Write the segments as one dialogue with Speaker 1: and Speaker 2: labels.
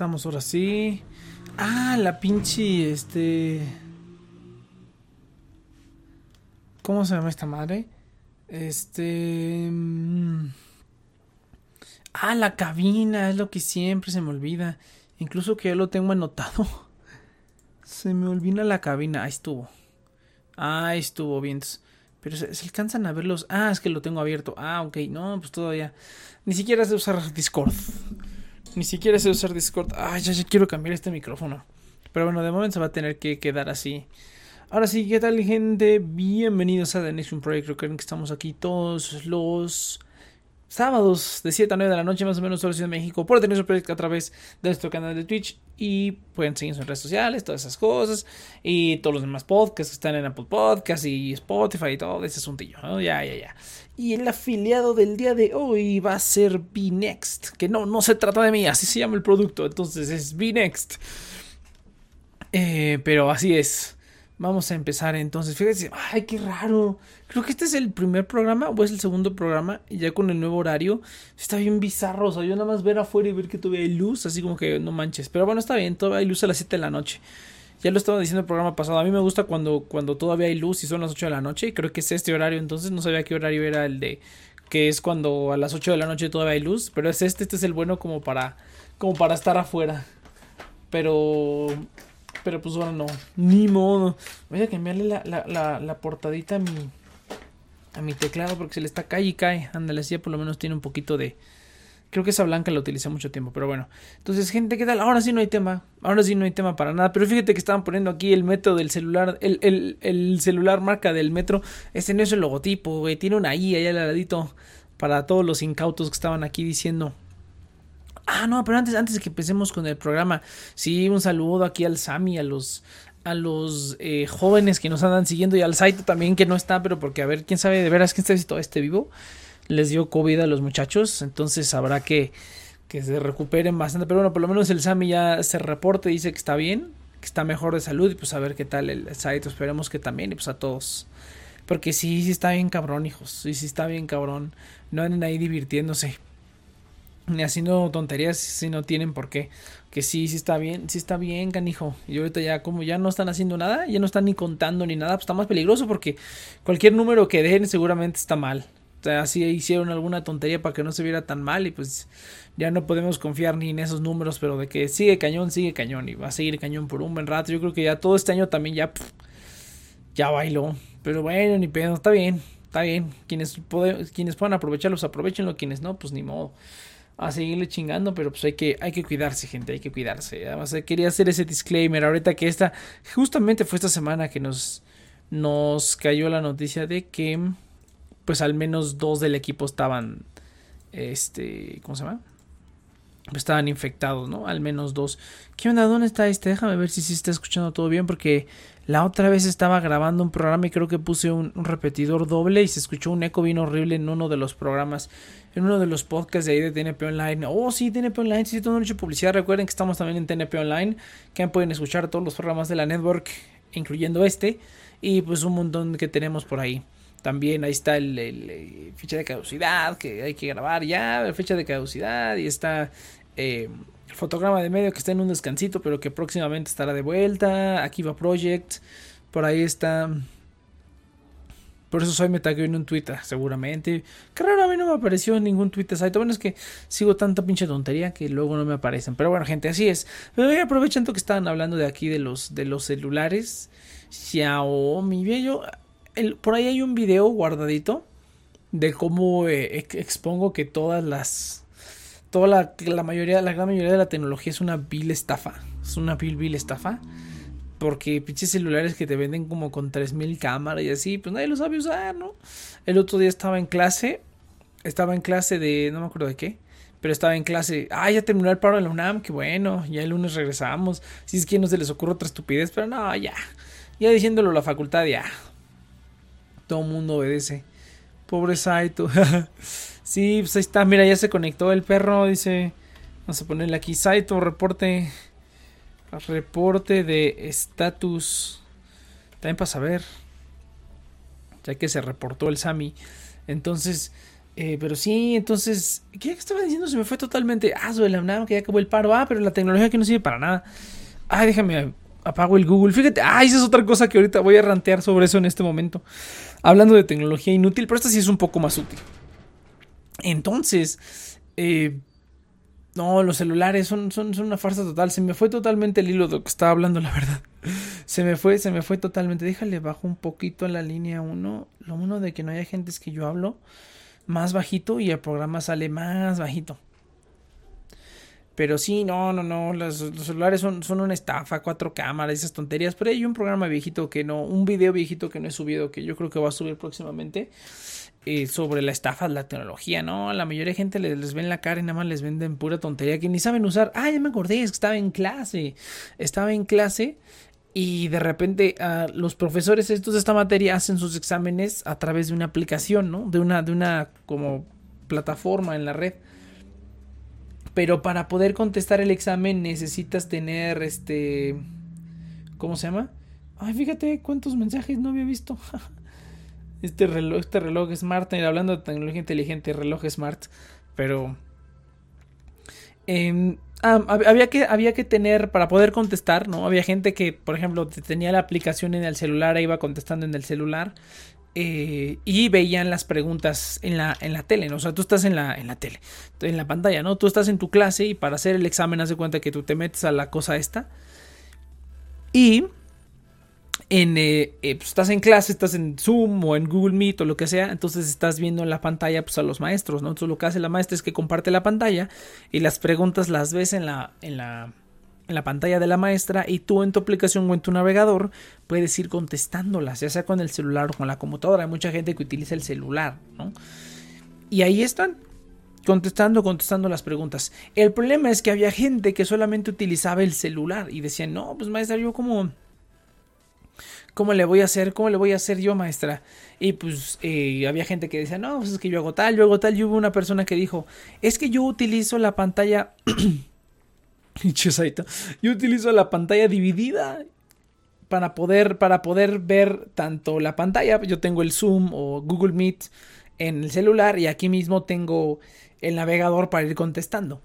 Speaker 1: estamos ahora sí. Ah, la pinche, este... ¿Cómo se llama esta madre? Este... Mm, ah, la cabina, es lo que siempre se me olvida. Incluso que ya lo tengo anotado. Se me olvida la cabina. Ahí estuvo. Ahí estuvo, bien. Pero se, alcanzan a verlos. Ah, es que lo tengo abierto. Ah, ok. No, pues todavía. Ni siquiera sé usar Discord. Ni siquiera sé usar Discord. Ay, ya, ya quiero cambiar este micrófono. Pero bueno, de momento se va a tener que quedar así. Ahora sí, ¿qué tal gente? Bienvenidos a The Nation Project. Recuerden que estamos aquí todos los sábados de 7 a 9 de la noche, más o menos, solo Ciudad de México, por tener su a través de nuestro canal de Twitch. Y pueden seguirnos en redes sociales, todas esas cosas. Y todos los demás podcasts que están en Apple Podcasts y Spotify y todo ese asuntillo. Ya, ya, ya. Y el afiliado del día de hoy va a ser B-Next. Que no, no se trata de mí, así se llama el producto. Entonces es B-Next. Eh, pero así es. Vamos a empezar entonces. Fíjense, ay, qué raro. Creo que este es el primer programa o es el segundo programa. Y ya con el nuevo horario. Está bien bizarro. O sea, yo nada más ver afuera y ver que todavía hay luz. Así como que no manches. Pero bueno, está bien. Todavía hay luz a las 7 de la noche. Ya lo estaba diciendo el programa pasado. A mí me gusta cuando, cuando todavía hay luz y son las 8 de la noche. Y creo que es este horario. Entonces no sabía qué horario era el de. Que es cuando a las 8 de la noche todavía hay luz. Pero es este. Este es el bueno como para. Como para estar afuera. Pero pero pues bueno, no. Ni modo. Voy a cambiarle la, la, la, la portadita a mi, a mi teclado porque se le está cae y cae. Ándale, así por lo menos tiene un poquito de... Creo que esa blanca la utilicé mucho tiempo, pero bueno. Entonces, gente, ¿qué tal? Ahora sí no hay tema. Ahora sí no hay tema para nada. Pero fíjate que estaban poniendo aquí el metro del celular. El, el, el celular marca del metro. Este no es el logotipo, güey. Tiene una I ahí al ladito. Para todos los incautos que estaban aquí diciendo. Ah, no, pero antes, antes de que empecemos con el programa, sí, un saludo aquí al Sami, a los, a los eh, jóvenes que nos andan siguiendo y al Saito también que no está, pero porque a ver, quién sabe de veras quién está todo este vivo. Les dio COVID a los muchachos, entonces habrá que, que se recuperen bastante. Pero bueno, por lo menos el Sami ya se reporte, dice que está bien, que está mejor de salud y pues a ver qué tal el Saito. Esperemos que también y pues a todos. Porque sí, sí está bien cabrón, hijos. Sí, sí está bien cabrón. No anden ahí divirtiéndose ni haciendo tonterías si no tienen por qué. Que sí, sí está bien, sí está bien, canijo. Y ahorita ya como ya no están haciendo nada, ya no están ni contando ni nada, pues está más peligroso porque cualquier número que den seguramente está mal. O sea, así hicieron alguna tontería para que no se viera tan mal y pues ya no podemos confiar ni en esos números, pero de que sigue cañón, sigue cañón y va a seguir cañón por un buen rato. Yo creo que ya todo este año también ya ya bailó. Pero bueno, ni pedo, está bien, está bien. Quienes, quienes puedan aprovecharlos, aprovechenlo, quienes no, pues ni modo a seguirle chingando, pero pues hay que, hay que cuidarse, gente, hay que cuidarse. Además, eh, quería hacer ese disclaimer ahorita que esta, justamente fue esta semana que nos, nos cayó la noticia de que, pues al menos dos del equipo estaban, este, ¿cómo se llama? estaban infectados, ¿no? Al menos dos. ¿Qué onda? ¿Dónde está este? Déjame ver si se está escuchando todo bien porque la otra vez estaba grabando un programa y creo que puse un, repetidor doble y se escuchó un eco bien horrible en uno de los programas, en uno de los podcasts de ahí de TNP Online. Oh, sí, TNP Online, sí, todo mucho publicidad. Recuerden que estamos también en TNP Online, que pueden escuchar todos los programas de la network, incluyendo este, y pues un montón que tenemos por ahí. También ahí está el, el, fecha de caducidad que hay que grabar ya, fecha de caducidad y está eh, el fotograma de medio que está en un descansito, pero que próximamente estará de vuelta. Aquí va Project, por ahí está. Por eso soy metagaming en un Twitter, seguramente. Que raro, a mí no me apareció ningún Twitter site. Bueno, es que sigo tanta pinche tontería que luego no me aparecen. Pero bueno, gente, así es. Pero aprovechando que estaban hablando de aquí de los, de los celulares. Xiaomi, bello. El, por ahí hay un video guardadito de cómo eh, expongo que todas las toda la, la, mayoría, la gran mayoría de la tecnología es una vil estafa. Es una vil, vil estafa. Porque pinches celulares que te venden como con 3000 cámaras y así, pues nadie lo sabe usar, ¿no? El otro día estaba en clase, estaba en clase de, no me acuerdo de qué, pero estaba en clase, ah, ya terminó el paro de la UNAM, qué bueno, ya el lunes regresamos. Si es que no se les ocurre otra estupidez, pero no, ya. Ya diciéndolo la facultad, ya. Todo el mundo obedece. Pobre Saito. Sí, pues ahí está, mira, ya se conectó el perro, dice. Vamos a ponerle aquí, Saito, reporte. Reporte de estatus. También para saber. Ya que se reportó el Sami. Entonces, eh, pero sí, entonces, ¿qué estaba diciendo? Se me fue totalmente. Ah, sobre la que ya acabó el paro. Ah, pero la tecnología que no sirve para nada. Ay, déjame, apago el Google. Fíjate, ah, esa es otra cosa que ahorita voy a rantear sobre eso en este momento. Hablando de tecnología inútil, pero esta sí es un poco más útil. Entonces, eh, no, los celulares son, son, son, una farsa total. Se me fue totalmente el hilo de lo que estaba hablando, la verdad. Se me fue, se me fue totalmente. Déjale bajo un poquito la línea 1. Lo uno de que no haya gente es que yo hablo más bajito y el programa sale más bajito. Pero sí, no, no, no, los, los celulares son, son una estafa, cuatro cámaras, esas tonterías. Pero hay un programa viejito que no, un video viejito que no he subido, que yo creo que va a subir próximamente. Eh, sobre la estafa de la tecnología, ¿no? La mayoría de gente les, les ven la cara y nada más les venden pura tontería que ni saben usar. Ah, ya me acordé, es que estaba en clase. Estaba en clase y de repente uh, los profesores estos de esta materia hacen sus exámenes a través de una aplicación, ¿no? De una, de una como plataforma en la red. Pero para poder contestar el examen necesitas tener este... ¿Cómo se llama? Ay, fíjate cuántos mensajes no había visto. este reloj, este reloj smart, hablando de tecnología inteligente, reloj smart, pero eh, ah, había que había que tener para poder contestar, ¿no? Había gente que, por ejemplo, tenía la aplicación en el celular e iba contestando en el celular eh, y veían las preguntas en la, en la tele, ¿no? O sea, tú estás en la, en la tele, en la pantalla, ¿no? Tú estás en tu clase y para hacer el examen haz de cuenta que tú te metes a la cosa esta y en, eh, eh, pues estás en clase, estás en Zoom o en Google Meet o lo que sea, entonces estás viendo en la pantalla pues, a los maestros, ¿no? Entonces lo que hace la maestra es que comparte la pantalla y las preguntas las ves en la, en la, en la pantalla de la maestra y tú en tu aplicación o en tu navegador puedes ir contestándolas, ya sea con el celular o con la computadora. Hay mucha gente que utiliza el celular, ¿no? Y ahí están, contestando, contestando las preguntas. El problema es que había gente que solamente utilizaba el celular y decían, no, pues maestra, yo como ¿Cómo le voy a hacer? ¿Cómo le voy a hacer yo, maestra? Y pues eh, había gente que decía, no, pues es que yo hago tal, yo hago tal. Y hubo una persona que dijo, es que yo utilizo la pantalla... yo utilizo la pantalla dividida para poder, para poder ver tanto la pantalla. Yo tengo el Zoom o Google Meet en el celular y aquí mismo tengo el navegador para ir contestando.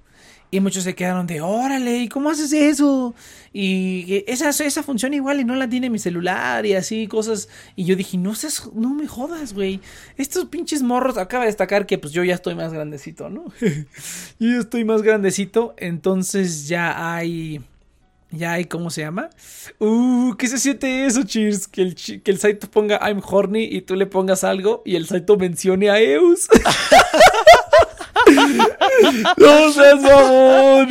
Speaker 1: Y muchos se quedaron de, órale, ¿y cómo haces eso? Y esa, esa función igual y no la tiene mi celular y así, cosas. Y yo dije, no seas, no me jodas, güey. Estos pinches morros, acaba de destacar que pues yo ya estoy más grandecito, ¿no? yo ya estoy más grandecito, entonces ya hay... Ya hay, ¿cómo se llama? Uh, ¿qué se siente eso, Cheers? Que el, que el Saito ponga I'm horny y tú le pongas algo y el Saito mencione a Eus. No seas favor.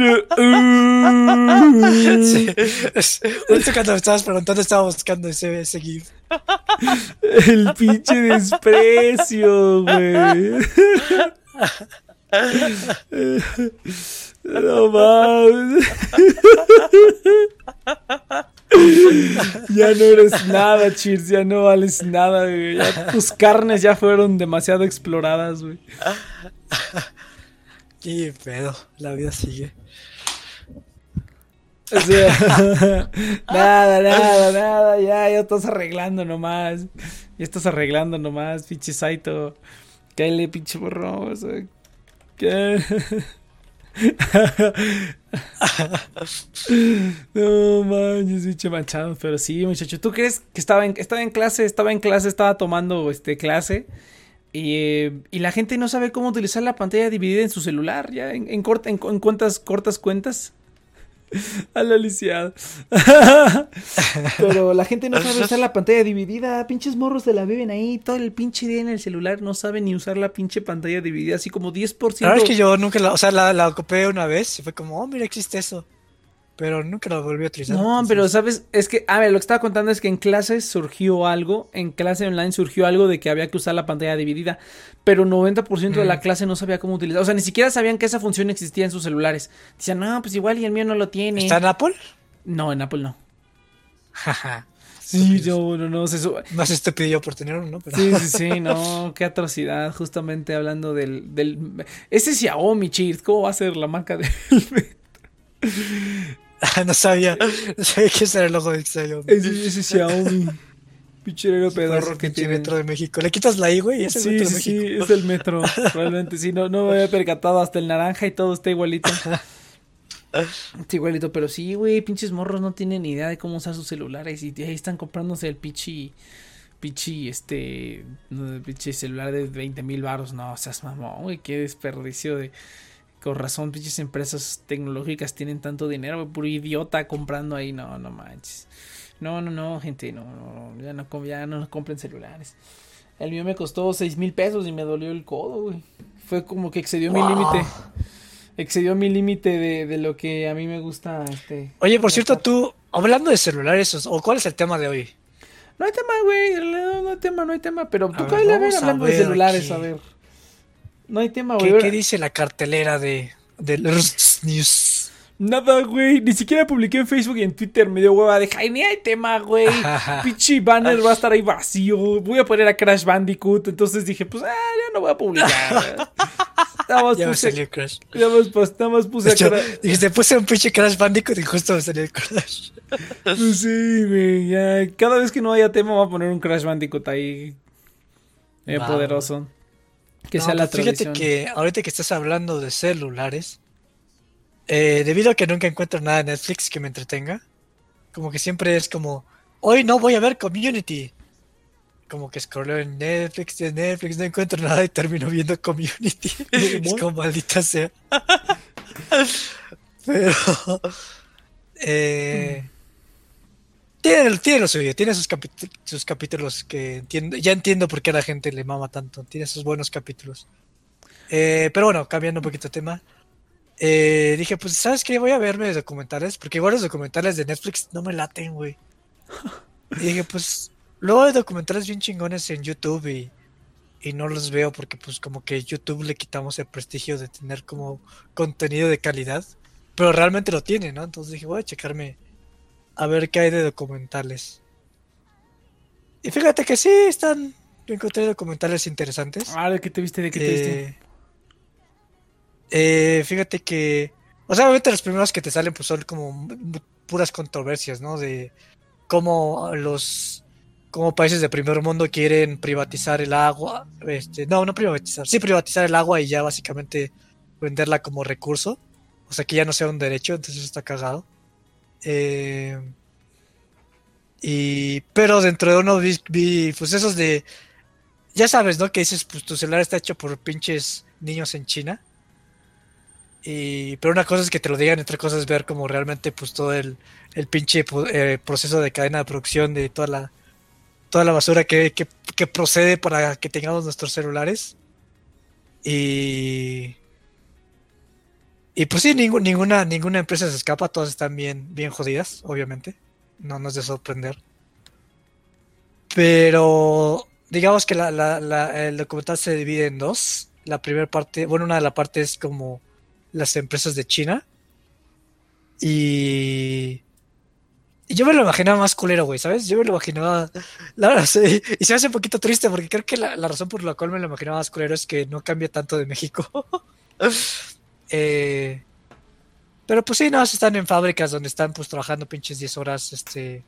Speaker 2: Sí. cuando me estabas preguntando estaba buscando ese, ese GIF.
Speaker 1: El pinche desprecio, güey. No mames. Ya no eres nada, Cheers, ya no vales nada, güey. Ya tus carnes ya fueron demasiado exploradas, güey.
Speaker 2: Qué pedo, la vida sigue.
Speaker 1: O sea, nada, nada, nada, ya, ya estás arreglando nomás. Ya estás arreglando nomás, pinche Saito. Cállate, pinche borrón. O sea, ¿qué? no manches, pinche manchado. Pero sí, muchacho. ¿Tú crees que estaba en, estaba en clase? Estaba en clase, estaba tomando este clase. Y, y, la gente no sabe cómo utilizar la pantalla dividida en su celular, ya en, en, cortas cuentas. A la lisiada. Pero la gente no sabe usar la pantalla dividida. Pinches morros de la viven ahí. Todo el pinche día en el celular. No saben ni usar la pinche pantalla dividida. Así como 10%.
Speaker 2: La verdad es que yo nunca la. O sea, la, la ocupé una vez. Y fue como, oh, mira, existe eso. Pero nunca lo volví a utilizar.
Speaker 1: No, entonces... pero sabes, es que, a ver, lo que estaba contando es que en clases surgió algo, en clase online surgió algo de que había que usar la pantalla dividida, pero 90% mm. de la clase no sabía cómo utilizar, o sea, ni siquiera sabían que esa función existía en sus celulares. Decían, no, pues igual y el mío no lo tiene.
Speaker 2: ¿Está en Apple?
Speaker 1: No, en Apple no. sí, yo, no, no, se sube.
Speaker 2: Más estúpido yo por tener uno, pero...
Speaker 1: Sí, sí, sí, no, qué atrocidad, justamente hablando del, del... Ese Xiaomi, Cheers, ¿cómo va a ser la marca del
Speaker 2: no sabía, no sabía que ese era el logo de Xiaomi.
Speaker 1: Ese, ese Xiaomi. Pichero pedorro que tiene.
Speaker 2: metro de México. Le quitas la I, güey, es el
Speaker 1: sí,
Speaker 2: metro
Speaker 1: sí,
Speaker 2: de
Speaker 1: sí,
Speaker 2: México.
Speaker 1: es el metro. Realmente, sí, no, no me había percatado. Hasta el naranja y todo está igualito. Está igualito, pero sí, güey, pinches morros no tienen ni idea de cómo usar sus celulares. Y ahí están comprándose el pichi. Pichi, este. Pichi celular de 20 mil baros. No, seas mamón, güey, qué desperdicio de. Con razón, pinches empresas tecnológicas tienen tanto dinero, puro idiota comprando ahí. No, no manches. No, no, no, gente, no, no, ya no, ya no compren celulares. El mío me costó seis mil pesos y me dolió el codo, güey. Fue como que excedió wow. mi límite. excedió mi límite de, de lo que a mí me gusta. Este,
Speaker 2: Oye, por cierto, tú, hablando de celulares, o cuál es el tema de hoy?
Speaker 1: No hay tema, güey. realidad No hay tema, no hay tema. Pero tú
Speaker 2: ver,
Speaker 1: cállale a ver
Speaker 2: a
Speaker 1: hablando de
Speaker 2: ver
Speaker 1: celulares,
Speaker 2: aquí.
Speaker 1: a ver. No hay tema, güey.
Speaker 2: ¿Qué, dice la cartelera de, de los News?
Speaker 1: Nada, güey. Ni siquiera publiqué en Facebook y en Twitter. Me dio hueva de "Ay, ni hay tema, güey. Pinche banner va a estar ahí vacío. Voy a poner a Crash Bandicoot. Entonces dije, pues, ah, ya no voy a publicar. Nada más
Speaker 2: Ya me
Speaker 1: puse,
Speaker 2: salió Crash.
Speaker 1: nada más, pues, nada más puse
Speaker 2: De
Speaker 1: a
Speaker 2: hecho,
Speaker 1: Crash.
Speaker 2: dijiste, puse un pinche Crash Bandicoot y justo me salió el Crash.
Speaker 1: Pues sí, güey. ya. Cada vez que no haya tema, voy a poner un Crash Bandicoot ahí.
Speaker 2: Va,
Speaker 1: poderoso. Que
Speaker 2: No,
Speaker 1: sea la
Speaker 2: pues fíjate que ahorita que estás hablando de celulares, eh, debido a que nunca encuentro nada en Netflix que me entretenga, como que siempre es como, hoy no voy a ver Community. Como que scrolleo en Netflix, en Netflix, no encuentro nada y termino viendo Community. es como maldita sea. Pero... Eh, tiene, tiene lo suyo, tiene sus, sus capítulos que entiendo, ya entiendo por qué a la gente le mama tanto, tiene sus buenos capítulos. Eh, pero bueno, cambiando un poquito de tema, eh, dije, pues, ¿sabes qué? Voy a verme documentales, porque igual los documentales de Netflix no me laten, güey. Y dije, pues, luego hay documentales bien chingones en YouTube y no los veo porque, pues, como que YouTube le quitamos el prestigio de tener como contenido de calidad, pero realmente lo tiene, ¿no? Entonces dije, voy a checarme a ver qué hay de documentales. Y fíjate que sí, están. Yo encontré documentales interesantes.
Speaker 1: Ah, ¿de qué te viste? ¿De qué te viste?
Speaker 2: Eh, eh, fíjate que. O sea, obviamente los primeros que te salen pues son como puras controversias, ¿no? De cómo los cómo países de primer mundo quieren privatizar el agua. Este, no, no privatizar. Sí, privatizar el agua y ya básicamente venderla como recurso. O sea, que ya no sea un derecho, entonces está cagado. Eh, y, pero dentro de uno vi, pues esos de, ya sabes, ¿no? Que dices, pues tu celular está hecho por pinches niños en China. Y, pero una cosa es que te lo digan, otra cosa es ver como realmente pues todo el, el pinche eh, proceso de cadena de producción de toda la, toda la basura que, que procede para que tengamos nuestros celulares. Y, y pues sí, ninguna, ninguna empresa se escapa, todas están bien, bien jodidas, obviamente. No nos de sorprender. Pero digamos que la, la- la- el documental se divide en dos. La primera parte, bueno, una de las partes es como las empresas de China. Y, yo me lo imaginaba más culero, güey, ¿sabes? Yo me lo imaginaba. La verdad, sí, y se me hace un poquito triste porque creo que la, la razón por la cual me lo imaginaba más culero es que no cambia tanto de México. Eh, pero pues sí, no, están en fábricas donde están pues trabajando pinches 10 horas, este,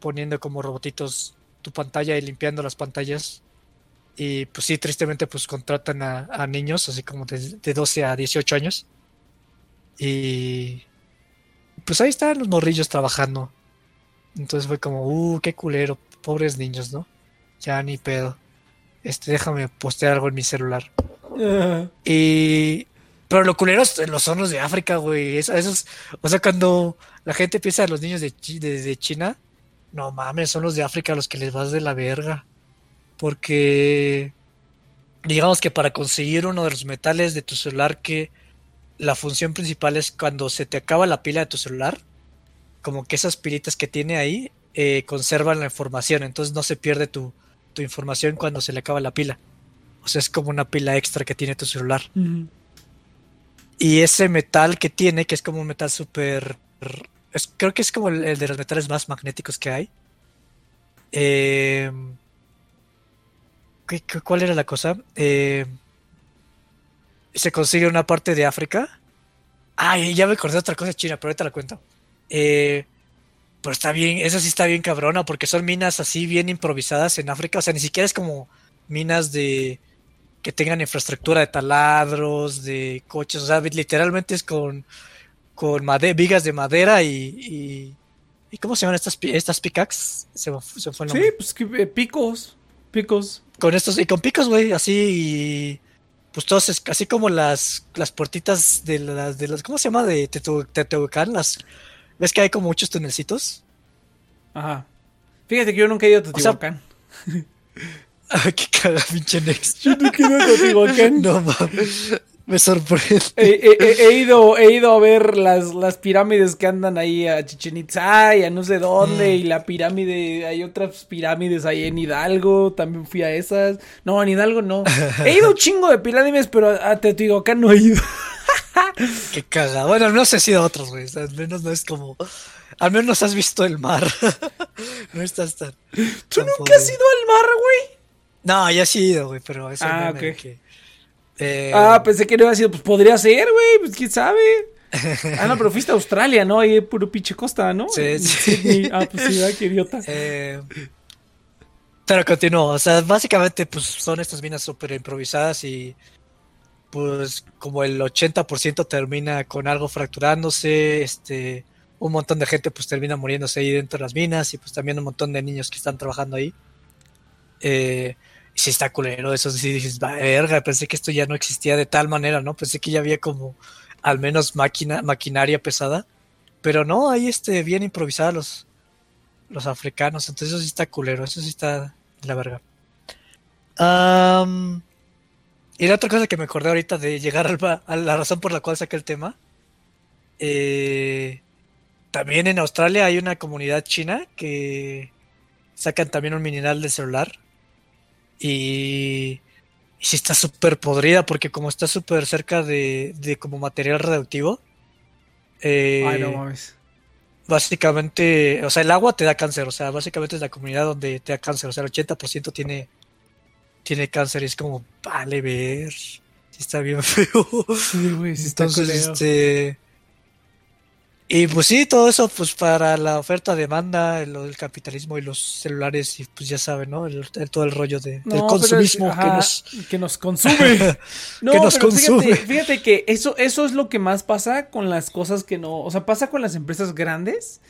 Speaker 2: poniendo como robotitos tu pantalla y limpiando las pantallas. Y pues sí, tristemente pues contratan a, a niños, así como de, de 12 a 18 años. Y pues ahí están los morrillos trabajando. Entonces fue como, uh, qué culero, pobres niños, ¿no? Ya ni pedo. Este, déjame postear algo en mi celular. Y. Pero lo culero es los son los de África, güey. Es- Esos, o sea, cuando la gente piensa en los niños de, Chi- de, de China, no mames, son los de África los que les vas de la verga. Porque. Digamos que para conseguir uno de los metales de tu celular, que la función principal es cuando se te acaba la pila de tu celular, como que esas pilitas que tiene ahí eh, conservan la información, entonces no se pierde tu, tu información cuando se le acaba la pila. O sea, es como una pila extra que tiene tu celular. Y ese metal que tiene, que es como un metal súper... creo que es como el, de los metales más magnéticos que hay. Eh, ¿qué- ¿Cuál era la cosa? Eh, se consigue una parte de África. Ay, ya me acordé otra cosa China, pero ahorita la cuento. Eh, pero está bien, esa sí está bien cabrona, porque son minas así bien improvisadas en África. O sea, ni siquiera es como minas de que tengan infraestructura de taladros, de coches, o sea, literalmente es con, con made- vigas de madera y, y, y ¿cómo se llaman estas, estas pickaxes? Se, se fue el
Speaker 1: Sí,
Speaker 2: nombre.
Speaker 1: pues que, eh, picos. Picos.
Speaker 2: Con estos, y con picos, güey, así, y pues todos, es- así como las, las puertitas de las, de las, ¿cómo se llama? De Teotihuacán, las, ¿ves que hay como muchos tunelcitos?
Speaker 1: Ajá. Fíjate que yo nunca he ido a
Speaker 2: O sea- Ay, qué caga, pinche Next.
Speaker 1: Yo ido a Teotihuacán.
Speaker 2: No mames. Me sorprende.
Speaker 1: He, he- he ido, he ido a ver las, las pirámides que andan ahí a Chichen Itza y a no sé dónde. Y la pirámide, hay otras pirámides ahí en Hidalgo. También fui a esas. No, en Hidalgo no. He ido un chingo de pirámides, pero a Teotihuacán no he ido.
Speaker 2: Qué cagado. Bueno, al menos he sido otros, güey. Al menos no es como. Al menos has visto el mar. no estás tan.
Speaker 1: ¿Tú nunca has ido al mar, güey?
Speaker 2: No, ya sí he ido, güey, pero eso
Speaker 1: Ah,
Speaker 2: meme de
Speaker 1: ok.
Speaker 2: que, eh,
Speaker 1: Ah, pensé que no había sido. Pues podría ser, güey. Pues quién sabe. Ah, no, pero fuiste a Australia, ¿no? Ahí puro pinche costa, ¿no?
Speaker 2: Sí, sí.
Speaker 1: Ah, pues sí, qué idiota.
Speaker 2: eh, pero continúo. O sea, básicamente, pues son estas minas súper improvisadas y. Pues como el 80% termina con algo fracturándose, este. Un montón de gente pues termina muriéndose ahí dentro de las minas y pues también un montón de niños que están trabajando ahí. Eh, sí está culero, eso sí dices, "Va, verga, pensé que esto ya no existía de tal manera, ¿no? Pensé que ya había como al menos máquina, maquinaria pesada. Pero no, ahí este, bien improvisados los, los africanos, entonces eso sí está culero, eso sí está de la verga. Y la otra cosa que me acordé ahorita de llegar al a la razón por la cual saqué el tema. eh, también en Australia hay una comunidad china que sacan también un mineral de celular. Y, y sí está súper podrida porque como está súper cerca de, de como material radioactivo. eh,
Speaker 1: Ay, no mames.
Speaker 2: básicamente, o sea, el agua te da cáncer, o sea, básicamente es la comunidad donde te da cáncer, o sea, el 80% tiene, tiene cáncer y es como, vale ver, sí está bien feo.
Speaker 1: Sí, güey, sí está
Speaker 2: Entonces, este... Y pues sí, todo eso pues para la oferta-demanda, lo del capitalismo y los celulares y pues ya saben, ¿no? El, el- todo el rollo de, del
Speaker 1: No, es-
Speaker 2: consumismo que nos...
Speaker 1: que nos consume. No,
Speaker 2: Que nos
Speaker 1: pero
Speaker 2: consume.
Speaker 1: Fíjate, fíjate que eso, eso es lo que más pasa con las cosas que no. O sea, pasa con las empresas grandes,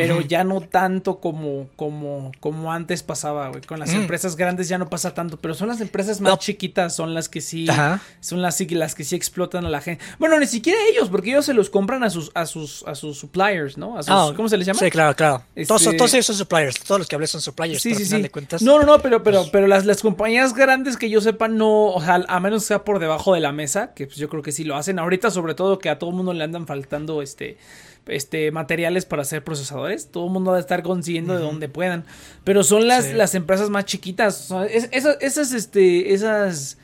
Speaker 1: pero ya no tanto como, como, como antes pasaba, güey. Con las
Speaker 2: Mm.
Speaker 1: empresas grandes ya no pasa tanto, pero son las empresas más
Speaker 2: No.
Speaker 1: chiquitas, son las que sí.
Speaker 2: Ajá.
Speaker 1: Son las, las que sí explotan a la gente. Bueno, ni siquiera ellos, porque ellos se los compran a sus, a sus, a sus suppliers, ¿no? A sus,
Speaker 2: Ah,
Speaker 1: ¿Cómo se les llama?
Speaker 2: Sí, claro, claro. Todos,
Speaker 1: Este-
Speaker 2: todos ellos son suppliers, todos los que hablé son suppliers,
Speaker 1: Sí, sí, sí.
Speaker 2: de cuentas...
Speaker 1: No, no, no, pero, pero,
Speaker 2: pues-
Speaker 1: pero las, las compañías grandes que yo sepa no, o sea, a menos que sea por debajo de la mesa, que pues yo creo que sí lo hacen. Ahorita, sobre todo, que a todo el mundo le andan faltando este, este materiales para hacer procesadores. Todo el mundo va a estar consiguiendo de donde puedan. Pero son las,
Speaker 2: Sí.
Speaker 1: las empresas más chiquitas. es- esas, esas, este, esas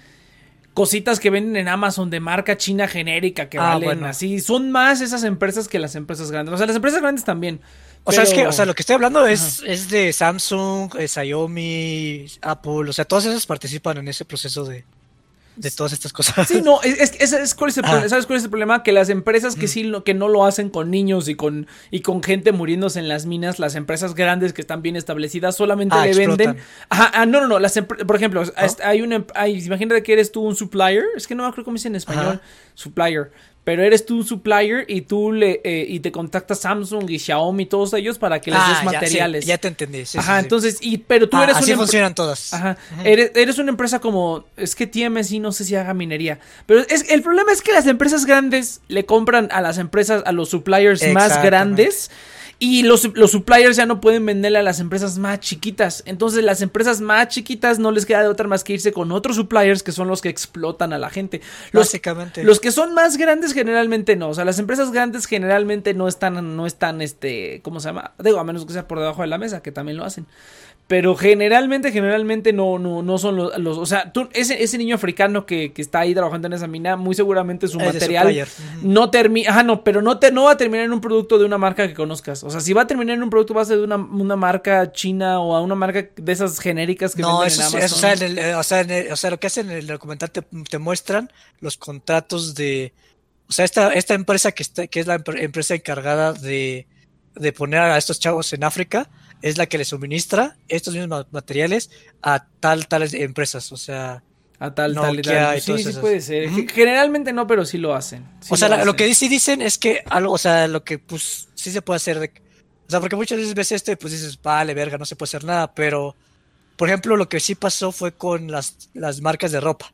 Speaker 1: cositas que venden en Amazon de marca china genérica que
Speaker 2: Ah,
Speaker 1: valen
Speaker 2: bueno.
Speaker 1: así. Son más esas empresas que las empresas grandes. O sea, las empresas grandes también.
Speaker 2: O sea, es que, o sea, lo que estoy hablando es, es de Samsung, eh, Xiaomi, Apple, o sea, todas esas participan en ese proceso de, de todas estas cosas.
Speaker 1: Sí, no, es, es, cuál es el
Speaker 2: Ah.
Speaker 1: ¿sabes cuál es el problema? Que las empresas que sí lo- que no lo hacen con niños y con y con gente muriéndose en las minas, las empresas grandes que están bien establecidas solamente
Speaker 2: Ah,
Speaker 1: le
Speaker 2: explotan.
Speaker 1: venden. Ajá, ah, no, no, no, las por ejemplo, hay una em- hay, imagínate que eres tú un supplier, es que no me acuerdo cómo dice en español,
Speaker 2: Ajá.
Speaker 1: supplier. Pero eres tú un supplier y tú le eh, y te contacta Samsung y Xiaomi todos ellos para que les
Speaker 2: Ah,
Speaker 1: des
Speaker 2: ya, sí,
Speaker 1: materiales.
Speaker 2: Ya, te entendí. sí, sí,
Speaker 1: Ajá,
Speaker 2: sí.
Speaker 1: entonces y pero tú
Speaker 2: Ah,
Speaker 1: eres
Speaker 2: así
Speaker 1: una
Speaker 2: funcionan todas.
Speaker 1: Ajá. Eres, eres una empresa como. Es que TMS no sé si haga minería. Pero es, el problema es que las empresas grandes le compran a las empresas, a los suppliers más grandes. Y los, los suppliers ya no pueden venderle a las empresas más chiquitas. Entonces las empresas más chiquitas no les queda de otra más que irse con otros suppliers que son los que explotan a la gente. Los,
Speaker 2: Básicamente.
Speaker 1: los que son más grandes generalmente no. O sea, las empresas grandes generalmente no están, no están, este, ¿cómo se llama? Digo, a menos que sea por debajo de la mesa, que también lo hacen. Pero generalmente, generalmente no, no, no son los, los- o sea, tú, ese, ese niño africano que, que está ahí trabajando en esa mina, muy seguramente su
Speaker 2: Es
Speaker 1: material no termina, ajá, no, pero no te, no va a terminar en un producto de una marca que conozcas. O sea, si va a terminar en un producto va a ser de una, una marca china o a una marca de esas genéricas que
Speaker 2: No,
Speaker 1: venden
Speaker 2: eso,
Speaker 1: en Amazon.
Speaker 2: eso, o, sea, en el- o, sea, en el- o sea, lo que hacen en el documental te, te muestran los contratos de. O sea, esta, esta empresa que, está, que es la empre- empresa encargada de, de poner a estos chavos en África es la que le suministra estos mismos ma- materiales a tal, tales empresas. O sea,
Speaker 1: a tal, tal y tal. Sí, puede ser. Generalmente no, pero sí lo hacen. Sí
Speaker 2: o sea, la- lo que sí dicen es que algo, o sea, lo que pues sí se puede hacer de, o sea, porque muchas veces ves esto y pues dices, vale, verga, no se puede hacer nada, pero por ejemplo, lo que sí pasó fue con las, las marcas de ropa.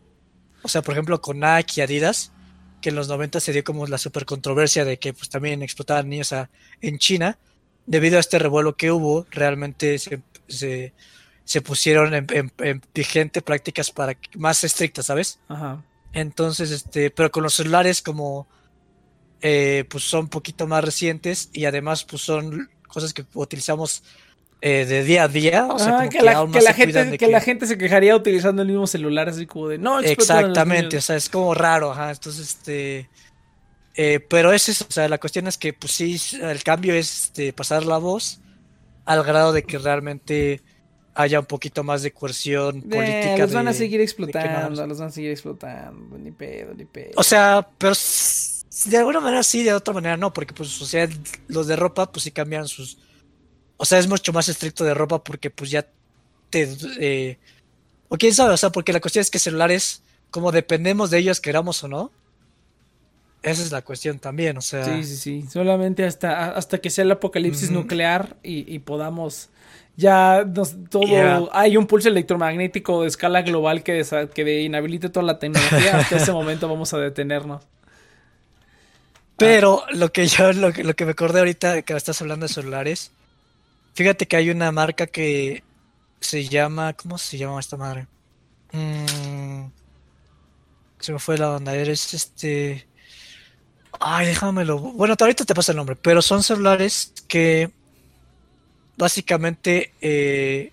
Speaker 2: O sea, por ejemplo, con Nike y Adidas, que en los 90 se dio como la super controversia de que pues también explotaban niños a- en China. Debido a este revuelo que hubo, realmente se, se, se pusieron en, en- en vigente prácticas para más estrictas, ¿sabes?
Speaker 1: Ajá.
Speaker 2: Entonces, este, pero con los celulares como eh, pues son un poquito más recientes y además pues son cosas que utilizamos eh, de día a día. O sea,
Speaker 1: Ah,
Speaker 2: como
Speaker 1: que, la, que
Speaker 2: más
Speaker 1: la gente, que la gente se quejaría utilizando el mismo celular, así como de no,
Speaker 2: Exactamente, o
Speaker 1: niños".
Speaker 2: sea, es como raro, ajá. Entonces, este. Eh, pero es eso, o sea, la cuestión es que, pues sí, el cambio es este, pasar la voz al grado de que realmente haya un poquito más de coerción
Speaker 1: Eh,
Speaker 2: política.
Speaker 1: los van a
Speaker 2: de-
Speaker 1: seguir
Speaker 2: de no-
Speaker 1: explotando, los van a seguir explotando, ni pedo, ni pedo.
Speaker 2: O sea, pero de alguna manera sí, de otra manera no, porque pues, o sea, los de ropa, pues sí cambian sus. O sea, es mucho más estricto de ropa porque, pues ya te. eh, o quién sabe, o sea, porque la cuestión es que celulares, como dependemos de ellos, queramos o no. Esa es la cuestión también, o sea.
Speaker 1: Sí, sí, sí. Solamente hasta, hasta que sea el apocalipsis nuclear y, y podamos. Ya nos- todo.
Speaker 2: Yeah.
Speaker 1: Hay un pulso electromagnético de escala global que, desa- que inhabilite toda la tecnología. hasta ese momento vamos a detenernos.
Speaker 2: Pero lo que yo, lo que, lo que me acordé ahorita que estás hablando de celulares, fíjate que hay una marca que se llama, ¿cómo se llama esta madre? Mm, se me fue la onda, eres este... Ay, déjamelo. Bueno, ahorita te pasa el nombre, pero son celulares que básicamente, eh,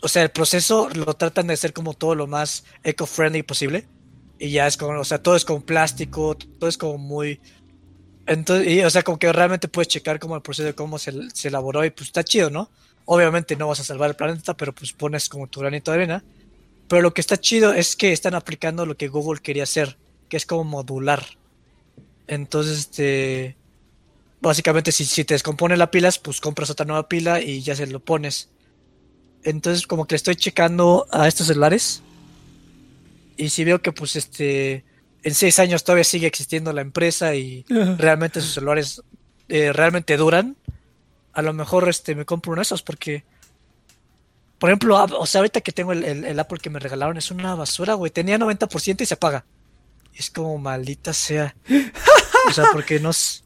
Speaker 2: o sea, el proceso lo tratan de hacer como todo lo más eco-friendly posible. Y ya es como, o sea, todo es con plástico, todo es como muy... Entonces, o sea, como que realmente puedes checar como el proceso de cómo se elaboró y pues está chido, ¿no? Obviamente no vas a salvar el planeta, pero pues pones como tu granito de arena. Pero lo que está chido es que están aplicando lo que Google quería hacer, que es como modular. Entonces, este... Básicamente, si, si te descompone la pila, pues compras otra nueva pila y ya se lo pones. Entonces, como que le estoy checando a estos celulares. Y si veo que, pues, este. En seis años todavía sigue existiendo la empresa y realmente sus celulares eh, realmente duran. A lo mejor este me compro uno de esos porque. Por ejemplo, ah, o sea, ahorita que tengo el, el- el Apple que me regalaron es una basura, güey. Tenía 90% y se apaga. Es como maldita sea. O sea, porque no. s-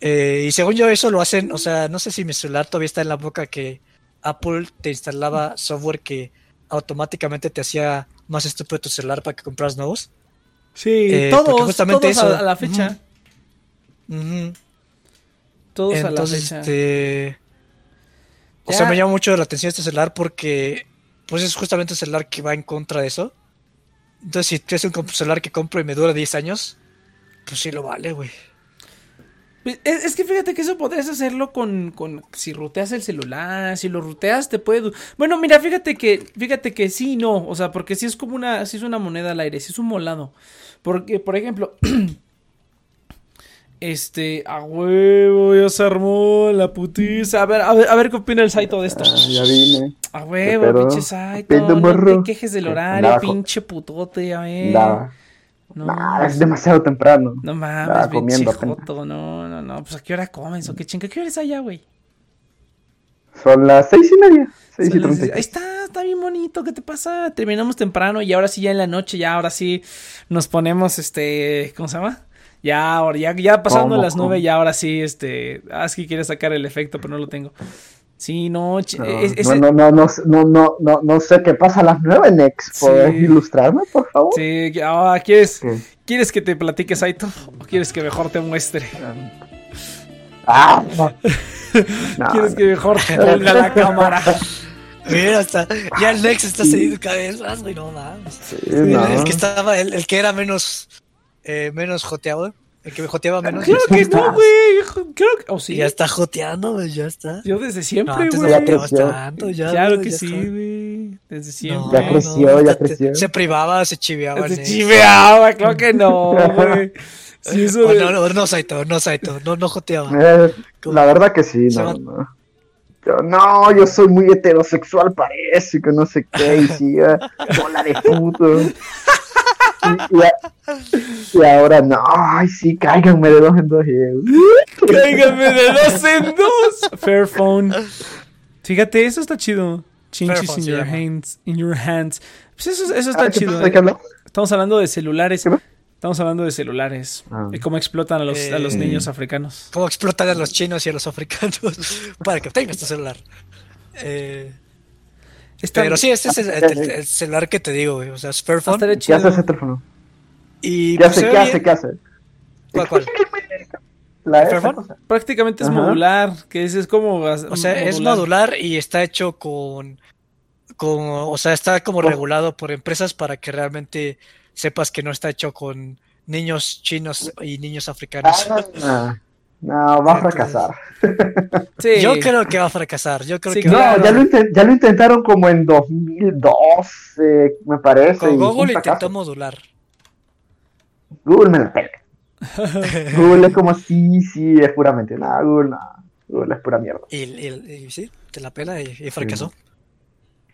Speaker 2: eh, y según yo, eso lo hacen. O sea, no sé si mi celular todavía está en la boca que Apple te instalaba software que automáticamente te hacía más estúpido tu celular para que compras nuevos.
Speaker 1: Sí,
Speaker 2: Eh,
Speaker 1: todos,
Speaker 2: justamente
Speaker 1: todos
Speaker 2: eso-
Speaker 1: a, la fecha. Todos
Speaker 2: Entonces,
Speaker 1: a la fecha.
Speaker 2: este. O sea, me llama mucho la atención este celular porque, pues es justamente un celular que va en contra de eso. Entonces, si es un celular que compro y me dura 10 años, pues sí lo vale, güey.
Speaker 1: Es, es que fíjate que eso podrías hacerlo con, con si ruteas el celular, si lo ruteas te puede Bueno, mira, fíjate que fíjate que sí, no, o sea, porque si es como una si es una moneda al aire, si es un molado. Porque por ejemplo, este, a huevo, ya se armó la putiza. A ver, a ver, a ver qué opina el Saito de esto.
Speaker 3: Ah, ya vine.
Speaker 1: A huevo, pinche Saito, no te quejes del horario, pinche putote, a ver.
Speaker 3: Andaba.
Speaker 1: No,
Speaker 3: Nah, es demasiado temprano.
Speaker 1: no mames,
Speaker 3: comiendo
Speaker 1: joto, no, no, no, pues a qué hora comes o qué chinga, ¿qué hora es allá, güey?
Speaker 3: Son las seis y media. Seis y
Speaker 1: Son
Speaker 3: treinta.
Speaker 1: Ahí está, está bien bonito, ¿qué te pasa? Terminamos temprano y ahora sí ya en la noche, ya ahora sí nos ponemos, este, ¿cómo se llama? Ya, ahora, ya, ya pasando
Speaker 3: ¿Cómo,
Speaker 1: las nueve, ya ahora sí, este, ah, es que quiere sacar el efecto, pero no lo tengo. Sí, no, ch-
Speaker 3: No, no, no, no, no, no, no, no sé qué pasa a las nueve, Nex. ¿Puedes
Speaker 1: Sí.
Speaker 3: ilustrarme, por favor?
Speaker 1: sí, ah, ¿quieres. ¿quieres que te platique, Saito? ¿O quieres que mejor te muestre?
Speaker 3: Ah, no. No,
Speaker 1: ¿Quieres
Speaker 3: no.
Speaker 1: que mejor te ponga la cámara?
Speaker 2: Mira, hasta, ya el Nex está cediendo cada vez más, güey, no mames.
Speaker 3: Sí,
Speaker 2: El, que estaba, el, el que era menos, eh, menos joteado, el que me joteaba menos,
Speaker 1: Claro que no, güey, creo que, oh, sí,
Speaker 2: ya está joteando, güey, ya está.
Speaker 1: yo desde
Speaker 2: No,
Speaker 1: siempre,
Speaker 2: no
Speaker 1: güey.
Speaker 3: Ya
Speaker 2: tanto, ya.
Speaker 1: Claro
Speaker 2: güey,
Speaker 1: que
Speaker 2: ya
Speaker 1: sí,
Speaker 2: está.
Speaker 1: güey. Desde
Speaker 2: No,
Speaker 1: siempre.
Speaker 3: Ya creció, ya creció.
Speaker 2: Se privaba, se chiveaba.
Speaker 1: Se chiveaba, claro que no, güey. Sí, eso
Speaker 2: Oh, no, no, no, Saito, no, Saito, no, no joteaba.
Speaker 3: Eh, la verdad que sí, no, no. Yo, no, yo soy muy heterosexual, parece que no sé qué, y sí, eh, bola de puto. Y, y a- y ahora no, ay, sí, cáiganme de dos en dos.
Speaker 1: Cáigame de dos en dos. Fairphone. Fíjate, eso está chido. Changes
Speaker 2: Fairphone
Speaker 1: in your
Speaker 2: llama.
Speaker 1: hands. In your hands. Pues eso, eso está
Speaker 3: Ah, ¿qué
Speaker 1: chido.
Speaker 3: hablamos?
Speaker 1: Estamos hablando de celulares. Estamos hablando de celulares.
Speaker 3: Ah.
Speaker 1: Y cómo explotan a los, a los
Speaker 2: Eh.
Speaker 1: niños africanos.
Speaker 2: Cómo explotan a los chinos y a los africanos para que obtengan este celular. Eh,
Speaker 1: Está-
Speaker 2: Pero sí, este es el, el- el celular que te digo, güey. O sea, es Fairphone.
Speaker 1: estaría
Speaker 3: ¿Qué hace ese teléfono?
Speaker 2: Y
Speaker 3: ¿Qué
Speaker 2: pues, se
Speaker 3: hace? ¿Qué hace? ¿Qué hace?
Speaker 2: ¿Cuál, cuál?
Speaker 1: Prácticamente es
Speaker 3: Ajá.
Speaker 1: modular, que es, es como...
Speaker 2: O sea, es modular y está hecho con, con, o sea, está como regulado por empresas para que realmente sepas que no está hecho con niños chinos y niños africanos.
Speaker 3: Ah, no, va a fracasar.
Speaker 1: Sí.
Speaker 2: Yo creo que va a fracasar. Yo creo
Speaker 1: Sí,
Speaker 2: que
Speaker 3: No,
Speaker 2: va a
Speaker 1: claro.
Speaker 3: ya lo, ya lo intentaron como en 2012, me parece.
Speaker 2: Con Google intentó modular.
Speaker 3: Google me la pela. Google es como, sí, sí, es puramente. No, Google no. Google es pura mierda.
Speaker 2: Y, y- y sí, te la pela y, y fracasó.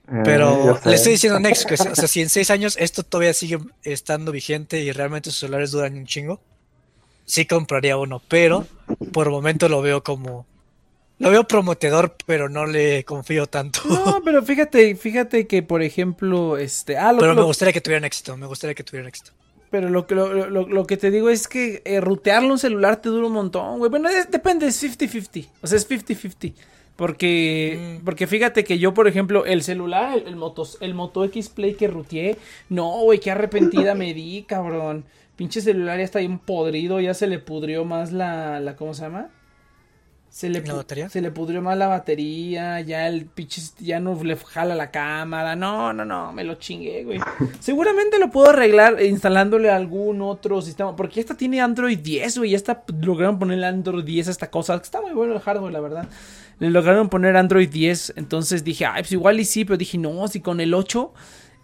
Speaker 3: Eh,
Speaker 2: Pero
Speaker 3: sé.
Speaker 2: le estoy diciendo a Nex que o sea, si en seis años esto todavía sigue estando vigente y realmente sus celulares duran un chingo, sí compraría uno, pero por el momento lo veo como... Lo veo prometedor, pero no le confío tanto.
Speaker 1: No, pero fíjate, fíjate que, por ejemplo, este... Ah, lo,
Speaker 2: Pero me
Speaker 1: lo-
Speaker 2: gustaría que tuvieran éxito, me gustaría que tuvieran éxito.
Speaker 1: pero lo, que- lo, lo- lo que te digo es que eh, rutearlo un celular te dura un montón, güey. Bueno, es- depende, es 50-50. O sea, es 50-50. Porque,
Speaker 2: Mm.
Speaker 1: porque fíjate que yo, por ejemplo, el celular, el, el, Motos- el Moto X Play que ruteé, no, güey, qué arrepentida me di, cabrón. Pinche celular ya está bien podrido, ya se le pudrió más la, la ¿cómo se llama? Se le,
Speaker 2: ¿La batería?
Speaker 1: se le pudrió más la batería, ya el pinche, ya no le jala la cámara, no, no, no, me lo chingué, güey. Seguramente lo puedo arreglar instalándole algún otro sistema, porque esta tiene Android 10, güey, ya está, lograron ponerle Android 10 a esta cosa, está muy bueno el hardware, la verdad. Le lograron poner Android 10, entonces dije, ay, pues igual y sí, pero dije, no, si con el 8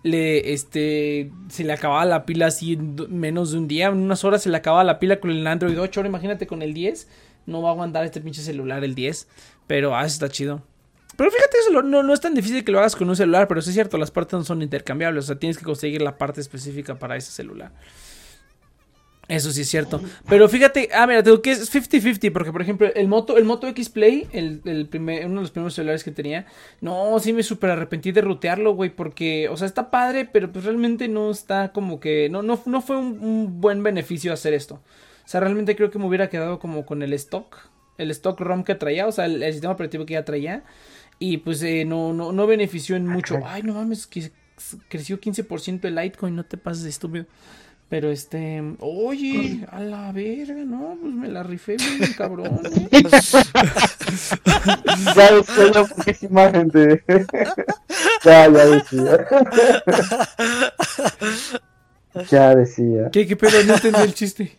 Speaker 1: le, este, se le acababa la pila así en menos de un día, en unas horas se le acababa la pila con el Android 8, ahora imagínate con el 10, no va a aguantar este pinche celular el 10, pero ah, está chido. Pero fíjate, eso no, no es tan difícil que lo hagas con un celular, pero sí es cierto, las partes no son intercambiables, o sea, tienes que conseguir la parte específica para ese celular. Eso sí es cierto. Pero fíjate, ah, mira, te digo que es 50-50, porque por ejemplo, el Moto, el Moto X Play, el, el primer, uno de los primeros celulares que tenía, no, sí me súper arrepentí de rutearlo, güey, porque, o sea, está padre, pero pues realmente no está como que, no, no, no fue un, un buen beneficio hacer esto. O sea, realmente creo que me hubiera quedado como con el stock, el stock ROM que traía, o sea, el, el sistema operativo que ya traía, y pues eh, no, no, no benefició en mucho. Ay, no mames, que creció 15% el Litecoin, no te pases de estúpido. Pero este, oye, a la verga, no, pues me la rifé bien, cabrón. ¿eh?
Speaker 3: Ya decía porque es imagen de. ya, ya decía. ya decía.
Speaker 1: ¿Qué, qué pedo? No entendí el chiste.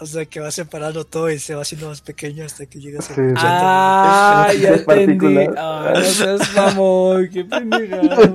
Speaker 2: O sea, que va separando todo y se va haciendo más pequeño hasta que llegas a...
Speaker 3: Sí.
Speaker 1: Ah, ya entendí. Ah, no seas mamón, qué pendejada.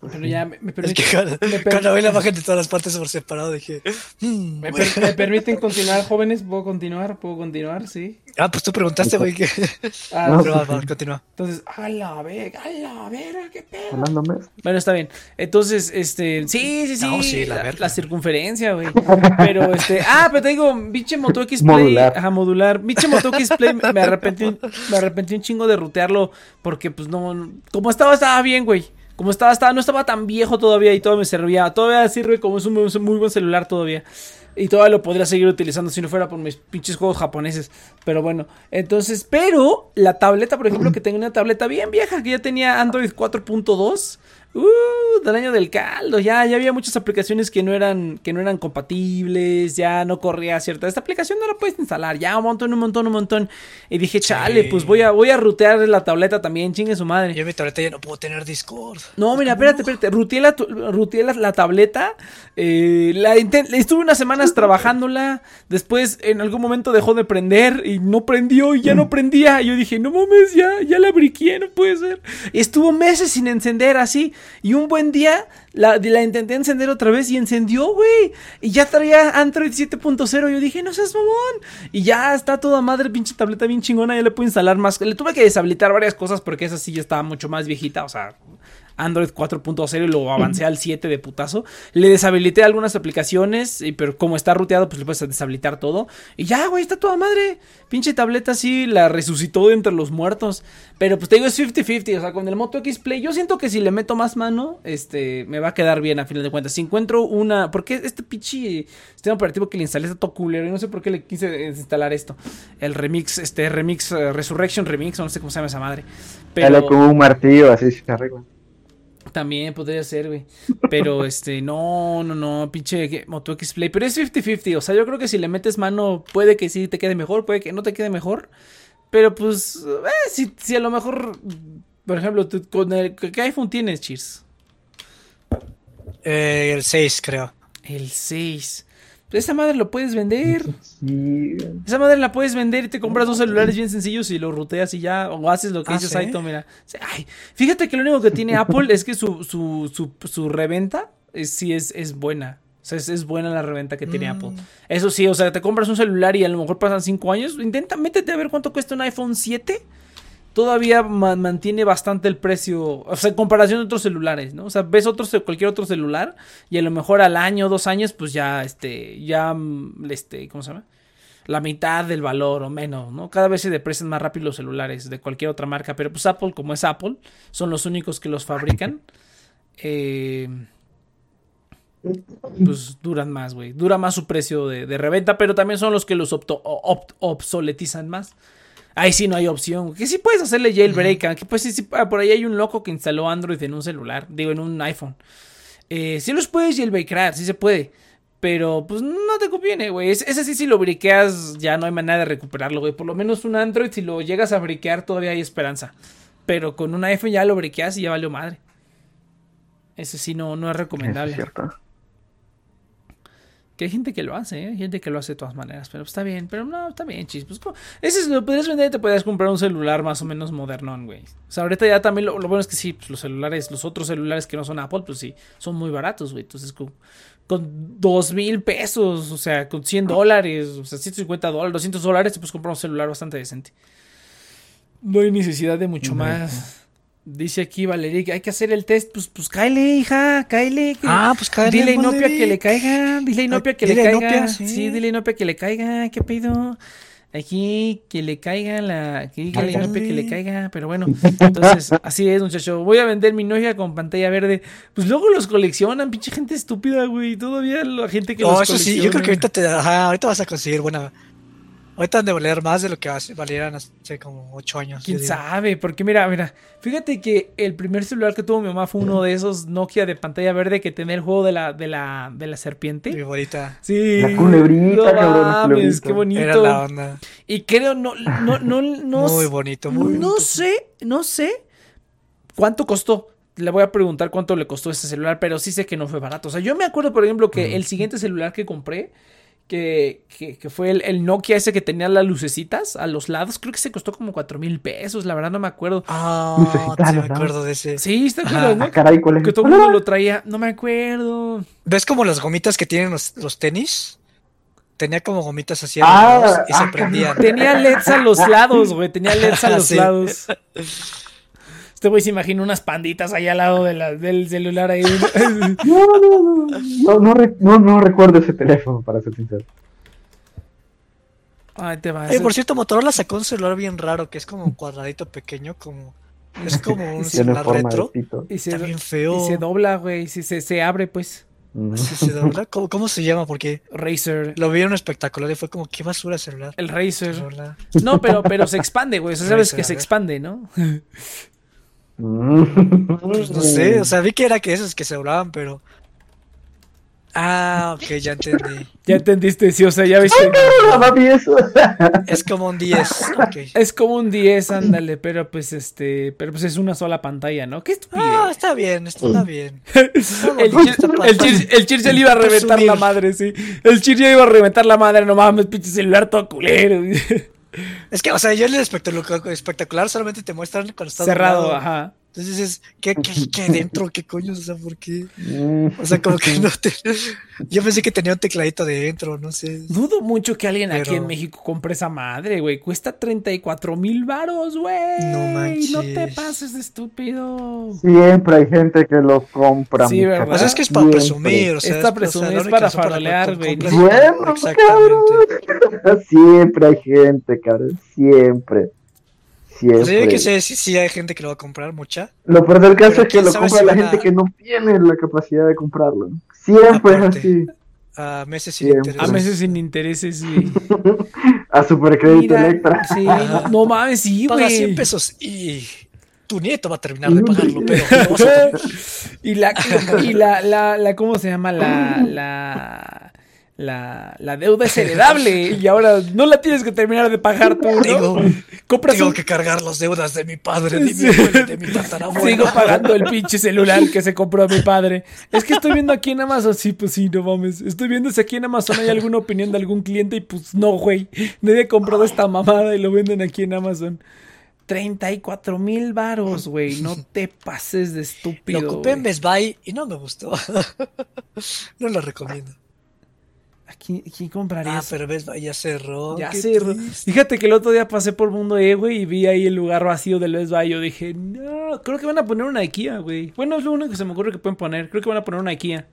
Speaker 1: Pero ya, me, me
Speaker 2: Es
Speaker 1: permite-
Speaker 2: que cuando,
Speaker 1: me per-
Speaker 2: cuando vi la imagen de todas las partes por separado dije... "Hmm,
Speaker 1: ¿Me,
Speaker 2: güey".
Speaker 1: per- me permiten continuar, jóvenes? ¿Puedo continuar? ¿Puedo continuar? Sí.
Speaker 2: Ah, pues tú preguntaste, güey. que-
Speaker 1: Ah,
Speaker 3: No,
Speaker 2: Pero continúa.
Speaker 1: entonces, a la verga, a la verga, qué pedo.
Speaker 3: Mes.
Speaker 1: Bueno, está bien. Entonces, este, sí, sí, sí.
Speaker 2: No, sí, la
Speaker 1: la,
Speaker 2: verga.
Speaker 1: la circunferencia, güey. Pero, este, ah, pero te digo, pinche Moto X Play.
Speaker 3: Modular.
Speaker 1: Ajá, modular. Pinche Moto X Play, me me arrepentí, un- me arrepentí un chingo de rutearlo. Porque, pues, no, como estaba, estaba bien, güey. Como estaba, estaba, no estaba tan viejo todavía y todo me servía. Todavía sirve como es un un muy buen celular todavía. Y todavía lo podría seguir utilizando si no fuera por mis pinches juegos japoneses. Pero bueno, entonces, pero la tableta, por ejemplo, que tengo una tableta bien vieja, que ya tenía Android 4.2. Uh, del año del caldo, ya, ya había muchas aplicaciones que no eran, que no eran compatibles, ya no corría cierta. Esta aplicación no la puedes instalar, ya un montón, un montón, un montón. Y dije, chale, pues voy a, voy a rutear la tableta también, chingue su madre.
Speaker 2: Yo en mi tableta ya no puedo tener Discord.
Speaker 1: No, mira, espérate, espérate. Ruteé la, ruteé la, la tableta. eh, la estuve unas semanas trabajándola. Después, en algún momento dejó de prender y no prendió y ya no prendía. Y yo dije, no mames, ya, ya la briqué, no puede ser. Y estuvo meses sin encender así. Y un buen día la, la intenté encender otra vez y encendió, güey. Y ya traía Android 7.0. Yo dije, no seas mamón. Y ya está toda madre, pinche tableta bien chingona. Ya le puedo instalar más. Le tuve que deshabilitar varias cosas porque esa sí ya estaba mucho más viejita. O sea, Android 4.0 y luego avancé al 7 de putazo. Le deshabilité algunas aplicaciones, y, pero como está ruteado, pues le puedes deshabilitar todo. Y ya, güey, está toda madre. Pinche tableta así la resucitó de entre los muertos. Pero pues te digo, es 50-50. O sea, con el Moto X Play, yo siento que si le meto más mano, este, me va a quedar bien a final de cuentas. Si encuentro una. Porque este pinche sistema operativo que le instalé está todo culero. Y no sé por qué le quise instalar esto. El remix, este, remix, eh, Resurrection Remix, o no sé cómo se llama esa madre.
Speaker 3: Dale
Speaker 1: Pero
Speaker 3: con un martillo, así se arregla.
Speaker 1: También podría ser, güey. Pero este, no, no, no, pinche Moto X Play. Pero es 50-50. O sea, yo creo que si le metes mano, puede que sí te quede mejor, puede que no te quede mejor. Pero pues, eh, si, si a lo mejor, por ejemplo, tú con el. ¿Qué iPhone tienes, Cheers?
Speaker 2: Eh, el 6, creo.
Speaker 1: El 6. Pues esa madre lo puedes vender.
Speaker 3: Sí.
Speaker 1: Esa madre la puedes vender y te compras dos celulares bien sencillos y los ruteas y ya, o haces lo que
Speaker 2: Ah,
Speaker 1: dice
Speaker 2: ¿sí?
Speaker 1: Saito, mira. Ay, fíjate que lo único que tiene Apple es que su, su, su, su reventa es, sí es, es buena. O sea, es, es buena la reventa que tiene
Speaker 2: Mm.
Speaker 1: Apple. Eso sí, o sea, te compras un celular y a lo mejor pasan cinco años. Intenta, métete a ver cuánto cuesta un iPhone 7. Todavía ma- mantiene bastante el precio, o sea, en comparación de otros celulares, ¿no? O sea, ves otros, cualquier otro celular y a lo mejor al año, dos años, pues ya, este, ya, mm, este, ¿cómo se llama? la mitad del valor o menos, ¿no? Cada vez se deprecian más rápido los celulares de cualquier otra marca, pero pues Apple, como es Apple, son los únicos que los fabrican. eh, pues duran más, güey. Dura más su precio de, reventa, pero también son los que los obsoletizan más. Ahí sí no hay opción. Que sí puedes hacerle jailbreak. ah, Que pues sí, sí, ah, por ahí hay un loco que instaló Android en un celular. Digo, en un iPhone. Eh, sí los puedes jailbreakar, sí se puede. Pero pues no te conviene, güey. Es- Ese sí, si lo briqueas, ya no hay manera de recuperarlo, güey. Por lo menos un Android, si lo llegas a briquear, todavía hay esperanza. Pero con un iPhone ya lo briqueas y ya valió madre. Ese sí no, no es
Speaker 3: Eso es
Speaker 1: recomendable.
Speaker 3: cierto.
Speaker 1: Que hay gente que lo hace, ¿eh? Hay gente que lo hace de todas maneras. Pero pues, está bien, pero no, está bien, chis. Pues, co- ese es lo podrías vender y te podrías comprar un celular más o menos modernón, güey. O sea, ahorita ya también lo, lo bueno es que sí, pues los celulares, los otros celulares que no son Apple, pues sí, son muy baratos, güey. Entonces, con, con dos mil pesos, o sea, con 100 dólares, o sea, 150 dólares, 200 dólares, te puedes comprar un celular bastante decente. No hay necesidad de mucho más. Dice aquí Valeria que hay que hacer el test. Pues, pues cáele, hija, cáele.
Speaker 2: Ah, pues cáele,
Speaker 1: Dile a Inopia que le caiga. Dile a Inopia que le
Speaker 2: Dile
Speaker 1: caiga.
Speaker 2: Inopia,
Speaker 1: sí.
Speaker 2: sí.
Speaker 1: dile a Inopia que le caiga. ¿Qué pedo? Aquí que le caiga la. Que diga. Inopia que le caiga. Pero bueno, entonces, así es, muchacho. Voy a vender mi Nokia con pantalla verde. Pues luego los coleccionan, pinche gente estúpida, güey. Todavía la gente que
Speaker 2: No,
Speaker 1: los
Speaker 2: eso sí, yo creo que ahorita te ajá, ahorita vas a conseguir buena. Ahorita han de valer más de lo que valieran hace como 8 años.
Speaker 1: ¿Quién sabe? Porque mira, mira, fíjate que el primer celular que tuvo mi mamá fue uno de esos Nokia de pantalla verde que tenía el juego de la, de la, de la serpiente.
Speaker 2: Mi bonita.
Speaker 1: Sí.
Speaker 3: La culebrita,
Speaker 1: no
Speaker 3: cabrón,
Speaker 1: mames, qué bonito.
Speaker 2: Era la onda.
Speaker 1: Y creo, no, no, no, no,
Speaker 2: Muy bonito, muy
Speaker 1: No
Speaker 2: bonito.
Speaker 1: sé, no sé cuánto costó. Le voy a preguntar cuánto le costó ese celular, pero sí sé que no fue barato. O sea, yo me acuerdo, por ejemplo, que el siguiente celular que compré, que, que, que fue el, el Nokia ese que tenía las lucecitas a los lados, creo que se costó como cuatro mil pesos, la verdad no me acuerdo.
Speaker 2: Ah,
Speaker 3: Lucecitas,
Speaker 2: sí me acuerdo de ese.
Speaker 1: Sí, ¿te
Speaker 2: Ajá.
Speaker 1: acuerdas, no?
Speaker 3: Ah, caray, ¿cuál es?
Speaker 1: Que todo el mundo lo traía, no me acuerdo.
Speaker 2: ¿Ves como las gomitas que tienen los, los tenis? Tenía como gomitas así
Speaker 3: Ah,
Speaker 2: y se
Speaker 3: ah,
Speaker 2: prendían.
Speaker 1: Tenía LEDs a los lados, güey. Tenía LEDs a los
Speaker 2: Sí.
Speaker 1: lados. Este güey se imagina unas panditas ahí al lado de la- del celular ahí.
Speaker 3: No, no, no, no, no, re- no, no recuerdo ese teléfono, para ser sincero.
Speaker 1: Ay, te vas.
Speaker 2: Eh, por cierto, Motorola sacó un celular bien raro que es como un cuadradito pequeño, como es como un celular retro.
Speaker 1: y se,
Speaker 2: Está bien
Speaker 1: y
Speaker 2: feo.
Speaker 1: se dobla, güey. Si se, se abre, pues.
Speaker 3: Ujú.
Speaker 2: Sí, se dobla. ¿Cómo, cómo se llama? Porque
Speaker 1: Razer.
Speaker 2: lo vi en un espectacular y fue como, qué basura celular.
Speaker 1: El Razer. No, pero, pero se expande, güey. O sea, sabes
Speaker 2: Razer,
Speaker 1: que se expande, ¿no?
Speaker 2: Pues no sé, o sea, vi que era que esos que se doblaban, pero. Ah, ok, ya entendí.
Speaker 1: Ya entendiste, sí. O sea, ya viste.
Speaker 2: Es como un 10. Ok.
Speaker 1: Es como un 10, ándale. Pero pues este. Pero pues es una sola pantalla, ¿no? Qué estupidez.
Speaker 2: Ah, está bien, está bien.
Speaker 1: El el, Chir, el Chir se le iba a reventar la madre, sí. El Chir ya iba a reventar la madre, no mames, pinche celular todo culero.
Speaker 2: Es que, o sea, yo en el espectacular, espectacular solamente te muestran cuando estás
Speaker 1: Cerrado, ajá.
Speaker 2: Entonces dices, ¿qué, qué, qué dentro? ¿Qué coño? O sea, ¿por qué? O sea, como que no te... Yo pensé que tenía un tecladito adentro, no sé.
Speaker 1: Dudo mucho que alguien aquí en México compre esa madre, güey. Cuesta 34 mil varos, güey.
Speaker 2: No manches.
Speaker 1: No te pases de estúpido.
Speaker 3: Siempre hay gente que lo compra.
Speaker 1: Sí. ¿verdad?
Speaker 2: Pues es que es para
Speaker 3: Siempre.
Speaker 2: presumir, o sea,
Speaker 1: Es
Speaker 2: o sea,
Speaker 1: presumir, es para farolear, güey.
Speaker 3: Bueno,
Speaker 2: Exactamente.
Speaker 3: Siempre hay gente, cabrón. Siempre.
Speaker 2: Que sé, sí, sí hay gente que lo va a comprar, mucha.
Speaker 3: Lo peor del caso
Speaker 2: Pero
Speaker 3: es que lo compra
Speaker 2: si
Speaker 3: la gente
Speaker 2: a-
Speaker 3: que no tiene la capacidad de comprarlo. Siempre
Speaker 2: Aparte.
Speaker 3: es así.
Speaker 2: A meses sin
Speaker 3: Siempre.
Speaker 2: interés.
Speaker 1: A meses sin intereses, güey.
Speaker 3: A supercrédito
Speaker 1: Mira,
Speaker 3: Electra.
Speaker 1: Sí, no, no mames, sí,
Speaker 2: Paga
Speaker 1: güey.
Speaker 2: 100 pesos y tu nieto va a terminar de pagarlo, pero vas a
Speaker 1: y la, y la, la, la, ¿cómo se llama? La, la, la, la deuda es heredable y ahora no la tienes que terminar de pagar tú, Compras
Speaker 2: tengo
Speaker 1: un-
Speaker 2: que cargar las deudas de mi padre, de mi abuelo de mi tatarabuelo.
Speaker 1: Sigo pagando el pinche celular que se compró mi padre. Es que estoy viendo aquí en Amazon. Sí, pues sí, no mames. Estoy viendo si aquí en Amazon hay alguna opinión de algún cliente y pues no, güey. Nadie ha comprado esta mamada y lo venden aquí en Amazon. 34 mil varos, güey. No te pases de estúpido.
Speaker 2: Lo ocupé en. Best Buy y no me gustó. no lo recomiendo.
Speaker 1: Aquí, aquí comprarías.
Speaker 2: Ah, pero Buy ya cerró.
Speaker 1: Ya
Speaker 2: triste.
Speaker 1: fíjate que el otro día pasé por Mundo E, güey, y vi ahí el lugar vacío del Best Buy. Yo dije, no, creo que van a poner una IKEA, güey. Bueno, es lo único que se me ocurre que pueden poner. Creo que van a poner una IKEA.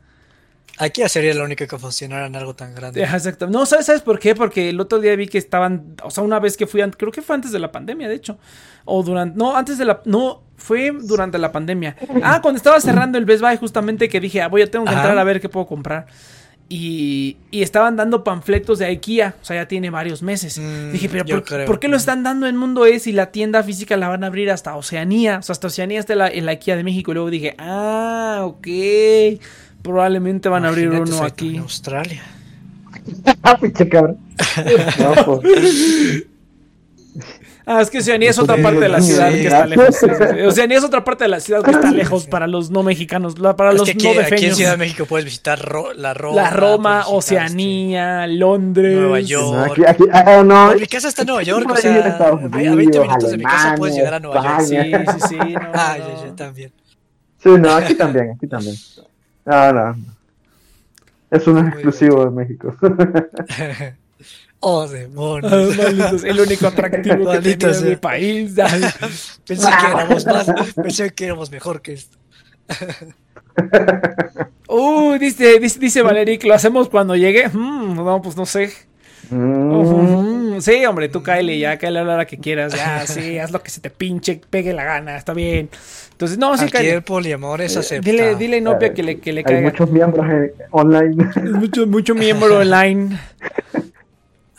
Speaker 2: Ya sería lo único que funcionara en algo tan grande.
Speaker 1: Exacto. No, ¿sabes, ¿sabes por qué? Porque el otro día vi que estaban, o sea, una vez que fui, creo que fue antes de la pandemia, de hecho. O durante, no, antes de la, no, fue durante la pandemia. Ah, cuando estaba cerrando el Best Buy, justamente que dije, ah, voy a tengo que
Speaker 2: Ajá.
Speaker 1: entrar a ver qué puedo comprar. Y, y estaban dando panfletos de IKEA, o sea, ya tiene varios meses.
Speaker 2: Mm,
Speaker 1: dije, pero por,
Speaker 2: creo.
Speaker 1: ¿por qué lo están dando en Mundo E si la tienda física la van a abrir hasta Oceanía? O sea, hasta Oceanía está la, en la IKEA de México. Y luego dije, ah, ok. Probablemente van a abrir uno aquí.
Speaker 2: En Australia.
Speaker 3: Ah, pinche cabrón. No, pues.
Speaker 1: Ah, es que Oceanía es otra parte de la ciudad
Speaker 2: sí.
Speaker 1: que está lejos. Oceanía es otra parte de la ciudad que está lejos para los no mexicanos, para
Speaker 2: Es
Speaker 1: los
Speaker 2: que aquí,
Speaker 1: no
Speaker 2: aquí en
Speaker 1: defeños.
Speaker 2: Ciudad de México puedes visitar Ro- la Roma.
Speaker 1: La Roma,
Speaker 2: visitar,
Speaker 1: Oceanía, Londres.
Speaker 2: Nueva
Speaker 3: No,
Speaker 2: York.
Speaker 3: aquí, aquí, ah, no.
Speaker 2: este, Mi casa está en Nueva York, o sea, a 20 minutos de mi casa puedes llegar a Nueva York.
Speaker 1: Sí, sí, sí. no,
Speaker 2: Ah,
Speaker 1: no.
Speaker 2: yo, yo también.
Speaker 3: Sí, no, aquí también, aquí también. No, no. Eso no es
Speaker 2: Muy
Speaker 3: exclusivo de México.
Speaker 2: Oh,
Speaker 1: Ah,
Speaker 2: demonios.
Speaker 1: malditos, el único atractivo que
Speaker 2: Maldito
Speaker 1: tiene
Speaker 2: sea.
Speaker 1: mi país. Ay.
Speaker 2: Pensé que éramos más, pensé que éramos mejor que esto.
Speaker 1: Uh, dice, dice, dice Valeric, ¿lo hacemos cuando llegue? Mm, no, pues no sé.
Speaker 3: Mm.
Speaker 1: Mm, sí, hombre, tú cáele ya, cáele a la hora que quieras. Ya, sí, haz lo que se te pinche, pegue la gana, está bien. Entonces, no, sí,
Speaker 2: el poliamor es
Speaker 1: Eh,
Speaker 2: aceptado.
Speaker 1: Dile, dile a Inopia que le, que le
Speaker 3: Hay
Speaker 1: caiga.
Speaker 3: muchos miembros eh, online.
Speaker 1: Mucho, mucho miembro online.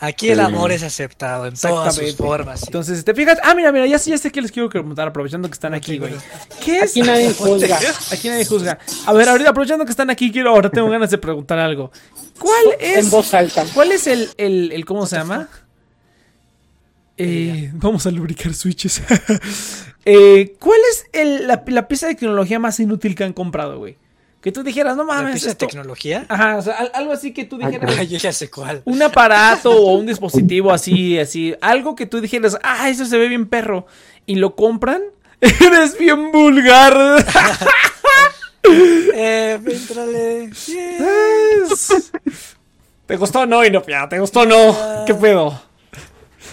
Speaker 2: Aquí el amor es aceptado en todas sus
Speaker 1: Exactamente.
Speaker 2: formas.
Speaker 1: Entonces, ¿te fijas? Ah, mira, mira, ya, sé- ya sé que les quiero preguntar, aprovechando que están aquí, güey. ¿Qué es?
Speaker 4: Aquí nadie juzga.
Speaker 1: Aquí nadie juzga. A ver, ahorita aprovechando que están aquí, quiero, ahora tengo ganas de preguntar algo. ¿Cuál es?
Speaker 4: En voz alta.
Speaker 1: ¿Cuál es el, el, el cómo se llama? Eh, vamos a lubricar switches. Eh, ¿Cuál es el- la, la pieza de tecnología más inútil que han comprado, güey? Que tú dijeras, no
Speaker 2: ¿La
Speaker 1: mames, esto...
Speaker 2: tecnología?
Speaker 1: Ajá, o sea, al- algo así que tú dijeras,
Speaker 2: Ay, yo ya sé cuál.
Speaker 1: un aparato o un dispositivo así, así, algo que tú dijeras, ah, eso se ve bien perro, y lo compran, eres bien vulgar.
Speaker 2: Eh, entrale.
Speaker 1: ¿Te gustó o no, Inopia? ¿Te gustó o no? ¿Qué pedo?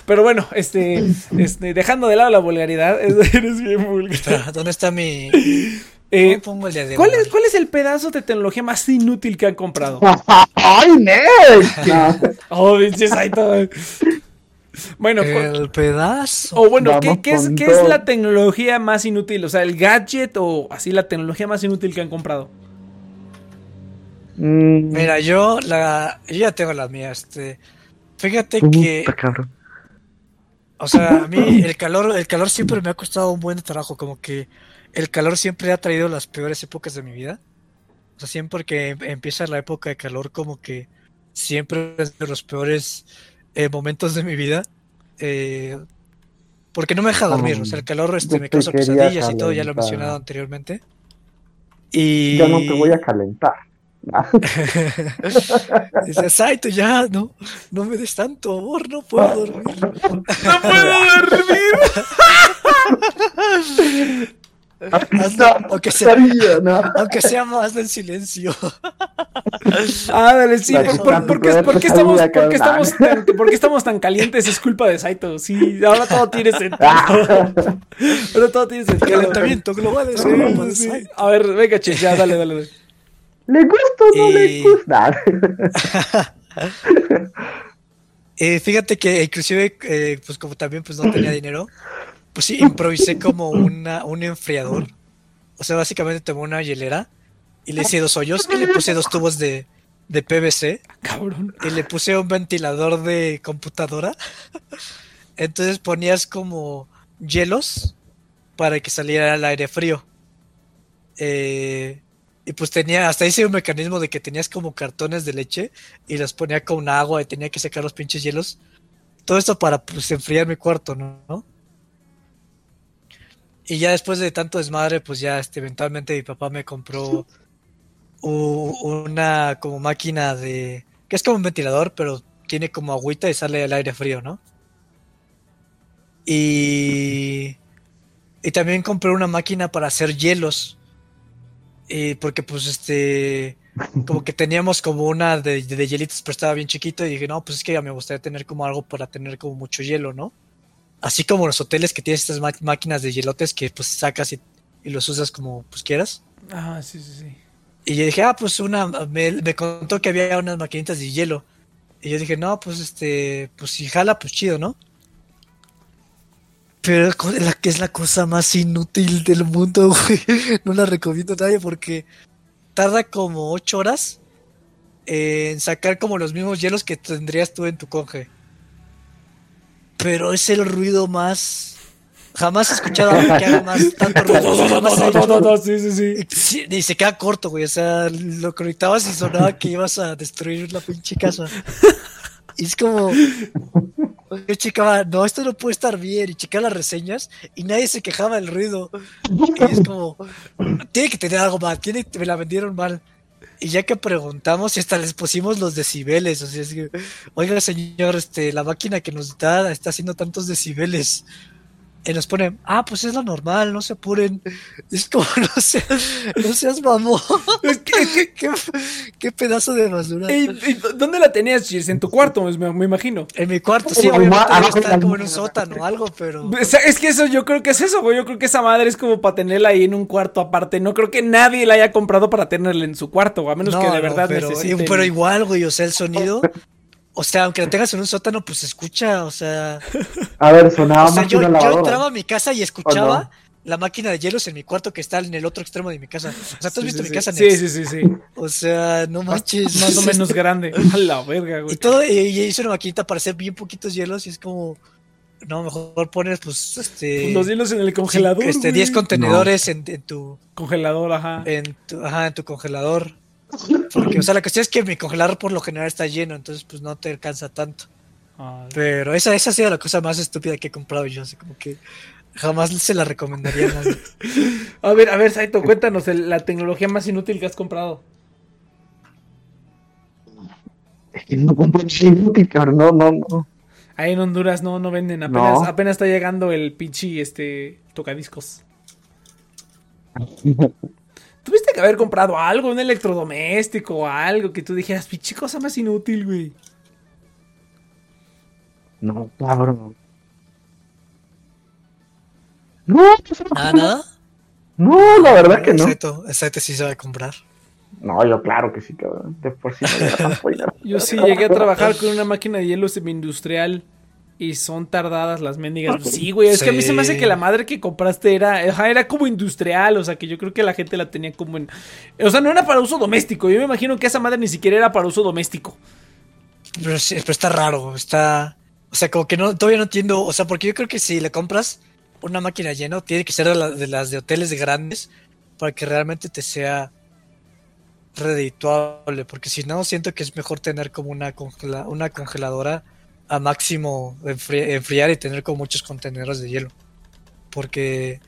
Speaker 1: Pero bueno, este, este, dejando de lado la vulgaridad, eres bien vulgar.
Speaker 2: ¿Dónde está mi.?
Speaker 1: Eh,
Speaker 2: ¿Cómo pongo el día de
Speaker 1: ¿cuál, es, ¿Cuál es el pedazo de tecnología más inútil que han comprado?
Speaker 3: ¡Ay, Ned! No.
Speaker 1: Oh, pinche Saito. Bueno,
Speaker 2: El pedazo.
Speaker 1: o bueno, ¿qué, es, qué es la tecnología más inútil? O sea, el gadget o así la tecnología más inútil que han comprado.
Speaker 3: Mm,
Speaker 2: Mira, yo la. Yo ya tengo la mía. Este. Fíjate que.
Speaker 3: cabrón.
Speaker 2: O sea, a mí el calor, el calor siempre me ha costado un buen trabajo, como que el calor siempre ha traído las peores épocas de mi vida. O sea, siempre que em- empieza la época de calor, como que siempre es de los peores eh, momentos de mi vida. Eh, porque no me deja dormir. O sea, el calor este, me causa pesadillas y todo, ya lo he
Speaker 3: calentar.
Speaker 2: mencionado anteriormente. Y
Speaker 3: Ya no te voy a calentar.
Speaker 2: Dice, Saito, ya, no, no me des tanto amor, no puedo dormir.
Speaker 1: ¡No puedo dormir!
Speaker 2: Aunque sea, aunque más en silencio.
Speaker 1: Ah, dale, sí. ¿Por, qué, estamos, tan, calientes? Es culpa de Saito. Sí, ahora todo tiene sentido.
Speaker 3: Ah,
Speaker 1: Ahora todo tiene sentido.
Speaker 2: Calentamiento global es
Speaker 1: Sí,
Speaker 2: culpa de
Speaker 1: sí.
Speaker 2: Saito.
Speaker 1: A ver, venga, ya, dale, dale. dale.
Speaker 3: ¿Le gusta o no le gusta?
Speaker 2: Eh, fíjate que inclusive, eh, pues como también pues no tenía dinero, pues sí, improvisé como una, un enfriador. O sea, básicamente tomé una hielera y le hice dos hoyos y le puse dos tubos de, de PVC
Speaker 1: Cabrón.
Speaker 2: y le puse un ventilador de computadora. Entonces ponías como hielos para que saliera el aire frío. Eh, y pues tenía, hasta hice un mecanismo de que tenías como cartones de leche y los ponía con agua y tenía que sacar los pinches hielos. Todo esto para pues enfriar mi cuarto, ¿no? Y ya después de tanto desmadre, pues ya este, eventualmente mi papá me compró una como máquina de... que es como un ventilador, pero tiene como agüita y sale el aire frío, ¿no? Y... Y también compré una máquina para hacer hielos. Y porque pues este... Como que teníamos como una de, de hielitos, pero estaba bien chiquito y dije, no, pues es que ya me gustaría tener como algo para tener como mucho hielo, ¿no? Así como los hoteles que tienen estas máquinas de hielotes que pues sacas y, y los usas como pues quieras.
Speaker 1: Ah, sí, sí, sí.
Speaker 2: Y yo dije, ah, pues una, me, me contó que había unas maquinitas de hielo. Y yo dije, no, pues este, pues si jala, pues chido, ¿no? Pero la que es la cosa más inútil del mundo, güey. No la recomiendo a nadie porque tarda como ocho horas en sacar como los mismos hielos que tendrías tú en tu conge. Pero es el ruido más... Jamás he escuchado a alguien que haga más tanto ruido. Hecho-
Speaker 1: Sí, sí, sí.
Speaker 2: Sí, y se queda corto, güey. O sea, lo conectabas y sonaba que ibas a destruir la pinche casa. Y es como. Yo checaba, no, esto no puede estar bien. Y checaba las reseñas y nadie se quejaba del ruido. Y es como, tiene que tener algo mal, tiene, me la vendieron mal. Y ya que preguntamos, y hasta les pusimos los decibeles. O sea, es que, oiga, señor, este, la máquina que nos da está haciendo tantos decibeles. Y nos ponen, ah, pues es lo normal, no se apuren. Es como, no seas, no seas mamón. ¿Qué, qué, qué pedazo de basura.
Speaker 1: Ey, ey, ¿Dónde la tenías, Chis? En tu cuarto, me, me imagino.
Speaker 2: En mi cuarto, sí,
Speaker 3: Como
Speaker 2: obviamente estar como en un sótano o algo, pero.
Speaker 1: Es que eso yo creo que es eso, güey. Yo creo que esa madre es como para tenerla ahí en un cuarto aparte. No creo que nadie la haya comprado para tenerla en su cuarto, güey, a menos
Speaker 2: No,
Speaker 1: que de
Speaker 2: no,
Speaker 1: verdad
Speaker 2: pero,
Speaker 1: necesiten.
Speaker 2: pero igual, güey, o sea, el sonido. O sea, aunque la tengas en un sótano, pues se escucha, o sea.
Speaker 3: A ver, sonaba
Speaker 2: o sea,
Speaker 3: más que
Speaker 2: yo,
Speaker 3: una
Speaker 2: yo entraba a mi casa y escuchaba
Speaker 3: ¿O no?
Speaker 2: la máquina de hielos en mi cuarto que está en el otro extremo de mi casa. O sea, ¿tú has
Speaker 1: Sí,
Speaker 2: visto
Speaker 1: sí,
Speaker 2: mi casa,
Speaker 1: sí.
Speaker 2: Nex?
Speaker 1: Sí, sí, sí, sí.
Speaker 2: O sea, no manches.
Speaker 1: Más o menos grande. A la verga,
Speaker 2: Y
Speaker 1: güey.
Speaker 2: todo, y, y hice una maquinita para hacer bien poquitos hielos y es como. No, mejor pones, pues, este.
Speaker 1: Los hielos en el congelador.
Speaker 2: Este,
Speaker 1: güey.
Speaker 2: 10 contenedores en, en tu.
Speaker 1: Congelador, ajá.
Speaker 2: En tu, ajá, en tu congelador. Porque, o sea, la cuestión es que mi congelador por lo general está lleno, entonces pues no te alcanza tanto. Pero esa, esa ha sido la cosa más estúpida que he comprado yo, así como que jamás se la recomendaría a nadie.
Speaker 1: A ver, a ver, Saito, cuéntanos el- la tecnología más inútil que has comprado.
Speaker 3: Es que no compré inútil, cabrón. No, no, no.
Speaker 1: Ahí en Honduras no, no venden. Apenas,
Speaker 3: No.
Speaker 1: apenas está llegando el pinche este tocadiscos. Tuviste que haber comprado algo, un electrodoméstico o algo que tú dijeras, pinche cosa más inútil, güey.
Speaker 3: No, cabrón. No, pues,
Speaker 2: ¿Nada, nada?
Speaker 3: no, la verdad que no.
Speaker 2: Exacto, exacto, sí se va a comprar.
Speaker 3: No, yo claro que sí, cabrón. De por sí no.
Speaker 1: Yo sí llegué a trabajar con una máquina de hielo semi-industrial y son tardadas las mendigas. Sí, güey, es que a mí se me hace que la madre que compraste era, era como industrial, o sea, que yo creo que la gente la tenía como en... O sea, no era para uso doméstico, yo me imagino que esa madre ni siquiera era para uso doméstico.
Speaker 2: Pero, está raro, está... O sea, como que no, todavía no entiendo, o sea, porque yo creo que si le compras una máquina llena, tiene que ser de, la- de las de hoteles grandes para que realmente te sea redituable, porque si no, siento que es mejor tener como una, congela- una congeladora a máximo enfri- enfriar y tener como muchos contenedores de hielo. Porque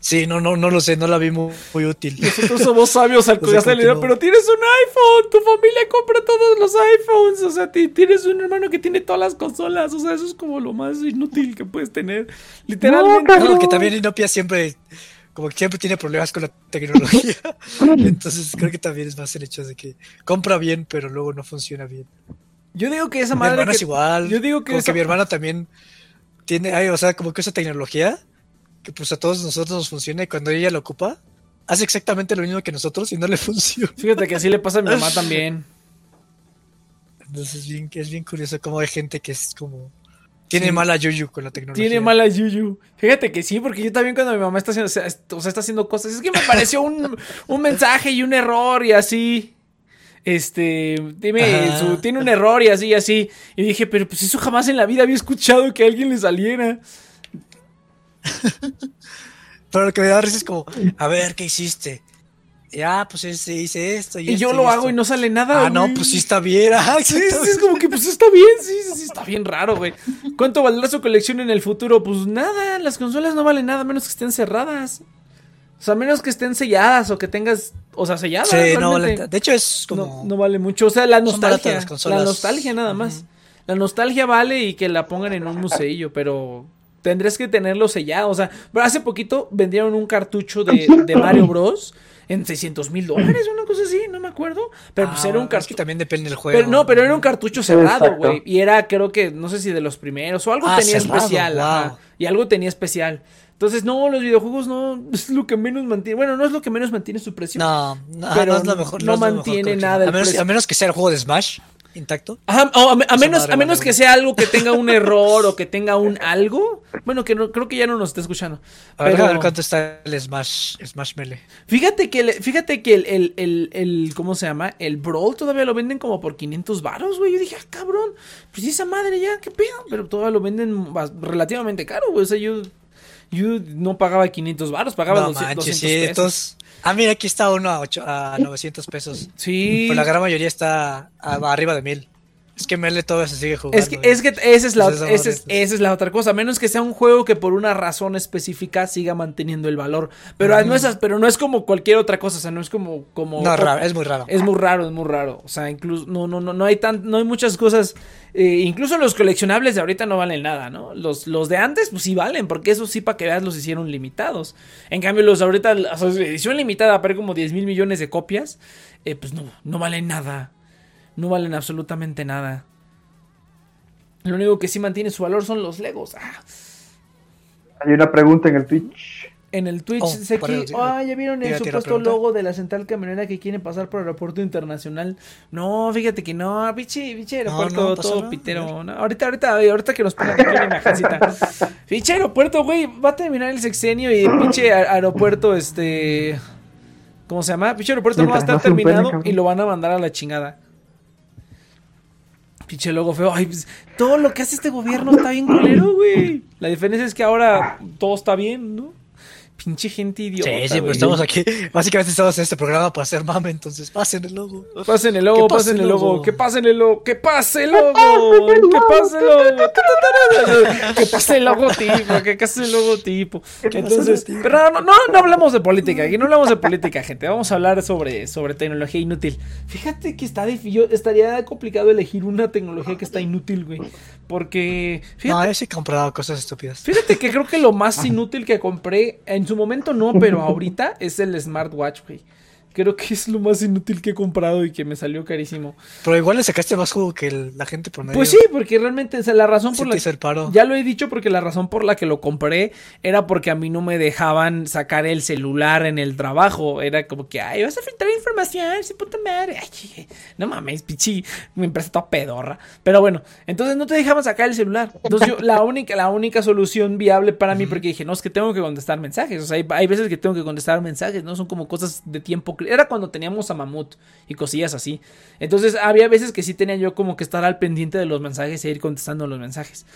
Speaker 2: sí, no, no, no lo sé, no la vi muy, muy útil.
Speaker 1: Nosotros somos sabios al
Speaker 2: O sea,
Speaker 1: cuidar el dinero,
Speaker 2: continúa.
Speaker 1: pero tienes un iPhone, tu familia compra todos los iPhones, o sea, ti- tienes un hermano que tiene todas las consolas, o sea, eso es como lo más inútil que puedes tener. Literalmente.
Speaker 2: Claro que también Inopia siempre como que siempre tiene problemas con la tecnología. Entonces creo que también es más el hecho de que compra bien, pero luego no funciona bien.
Speaker 1: Yo digo que esa
Speaker 2: Mi
Speaker 1: madre.
Speaker 2: hermana
Speaker 1: que-
Speaker 2: es igual.
Speaker 1: Yo digo que
Speaker 2: como
Speaker 1: esa-
Speaker 2: que mi hermana también tiene, ay, o sea, como que esa tecnología que pues a todos nosotros nos funciona y cuando ella lo ocupa, hace exactamente lo mismo que nosotros y no le funciona.
Speaker 1: Fíjate que así le pasa a mi mamá también.
Speaker 2: Entonces es bien, es bien curioso cómo hay gente que es como... Tiene mala yuyu con la tecnología.
Speaker 1: Tiene mala yuyu. Fíjate que sí, porque yo también cuando mi mamá está haciendo, o sea, está haciendo cosas, es que me pareció un, un mensaje y un error y así. Este, dime, su- tiene un error y así, y así. Y dije, pero pues eso jamás en la vida había escuchado que a alguien le saliera.
Speaker 2: Pero lo que me da risa es como, a ver, ¿qué hiciste? Ya, pues hice, hice esto y,
Speaker 1: Y yo lo hago
Speaker 2: esto".
Speaker 1: y no sale nada.
Speaker 2: Ah, no, pues sí está bien. Ah,
Speaker 1: Sí, es como que pues está bien, sí, sí, sí, está bien raro, güey. ¿Cuánto valdrá su colección en el futuro? Pues nada, las consolas no valen nada a menos que estén cerradas. Sea, a menos que estén selladas o que tengas, o sea, selladas.
Speaker 2: Sí, no, de hecho es como...
Speaker 1: no, no vale mucho. O sea, la nostalgia.
Speaker 2: las consolas.
Speaker 1: La nostalgia nada más. La nostalgia vale y que la pongan en un museillo, pero tendrías que tenerlo sellado. O sea, pero hace poquito vendieron un cartucho de, de Mario Bros. en 600 mil dólares, una cosa así, no me acuerdo. Pero pues
Speaker 2: Ah,
Speaker 1: era un
Speaker 2: es que
Speaker 1: cartucho.
Speaker 2: también depende del juego.
Speaker 1: Pero no, pero era un cartucho cerrado, güey. Y era, creo que, no sé si de los primeros o algo
Speaker 2: Ah,
Speaker 1: tenía
Speaker 2: cerrado,
Speaker 1: especial.
Speaker 2: wow.
Speaker 1: ajá. Y algo tenía especial. Entonces, no, los videojuegos no es lo que menos mantiene. Bueno, no es lo que menos mantiene su precio.
Speaker 2: No, no,
Speaker 1: Pero
Speaker 2: no es lo mejor.
Speaker 1: no
Speaker 2: es mejor
Speaker 1: mantiene nada el
Speaker 2: A menos,
Speaker 1: precio.
Speaker 2: a menos que sea el juego de Smash intacto.
Speaker 1: Ajá, o a, menos, a menos que sea algo que tenga un error o que tenga un algo. Bueno, que no, creo que ya no nos está escuchando.
Speaker 2: A ver,
Speaker 1: Pero-
Speaker 2: a ver cuánto está el Smash, Smash Melee.
Speaker 1: Fíjate que, el, fíjate que el, el, el, el- ¿cómo se llama? El Brawl todavía lo venden como por 500 varos, güey. Yo dije, ah, cabrón, pues esa madre ya, qué pedo. Pero todavía lo venden relativamente caro, güey. O sea, yo, yo no pagaba 500 varos, pagaba
Speaker 2: No
Speaker 1: 200,
Speaker 2: manches,
Speaker 1: 200
Speaker 2: sí,
Speaker 1: pesos.
Speaker 2: Ah, mira, aquí está uno a, ocho- a 900 pesos.
Speaker 1: Sí.
Speaker 2: Pero la gran mayoría está a- arriba de 1000. Es que Melee todavía se sigue jugando.
Speaker 1: Es que, es que esa es, la,
Speaker 2: Pues esa
Speaker 1: esa, es,
Speaker 2: madre,
Speaker 1: esa es la otra cosa. A menos que sea un juego que por una razón específica siga manteniendo el valor. Pero, no, es, pero no es como cualquier otra cosa. O sea, no es como. como
Speaker 2: No, es raro, es muy raro.
Speaker 1: Es muy raro, es muy raro. O sea, incluso no, no, no, no hay tan, no hay muchas cosas. eh, incluso los coleccionables de ahorita no valen nada, ¿no? Los, los de antes, pues sí valen, porque esos sí, para que veas, los hicieron limitados. En cambio, los de ahorita, o sea, edición limitada, para como 10 mil millones de copias, eh, pues no, no valen nada. No valen absolutamente nada. Lo único que sí mantiene su valor son los Legos. Ah,
Speaker 3: Hay una pregunta en el Twitch.
Speaker 1: en el Twitch
Speaker 2: Oh,
Speaker 1: dice aquí,
Speaker 2: eso,
Speaker 1: ah, ya vieron el supuesto logo de la central camionera que quiere pasar por aeropuerto internacional. No, fíjate que no, pinche, pinche
Speaker 2: No,
Speaker 1: aeropuerto
Speaker 2: no,
Speaker 1: todo pitero. no, ahorita, ahorita, ahorita que nos pongan aquí una imagencita. Pinche aeropuerto, güey, va a terminar el sexenio y el pinche aeropuerto, este... ¿Cómo se llama? Pinche aeropuerto no va a estar terminado y lo van a mandar a la chingada. Pinche logo feo. Ay, pues, todo lo que hace este gobierno está bien culero, güey. La diferencia es que ahora todo está bien, ¿no? Pinche gente idiota.
Speaker 2: Sí, sí, pero
Speaker 1: güey.
Speaker 2: estamos aquí. Básicamente estamos en este programa para hacer mame, entonces pasen el logo.
Speaker 1: Pasen el logo, pasen el
Speaker 2: el
Speaker 1: logo,
Speaker 2: logo.
Speaker 1: que pasen el logo, que pase el logo, que pase el logo, que pase el logotipo, que pase el logotipo. Entonces, pero no, no, no hablamos de política, aquí no hablamos de política, gente, vamos a hablar sobre, sobre tecnología inútil. Fíjate que está difí- yo estaría complicado elegir una tecnología que está inútil, güey, porque
Speaker 2: No,
Speaker 1: fíjate,
Speaker 2: yo sí he comprado cosas estúpidas.
Speaker 1: fíjate que creo que lo más inútil que compré, en su momento no, pero ahorita es el smartwatch, güey. Creo que es lo más inútil que he comprado y que me salió carísimo.
Speaker 2: Pero igual le sacaste más jugo que el- la gente promedio.
Speaker 1: Pues sí, porque realmente o sea, la razón
Speaker 2: Sí
Speaker 1: por la
Speaker 2: paro.
Speaker 1: ya lo he dicho porque la razón por la que lo compré era porque a mí no me dejaban sacar el celular en el trabajo. Era como que, ay, vas a filtrar información, sí, puta madre. Ay, no mames, pichi, me empresa toda pedorra. Pero bueno, entonces no te dejaban sacar el celular. Entonces yo, la única, la única solución viable para mí, porque dije, no, es que tengo que contestar mensajes. O sea, hay, hay veces que tengo que contestar mensajes, ¿no? Son como cosas de tiempo. Era cuando teníamos a Mamut y cosillas así. Entonces había veces que sí tenía yo como que estar al pendiente de los mensajes e ir contestando los mensajes.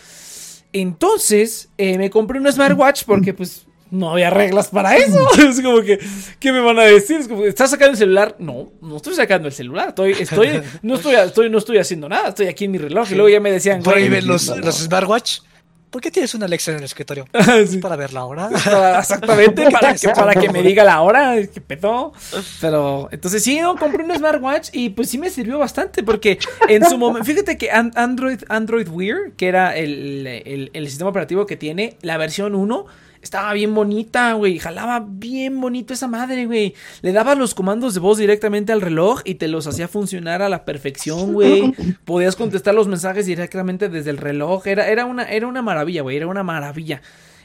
Speaker 1: Entonces, eh, me compré un smartwatch porque pues no había reglas para eso. Es como que, ¿qué me van a decir? Es como, ¿estás sacando el celular? No, no estoy sacando el celular. Estoy, estoy, no estoy, estoy, no estoy haciendo nada. Estoy aquí en mi reloj. Y luego ya me decían,
Speaker 2: ven los, los smartwatch. ¿Por qué tienes una Alexa en el escritorio?
Speaker 1: Sí.
Speaker 2: Para ver la hora.
Speaker 1: Exactamente, para que, para que me diga la hora, que pedo. Pero, entonces sí, no, compré un smartwatch y pues sí me sirvió bastante porque en su momento, fíjate que An- Android, Android Wear, que era el, el- el sistema operativo que tiene, la versión 1, Estaba bien bonita, güey. Jalaba bien bonito esa madre, güey. Le dabas los comandos de voz directamente al reloj y te los hacía funcionar a la perfección, güey. Podías contestar los mensajes directamente desde el reloj. Era, era, una, era una maravilla, güey. Era una maravilla.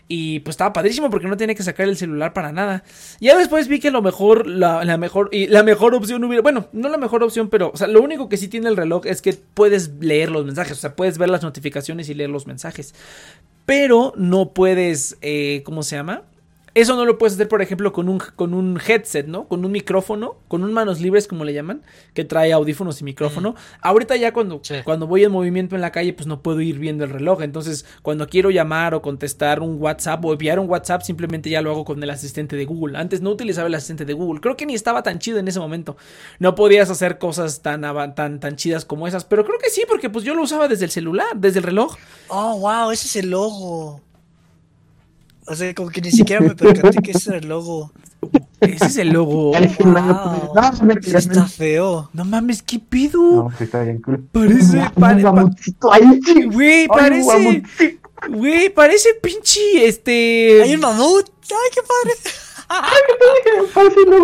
Speaker 1: Y pues estaba padrísimo porque no tenía que sacar el celular para nada. Ya después vi que lo mejor, la, la mejor, y la mejor opción hubiera, bueno, no la mejor opción, pero, o sea, lo único que sí tiene el reloj es que puedes leer los mensajes, o sea, puedes ver las notificaciones y leer los mensajes. Pero no puedes, eh, ¿cómo se llama? Eso no lo puedes hacer, por ejemplo, con un, con un headset, ¿no? Con un micrófono, con un manos libres, como le llaman, que trae audífonos y micrófono. Ahorita ya cuando,
Speaker 2: Sí.
Speaker 1: cuando voy en movimiento en la calle, pues no puedo ir viendo el reloj. Entonces, cuando quiero llamar o contestar un WhatsApp o enviar un WhatsApp, simplemente ya lo hago con el asistente de Google. Antes no utilizaba el asistente de Google. Creo que ni estaba tan chido en ese momento. No podías hacer cosas tan, tan, tan chidas como esas. Pero creo que sí, porque pues yo lo usaba desde el celular, desde el reloj.
Speaker 2: Oh, wow, ese es el logo. O sea, como que ni siquiera me percaté que ese era el logo.
Speaker 1: Ese es el logo.
Speaker 2: Wow.
Speaker 3: No, me
Speaker 2: Sí está feo.
Speaker 1: No mames, ¿qué pido?
Speaker 3: No, sí está bien cool.
Speaker 1: Parece,
Speaker 3: Ay,
Speaker 1: pare- güey, parece, güey, parece pinche, este...
Speaker 2: Hay un mamut. Ay, qué padre.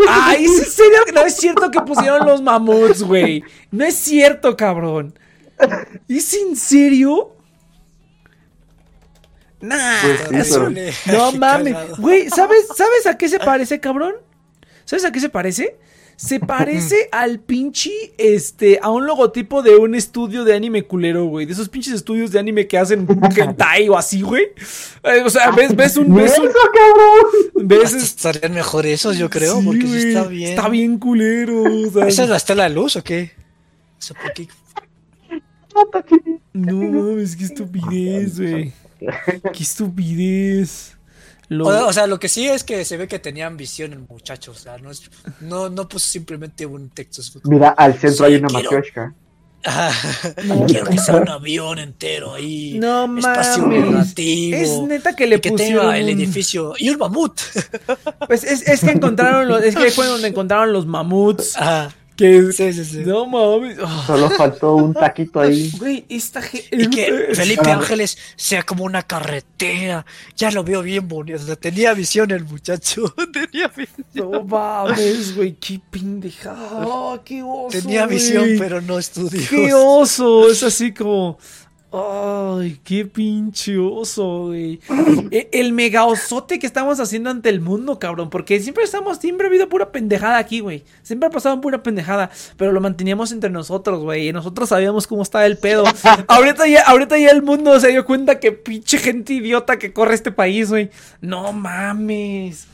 Speaker 1: Ay, ¿es en serio? No es cierto que pusieron los mamuts, güey. No es cierto, cabrón. ¿Es en serio? Nah.
Speaker 3: Pues sí,
Speaker 1: eso-
Speaker 3: pero-
Speaker 1: no mames. Güey, ¿sabes, ¿sabes a qué se parece, cabrón? ¿Sabes a qué se parece? Se parece al pinche, este, a un logotipo de un estudio de anime culero, güey. De esos pinches estudios de anime que hacen hentai o así, güey. Eh, o sea, ves, ves un, ves un,
Speaker 3: ¡Eso, cabrón!
Speaker 1: ves
Speaker 2: estarían mejor esos, yo creo,
Speaker 1: Sí,
Speaker 2: porque sí está bien.
Speaker 1: Está bien culero. o sea,
Speaker 2: ¿Esa es la estela de luz o qué? O sea, ¿por qué?
Speaker 1: No mames, qué estupidez, güey. Qué estupidez. Lo-
Speaker 2: O, o sea, lo que sí es que se ve que tenían visión el muchacho. O sea, no, es, no, no puso simplemente un texto.
Speaker 3: Mira, al centro
Speaker 2: Sí,
Speaker 3: hay una
Speaker 2: quiero-
Speaker 3: matrioshka.
Speaker 2: "Ah, quiero que sea un avión entero ahí.
Speaker 1: no
Speaker 2: espacio
Speaker 1: mames.
Speaker 2: relativo.
Speaker 1: Es neta que le
Speaker 2: que
Speaker 1: pusieron.
Speaker 2: tenga el edificio y un mamut.
Speaker 1: Pues es, es que encontraron los. Es que fue donde encontraron los mamuts.
Speaker 2: Ajá.
Speaker 1: Que.
Speaker 2: Sí, sí, sí.
Speaker 1: No mames. ah,
Speaker 3: Solo faltó un taquito ahí.
Speaker 1: Güey, esta gente.
Speaker 2: Y que Felipe Ángeles sea como una carretera. Ya lo veo bien bonito. O sea, tenía visión el muchacho. Tenía, vi-
Speaker 1: No mames, güey. Qué pendejada. Ah, qué oso.
Speaker 2: tenía visión,
Speaker 1: güey.
Speaker 2: pero no estudió.
Speaker 1: ¡Qué oso! Es así como. ¡Ay, qué pinche oso, güey! E- El mega osote que estamos haciendo ante el mundo, cabrón. Porque siempre estamos, siempre ha habido pura pendejada aquí, güey. Siempre ha pasado pura pendejada. Pero lo manteníamos entre nosotros, güey. Y nosotros sabíamos cómo estaba el pedo. ahorita, ya, ahorita ya el mundo se dio cuenta que pinche gente idiota que corre este país, güey. No mames.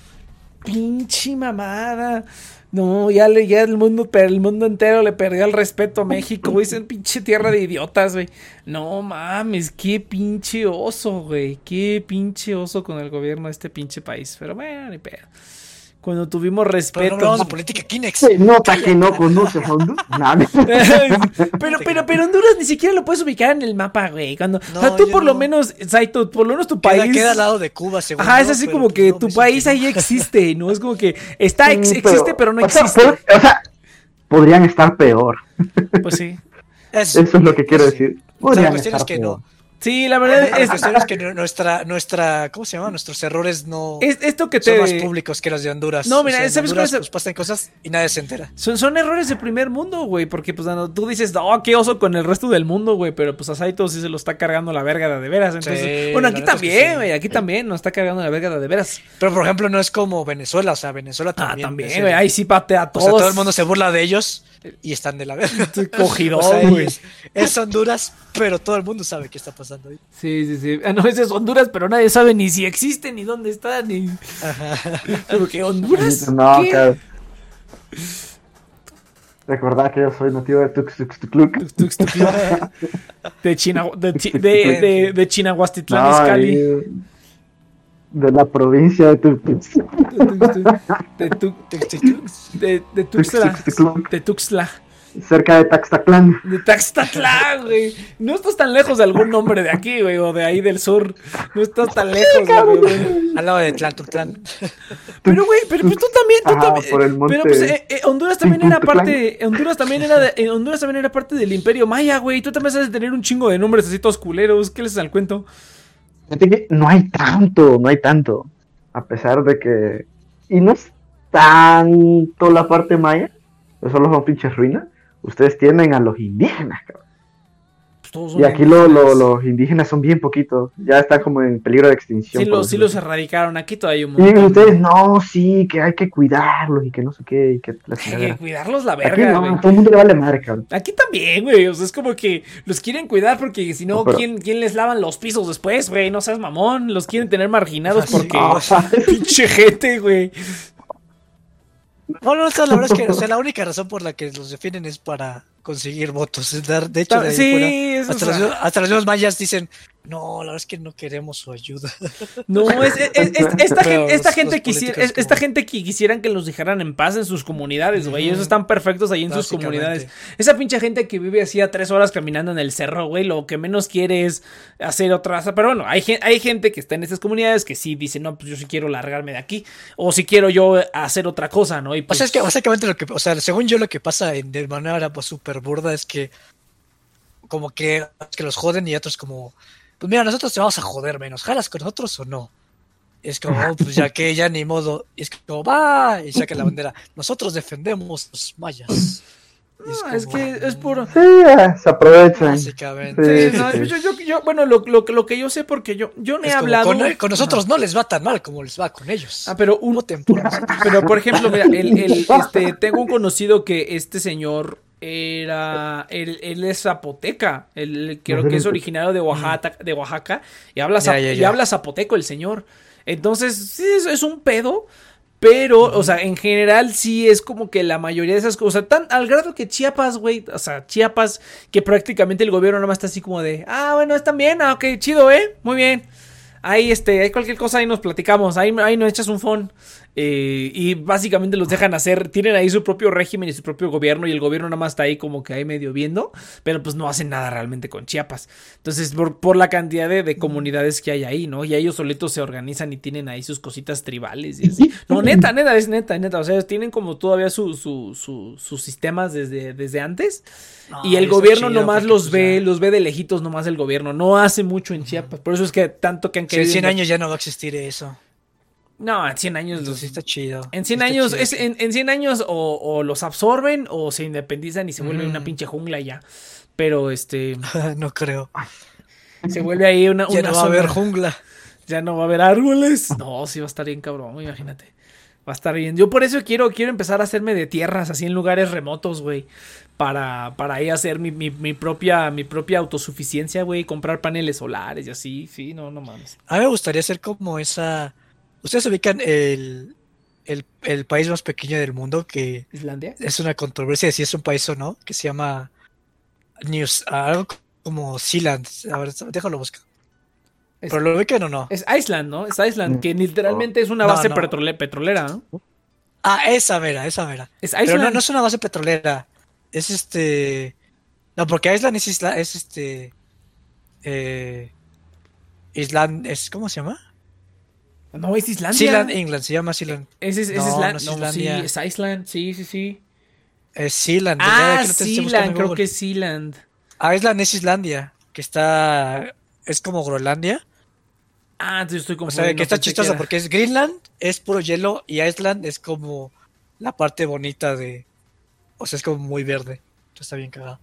Speaker 1: Pinche mamada. No, ya, le, ya el mundo, pero el mundo entero le perdió el respeto a México, güey. Es en pinche tierra de idiotas, güey. No mames, qué pinche oso, güey. Qué pinche oso con el gobierno de este pinche país. Pero bueno, ni pedo. Cuando tuvimos
Speaker 2: Pero no
Speaker 1: respeto.
Speaker 2: hablamos de política Kinex.
Speaker 3: Se nota que no conoces Honduras.
Speaker 1: Pero, pero, pero Honduras ni siquiera lo puedes ubicar en el mapa, güey. Cuando,
Speaker 2: No,
Speaker 1: o sea, tú por lo
Speaker 2: no.
Speaker 1: menos, Saito, por lo menos tu
Speaker 2: Queda,
Speaker 1: país.
Speaker 2: queda al lado de Cuba, según
Speaker 1: Ajá, es así como
Speaker 2: pues
Speaker 1: que
Speaker 2: no,
Speaker 1: tu país
Speaker 2: que no.
Speaker 1: ahí existe, ¿no? Es como que está, ex- existe, pero no
Speaker 3: o sea,
Speaker 1: existe.
Speaker 3: o sea, podrían estar peor.
Speaker 1: Pues sí.
Speaker 2: Eso,
Speaker 3: Eso es lo que quiero
Speaker 2: sí.
Speaker 3: decir.
Speaker 2: O sea, la
Speaker 3: Podrían
Speaker 2: cuestión es
Speaker 3: estar
Speaker 2: que
Speaker 3: peor.
Speaker 2: no.
Speaker 1: Sí, la verdad es,
Speaker 2: que nu- nuestra, nuestra, ¿cómo se llama? Nuestros errores no
Speaker 1: es esto que
Speaker 2: son
Speaker 1: te...
Speaker 2: más públicos que los de Honduras.
Speaker 1: No,
Speaker 2: O
Speaker 1: mira,
Speaker 2: sea, en
Speaker 1: ¿sabes
Speaker 2: Honduras,
Speaker 1: es?
Speaker 2: pues, pasan cosas y nadie se entera.
Speaker 1: Son, son errores de primer mundo, güey, porque pues cuando tú dices, oh, qué oso con el resto del mundo, güey, pero pues a Saito sí se lo está cargando la verga de, de veras. Entonces,
Speaker 2: Sí,
Speaker 1: bueno, aquí también,
Speaker 2: sí.
Speaker 1: güey, aquí también nos está cargando la verga de, de veras.
Speaker 2: Pero por ejemplo, no es como Venezuela, o sea, Venezuela
Speaker 1: Ah,
Speaker 2: también.
Speaker 1: también,
Speaker 2: es-
Speaker 1: güey, ahí sí patea a
Speaker 2: O sea, todo el mundo se burla de ellos y están de la verga.
Speaker 1: Cogidón,
Speaker 2: O sea,
Speaker 1: güey.
Speaker 2: es, es Honduras, pero todo el mundo sabe qué está pasando ahí.
Speaker 1: Sí, sí, sí. Ah, no, ese es Honduras, pero nadie sabe ni si existe, ni dónde está, ni... Pero Honduras,
Speaker 3: No,
Speaker 1: ¿qué?
Speaker 3: claro. Recordad que yo soy nativo de Tuxtuxtucluc.
Speaker 1: Tux, tux, tux. De China, de, Chi- de, de, de Chinahuastitlán,
Speaker 3: No, de la provincia de Tuxtux.
Speaker 1: De, tu- de, de Tuxtla.
Speaker 3: Tuxtla.
Speaker 1: De Tuxtla.
Speaker 3: Cerca de Taxtaclán.
Speaker 1: De Taxtatlán, güey. No estás tan lejos de algún nombre de aquí, güey, o de ahí del sur. No estás tan lejos, güey.
Speaker 2: Al lado de Tlantutlán.
Speaker 1: Pero, güey, pero, pero tú también, tú
Speaker 3: Ajá,
Speaker 1: también.
Speaker 3: por el monte
Speaker 1: pero, pues, eh, eh, Honduras también era parte. Honduras también era, de- eh, Honduras también era parte del Imperio Maya, güey. Tú también sabes tener un chingo de nombres así todos culeros. ¿Qué les al cuento?
Speaker 3: No hay tanto, no hay tanto. A pesar de que. Y no es tanto la parte maya, solo son pinches ruinas. Ustedes tienen a los indígenas, cabrón.
Speaker 1: Pues
Speaker 3: Y aquí lo- lo-
Speaker 1: indígenas.
Speaker 3: los indígenas son bien poquitos. Ya están como en peligro de extinción.
Speaker 1: Sí, los, sí erradicaron. Aquí todavía hay un
Speaker 3: Y
Speaker 1: montón.
Speaker 3: ustedes, no, sí, que hay que cuidarlos y que no sé qué. Y que la
Speaker 1: Hay que cuidarlos la
Speaker 3: Aquí
Speaker 1: verga,
Speaker 3: no,
Speaker 1: güey.
Speaker 3: a todo el mundo le vale madre, cabrón.
Speaker 1: Aquí también, güey. O sea, es como que los quieren cuidar porque si no,
Speaker 3: pero-
Speaker 1: ¿quién, ¿quién les lavan los pisos después, güey? No seas mamón. Los quieren tener marginados
Speaker 2: sí,
Speaker 1: porque. Pinche gente, güey.
Speaker 2: No, no, o sea, la verdad es que o sea, la única razón por la que los defienden es para conseguir votos. es dar- De hecho, de
Speaker 1: Sí,
Speaker 2: fuera, hasta, los, hasta los mismos mayas dicen, no, la verdad es que no queremos su ayuda.
Speaker 1: No, es, es- es- es- esta, gente, esta
Speaker 2: los-
Speaker 1: gente
Speaker 2: los
Speaker 1: quisiera, esta
Speaker 2: como-
Speaker 1: gente que quisieran que los dejaran en paz en sus comunidades, güey.
Speaker 2: Ujú.
Speaker 1: Ellos están perfectos ahí en sus comunidades. Esa pinche gente que vive así a tres horas caminando en el cerro, güey, lo que menos quiere es hacer otra. Pero bueno, hay, hay gente que está en estas comunidades que sí dice, no, pues yo sí quiero largarme de aquí. O si quiero yo hacer otra cosa, ¿no? Y
Speaker 2: O
Speaker 1: pues,
Speaker 2: sea, es que básicamente lo que, o sea, según yo lo que pasa en, de manera pues súper burda es que como que, que los joden y otros como, pues mira, nosotros te vamos a joder menos, ¿jalas con nosotros o no? Y es como, oh, pues ya que ya ni modo, y es como, va, y saca la bandera, nosotros defendemos los mayas.
Speaker 1: No, es
Speaker 2: como,
Speaker 1: que es puro.
Speaker 3: Sí, se aprovechan.
Speaker 2: Básicamente.
Speaker 1: Sí, no,
Speaker 3: sí, sí.
Speaker 1: yo, yo- yo- bueno, lo, lo- lo que yo sé, porque yo, yo no he
Speaker 2: Es
Speaker 1: hablado.
Speaker 2: con, con nosotros no les va tan mal como les va con ellos.
Speaker 1: Ah, pero un,
Speaker 2: Voten por nosotros.
Speaker 1: Pero por ejemplo, mira, el, el- este, tengo un conocido que este señor era, él, él es zapoteca, él creo que es originario de Oaxaca, de Oaxaca y habla,
Speaker 2: Ya,
Speaker 1: zap-
Speaker 2: ya,
Speaker 1: y habla zapoteco el señor. Entonces, sí, es, es un pedo, pero, o sea, en general sí es como que la mayoría de esas cosas, tan al grado que Chiapas, güey, o sea, Chiapas, que prácticamente el gobierno nada más está así como de, ah, bueno, están bien, ah, ok, chido, eh, muy bien. Ahí, este, hay cualquier cosa, ahí nos platicamos, ahí, ahí nos echas un phone. Eh, y básicamente los dejan hacer, tienen ahí su propio régimen y su propio gobierno y el gobierno nada más está ahí como que ahí medio viendo, pero pues no hacen nada realmente con Chiapas. Entonces, por, por la cantidad de, de comunidades que hay ahí, ¿no? Y ellos solitos se organizan y tienen ahí sus cositas tribales y así. No, neta, neta, es neta, neta. O sea, tienen como todavía su, su, su- sus sistemas desde, desde antes.
Speaker 2: No,
Speaker 1: y el gobierno
Speaker 2: chido,
Speaker 1: nomás los
Speaker 2: pues,
Speaker 1: ve, los ve de lejitos nomás el gobierno. No hace mucho en Chiapas. Por eso es que tanto que han
Speaker 2: Sí, en
Speaker 1: querido.
Speaker 2: 100 años ya no va a existir eso.
Speaker 1: No, en 100 años los,
Speaker 2: Entonces está chido.
Speaker 1: en 100
Speaker 2: Sí está
Speaker 1: años, es, en, en 100 años o, o los absorben o se independizan y se vuelven
Speaker 2: Mm.
Speaker 1: una pinche jungla ya. Pero este
Speaker 2: no creo.
Speaker 1: se vuelve ahí una,
Speaker 2: Ya
Speaker 1: una
Speaker 2: no va a haber jungla.
Speaker 1: ya no va a haber árboles. No, sí va a estar bien cabrón, imagínate. Va a estar bien. Yo por eso quiero, quiero empezar a hacerme de tierras así en lugares remotos, güey. Para, para ahí hacer mi, mi, mi propia, mi propia autosuficiencia, güey. Comprar paneles solares y así. Sí, no, no mames.
Speaker 2: A mí me gustaría ser como esa. Ustedes ubican el, el, el país más pequeño del mundo que
Speaker 1: ¿Islandia?
Speaker 2: es una controversia de si es un país o no, que se llama News, algo como Sealand. A ver, déjalo buscar.
Speaker 1: Es-
Speaker 2: ¿Pero lo ubican o no?
Speaker 1: Es Iceland, ¿no? Es Iceland,
Speaker 3: Mm.
Speaker 1: que literalmente es una base
Speaker 2: no.
Speaker 1: petrole- petrolera, ¿no?
Speaker 2: Ah, esa vera, esa vera.
Speaker 1: Es
Speaker 2: Pero
Speaker 1: Iceland.
Speaker 2: no, no es una base petrolera. Es este. No, porque Island es isla, es este. Eh, Island, es, ¿cómo se llama?
Speaker 1: No, es Islandia.
Speaker 2: Sealand, England, se llama Sealand.
Speaker 1: Es, es, es
Speaker 2: No,
Speaker 1: Island-
Speaker 2: no es
Speaker 1: no,
Speaker 2: Islandia.
Speaker 1: sí, es Iceland. Sí, sí, sí.
Speaker 2: Es Sealand.
Speaker 1: Ah,
Speaker 2: buscando
Speaker 1: Sealand, creo que es Sealand.
Speaker 2: Ah, Island es Islandia, que está. Es como Groenlandia.
Speaker 1: Ah, entonces estoy
Speaker 2: O
Speaker 1: confundiendo.
Speaker 2: sea, que está chistoso
Speaker 1: era-
Speaker 2: porque es Greenland, es puro hielo, y Iceland es como la parte bonita de. O sea, es como muy verde. Entonces está bien cagado.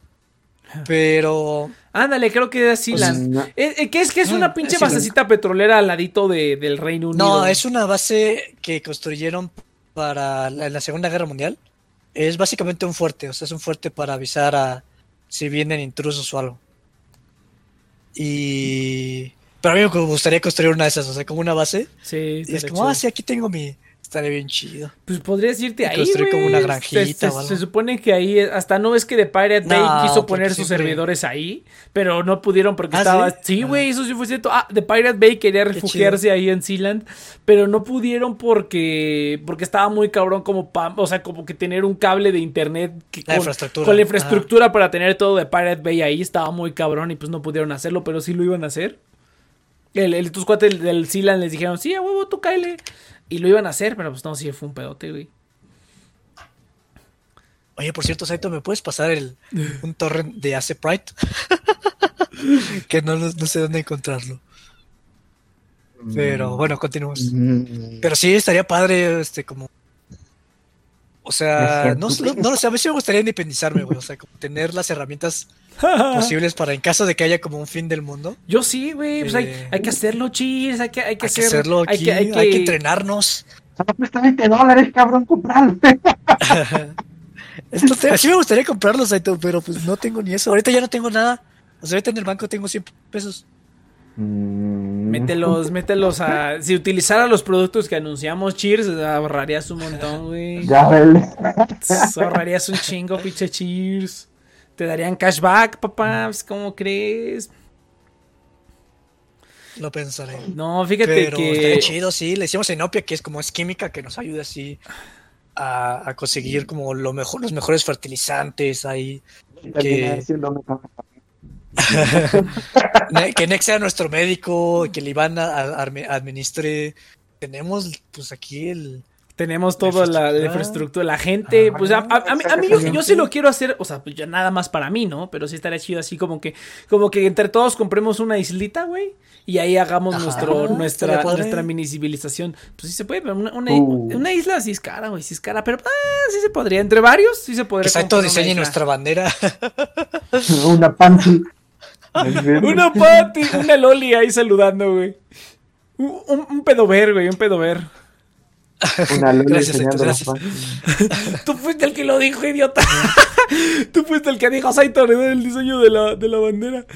Speaker 2: Pero.
Speaker 1: Ándale, creo que era Sealand.
Speaker 3: no.
Speaker 1: Eh, eh, ¿Qué es que es una
Speaker 2: Mm,
Speaker 1: pinche
Speaker 2: es
Speaker 1: basecita petrolera al ladito de, del Reino Unido?
Speaker 2: No, es una base que construyeron para la, la Segunda Guerra Mundial. Es básicamente un fuerte, o sea, es un fuerte para avisar a si vienen intrusos o algo. Y... Pero a mí me gustaría construir una de esas, o sea, como una base.
Speaker 1: Sí,
Speaker 2: Y es como,
Speaker 1: chido.
Speaker 2: ah, sí, aquí tengo mi... Estaría bien chido.
Speaker 1: Pues podrías irte
Speaker 2: Y
Speaker 1: ahí,
Speaker 2: construir como
Speaker 1: güey.
Speaker 2: una
Speaker 1: Se-
Speaker 2: granjita
Speaker 1: se,
Speaker 2: o algo.
Speaker 1: se supone que ahí, hasta no es que de Pirate Bay
Speaker 2: No,
Speaker 1: quiso poner sus
Speaker 2: siempre-
Speaker 1: servidores ahí, pero no pudieron porque
Speaker 2: ¿Ah,
Speaker 1: estaba...
Speaker 2: sí?
Speaker 1: Sí,
Speaker 2: Ah.
Speaker 1: güey, eso sí fue cierto. Ah, de Pirate Bay quería refugiarse ahí en Sealand, pero no pudieron porque porque estaba muy cabrón como, pa- o sea, como que tener un cable de internet que
Speaker 2: La
Speaker 1: con,
Speaker 2: infraestructura.
Speaker 1: con la infraestructura para tener todo de Pirate Bay ahí estaba muy cabrón y pues no pudieron hacerlo, pero sí lo iban a hacer. El, el, tus cuates del, del Sealand les dijeron, sí, a huevo, tú cáele. Y lo iban a hacer, pero pues no, sí fue un pedote, güey.
Speaker 2: Oye, por cierto, Saito, ¿me puedes pasar el, un torrent de Ace Pride? que no, no sé dónde encontrarlo. Pero bueno, continuemos.
Speaker 3: Mm.
Speaker 2: Pero sí, estaría padre, este, como. O sea, no, no, no lo sé, a mí sí me gustaría independizarme, güey. O sea, como tener las herramientas posibles para en caso de que haya como un fin del mundo.
Speaker 1: Yo sí, güey. Pues hay,
Speaker 2: Eh,
Speaker 1: hay que hacerlo, cheers. Hay que, hay que
Speaker 2: Hay que
Speaker 1: hacer-
Speaker 2: hacerlo aquí,
Speaker 1: Hay que, hay
Speaker 2: hay que
Speaker 1: que-
Speaker 2: entrenarnos.
Speaker 3: Solo cuesta 20 dólares, cabrón, comprarlo.
Speaker 2: Esto te- sí me gustaría comprarlos, pero pues no tengo ni eso. Ahorita ya no tengo nada. O sea, ahorita en el banco tengo 100 pesos.
Speaker 3: Mm.
Speaker 1: Mételos, mételos a. Si utilizara los productos que anunciamos, cheers, ahorrarías un montón, güey.
Speaker 3: Ya, vele.
Speaker 1: Tss, Ahorrarías un chingo, pinche cheers. Te darían cashback, papá. pues, ¿Cómo crees?
Speaker 2: Lo pensaré.
Speaker 1: No, fíjate
Speaker 2: Pero estaría
Speaker 1: que.
Speaker 2: chido, sí. Le hicimos Enopia, que es como es química, que nos ayuda así a, a conseguir como lo mejor, los mejores fertilizantes ahí. Que-
Speaker 3: diciendo, me cago.
Speaker 2: Ne- que Nex sea nuestro médico, que el Iván administre. Tenemos pues aquí el...
Speaker 1: Tenemos toda la, la infraestructura, la gente,
Speaker 2: Ah,
Speaker 1: pues a, a- a mí, a mí yo, yo sí lo quiero hacer, o sea, pues ya nada más para mí, ¿no? Pero sí estaría chido así como que, como que entre todos compremos una islita, güey, y ahí hagamos
Speaker 2: Ajá,
Speaker 1: nuestro, nuestra,
Speaker 2: estaría padre.
Speaker 1: nuestra mini civilización. Pues sí se puede, pero una, una,
Speaker 3: Uh.
Speaker 1: una isla sí es cara, güey, sí es cara, pero ah, sí se podría, entre varios sí se podría. Una
Speaker 2: diseñe nuestra bandera.
Speaker 3: Una panty.
Speaker 1: Una pati, una loli ahí saludando, güey. Un, un, pedover, güey, un pedover.
Speaker 3: Una luna
Speaker 2: Gracias,
Speaker 3: enseñando panty.
Speaker 1: Tú fuiste el que lo dijo, idiota. Tú fuiste el que dijo Saito heredó el diseño de la, de la bandera.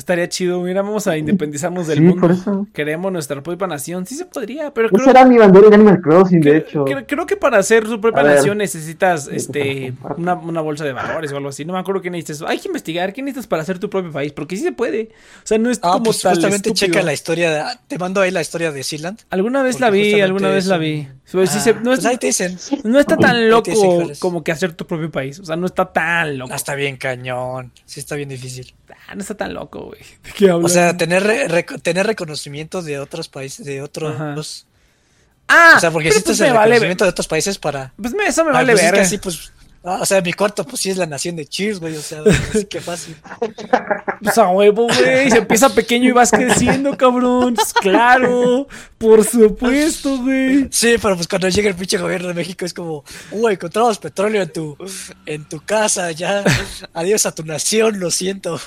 Speaker 1: Estaría chido, mira, vamos a independizarnos del
Speaker 3: Sí,
Speaker 1: mundo.
Speaker 3: por eso.
Speaker 1: Queremos nuestra propia nación. Sí se podría, pero
Speaker 3: Esa
Speaker 1: creo,
Speaker 3: era mi bandera en Animal Crossing, de hecho.
Speaker 1: creo- creo que para hacer su propia
Speaker 3: A ver.
Speaker 1: nación necesitas este una, una bolsa de valores o algo así. No me acuerdo qué necesitas. Hay que investigar qué necesitas para hacer tu propio país, porque sí se puede. O sea, no es
Speaker 2: Ah,
Speaker 1: como
Speaker 2: pues
Speaker 1: tal
Speaker 2: justamente
Speaker 1: estúpido.
Speaker 2: checa la historia. de- te mando ahí la historia de Sealand.
Speaker 1: Alguna vez la vi, alguna vez la
Speaker 2: un-
Speaker 1: vi. Pues
Speaker 2: Ah,
Speaker 1: se- no,
Speaker 2: pues
Speaker 1: es-
Speaker 2: ahí te dicen.
Speaker 1: no está tan loco
Speaker 2: dicen
Speaker 1: como que hacer tu propio país. O sea, no está tan loco.
Speaker 2: Ah, está bien cañón. Sí, está bien difícil.
Speaker 1: Ah, no está tan loco, güey. ¿De qué hablas?
Speaker 2: O sea, tener, re- tener reconocimiento de otros países, de otros.
Speaker 1: Ajá. ah,
Speaker 2: O sea, porque necesitas
Speaker 1: pues
Speaker 2: el reconocimiento
Speaker 1: ver-
Speaker 2: de otros países para.
Speaker 1: Pues me- eso me
Speaker 2: Ah,
Speaker 1: vale
Speaker 2: pues es que
Speaker 1: ver.
Speaker 2: así, pues. Ah, o sea, mi cuarto, pues sí es la nación de Cheers, güey. O sea, así que fácil.
Speaker 1: Pues a huevo, güey. Se empieza pequeño y vas creciendo, cabrón. Pues claro. Por supuesto, güey.
Speaker 2: Sí, pero pues cuando llega el pinche gobierno de México es como, uh, encontramos petróleo en tu, en tu casa, ya, adiós a tu nación, lo siento.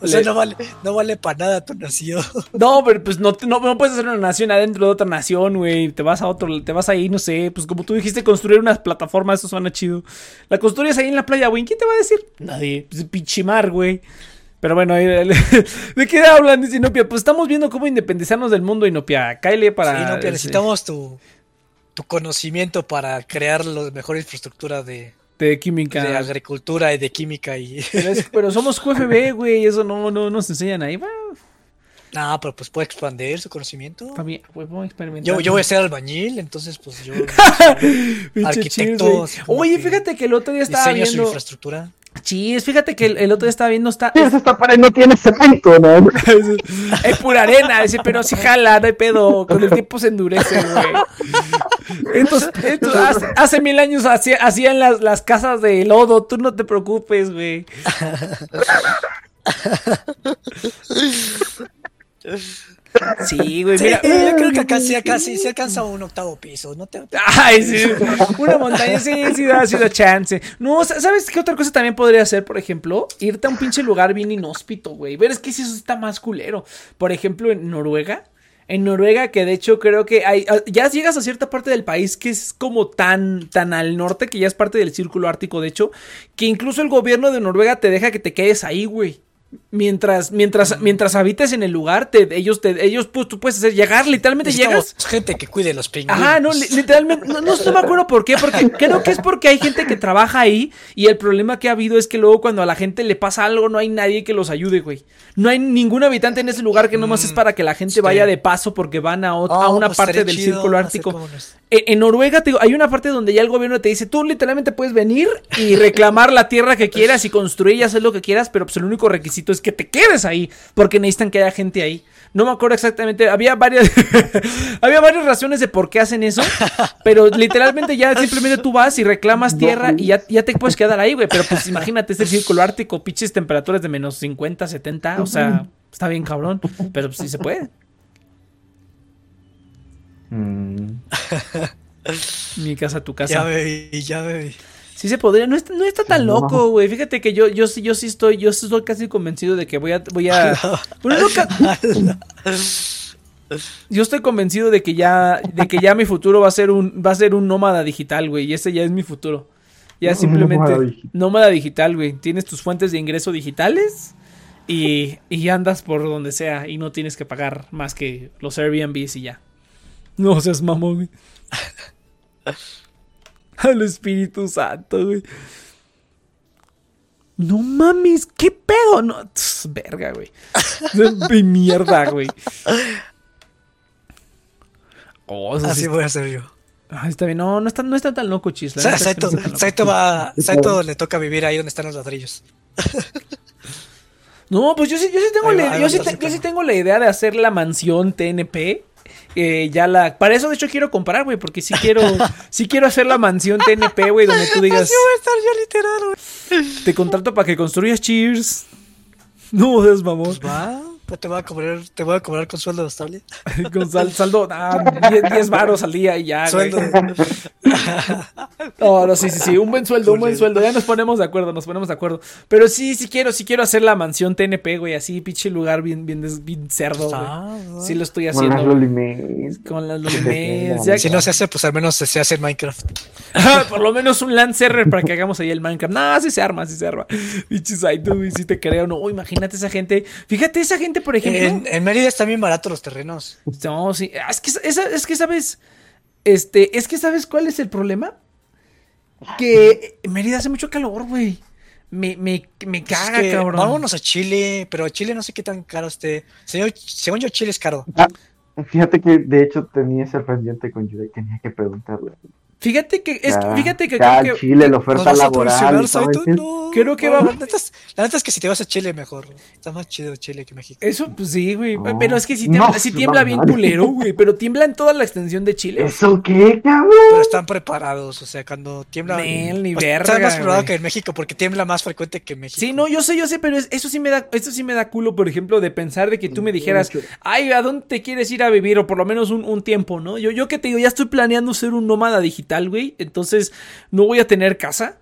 Speaker 2: O sea, no vale, no vale para nada tu nación.
Speaker 1: No, pero pues no, no, no puedes hacer una nación adentro de otra nación, güey. Te vas a otro, te vas ahí, no sé. Pues como tú dijiste, construir unas plataformas, eso suena chido. La construyes ahí en la playa, güey. ¿Quién te va a decir? Nadie. Pues pinche mar, güey. Pero bueno, ¿de qué hablan? Dice Inopia. Pues estamos viendo cómo independizarnos del mundo, Inopia. Cáele para.
Speaker 2: Sí,
Speaker 1: este,
Speaker 2: necesitamos tu, tu conocimiento para crear la mejor infraestructura de,
Speaker 1: de química.
Speaker 2: de agricultura y de química y...
Speaker 1: Pero, es- pero somos QFB, güey. Eso no, no nos enseñan ahí. Bueno,
Speaker 2: No, pero pues puede expandir su conocimiento.
Speaker 1: vamos a experimentar.
Speaker 2: Yo, yo voy a ser albañil, entonces pues yo arquitecto,
Speaker 1: Oye, fíjate que el otro día estaba
Speaker 2: diseño su
Speaker 1: viendo.
Speaker 2: infraestructura.
Speaker 1: Chis, fíjate que el, el otro día estaba viendo. Está,
Speaker 3: Sí, esta pared no tiene cemento, ¿no?
Speaker 1: es pura arena. Pero si jala, no hay pedo. Con el tiempo se endurece, güey. Entonces, entonces, hace, hace mil años hacía- hacían las, las casas de lodo. Tú no te preocupes, güey. Sí, güey,
Speaker 2: Sí,
Speaker 1: mira.
Speaker 2: yo creo que acá sí, acá sí, sí alcanza un octavo piso. No te,
Speaker 1: Ay, sí. Una montaña, sí, sí da, sí da chance. No, sa- ¿sabes qué otra cosa también podría hacer, por ejemplo? Irte a un pinche lugar bien inhóspito, güey. Ver, es que si eso está más culero. Por ejemplo, en Noruega. En Noruega, que de hecho creo que hay. ah, Ya llegas a cierta parte del país que es como tan, tan al norte, que ya es parte del círculo ártico, de hecho, que incluso el gobierno de Noruega te deja que te quedes ahí, güey. Mientras, mientras, mientras habites en el lugar, te, ellos, te, ellos, pues, tú puedes hacer llegar, literalmente llegas.
Speaker 2: Gente que cuide los pingüinos.
Speaker 1: Ajá, no, li- literalmente, no, no, no me acuerdo por qué, porque creo que es porque hay gente que trabaja ahí y el problema que ha habido es que luego cuando a la gente le pasa algo no hay nadie que los ayude, güey. No hay ningún habitante en ese lugar que nomás es para que la gente
Speaker 2: sí.
Speaker 1: vaya de paso porque van a, ot-
Speaker 2: Oh,
Speaker 1: a una
Speaker 2: pues
Speaker 1: parte del
Speaker 2: chido
Speaker 1: círculo ártico. E- En Noruega te digo, hay una parte donde ya el gobierno te dice, tú literalmente puedes venir y reclamar la tierra que quieras y construir y hacer lo que quieras, pero pues el único requisito es que te quedes ahí, porque necesitan que haya gente ahí. No me acuerdo exactamente, había varias había varias razones de por qué hacen eso, pero literalmente ya simplemente tú vas y reclamas tierra y ya, ya te puedes quedar ahí, güey, pero pues imagínate ese círculo ártico, pinches temperaturas de menos 50, 70, o sea, está bien cabrón, pero pues sí se puede.
Speaker 3: Mm.
Speaker 1: Mi casa, tu casa.
Speaker 2: Ya bebí, ya bebí.
Speaker 1: Sí se podría, no está, no está tan
Speaker 3: no.
Speaker 1: loco, güey. Fíjate que yo, yo sí, yo sí estoy, yo estoy casi convencido de que voy a, voy a. Bueno, no ca- yo estoy convencido de que ya, de que ya mi futuro va a ser un, va a ser un nómada digital, güey. Y ese ya es mi futuro. Ya simplemente
Speaker 3: nómada digital.
Speaker 1: nómada digital, güey. Tienes tus fuentes de ingreso digitales y, y andas por donde sea y no tienes que pagar más que los Airbnbs y ya. No seas mamón, güey. Al Espíritu Santo, güey. No mames, ¿qué pedo? No, tss, verga, güey. De mierda, güey. Oh, eso sí
Speaker 2: Así voy a hacer yo.
Speaker 1: Ah, está bien. No, no está, no está tan loco, Chis. no
Speaker 2: Saito. Saito va, Saito le toca vivir ahí donde están los ladrillos.
Speaker 1: No, pues yo sí, yo sí tengo la yo sí yo sí tengo la idea de hacer la mansión TNP. Eh, ya la. Para eso, de hecho, quiero comprar, güey. Porque sí quiero. sí quiero hacer la mansión TNP, güey. Donde tú digas.
Speaker 2: Así voy a estar yo literal, güey.
Speaker 1: Te contrato para que construyas Cheers. No seas mamón.
Speaker 2: Pues va, pues te voy a cobrar, te voy a cobrar con sueldo estable.
Speaker 1: Con sal- saldo. Ah, 10 varos al día y ya.
Speaker 2: Sueldo.
Speaker 1: No, no, sí, sí, sí, un buen sueldo, un buen sueldo, ya nos ponemos de acuerdo, nos ponemos de acuerdo. Pero sí, sí quiero, sí quiero hacer la mansión TNP, güey, así, pinche lugar bien, bien, cerdo, güey.
Speaker 2: Ah.
Speaker 1: Sí lo estoy
Speaker 3: Con las
Speaker 1: haciendo. Con las
Speaker 3: se
Speaker 1: Lolimes,
Speaker 3: quedan.
Speaker 1: ya
Speaker 2: Si no se hace, pues al menos se, hace en Minecraft.
Speaker 1: Por lo menos un Lancer para que hagamos ahí el Minecraft. No, sí se arma, sí se arma. Pinche Saito, güey, sí te creo. No, imagínate esa gente. Fíjate, esa gente, por ejemplo.
Speaker 2: En, en Mérida están bien baratos los terrenos.
Speaker 1: No, sí. Es que, es que sabes. Este, es que sabes cuál es el problema. Que Mérida hace mucho calor, güey. Me, me, me caga,
Speaker 2: Es que
Speaker 1: cabrón.
Speaker 2: Vámonos a Chile, pero Chile no sé qué tan caro esté. Señor, según yo, Chile es caro.
Speaker 3: Ah, fíjate que de hecho tenía ese pendiente con Yuri, tenía que preguntarle.
Speaker 1: Fíjate que, es,
Speaker 3: Ya,
Speaker 1: fíjate que
Speaker 3: ya
Speaker 1: creo que.
Speaker 3: Chile, la
Speaker 2: ¿Nos
Speaker 3: oferta
Speaker 2: vas a
Speaker 3: laboral.
Speaker 2: No,
Speaker 1: Creo que
Speaker 2: no,
Speaker 1: va-
Speaker 2: La neta, es, la neta es que si te vas a Chile, mejor. Está más chido Chile que México.
Speaker 1: Eso, pues sí, güey.
Speaker 3: No.
Speaker 1: Pero es que
Speaker 3: No,
Speaker 1: tiembla,
Speaker 3: su
Speaker 1: tiembla bien culero, güey. Pero tiembla en toda la extensión de Chile.
Speaker 3: ¿Eso qué, cabrón?
Speaker 2: Pero están preparados, o sea, cuando tiembla.
Speaker 1: Nel, ni
Speaker 2: pues,
Speaker 1: verga,
Speaker 2: Está más preparado
Speaker 1: güey.
Speaker 2: que en México porque tiembla más frecuente que en México.
Speaker 1: Sí, no, yo sé, yo sé, pero es- eso sí me da, eso sí me da culo, por ejemplo, de pensar de que tú me dijeras, ay, ¿a dónde te quieres ir a vivir? O por lo menos un, un tiempo, ¿no? Yo, yo que te digo, ya estoy planeando ser un nómada digital, güey. Entonces, no voy a tener casa.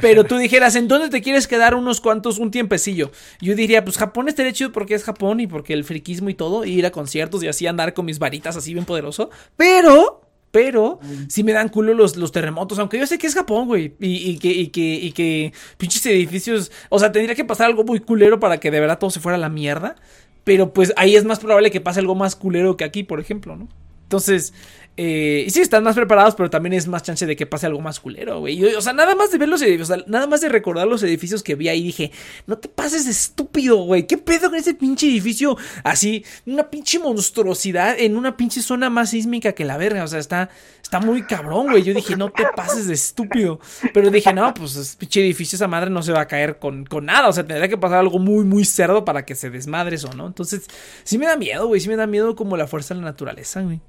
Speaker 1: Pero tú dijeras, ¿en dónde te quieres quedar unos cuantos, un tiempecillo? Yo diría, pues Japón estaría chido porque es Japón y porque el friquismo y todo, y ir a conciertos y así andar con mis varitas así bien poderoso. Pero, pero, sí me dan culo los, los terremotos, aunque yo sé que es Japón, güey, y, y que, y que, y que pinches edificios, o sea, tendría que pasar algo muy culero para que de verdad todo se fuera a la mierda. Pero pues ahí es más probable que pase algo más culero que aquí, por ejemplo, ¿no? Entonces, eh, y sí, están más preparados, pero también es más chance de que pase algo más culero, güey. O sea, nada más de ver los edificios, o sea, nada más de recordar los edificios que vi ahí, dije, no te pases de estúpido, güey. ¿Qué pedo con ese pinche edificio? Así, una pinche monstruosidad en una pinche zona más sísmica que la verga. O sea, está, está muy cabrón, güey. Yo dije, no te pases de estúpido. Pero dije, no, pues es pinche edificio, esa madre no se va a caer con, con nada. O sea, tendría que pasar algo muy, muy cerdo para que se desmadre eso, ¿no? Entonces, sí me da miedo, güey. Sí me da miedo como la fuerza de la naturaleza, güey.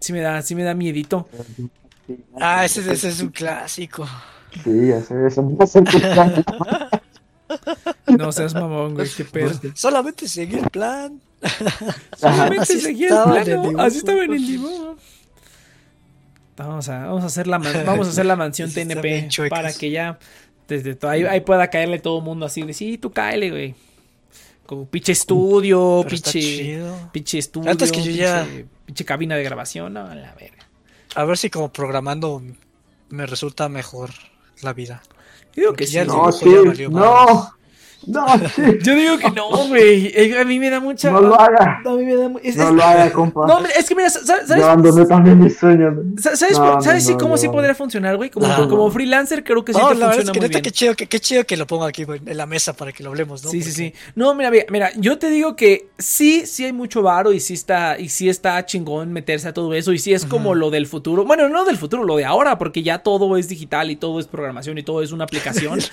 Speaker 1: Sí me da, sí me da miedito.
Speaker 2: Ah, ese, ese es un clásico.
Speaker 3: Sí, no es el plan.
Speaker 1: No seas mamón, güey, qué pedo.
Speaker 2: Solamente seguir el plan.
Speaker 1: Solamente
Speaker 2: Así estaba
Speaker 1: el
Speaker 2: dibujo.
Speaker 1: Así estaba en el dibujo. Vamos a, vamos a hacer la man- vamos a hacer la mansión TNP para que ya desde ahí, ahí pueda caerle todo el mundo así de sí, tú cáele, güey. Como pinche estudio, pinche, pinche estudio,
Speaker 2: Antes que yo ya-
Speaker 1: pinche, pinche cabina de grabación, no, a la verga.
Speaker 2: A ver si como programando me resulta mejor la vida.
Speaker 1: Yo digo
Speaker 2: Porque
Speaker 1: que
Speaker 2: ya
Speaker 1: sí.
Speaker 3: No, sí,
Speaker 2: ya valió
Speaker 3: no, no, sí,
Speaker 1: Yo digo que no, güey. Eh, A mí me da mucha.
Speaker 3: no lo haga,
Speaker 1: A mí me da es-
Speaker 3: no
Speaker 1: es-
Speaker 3: lo haga, compa.
Speaker 1: No, es que mira, ¿sabes?
Speaker 3: Yo abandoné también mis sueños. ¿no?
Speaker 1: Sa- ¿Sabes,
Speaker 3: No,
Speaker 1: ¿sabes
Speaker 3: no, no,
Speaker 1: cómo sí
Speaker 3: no.
Speaker 1: podría funcionar, güey? Como,
Speaker 2: No.
Speaker 1: como freelancer creo que sí
Speaker 2: No,
Speaker 1: te
Speaker 2: la verdad es
Speaker 1: funciona
Speaker 2: que
Speaker 1: muy bien.
Speaker 2: qué chido, que, qué chido que lo pongo aquí güey, en la mesa para que lo hablemos, ¿no?
Speaker 1: Sí, sí,
Speaker 2: Porque-
Speaker 1: sí. No, mira, mira, mira, yo te digo que sí, sí hay mucho varo y sí está, y sí está chingón meterse a todo eso y sí es como lo del futuro. Bueno, no del futuro, lo de ahora, porque ya todo es digital y todo es programación y todo es una aplicación.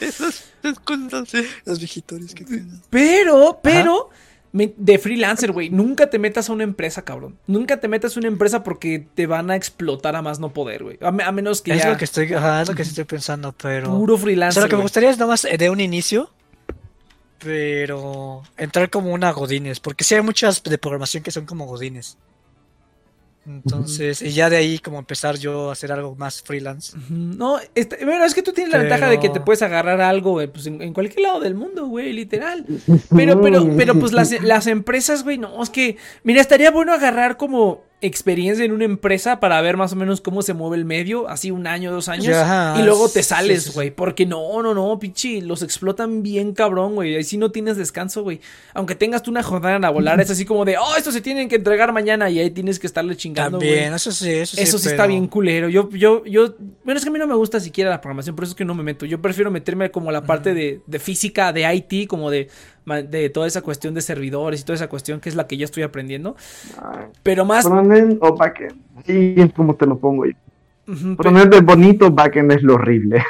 Speaker 1: Pero, pero, me- de freelancer, güey, nunca te metas a una empresa, cabrón. Nunca te metas a una empresa porque te van a explotar a más no poder, güey. A, me- a menos que
Speaker 2: Es
Speaker 1: ya
Speaker 2: lo que estoy, ajá, es lo que estoy pensando, pero.
Speaker 1: puro
Speaker 2: O
Speaker 1: freelancer.
Speaker 2: sea, lo que me gustaría es nada más eh, de un inicio, pero entrar como una Godines, porque sí hay muchas de programación que son como Godines. Entonces, y ya de ahí como empezar yo a hacer algo más freelance.
Speaker 1: No, este- bueno, es que tú tienes la ventaja de que te puedes agarrar algo, güey, pues en, en cualquier lado del mundo, güey, literal. Pero, pero, pero, pues las, las empresas, güey, no, es que, mira, estaría bueno agarrar como experiencia en una empresa para ver más o menos cómo se mueve el medio, así un año, dos años, y luego te sales,
Speaker 2: sí, sí.
Speaker 1: güey, porque no, no, no, pinche, los explotan bien cabrón, güey, ahí sí no tienes descanso, güey, aunque tengas tú una jornada a volar, es así como de, oh, esto se tienen que entregar mañana y ahí tienes que estarle chingando, güey.
Speaker 2: También, eso sí, eso sí.
Speaker 1: Eso sí está bien culero. Yo, yo, yo, bueno, es que a mí no me gusta siquiera la programación, por eso es que no me meto. Yo prefiero meterme como a la parte de, de física, de IT, como de, de toda esa cuestión de servidores y toda esa cuestión que es la que yo estoy aprendiendo.
Speaker 3: Ay,
Speaker 1: Pero más,
Speaker 3: Frontend o backend. Así es como te lo pongo yo. Frontend es bonito, backend es lo horrible.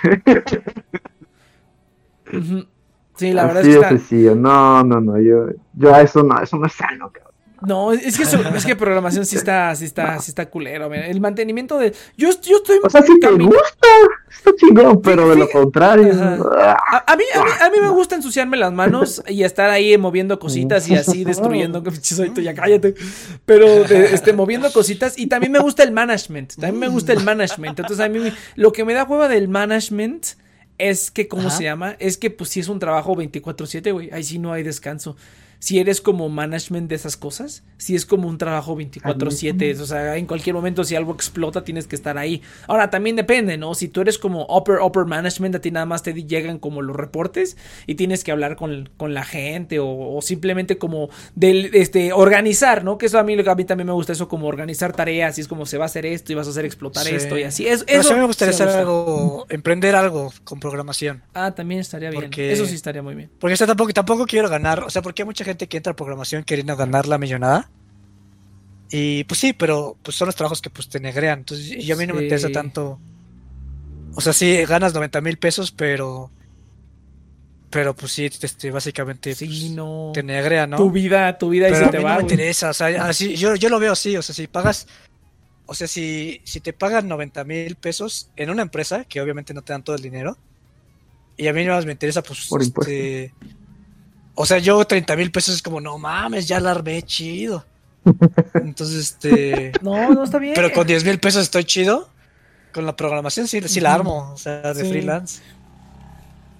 Speaker 1: sí, la verdad es que está-.
Speaker 3: No, no, no. Yo, yo a eso no, eso no es sano, cabrón.
Speaker 1: No, es que eso- es que programación sí está, sí está, sí está culero. El mantenimiento de, yo, yo estoy
Speaker 3: O sea, si te gusta, está chingón, pero de lo contrario. Ah,
Speaker 1: A, a mí, a, mí, a mí me gusta ensuciarme las manos y estar ahí moviendo cositas y así destruyendo. soy ya cállate. Pero de- este, moviendo cositas. Y también me gusta el management. También me gusta el management. Entonces, a mí me- lo que me da hueva del management es que, ¿cómo
Speaker 2: Ajá.
Speaker 1: se llama? Es que, pues, si es un trabajo 24-7, güey. Ahí sí no hay descanso. Si eres como management de esas cosas, si es como un trabajo 24/7, o sea, en cualquier momento si algo explota tienes que estar ahí. Ahora, también depende, ¿no? Si tú eres como upper, upper management, a ti nada más te llegan como los reportes y tienes que hablar con, con la gente o, o simplemente como del, este, organizar, ¿no? Que eso a mí, a mí también me gusta eso, como organizar tareas y es como se va a hacer esto y vas a hacer explotar
Speaker 2: Sí.
Speaker 1: esto y así. Es, eso
Speaker 2: sí me gustaría
Speaker 1: sí me
Speaker 2: hacer algo, emprender algo con programación.
Speaker 1: Ah, también estaría bien. Eso sí estaría muy bien.
Speaker 2: Porque o sea, tampoco, tampoco quiero ganar, o sea, porque hay mucha gente que entra a programación queriendo ganar la millonada. Y pues sí, pero pues son los trabajos que pues te negrean. Entonces, y a mí no me interesa tanto. O sea, sí, ganas 90 mil pesos, pero. Pero pues sí, este, básicamente
Speaker 1: Sí,
Speaker 2: pues,
Speaker 1: no.
Speaker 2: te negrea, ¿no?
Speaker 1: Tu vida, tu vida y se
Speaker 2: a
Speaker 1: te
Speaker 2: mí
Speaker 1: va.
Speaker 2: no me interesa, o sea, así, yo, yo lo veo así, o sea, si pagas, o sea, si, si te pagan 90 mil pesos en una empresa, que obviamente no te dan todo el dinero, y a mí no más me interesa, pues,
Speaker 3: Por
Speaker 2: este, o sea, yo 30 mil pesos es como, no mames, ya la armé chido. Entonces, este,
Speaker 1: No, no está bien.
Speaker 2: pero con 10 mil pesos estoy chido, con la programación sí, sí la armo, o sea, de
Speaker 1: Sí.
Speaker 2: freelance.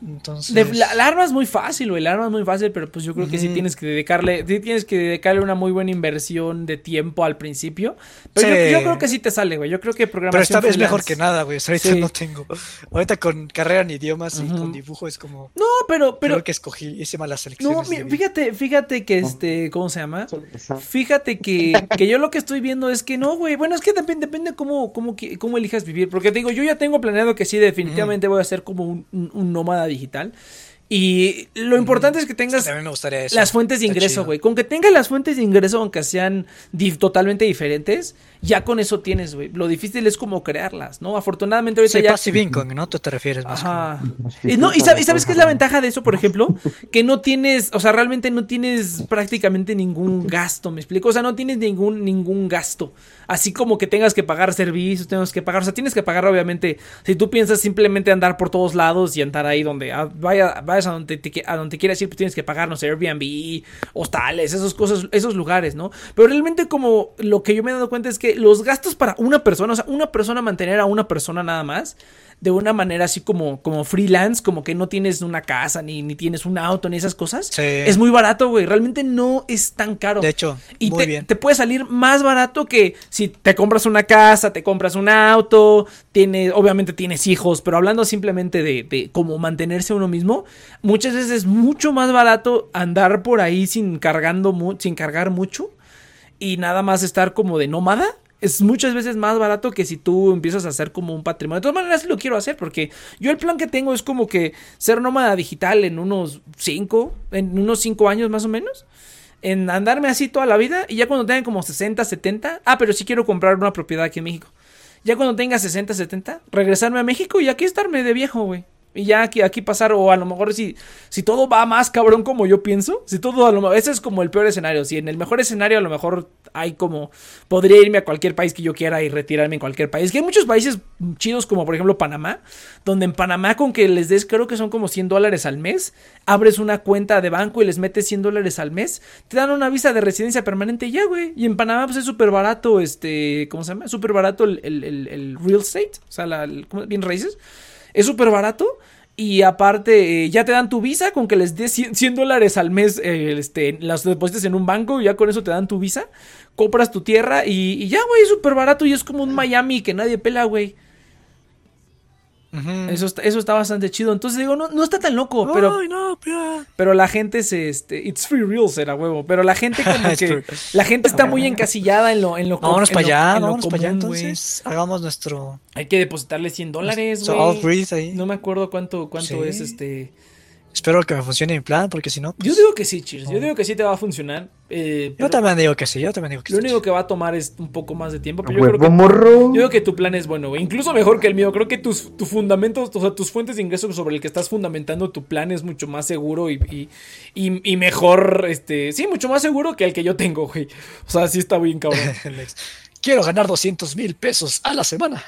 Speaker 2: Entonces,
Speaker 1: De- la, la arma es muy fácil, güey. La arma es muy fácil, pero pues yo creo que sí tienes que dedicarle, sí tienes que dedicarle una muy buena inversión de tiempo al principio. Pero yo,
Speaker 2: Sí.
Speaker 1: yo creo que sí te sale, güey. Yo creo que
Speaker 2: Pero
Speaker 1: programación
Speaker 2: esta vez mejor
Speaker 1: freelance-
Speaker 2: que nada, güey. o sea, Ahorita
Speaker 1: Sí.
Speaker 2: no tengo. Ahorita con carrera en idiomas y con dibujo es como.
Speaker 1: No, pero, pero,
Speaker 2: Creo que escogí, hice malas
Speaker 1: no,
Speaker 2: selecciones. vida.
Speaker 1: fíjate, fíjate que este, ¿cómo se llama? Fíjate que, que yo lo que estoy viendo es que no, güey. Bueno, es que depende, depende cómo, cómo, cómo elijas vivir. Porque te digo, yo ya tengo planeado que sí, definitivamente voy a ser como un, un- un nómada digital. Y lo importante es que tengas las fuentes de ingreso, güey. Con que tengas las fuentes de ingreso, aunque sean totalmente diferentes, ya con eso tienes, güey. Lo difícil es como crearlas, ¿no? Afortunadamente ahorita
Speaker 2: Sí,
Speaker 1: ya...
Speaker 2: passive income, ¿no? Tú te refieres más.
Speaker 1: Ajá.
Speaker 3: Sí,
Speaker 1: Y, no,
Speaker 3: sí,
Speaker 1: y, sab- y sabes qué es la ventaja de eso, por ejemplo, que no tienes, o sea, realmente no tienes prácticamente ningún gasto, ¿me explico? O sea, no tienes ningún ningún gasto. Así como que tengas que pagar servicios, tengas que pagar, o sea, tienes que pagar obviamente, si tú piensas simplemente andar por todos lados y andar ahí donde ah, vaya, vayas a donde te, a donde quieras ir, pues tienes que pagar, no sé, Airbnb, hostales, esas cosas, esos lugares, ¿no? Pero realmente como lo que yo me he dado cuenta es que los gastos para una persona, o sea, una persona mantener a una persona nada más, de una manera así como, como freelance, como que no tienes una casa, ni, ni tienes un auto, ni esas cosas,
Speaker 2: Sí.
Speaker 1: es muy barato, güey. Realmente no es tan caro.
Speaker 2: De hecho,
Speaker 1: y
Speaker 2: muy
Speaker 1: te,
Speaker 2: bien.
Speaker 1: te puede salir más barato que si te compras una casa, te compras un auto, tienes, obviamente tienes hijos, pero hablando simplemente de, de cómo mantenerse uno mismo, muchas veces es mucho más barato andar por ahí sin cargando sin cargar mucho y nada más estar como de nómada. Es muchas veces más barato que si tú empiezas a hacer como un patrimonio. De todas maneras, lo quiero hacer porque yo el plan que tengo es como que ser nómada digital en unos 5, en unos 5 años más o menos. En andarme así toda la vida y ya cuando tenga como 60, 70. Ah, pero sí quiero comprar una propiedad aquí en México. Ya cuando tenga 60, 70, regresarme a México y aquí estarme de viejo, güey. Y ya aquí, aquí pasar, o a lo mejor si, si todo va más cabrón como yo pienso, si todo a lo mejor, ese es como el peor escenario, si en el mejor escenario a lo mejor hay como, podría irme a cualquier país que yo quiera y retirarme en cualquier país, que hay muchos países chidos como por ejemplo Panamá, donde en Panamá con que les des, creo que son como 100 dólares al mes, abres una cuenta de banco y les metes 100 dólares al mes, te dan una visa de residencia permanente y ya, güey, y en Panamá pues es súper barato, este, ¿cómo se llama? Súper barato el, el, el, real estate, o sea, la, bien raíces. Es súper barato. Y aparte, eh, ya te dan tu visa con que les des 100, 100 dólares al mes, eh, este, las deposites en un banco y ya con eso te dan tu visa. Compras tu tierra y, y ya, güey, es súper barato y es como un Miami que nadie pela, güey. Eso está, eso está bastante chido. Entonces digo, no, no está tan loco, pero,
Speaker 2: Ay, no, pero...
Speaker 1: la gente se, este, it's free real será huevo, pero la gente como que, la gente está muy encasillada en lo, en lo,
Speaker 2: Vámonos para allá, vámonos para allá entonces. Hagamos nuestro...
Speaker 1: Hay que depositarle 100 dólares, güey. No me acuerdo cuánto, cuánto
Speaker 2: Sí.
Speaker 1: es este.
Speaker 2: Espero que me funcione mi plan, porque si no... pues-
Speaker 1: Yo digo que sí, Cheers. Yo digo que sí te va a funcionar. eh,
Speaker 2: Yo también digo que sí, yo también digo que
Speaker 1: lo
Speaker 2: sí.
Speaker 1: único que va a tomar es un poco más de tiempo. Pero yo creo que.
Speaker 3: morro.
Speaker 1: Yo digo que tu plan es bueno, güey. Incluso mejor que el mío. Creo que tus, tu fundamentos, o sea, tus fuentes de ingresos sobre el que estás fundamentando tu plan es mucho más seguro y, y, y- y mejor, este, sí, mucho más seguro que el que yo tengo, güey. O sea, sí está bien cabrón.
Speaker 2: Quiero ganar 200 mil pesos a la semana.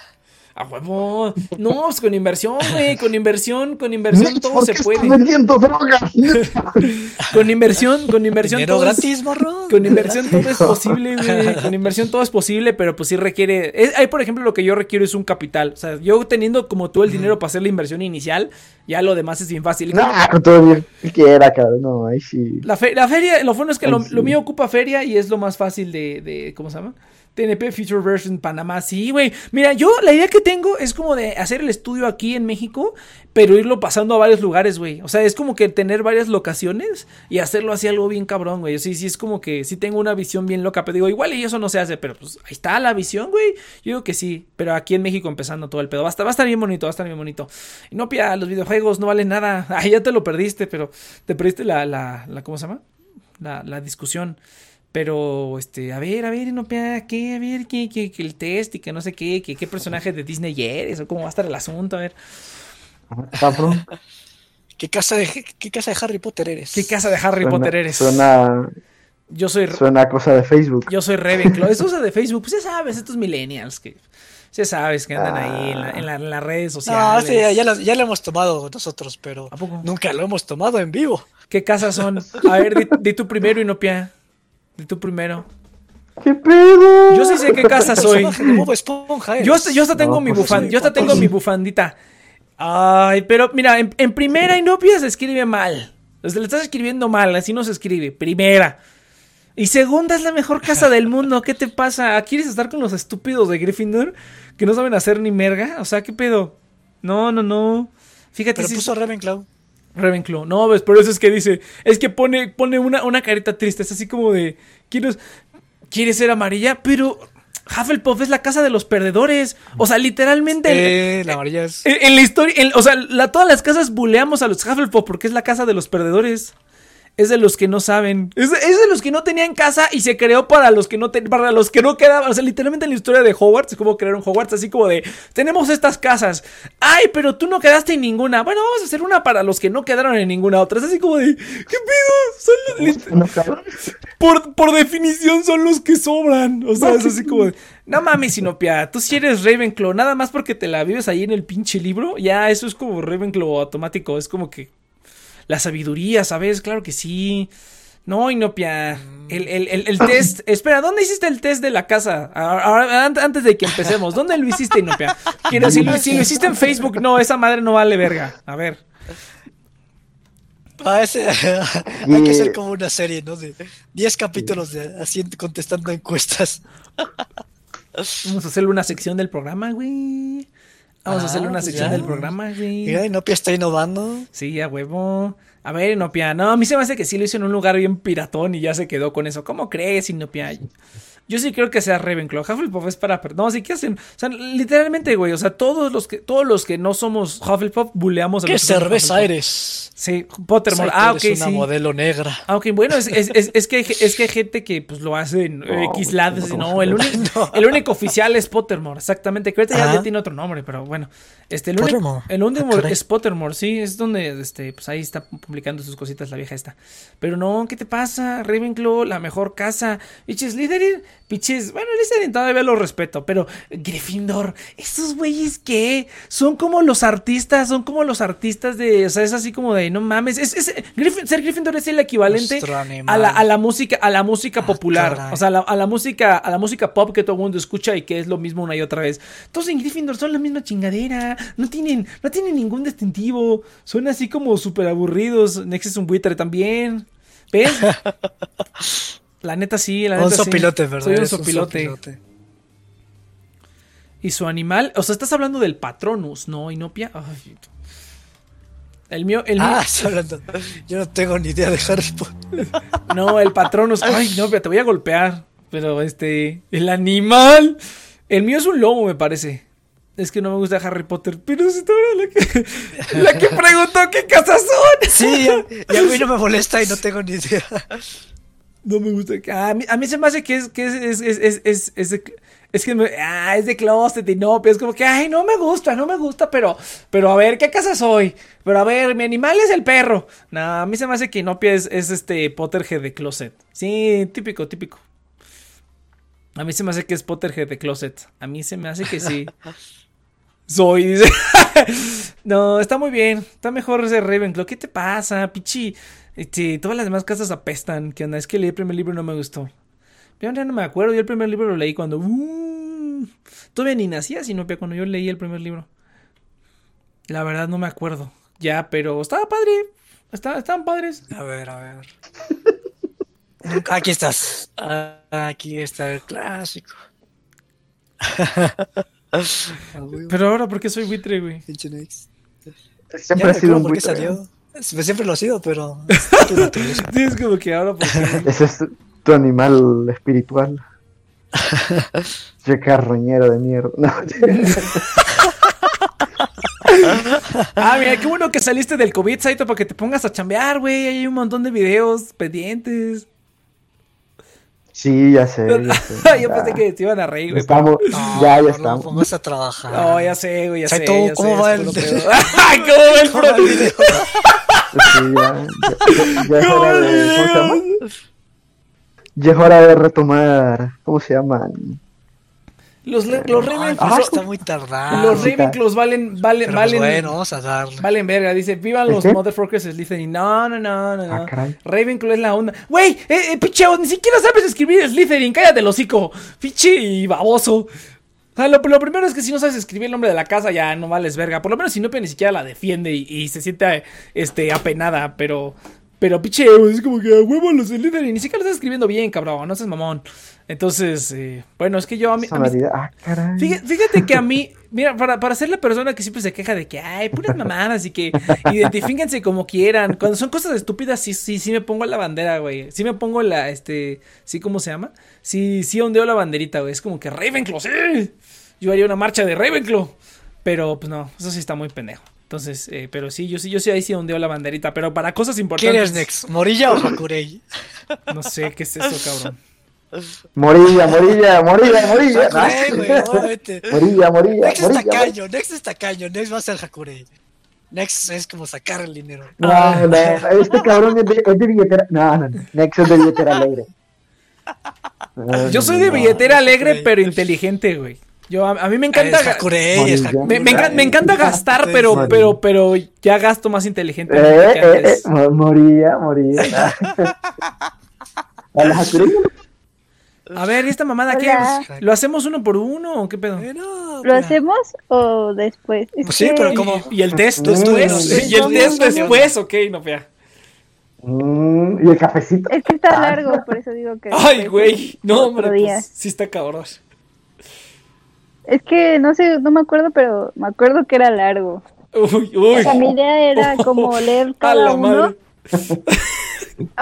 Speaker 1: A huevo. No, pues con inversión, güey. Con inversión, con inversión todo
Speaker 3: ¿por
Speaker 1: se puede.
Speaker 3: estás vendiendo drogas?
Speaker 1: Con inversión, con inversión todo es-
Speaker 2: gratis, morro.
Speaker 1: Con inversión todo es posible, güey. Con inversión todo es posible, pero pues sí requiere. es- Ahí, por ejemplo, lo que yo requiero es un capital. O sea, yo teniendo como tú el dinero para hacer la inversión inicial, ya lo demás es bien fácil.
Speaker 3: No, todo bien. Quiera, cabrón. No, ahí sí.
Speaker 1: La, fe- la feria, lo bueno es que lo,
Speaker 3: sí.
Speaker 1: lo mío ocupa feria y es lo más fácil de, de ¿cómo se llama? TNP Future Version Panamá, sí, güey. Mira, yo la idea que tengo es como de hacer el estudio aquí en México, pero irlo pasando a varios lugares, güey. O sea, es como que tener varias locaciones y hacerlo así algo bien cabrón, güey. Sí, sí, es como que sí tengo una visión bien loca, pero digo, igual y eso no se hace, pero pues ahí está la visión, güey. Yo digo que sí, pero aquí en México empezando todo el pedo. Va a estar, bien bonito, va a estar bien bonito. Y no, pia, los videojuegos no valen nada. Ay, ya te lo perdiste, pero te perdiste la, la, la ¿cómo se llama? La, la discusión. Pero, este, a ver, a ver, no, ¿qué? A ver, ¿qué, qué, qué el test y que no sé qué, que, qué personaje de Disney eres o cómo va a estar el asunto, a ver.
Speaker 2: ¿Qué casa, de, ¿Qué casa de Harry Potter eres?
Speaker 1: ¿Qué casa de Harry
Speaker 3: Suena-
Speaker 1: Potter eres?
Speaker 3: Suena,
Speaker 1: Yo soy,
Speaker 3: suena cosa de Facebook.
Speaker 1: yo soy Ravenclaw. Eso usa de Facebook, pues ya sabes, estos millennials que, ya sabes que andan ahí en, la- en la- en las redes
Speaker 2: No,
Speaker 1: sociales.
Speaker 2: este ya, ya, lo, ya lo hemos tomado nosotros, pero
Speaker 1: ¿A poco?
Speaker 2: nunca lo hemos tomado en vivo.
Speaker 1: ¿Qué casas son? A ver, di, di tú primero, Inopia. Di tú primero.
Speaker 3: ¿Qué pedo?
Speaker 1: Yo sí sé qué casa soy.
Speaker 2: De Esponja.
Speaker 1: Yo hasta, yo hasta tengo
Speaker 3: No,
Speaker 1: mi
Speaker 3: pues
Speaker 1: bufanda. Yo hasta
Speaker 2: pues
Speaker 1: tengo mi bufandita. Ay, pero mira, en, en primera Inopia se escribe mal. O sea, le estás escribiendo mal, así no se escribe. Primera. Y segunda es la mejor casa del mundo. ¿Qué te pasa? ¿Quieres estar con los estúpidos de Gryffindor? Que no saben hacer ni merga. O sea, ¿qué pedo? No, no, no. Fíjate
Speaker 2: Pero
Speaker 1: si
Speaker 2: puso Ravenclaw.
Speaker 1: Ravenclaw. No, ves, por eso es que dice. Es que pone, pone una, una carita triste. Es así como de. ¿Quieres, ¿Quieres ser amarilla? Pero. Hufflepuff es la casa de los perdedores. O sea, literalmente.
Speaker 2: Eh, la amarilla es...
Speaker 1: en, en la historia. en- o sea, la- todas las casas buleamos a los Hufflepuff porque es la casa de los perdedores. Es de los que no saben. Es de, es de los que no tenían casa y se creó para los que no ten- para los que no quedaban. O sea, literalmente en la historia de Hogwarts, como crearon Hogwarts, así como de tenemos estas casas. Ay, pero tú no quedaste en ninguna. Bueno, vamos a hacer una para los que no quedaron en ninguna otra. Es así como de. ¿Qué pedo? Son los- por, por definición son los que sobran. O sea, es así como de, no mames, Sinopia, tú si eres Ravenclaw, nada más porque te la vives ahí en el pinche libro, ya eso es como Ravenclaw automático, es como que la sabiduría, ¿sabes? Claro que sí. No, Inopia, el, el, el, el test, espera, ¿dónde hiciste el test de la casa? Ahora- antes de que empecemos, ¿dónde lo hiciste, Inopia? Quiero, si, lo, si lo hiciste en Facebook, no, esa madre no vale verga. A ver.
Speaker 2: Ah, ese- hay que hacer como una serie, ¿no? De 10 capítulos de haciendo, contestando encuestas.
Speaker 1: Vamos a hacerle una sección del programa, güey. Vamos a
Speaker 2: Ah,
Speaker 1: hacerle una
Speaker 2: pues
Speaker 1: sección
Speaker 2: ya.
Speaker 1: del programa, güey.
Speaker 2: Mira, Inopia está innovando.
Speaker 1: Sí, a huevo. A ver, Inopia. No, a mí se me hace que sí lo hizo en un lugar bien piratón y ya se quedó con eso. ¿Cómo crees, Inopia? Yo sí creo que sea Ravenclaw. Hufflepuff es para... No, sí que hacen... O sea, literalmente, güey. O sea, todos los que, todos los que no somos Hufflepuff buleamos a
Speaker 2: ¿Qué
Speaker 1: los que
Speaker 2: cerveza eres?
Speaker 1: Sí, Pottermore. Ah, ok,
Speaker 2: eres una
Speaker 1: sí.
Speaker 2: modelo negra.
Speaker 1: Ah, ok, bueno, es, es, es, es que, es que hay gente que pues lo hace en X lados, no, el, único, el único oficial es Pottermore, exactamente, que ahorita ya, tiene otro nombre, pero bueno, este, el único,
Speaker 2: Pottermore.
Speaker 1: el último
Speaker 2: Ah,
Speaker 1: es Pottermore, sí, es donde, este, pues ahí está publicando sus cositas la vieja esta, pero no, ¿qué te pasa? Ravenclaw, la mejor casa, pinches Slytherin, pinches, bueno, Slytherin todavía lo respeto, pero Gryffindor, estos güeyes que son como los artistas, son como los artistas de, o sea, es así como de, no mames, es, ser Gryffindor es el equivalente a la, a la música, a la música popular,
Speaker 2: caray.
Speaker 1: o sea, a la, a la música, a la música pop que todo el mundo escucha y que es lo mismo una y otra vez. Todos en Gryffindor son la misma chingadera, no tienen, no tienen ningún distintivo, son así como súper aburridos. Nex es un buitre también, ¿ves? La neta sí, la
Speaker 2: Un
Speaker 1: neta sí.
Speaker 2: sopilote, ¿verdad?
Speaker 1: Soy un sopilote.
Speaker 2: sopilote.
Speaker 1: Y su animal, o sea, estás hablando del Patronus, ¿no, Inopia? Ay, el mío, el mío,
Speaker 2: Ah, está hablando. Yo no tengo ni idea de Harry Potter.
Speaker 1: No, el Patronus. Ay, no, pero te voy a golpear. Pero este. El animal. El mío es un lobo, me parece. Es que no me gusta Harry Potter. Pero es la que. La que preguntó qué casas son.
Speaker 2: Sí, y a mí no me molesta y no tengo ni idea.
Speaker 1: No me gusta. A mí, a mí se me hace que es. Que es, es, es, es, es, es de- es que me- ah, es de closet y no, pero es como que, ay, no me gusta, no me gusta, pero, pero a ver, ¿qué casa soy? Pero a ver, mi animal es el perro. No, a mí se me hace que Inopia es, es este Potterhead de closet. Sí, típico, típico. A mí se me hace que es Potterhead de closet. A mí se me hace que sí. Soy, no, está muy bien. Está mejor ese Ravenclaw. ¿Qué te pasa, pichi? Este, todas las demás casas apestan. ¿Qué onda? Es que leí el primer libro y no me gustó. Yo ya no me acuerdo. Yo el primer libro lo leí cuando. uh, todavía ni nacía, sino cuando yo leí el primer libro. La verdad no me acuerdo. Ya, pero estaba padre. Estaba, estaban padres.
Speaker 2: A ver, a ver. Aquí estás. Ah, Aquí está el clásico.
Speaker 1: Pero ahora, ¿por qué soy buitre, güey?
Speaker 3: Siempre
Speaker 2: Ya
Speaker 3: ha sido un buitre.
Speaker 2: salió. Pues Siempre lo ha sido, pero.
Speaker 1: Sí, es como que ahora, ¿por qué?
Speaker 3: Ese es tu animal espiritual. Che carroñero de mierda. No,
Speaker 1: Ah, mira, qué bueno que saliste del COVID, Saito, para que te pongas a chambear, güey. Hay un montón de videos pendientes.
Speaker 3: sí, ya sé. Ya sé,
Speaker 1: Yo pensé que te iban a reír, güey.
Speaker 3: Estamos,
Speaker 2: No,
Speaker 3: ya, ya
Speaker 2: no
Speaker 3: estamos.
Speaker 2: pongas a trabajar.
Speaker 1: No, ya sé, güey, ya
Speaker 2: Sai,
Speaker 1: sé.
Speaker 2: ¿tú
Speaker 1: ya
Speaker 2: cómo
Speaker 1: sé,
Speaker 2: va el-
Speaker 1: ¿Cómo va el
Speaker 2: ¿Cómo va el video?
Speaker 3: Sí, ya, ya, ya es
Speaker 1: ¿Cómo va
Speaker 3: hora de. ¿Cómo se llama?
Speaker 1: video?
Speaker 3: Ya es hora de retomar. ¿Cómo se llaman?
Speaker 1: Los, los Ravenclaws.
Speaker 2: pues está muy tardado.
Speaker 1: los Ravenclaws valen, valen,
Speaker 2: Pero pues
Speaker 1: valen.
Speaker 2: bueno, vamos a darle.
Speaker 1: Valen verga, dice, vivan
Speaker 3: ¿El
Speaker 1: los
Speaker 3: qué?
Speaker 1: motherfuckers Slytherin. No, no, no, no, no.
Speaker 3: Ah.
Speaker 1: Ravenclaw es la onda. Güey, eh, eh, picheo, ni siquiera sabes escribir Slytherin, cállate el hocico. Piche y baboso. O sea, lo, primero es que si no sabes escribir el nombre de la casa, ya no vales verga. Por lo menos Sinopia ni siquiera la defiende y, y se siente este, apenada, pero. Pero picheo, es como que a huevo los Slytherin. Ni siquiera lo estás escribiendo bien, cabrón. No seas mamón. Entonces, eh, bueno, es que yo a mí. a mí-.
Speaker 3: Ah, caray.
Speaker 1: Fíjate, fíjate que a mí, mira, para, para ser la persona que siempre se queja de que hay puras mamadas y que identifíquense como quieran. Cuando son cosas estúpidas, sí, sí, sí me pongo la bandera, güey. Sí me pongo la, este, sí, ¿cómo se llama? Sí, sí ondeo la banderita, güey. Es como que Ravenclaw, sí. Yo haría una marcha de Ravenclaw. Pero, pues no, eso sí está muy pendejo. Entonces, eh, pero sí, yo sí, yo sí ahí sí ondeo la banderita. Pero para cosas
Speaker 2: ¿Quién
Speaker 1: importantes.
Speaker 2: eres, Nex? ¿Morilla o Hakurei?
Speaker 1: No sé qué es eso, cabrón.
Speaker 3: Morilla, morilla, morilla, morilla.
Speaker 2: Hakurei, güey,
Speaker 3: Ah,
Speaker 2: obviamente.
Speaker 3: Morilla, morilla,
Speaker 2: Nex es
Speaker 3: morilla.
Speaker 2: tacaño, Nex es tacaño, Nex va a ser Hakurei. Nex es como sacar el dinero.
Speaker 3: No, no, este cabrón es de, es de billetera. No, no, no. Nex es de billetera alegre. No,
Speaker 1: Yo
Speaker 3: no,
Speaker 1: soy de
Speaker 3: no.
Speaker 1: billetera alegre, pero inteligente, güey. Yo, a, a mí me encanta.
Speaker 2: Es Hakurei, es
Speaker 3: Morilla.
Speaker 1: Me, me encan- me encanta gastar, pero, pero, pero ya gasto más inteligente.
Speaker 3: Eh,
Speaker 1: que
Speaker 3: eh, eh, morilla, morilla. A la Hakurei
Speaker 1: A ver, ¿y esta mamada qué?
Speaker 4: Hola.
Speaker 1: ¿Lo hacemos uno por uno o qué pedo?
Speaker 2: Eh, no,
Speaker 4: ¿Lo
Speaker 2: mira.
Speaker 4: hacemos o después? Es
Speaker 2: Pues sí,
Speaker 4: que-
Speaker 2: pero
Speaker 1: Y,
Speaker 2: ¿cómo?
Speaker 1: y el test
Speaker 3: Mm.
Speaker 1: después. Y el test después, ok, no fea.
Speaker 3: Mm, y el cafecito.
Speaker 4: Es que está largo, por eso digo que.
Speaker 1: Ay, güey. No, hombre, pues, sí está cabrón.
Speaker 4: Es que no sé, no me acuerdo, pero me acuerdo que era largo.
Speaker 1: Uy,
Speaker 4: O
Speaker 1: uy.
Speaker 4: sea, mi idea era como leer cada uno.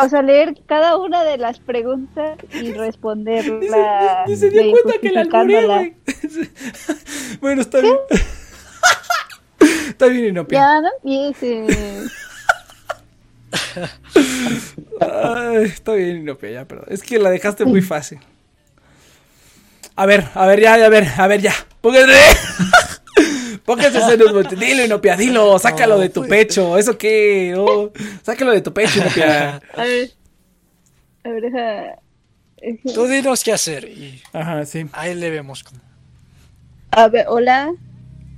Speaker 4: O sea, leer cada una de las preguntas y responderla.
Speaker 1: Ni se dio cuenta que la alburé, bueno, está bien. está bien, Inopia.
Speaker 4: Ya no empieces.
Speaker 1: Ay, está bien, Inopia, ya, perdón. Es que la dejaste muy fácil. A ver, a ver, ya, a ver, a ver, ya. Póngase. Póngase ese nos- Dilo, Inopia, dilo. Sácalo
Speaker 2: No,
Speaker 1: de tu
Speaker 2: pues.
Speaker 1: pecho. ¿Eso qué? Oh, sácalo de tu pecho, Inopia.
Speaker 4: A ver. A ver, deja.
Speaker 2: Tú dinos qué hacer y
Speaker 1: Ajá, sí,
Speaker 2: ahí le vemos como.
Speaker 4: A ver, hola.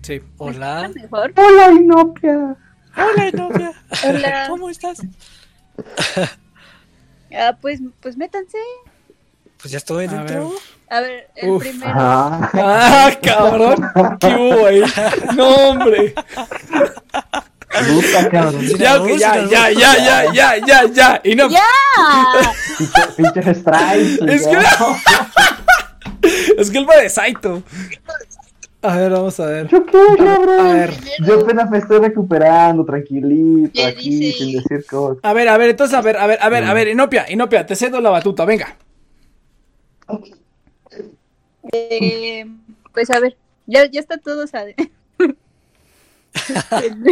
Speaker 1: sí.
Speaker 2: Hola.
Speaker 4: Mejor.
Speaker 3: Hola, Inopia.
Speaker 2: Hola, novia.
Speaker 4: Hola.
Speaker 2: ¿Cómo estás?
Speaker 4: Ah, pues, pues métanse.
Speaker 2: Pues ya estoy
Speaker 1: A
Speaker 2: dentro.
Speaker 4: A ver, el
Speaker 1: Uf.
Speaker 4: primero.
Speaker 3: Ah,
Speaker 1: Ah, cabrón. ¿Qué hubo ahí? No, hombre.
Speaker 3: puta, cabrón.
Speaker 1: Ya, ya, ya, ya, ya, ya, ya, ya. Y no,
Speaker 4: ¡Ya!
Speaker 3: Pinche- Pinches strikes.
Speaker 1: Es que- es que él va de Saito. A ver, vamos a ver.
Speaker 3: ¿Yo qué, cabrón?
Speaker 1: A ver,
Speaker 3: Yo apenas me estoy recuperando, tranquilito,
Speaker 4: ¿Qué
Speaker 3: aquí,
Speaker 4: dice?
Speaker 3: sin decir cosas.
Speaker 1: a ver, a ver, entonces, a ver, a ver, a ver, a ver, Inopia, Inopia, te cedo la batuta, venga.
Speaker 4: Eh, pues a ver, ya, ya está todo, ¿sabes? En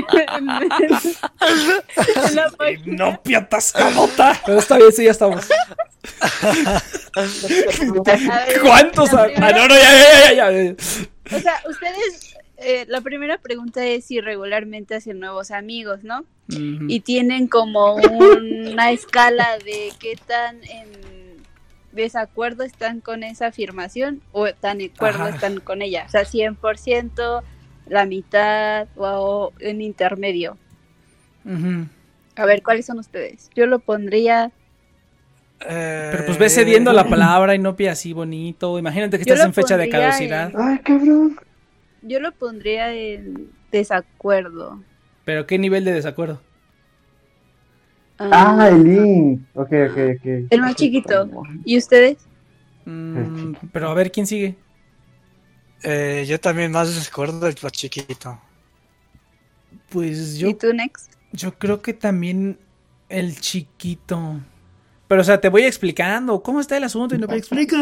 Speaker 4: la página.
Speaker 1: Inopia tascadota. Pero está bien, sí, ya estamos.
Speaker 4: Ver,
Speaker 1: ¿Cuántos? Ah, no, no, ya, ya, ya, ya.
Speaker 4: O sea, ustedes, eh, la primera pregunta es si regularmente hacen nuevos amigos, ¿no?
Speaker 1: Ujú.
Speaker 4: Y tienen como una escala de qué tan en desacuerdo están con esa afirmación o tan de acuerdo
Speaker 1: Ajá.
Speaker 4: están con ella. O sea, 100%, la mitad o en intermedio. A ver, ¿cuáles son ustedes? Yo lo pondría...
Speaker 2: Eh,
Speaker 1: Pero pues ve cediendo la palabra, Inopia, así bonito. Imagínate que
Speaker 4: Yo
Speaker 1: estás en fecha de caducidad.
Speaker 3: Ay, cabrón.
Speaker 4: Yo lo pondría en desacuerdo.
Speaker 1: Pero ¿qué nivel de desacuerdo?
Speaker 3: Ah, el link. Ok, ok, ok.
Speaker 4: El más chiquito. ¿Y ustedes?
Speaker 1: Mm, pero a ver, ¿quién sigue?
Speaker 2: eh, yo también más desacuerdo del más chiquito.
Speaker 1: Pues
Speaker 4: ¿Y
Speaker 1: yo,
Speaker 4: tú, Next?
Speaker 1: yo creo que también el chiquito. Pero, o sea, te voy explicando. ¿Cómo está el asunto? Y no me explica.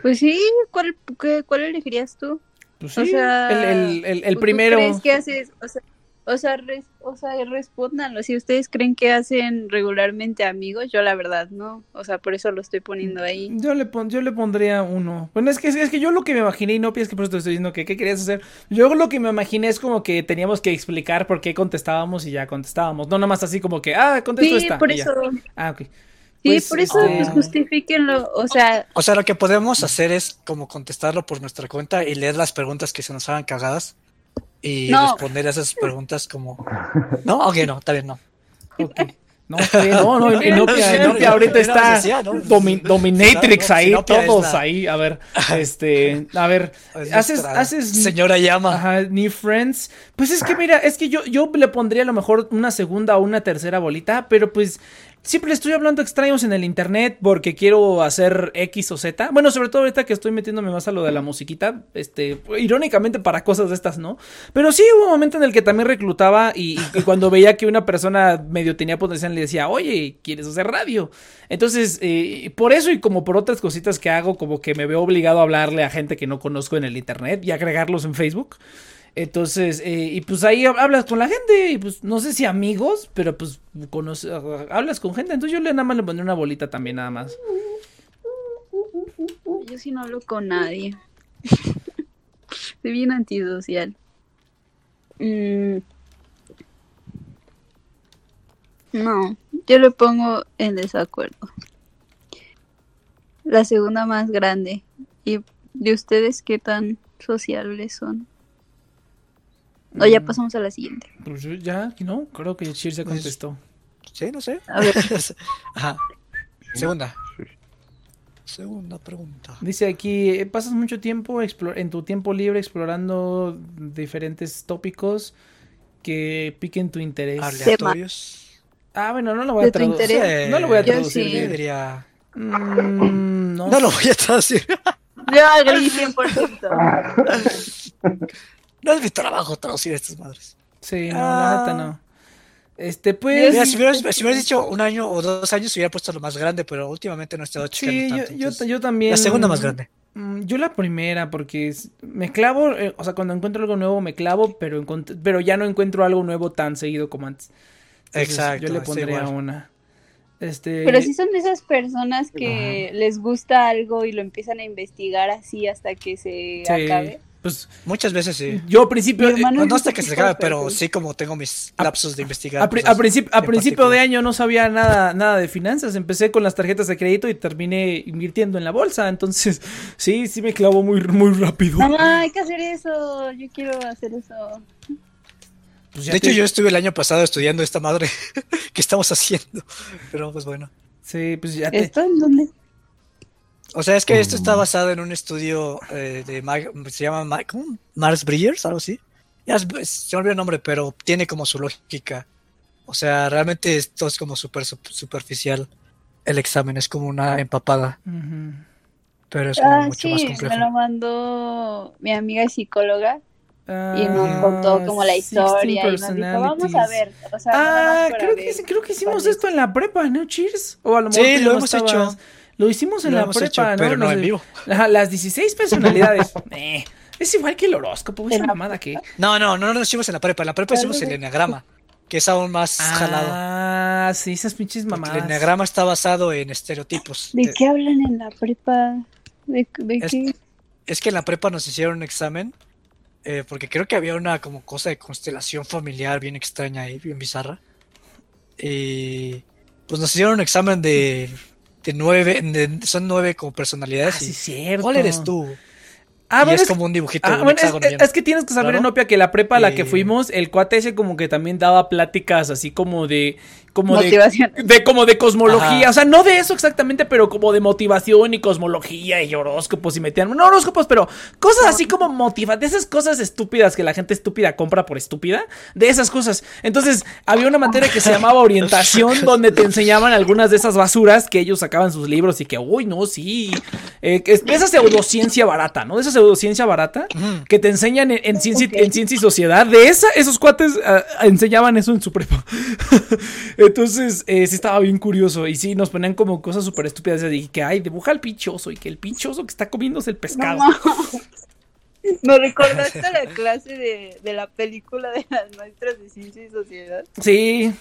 Speaker 4: Pues sí, ¿cuál, qué- cuál elegirías tú?
Speaker 1: Pues
Speaker 4: O
Speaker 1: sí,
Speaker 4: sea,
Speaker 1: el, el, el, el
Speaker 4: ¿Tú
Speaker 1: primero.
Speaker 4: crees que haces? O sea, o sea, res- o sea, respóndanlo. Si ustedes creen que hacen regularmente amigos, yo la verdad no. O sea, por eso lo estoy poniendo ahí.
Speaker 1: Yo le, pon- yo le pondría uno. Bueno, es que, es que yo lo que me imaginé, y no es que por eso te estoy diciendo que qué querías hacer. Yo lo que me imaginé es como que teníamos que explicar por qué contestábamos y ya contestábamos. No nomás así como que, ah, contesto
Speaker 4: Sí,
Speaker 1: esta.
Speaker 4: por eso.
Speaker 1: Ah, ok.
Speaker 4: Sí,
Speaker 1: Pues,
Speaker 4: por eso,
Speaker 1: este-
Speaker 4: pues justifíquenlo. O sea,
Speaker 2: O sea, lo que podemos hacer es como contestarlo por nuestra cuenta y leer las preguntas que se nos hagan cagadas y
Speaker 4: No.
Speaker 2: responder a esas preguntas como... No, ok, no, está bien, no.
Speaker 1: Ok. No, está bien. No, no, Inopia, Inopia ahorita está dominatrix ahí, todos ahí. A ver, este, a ver,
Speaker 2: Es
Speaker 1: haces, haces,
Speaker 2: Señora llama.
Speaker 1: ajá, new friends. Pues es que mira, es que yo, yo le pondría a lo mejor una segunda o una tercera bolita, pero pues siempre estoy hablando extraños en el internet porque quiero hacer X o Z. Bueno, sobre todo ahorita que estoy metiéndome más a lo de la musiquita, este, irónicamente para cosas de estas, ¿no? Pero sí hubo un momento en el que también reclutaba y, y cuando veía que una persona medio tenía potencial le decía, oye, ¿quieres hacer radio? Entonces, eh, por eso y como por otras cositas que hago, como que me veo obligado a hablarle a gente que no conozco en el internet y agregarlos en Facebook. Entonces, eh, y pues ahí hab- hablas con la gente, y pues no sé si amigos, pero pues conoce- hablas con gente. Entonces yo le nada más le pondré una bolita también, nada más.
Speaker 4: yo sí no hablo con nadie. Soy bien antisocial. Mm. No, yo le pongo en desacuerdo. La segunda más grande. ¿Y de ustedes qué tan sociables son? O ya
Speaker 1: Mm.
Speaker 4: pasamos a la siguiente.
Speaker 1: Pues yo ya, no, creo que Shir se
Speaker 2: Pues-
Speaker 1: contestó.
Speaker 2: Sí, no sé.
Speaker 4: A ver,
Speaker 2: Ajá. Segunda. Segunda pregunta.
Speaker 1: Dice aquí, eh, pasas mucho tiempo en tu tiempo libre explorando diferentes tópicos que piquen tu interés.
Speaker 2: Aleatorios.
Speaker 1: Ah, bueno, no lo voy a
Speaker 4: ¿De tu
Speaker 1: traducir. No lo voy a traducir.
Speaker 2: Yo diría...
Speaker 1: Mm, no,
Speaker 2: No lo voy a traducir.
Speaker 4: yo agregué 100%.
Speaker 2: No es mi trabajo traducir estas madres.
Speaker 1: Sí, no,
Speaker 2: Ah.
Speaker 1: la neta no. Este, pues.
Speaker 2: Mira, si hubieras, si hubieras dicho un año o dos años, hubiera puesto lo más grande, pero últimamente no he estado checando
Speaker 1: Sí, yo,
Speaker 2: tanto.
Speaker 1: yo,
Speaker 2: entonces,
Speaker 1: yo también.
Speaker 2: La segunda más grande.
Speaker 1: Mm, Yo la primera, porque me clavo, eh, o sea, cuando encuentro algo nuevo me clavo, pero, pero ya no encuentro algo nuevo tan seguido como antes. Entonces,
Speaker 2: Exacto,
Speaker 1: Yo le pondría una. Este,
Speaker 4: Pero sí son de esas personas que les gusta algo y lo empiezan a investigar así hasta que se
Speaker 1: sí,
Speaker 4: acabe.
Speaker 1: Pues
Speaker 2: Muchas veces sí.
Speaker 1: yo al principio,
Speaker 2: No, no hasta que se acabe, pero
Speaker 4: personas.
Speaker 2: sí como tengo mis lapsos de investigar.
Speaker 1: a, pri- a princip- a
Speaker 2: en
Speaker 1: principio de año no sabía nada, nada de finanzas. Empecé con las tarjetas de crédito y terminé invirtiendo en la bolsa. Entonces, sí, sí me clavo muy, muy rápido.
Speaker 4: Mamá, hay que hacer eso. Yo quiero hacer eso.
Speaker 1: Pues
Speaker 2: De hecho, yo estuve el año pasado estudiando esta madre que estamos haciendo. Pero pues bueno.
Speaker 1: Sí, pues ya te...
Speaker 4: ¿Esto en dónde?
Speaker 2: O sea, es que esto está basado en un estudio eh, de Mag- se llama Ma- ¿cómo? Mars Bridgers, algo así. Ya es- es- se me olvidó el nombre, pero tiene como su lógica. O sea, realmente esto es como súper sup- superficial. El examen es como una empapada, pero es como
Speaker 4: Ah,
Speaker 2: mucho
Speaker 4: sí,
Speaker 2: más
Speaker 4: me
Speaker 2: complejo.
Speaker 4: lo mandó mi amiga psicóloga y
Speaker 1: Ah,
Speaker 4: nos contó como la
Speaker 1: 16
Speaker 4: historia y nos dijo, vamos a ver. O sea,
Speaker 1: Ah, creo que,
Speaker 4: ver
Speaker 1: creo que hicimos esto en la prepa, ¿no, Cheers? O a lo mejor
Speaker 2: Sí, lo hemos
Speaker 1: estabas.
Speaker 2: hecho.
Speaker 1: Lo hicimos en
Speaker 2: Lo
Speaker 1: la
Speaker 2: hemos
Speaker 1: prepa,
Speaker 2: hecho,
Speaker 1: ¿no?
Speaker 2: pero no
Speaker 1: Nos-
Speaker 2: en vivo.
Speaker 1: Ajá, las 16 personalidades. Eh, es igual que el horóscopo, esa
Speaker 4: En la
Speaker 1: mamada que.
Speaker 2: No, no, no lo hicimos en la prepa. En la prepa hicimos el enneagrama, que es aún más jalado.
Speaker 1: Ah, sí, esas pinches
Speaker 2: Porque
Speaker 1: mamadas.
Speaker 2: el enneagrama está basado en estereotipos.
Speaker 4: ¿De
Speaker 2: Eh,
Speaker 4: qué hablan en la prepa? ¿De, de
Speaker 2: Es-
Speaker 4: qué?
Speaker 2: Es que en la prepa nos hicieron un examen, eh, porque creo que había una como cosa de constelación familiar bien extraña ahí, bien bizarra. Y pues nos hicieron un examen de, de nueve, de- son nueve como
Speaker 1: Ah,
Speaker 2: personalidades.
Speaker 1: sí,
Speaker 2: y,
Speaker 1: cierto.
Speaker 2: ¿Cuál eres tú?
Speaker 1: Ah,
Speaker 2: y
Speaker 1: bueno,
Speaker 2: es como un dibujito,
Speaker 1: ah,
Speaker 2: un
Speaker 1: bueno, es- que tienes que saber,
Speaker 2: raro.
Speaker 1: Enopia, que la prepa a la que fuimos, el cuate ese como que también daba pláticas así como de. Como de,
Speaker 4: Motivación.
Speaker 1: de como de cosmología,
Speaker 2: Ajá.
Speaker 1: o sea, no de eso exactamente, pero como de motivación y cosmología y horóscopos y metían, no horóscopos, pero cosas así como motiva, de esas cosas estúpidas que la gente estúpida compra por estúpida, de esas cosas. Entonces, había una materia que se llamaba orientación donde te enseñaban algunas de esas basuras que ellos sacaban sus libros y que, uy, no, sí, eh, de esa pseudociencia barata, ¿no? De esa pseudociencia barata que te enseñan en, en ciencia, en ciencia y sociedad. De esa, esos cuates ah, enseñaban eso en su prepa. Entonces, eh, sí estaba bien curioso. Y sí, nos ponían como cosas súper estúpidas. Y dije que, ay, dibuja al pinchoso y que el pinchoso que está comiéndose el pescado.
Speaker 4: No, Me recordaste la clase de, de la película de las maestras de ciencia y sociedad.
Speaker 1: Sí,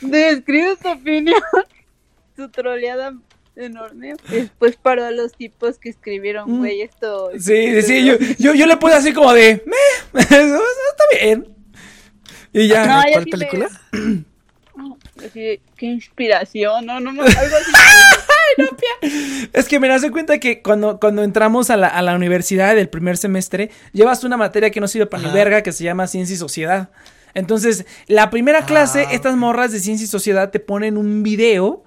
Speaker 4: Describe su opinión. Su troleada enorme. Después paró a los tipos que escribieron,
Speaker 1: Mm.
Speaker 4: güey, esto.
Speaker 1: sí, sí. Yo, yo, yo le puse así como de, "Meh, está bien. Y ya.
Speaker 4: No,
Speaker 2: ¿Cuál película?
Speaker 4: me- Así de, qué inspiración, no, no, no, algo así.
Speaker 1: Es que me das cuenta que cuando, cuando entramos a la, a la universidad del primer semestre, llevas una materia que no sirve para ni verga que se llama ciencia y sociedad. Entonces, la primera clase,
Speaker 2: Ah,
Speaker 1: estas
Speaker 2: ok.
Speaker 1: morras de ciencia y sociedad te ponen un video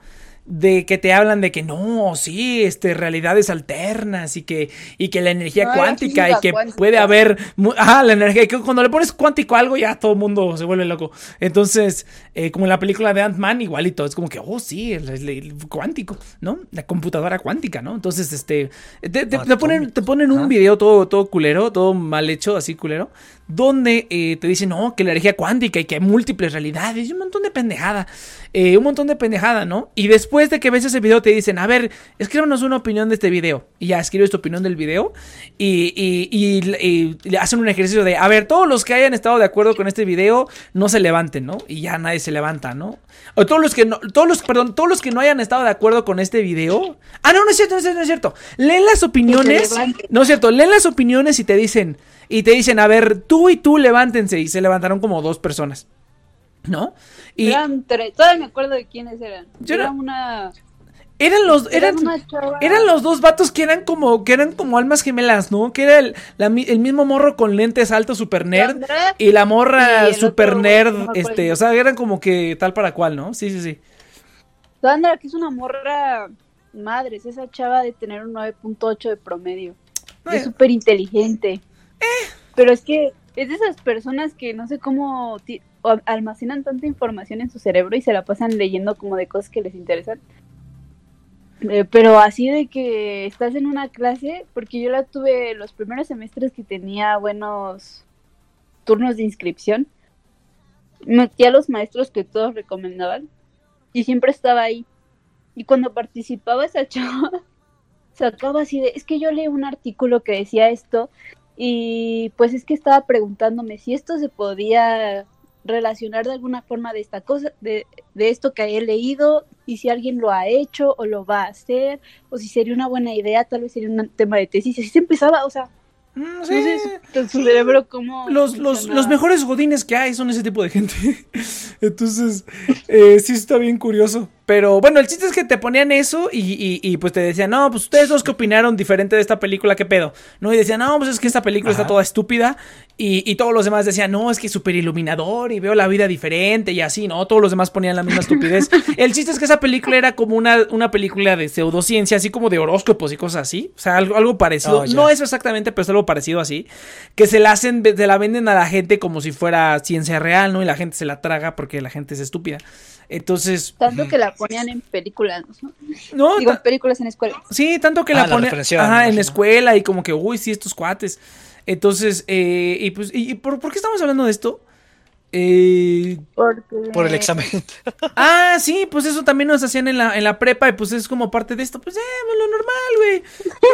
Speaker 1: de que te hablan de que no, sí, este, realidades alternas y que, y que la energía
Speaker 4: Ah, la
Speaker 1: cuántica y que
Speaker 4: cuántica.
Speaker 1: puede haber, ajá, la energía, que cuando le pones cuántico a algo ya todo el mundo se vuelve loco. Entonces, eh, como en la película de Ant-Man, igualito, es como que, oh, sí, el, el- el cuántico, ¿no? La computadora cuántica, ¿no? Entonces, este, te, te- te ponen, te ponen un video todo, todo culero, todo mal hecho, así culero, donde eh, te dicen, no, que la energía cuántica y que hay múltiples realidades y un montón de pendejada, eh, un montón de pendejada, ¿no? Y después de que ves ese video te dicen, a ver, escríbanos una opinión de este video. Y ya escribes tu opinión del video y, y, hacen un ejercicio de, a ver, todos los que hayan estado de acuerdo con este video, no se levanten, ¿no? Y ya nadie se levanta, ¿no? O todos los que no, todos los, perdón, todos los que no hayan estado de acuerdo con este video. Ah, no, no es cierto, no es cierto, no es cierto. Leen las opiniones. No es cierto, leen las opiniones y te dicen, y te dicen, a ver, tú y tú levántense. Y se levantaron como dos personas. ¿No? Y
Speaker 4: Eran tres, todavía me acuerdo de quiénes eran.
Speaker 1: Yo
Speaker 4: era una.
Speaker 1: eran los,
Speaker 4: Era
Speaker 1: eran, eran los dos vatos que eran como, que eran como almas gemelas, ¿no? Que era el, la el mismo morro con lentes altos, super nerd. Y la morra super
Speaker 4: otro,
Speaker 1: nerd,
Speaker 4: no
Speaker 1: este, o sea, eran como que tal para cual, ¿no? Sí, sí, sí.
Speaker 4: Sandra, que es una morra. Madres, esa chava de tener un 9.8 de promedio. Es súper inteligente. Pero es que es de esas personas que no sé cómo almacenan tanta información en su cerebro y se la pasan leyendo como de cosas que les interesan. Eh, pero así de que estás en una clase, porque yo la tuve los primeros semestres que tenía buenos turnos de inscripción. metí a los maestros que todos recomendaban y siempre estaba ahí. Y cuando participaba esa chava, sacaba así de, es que yo leí un artículo que decía esto y pues es que estaba preguntándome si esto se podía relacionar de alguna forma de esta cosa, de, de esto que he leído y si alguien lo ha hecho o lo va a hacer o si sería una buena idea, tal vez sería un tema de tesis. Y así se empezaba, o sea, no
Speaker 1: sí.
Speaker 4: sé su, su cerebro cómo...
Speaker 1: Los, los, los mejores godines que hay son ese tipo de gente. Entonces, eh, sí está bien curioso. Pero bueno, el chiste es que te ponían eso y, y- y, pues te decían, no, pues ustedes dos que opinaron diferente de esta película, ¿qué pedo? No, y decían, no, pues es que esta película está toda estúpida. Y, y todos los demás decían, no, es que es súper iluminador y veo la vida diferente y así, ¿no? Todos los demás ponían la misma estupidez. el chiste es que esa película era como una, una película de pseudociencia, así como de horóscopos y cosas así. O sea, algo, algo parecido.
Speaker 2: Oh,
Speaker 1: no eso exactamente, pero es algo parecido así. Que se la hacen, se la venden a la gente como si fuera ciencia real, ¿no? Y la gente se la traga porque la gente es estúpida. Entonces,
Speaker 4: Tanto que la ponían en películas, ¿no?
Speaker 1: no,
Speaker 4: Digo, películas en escuelas.
Speaker 1: Sí, tanto que
Speaker 2: Ah,
Speaker 1: la
Speaker 2: la
Speaker 1: ajá,
Speaker 2: me
Speaker 1: en escuela y como que, uy, sí, estos cuates. Entonces, eh, y pues, y, y por, por qué estamos hablando de esto? Eh,
Speaker 4: Porque...
Speaker 2: Por el examen.
Speaker 1: ah, sí, pues eso también nos hacían en la, en la prepa y pues es como parte de esto. Pues, eh, lo normal, güey.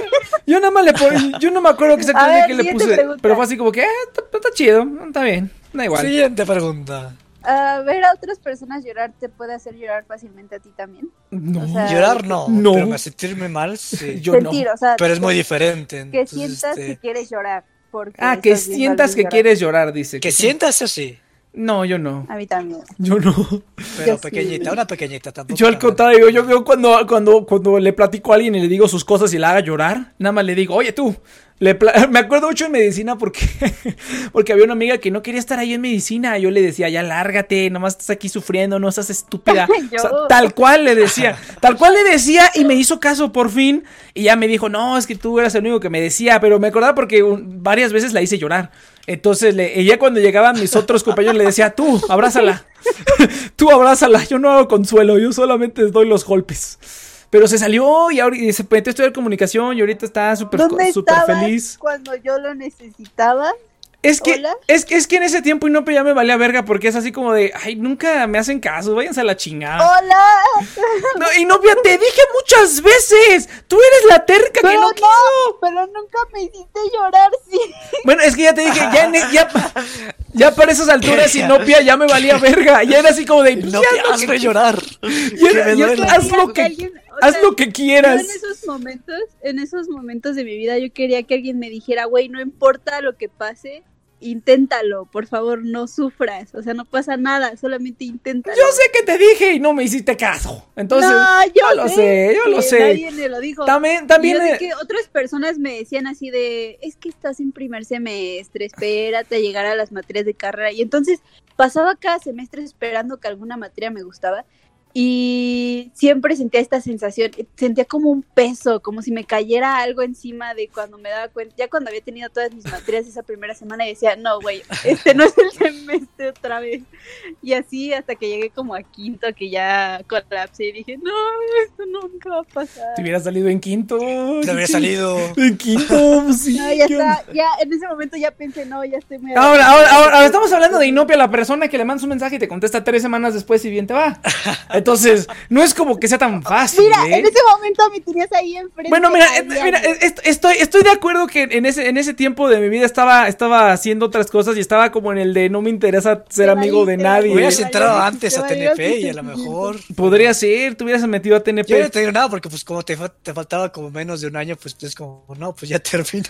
Speaker 1: Yo nada más le pon- yo no me acuerdo exactamente qué le puse,
Speaker 4: pregunta.
Speaker 1: pero fue así como que, ah, está, está chido, está bien, da igual.
Speaker 2: Siguiente pregunta.
Speaker 4: Ver a otras personas llorar te puede hacer llorar fácilmente a ti también.
Speaker 1: No,
Speaker 4: O sea,
Speaker 2: Llorar no,
Speaker 1: No.
Speaker 2: pero me sentirme mal, sí.
Speaker 1: yo
Speaker 4: Sentir,
Speaker 1: no.
Speaker 4: o sea,
Speaker 2: Pero es muy
Speaker 4: que-
Speaker 2: diferente.
Speaker 4: Que
Speaker 2: entonces,
Speaker 4: sientas
Speaker 2: este,
Speaker 4: que quieres llorar. Porque
Speaker 1: Ah, que sientas que
Speaker 4: llorar.
Speaker 1: quieres llorar, dice.
Speaker 2: Que sientas eso sí,
Speaker 1: No, yo no.
Speaker 4: A mí también.
Speaker 1: Yo no.
Speaker 2: pero
Speaker 4: Yo sí.
Speaker 2: pequeñita, una pequeñita tampoco.
Speaker 1: Yo al contrario, yo, yo cuando, cuando, cuando le platico a alguien y le digo sus cosas y la haga llorar, nada más le digo, oye tú, le me acuerdo mucho en medicina porque, porque había una amiga que no quería estar ahí en medicina. Yo le decía, ya lárgate, nomás estás aquí sufriendo, no estás estúpida.
Speaker 4: Yo.
Speaker 1: O sea, tal cual le decía, tal cual le decía y me hizo caso por fin. Y ya me dijo, no, es que tú eras el único que me decía, pero me acordaba porque un- varias veces la hice llorar. Entonces, le, ella cuando llegaban mis otros compañeros le decía, tú, abrázala. tú abrázala, yo no hago consuelo, yo solamente doy los golpes. Pero se salió y, ahora, y se metió a estudiar comunicación y ahorita está súper
Speaker 4: ¿Dónde
Speaker 1: súper
Speaker 4: estabas
Speaker 1: feliz.
Speaker 4: cuando yo lo necesitaba?
Speaker 1: Es que,
Speaker 4: Hola.
Speaker 1: es que es que en ese tiempo Inopia ya me valía verga porque es así como de, ay, nunca me hacen caso, váyanse a la chingada.
Speaker 4: ¡Hola!
Speaker 1: No, Inopia, te dije muchas veces, tú eres la terca que
Speaker 4: Pero
Speaker 1: no
Speaker 4: no,
Speaker 1: quiso.
Speaker 4: pero nunca me hiciste llorar, sí.
Speaker 1: Bueno, es que ya te dije, ya, en- ya, ya para esas alturas Inopia ya me valía verga. Ya era así como de, pues,
Speaker 2: No
Speaker 1: ya
Speaker 2: te
Speaker 1: lo
Speaker 2: hazme
Speaker 1: que-
Speaker 2: llorar.
Speaker 1: ya-
Speaker 2: que me
Speaker 1: ya que,
Speaker 4: alguien-
Speaker 1: haz
Speaker 4: sea,
Speaker 1: lo que quieras.
Speaker 4: en esos momentos, en esos momentos de mi vida, yo quería que alguien me dijera, güey, no importa lo que pase, inténtalo, por favor, no sufras. O sea, no pasa nada, solamente inténtalo.
Speaker 1: Yo sé que te dije y no me hiciste caso. Entonces,
Speaker 4: no, yo,
Speaker 1: yo lo sé, yo lo sé.
Speaker 4: Nadie me lo dijo.
Speaker 1: También, también.
Speaker 4: yo sé que otras personas me decían así de, es que estás en primer semestre, espérate a llegar a las materias de carrera. Y entonces pasaba cada semestre esperando que alguna materia me gustaba y siempre sentía esta sensación, sentía como un peso, como si me cayera algo encima de cuando me daba cuenta, ya cuando había tenido todas mis materias esa primera semana y decía, no, güey, este no es el semestre otra vez. Y así hasta que llegué como a quinto, que ya colapsé y dije, no, esto nunca va a pasar.
Speaker 1: Te hubiera salido en quinto.
Speaker 2: Te habría salido.
Speaker 1: En quinto, pues sí.
Speaker 4: No, ya
Speaker 1: ¿qué
Speaker 4: está, ya en ese momento ya pensé, no, ya estoy muy
Speaker 1: Ahora, ahora, ahora, ahora estamos hablando de Inopia, la persona que le mandas un mensaje y te contesta tres semanas después y bien te va. Entonces, no es como que sea tan fácil.
Speaker 4: Mira,
Speaker 1: ¿eh?
Speaker 4: en ese momento me tenías ahí enfrente.
Speaker 1: Bueno, mira, eh, mira, eh, est- estoy, estoy de acuerdo que en ese, en ese tiempo de mi vida estaba, estaba haciendo otras cosas y estaba como en el de no me interesa ser
Speaker 4: Te
Speaker 1: amigo de
Speaker 4: valiste,
Speaker 1: nadie.
Speaker 2: Hubieras entrado
Speaker 4: valiste,
Speaker 2: antes
Speaker 4: te
Speaker 2: a TNP y a lo mejor.
Speaker 1: Podría ser, te hubieras metido a TNP.
Speaker 2: Yo no te digo nada porque pues como te, fa- te faltaba como menos de un año, pues es como, no, pues ya termina.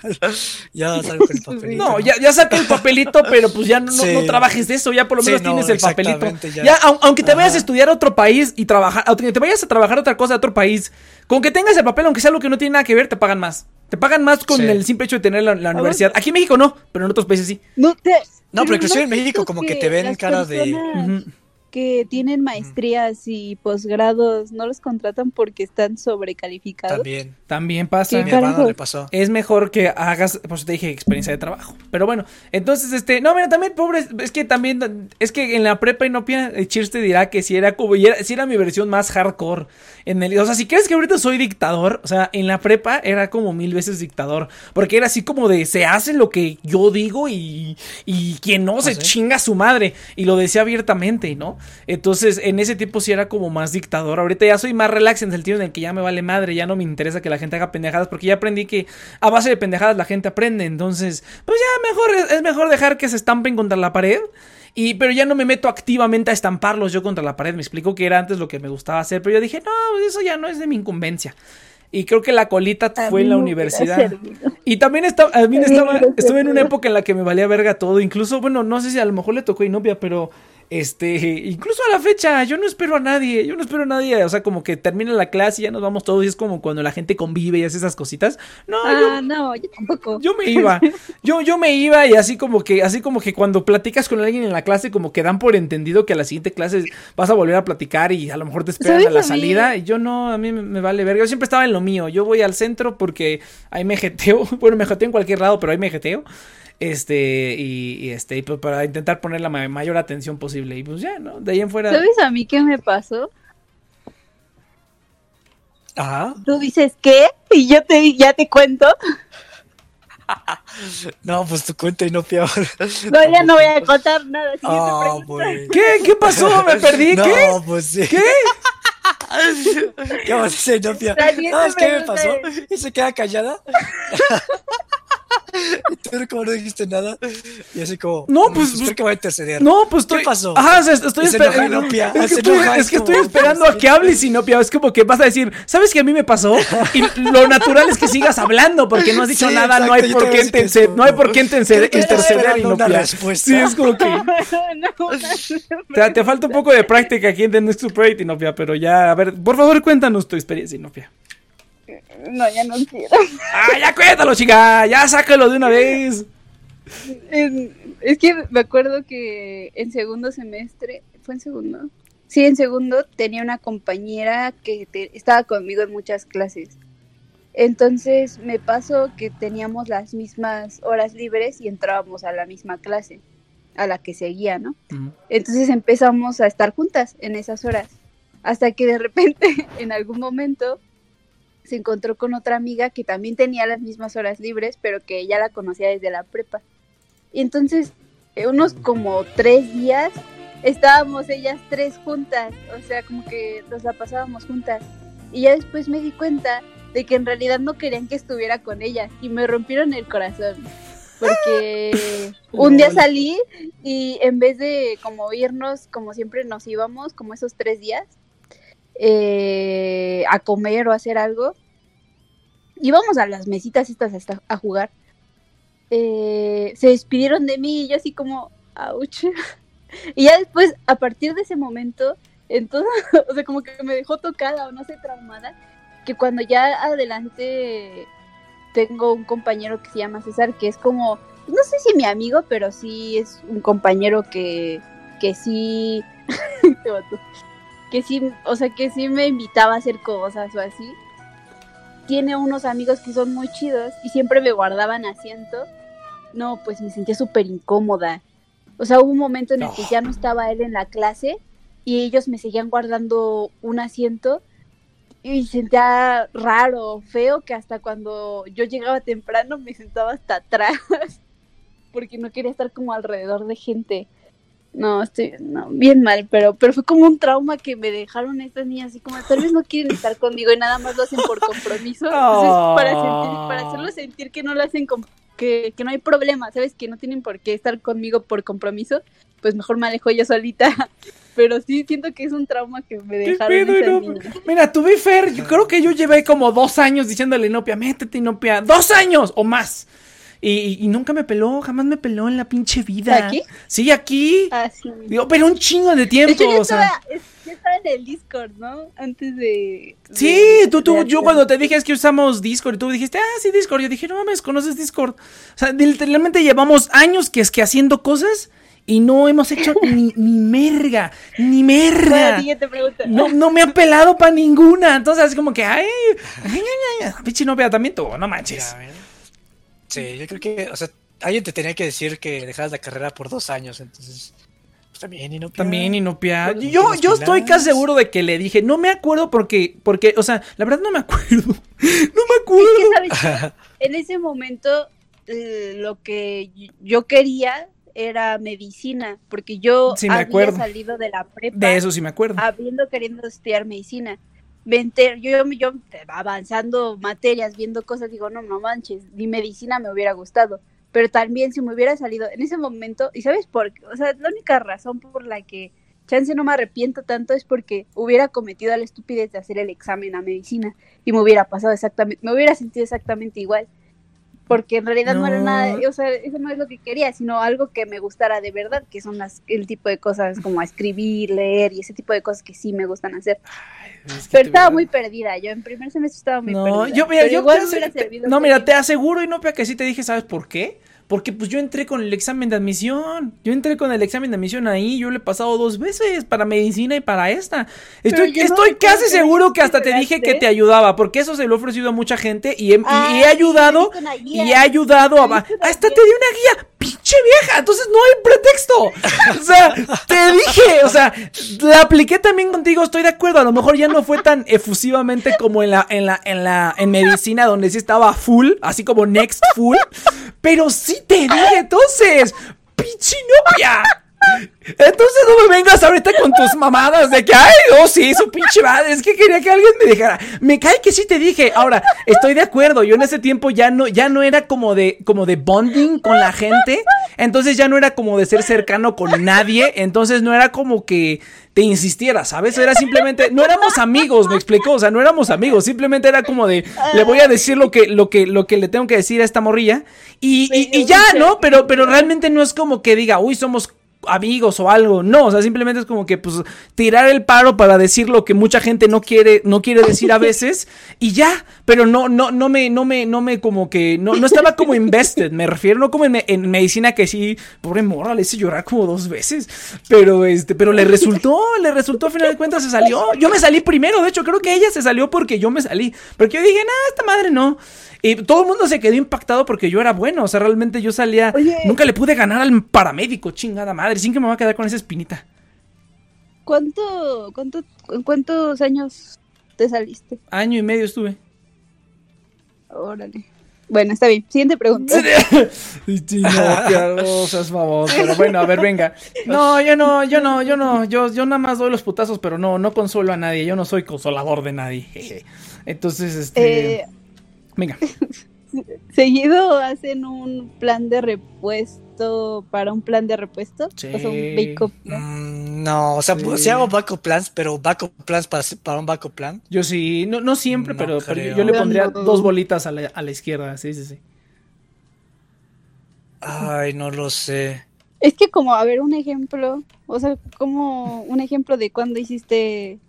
Speaker 2: ya salgo con el papelito.
Speaker 1: No, ya, ya saqué el papelito, pero pues ya no, no-
Speaker 2: Sí.
Speaker 1: no trabajes de eso, ya por lo
Speaker 2: Sí,
Speaker 1: menos
Speaker 2: no,
Speaker 1: tienes el papelito.
Speaker 2: exactamente,
Speaker 1: Ya,
Speaker 2: ya.
Speaker 1: au- aunque te vayas a estudiar a otro país y trabajar, aunque te vayas a trabajar otra cosa a otro país, con que tengas el papel, aunque sea algo que no tiene nada que ver, te pagan más. Te pagan más con
Speaker 2: Sí.
Speaker 1: el simple hecho de tener la, la universidad. Aquí en México no, pero en otros países sí.
Speaker 4: No, te-
Speaker 2: No, pero inclusive en México como que te ven
Speaker 4: las
Speaker 2: cara de-
Speaker 4: personas-
Speaker 1: Ujú.
Speaker 4: Que tienen maestrías y posgrados no los contratan porque están sobrecalificados.
Speaker 2: También.
Speaker 1: También pasa.
Speaker 2: A mi
Speaker 4: ¿Qué
Speaker 2: hermano le pasó.
Speaker 1: es mejor que hagas, por eso te dije experiencia de trabajo. Pero bueno, entonces, este, no, mira, también, pobre, es que también, es que en la prepa Inopia, el Cheers te dirá que si era como, y era, si era mi versión más hardcore. En el, o sea, si crees que ahorita soy dictador, o sea, en la prepa era como mil veces dictador. Porque era así como de, se hace lo que yo digo y, y quien no se
Speaker 2: sí?
Speaker 1: chinga a su madre. Y lo decía abiertamente, ¿no? Entonces, en ese tiempo sí era como más dictador. Ahorita ya soy más relax en el sentido en el que ya me vale madre, ya no me interesa que la gente haga pendejadas, porque ya aprendí que a base de pendejadas la gente aprende. Entonces, pues ya mejor, es, mejor dejar que se estampen contra la pared. Y, pero ya no me meto activamente a estamparlos yo contra la pared. Me explico que era antes lo que me gustaba hacer. Pero yo dije, no, pues eso ya no es de mi incumbencia. Y creo que la colita
Speaker 4: A
Speaker 1: fue en la universidad. Y también estaba, a mí estaba, estuve en una época en la que me valía verga todo. Incluso, bueno, no sé si a lo mejor le tocó Inopia, pero este, incluso a la fecha, yo no espero a nadie, yo no espero a nadie. O sea, como que termina la clase y ya nos vamos todos. Y es como cuando la gente convive y hace esas cositas. No, yo,
Speaker 4: Ah, no, yo tampoco.
Speaker 1: yo me iba. Yo, yo me iba y así como que, así como que cuando platicas con alguien en la clase, como que dan por entendido que a la siguiente clase vas a volver a platicar y a lo mejor te esperan
Speaker 4: ¿Sabes
Speaker 1: a la
Speaker 4: a
Speaker 1: salida. Y yo no, a mí me, me vale verga. Yo siempre estaba en lo mío. Yo voy al centro porque ahí me jeteo. Bueno, me jeteo en cualquier lado, pero ahí me jeteo. Este, y, y este, y pues para intentar poner la ma- mayor atención posible. Y pues ya, ¿no? De ahí en fuera.
Speaker 4: ¿Sabes a mí qué me pasó?
Speaker 2: Ajá.
Speaker 4: Tú dices, ¿qué? Y yo te, ya te cuento.
Speaker 2: No, pues tu cuenta y no peor.
Speaker 4: No, ya no voy a contar nada. Pregunta.
Speaker 2: pues.
Speaker 1: ¿Qué? ¿Qué pasó? ¿Me perdí?
Speaker 2: No,
Speaker 1: ¿Qué?
Speaker 2: pues sí.
Speaker 1: ¿Qué?
Speaker 2: ¿Qué vas a hacer,
Speaker 4: siguiente
Speaker 2: No, es que me pasó. Y se queda callada. Y tú como no dijiste nada. Y así como.
Speaker 1: No, pues, pues,
Speaker 2: que va a interceder.
Speaker 1: No, pues estoy.
Speaker 2: ¿Qué pasó?
Speaker 1: Ajá, se- estoy esperando. Es que,
Speaker 2: enoja,
Speaker 1: es
Speaker 2: es
Speaker 1: que estoy
Speaker 2: como,
Speaker 1: esperando a que hables, Inopia. Es como que vas a decir, ¿sabes que a mí me pasó? Y lo natural es que sigas hablando porque no has dicho
Speaker 2: Sí,
Speaker 1: nada, no hay por qué
Speaker 2: sé que es
Speaker 1: interceder,
Speaker 2: como-
Speaker 1: no hay por qué interceder,
Speaker 2: Creo
Speaker 1: Inopia. Sí, es como que
Speaker 4: no,
Speaker 1: te, te falta un poco de práctica aquí en The Next Super Inopia, pero ya, a ver, por favor, cuéntanos tu experiencia, Inopia.
Speaker 4: No, ya no quiero.
Speaker 1: Ah, ya cuéntalo, chica, ya sácalo de una vez.
Speaker 4: Es que me acuerdo que en segundo semestre, ¿fue en segundo? Sí, en segundo tenía una compañera que te- estaba conmigo en muchas clases. Entonces me pasó que teníamos las mismas horas libres y entrábamos a la misma clase, a la que seguía, ¿no? Entonces empezamos a estar juntas en esas horas. Hasta que de repente, en algún momento, se encontró con otra amiga que también tenía las mismas horas libres, pero que ella la conocía desde la prepa. Y entonces, eh, unos como tres días, estábamos ellas tres juntas. O sea, como que nos la pasábamos juntas. Y ya después me di cuenta de que en realidad no querían que estuviera con ellas. Y me rompieron el corazón. Porque un día salí y en vez de como irnos como siempre nos íbamos, como esos tres días, eh, a comer o a hacer algo, íbamos a las mesitas estas hasta a jugar. Eh, se despidieron de mí y yo así como, ouch. Y ya después, a partir de ese momento, entonces, o sea, como que me dejó tocada o no sé, traumada, que cuando ya adelante tengo un compañero que se llama César, que es como, no sé si mi amigo, pero sí es un compañero que, que sí. que sí, o sea, que sí me invitaba a hacer cosas o así. Tiene unos amigos que son muy chidos y siempre me guardaban asiento. No, pues me sentía súper incómoda. O sea, hubo un momento en el que
Speaker 1: Oh.
Speaker 4: ya no estaba él en la clase y ellos me seguían guardando un asiento y sentía raro, feo, que hasta cuando yo llegaba temprano me sentaba hasta atrás porque no quería estar como alrededor de gente. No, estoy no, bien mal, pero, pero fue como un trauma que me dejaron estas niñas así como tal vez no quieren estar conmigo y nada más lo hacen por compromiso. Entonces, para, sentir, para hacerlo sentir que no lo hacen con, que, que no hay problema, ¿sabes? Que no tienen por qué estar conmigo por compromiso, pues mejor me alejo yo solita. Pero sí siento que es un trauma que me
Speaker 1: ¿Qué
Speaker 4: dejaron
Speaker 1: pedo,
Speaker 4: esas niñas.
Speaker 1: Mira, to be fair, yo creo que yo llevé como dos años diciéndole Inopia, métete Inopia, dos años o más. Y, nunca me peló, jamás me peló en la pinche vida.
Speaker 4: ¿Aquí?
Speaker 1: Sí, aquí.
Speaker 4: Ah, sí.
Speaker 1: Digo, pero un chingo de
Speaker 4: De
Speaker 1: tiempo.
Speaker 4: hecho, yo
Speaker 1: o sea.
Speaker 4: estaba, es- yo estaba en el Discord, ¿no? Antes de...
Speaker 1: Sí,
Speaker 4: de-
Speaker 1: tú, tú,
Speaker 4: de
Speaker 1: yo cuando te dije es que usamos Discord y tú dijiste, ah, sí, Discord. Yo dije, no mames, ¿conoces Discord? O sea, literalmente llevamos años que es que haciendo cosas y no hemos hecho ni, ni merga, ni merga.
Speaker 4: Siguiente pregunta.
Speaker 1: No, no me ha pelado para ninguna. Entonces es como que, ay, ay, ay, ay, pinche novia también tú, no manches.
Speaker 2: Ya. Sí, yo creo que, o sea, alguien te tenía que decir que dejaras la carrera por dos años, entonces, pues también, y no
Speaker 1: También Inopia. Yo, yo estoy casi seguro de que le dije, no me acuerdo porque, porque, o sea, la verdad no me acuerdo. No me acuerdo.
Speaker 4: Es que, ¿sabes qué? En ese momento, eh, lo que yo quería era medicina, porque yo
Speaker 1: Sí, me
Speaker 4: había
Speaker 1: acuerdo.
Speaker 4: salido de la prepa
Speaker 1: De eso sí me acuerdo.
Speaker 4: habiendo queriendo estudiar medicina. Me enter- yo, yo, avanzando materias, viendo cosas, digo, no, no manches, ni medicina me hubiera gustado. Pero también si me hubiera salido en ese momento, y sabes por qué, o sea, la única razón por la que chance no me arrepiento tanto es porque hubiera cometido la estupidez de hacer el examen a medicina y me hubiera pasado exactamente, me hubiera sentido exactamente igual. Porque en realidad no, era
Speaker 1: No.
Speaker 4: nada, o sea, eso no es lo que quería, sino algo que me gustara de verdad, que son las, el tipo de cosas como escribir, leer y ese tipo de cosas que sí me gustan hacer.
Speaker 1: Es que
Speaker 4: Pero estaba
Speaker 1: verdad-
Speaker 4: muy perdida, yo en primer semestre estaba muy
Speaker 1: No,
Speaker 4: perdida.
Speaker 1: yo, mira, yo
Speaker 4: igual
Speaker 1: te No, mira, te aseguro, Inopia, que sí te dije, ¿sabes por qué? Porque pues yo entré con el examen de admisión. Yo entré con el examen de admisión ahí. Yo le he pasado dos veces para medicina y para esta. Estoy,
Speaker 4: no
Speaker 1: casi seguro que hasta te dije que te ayudaba. Porque eso se lo he ofrecido a mucha gente y he, y-
Speaker 4: Ah,
Speaker 1: y he ayudado. Y he ayudado a. Hasta te di una guía. Pinche vieja. Entonces no hay pretexto. O sea, te dije. O sea, la apliqué también contigo. Estoy de acuerdo. A lo mejor ya no fue tan efusivamente como en la, en la, en la, en medicina donde sí estaba full. Así como next full. Pero sí te dije entonces. Pinche novia. Entonces no me vengas ahorita con tus mamadas de que, ay, oh sí, su pinche madre, es que quería que alguien me dejara. Me cae que sí te dije. Ahora, estoy de acuerdo, yo en ese tiempo ya no, ya no era como de, como de bonding con la gente, entonces ya no era como de ser cercano con nadie, entonces no era como que te insistiera, ¿sabes? Era simplemente, no éramos amigos, me explicó, o sea, no éramos amigos, simplemente era como de, le voy a decir lo que, lo que, lo que le tengo que decir a esta morrilla, y, y, y ya, ¿no? Pero, pero realmente no es como que diga, uy, somos amigos o algo. No, o sea, simplemente es como que pues tirar el paro para decir lo que mucha gente no quiere no quiere decir a veces y ya, pero no no no me no me no me como que no no estaba como invested, me refiero no como en, me- en medicina que sí, pobre morra, le hice llorar como dos veces, pero este pero le resultó, le resultó a final de cuentas se salió. Yo me salí primero, de hecho creo que ella se salió porque yo me salí, porque yo dije, "Nah, esta madre no." Y todo el mundo se quedó impactado porque yo era bueno. O sea, realmente yo salía.
Speaker 4: Oye.
Speaker 1: Nunca le pude ganar al paramédico, chingada madre. Sin que me va a quedar con esa espinita.
Speaker 4: ¿Cuánto, cuánto, ¿En cuántos años te saliste?
Speaker 1: Año y medio estuve.
Speaker 4: Órale. Bueno, está bien. Siguiente pregunta.
Speaker 1: Sí, no, arrosas, favor. Pero bueno, a ver, venga. No, yo no, yo no, yo no. Yo, yo nada más doy los putazos, pero no, no consuelo a nadie. Yo no soy consolador de nadie. Entonces, este.
Speaker 4: Eh,
Speaker 1: Venga.
Speaker 4: ¿Seguido hacen un plan de repuesto para un plan de repuesto? O sea, un
Speaker 1: Sí.
Speaker 4: backup plan.
Speaker 2: Mm, no, o sea,
Speaker 1: Sí.
Speaker 2: sí hago backup plans, pero backup plans para, para un backup plan.
Speaker 1: Yo sí, no, no siempre,
Speaker 2: No
Speaker 1: pero, yo le pondría
Speaker 4: no.
Speaker 1: dos bolitas a la, a la izquierda. Sí, sí, sí.
Speaker 2: Ay, no lo sé.
Speaker 4: Es que como, a ver, un ejemplo, o sea, como un ejemplo de cuando hiciste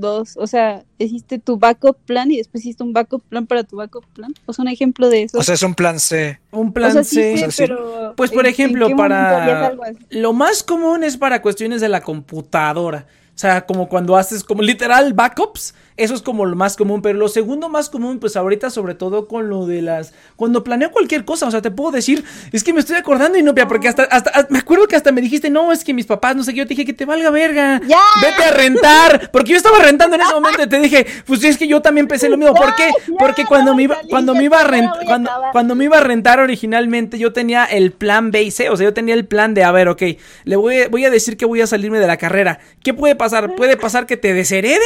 Speaker 4: dos, o sea, hiciste tu backup plan y después hiciste un backup plan para tu backup plan. O sea, un ejemplo de eso.
Speaker 2: O sea, es un plan C.
Speaker 1: Un
Speaker 4: O
Speaker 1: plan
Speaker 4: sea, sí
Speaker 1: C.
Speaker 4: sé,
Speaker 2: O sea, sí.
Speaker 4: pero
Speaker 1: Pues por
Speaker 4: ¿en- en
Speaker 1: ejemplo, para lo más común es para cuestiones de la computadora. O sea, como cuando haces como literal backups, eso es como lo más común, pero lo segundo más común pues ahorita sobre todo con lo de las cuando planeo cualquier cosa, o sea, te puedo decir, es que me estoy acordando y no, porque hasta hasta hasta- me acuerdo que hasta me dijiste, "No, es que mis papás, no sé qué", yo te dije que te valga verga.
Speaker 4: ¡Ya!
Speaker 1: Vete a rentar, porque yo estaba rentando en ese momento y te dije, pues es que yo también pensé lo mismo, ¿por qué? Porque cuando me iba cuando me iba a rentar cuando cuando me iba a rentar originalmente, yo tenía el plan B y C. O sea, yo tenía el plan de, a ver, ok, le voy, voy a decir que voy a salirme de la carrera. ¿Qué puede pasar? ¿Puede pasar que te deshereden?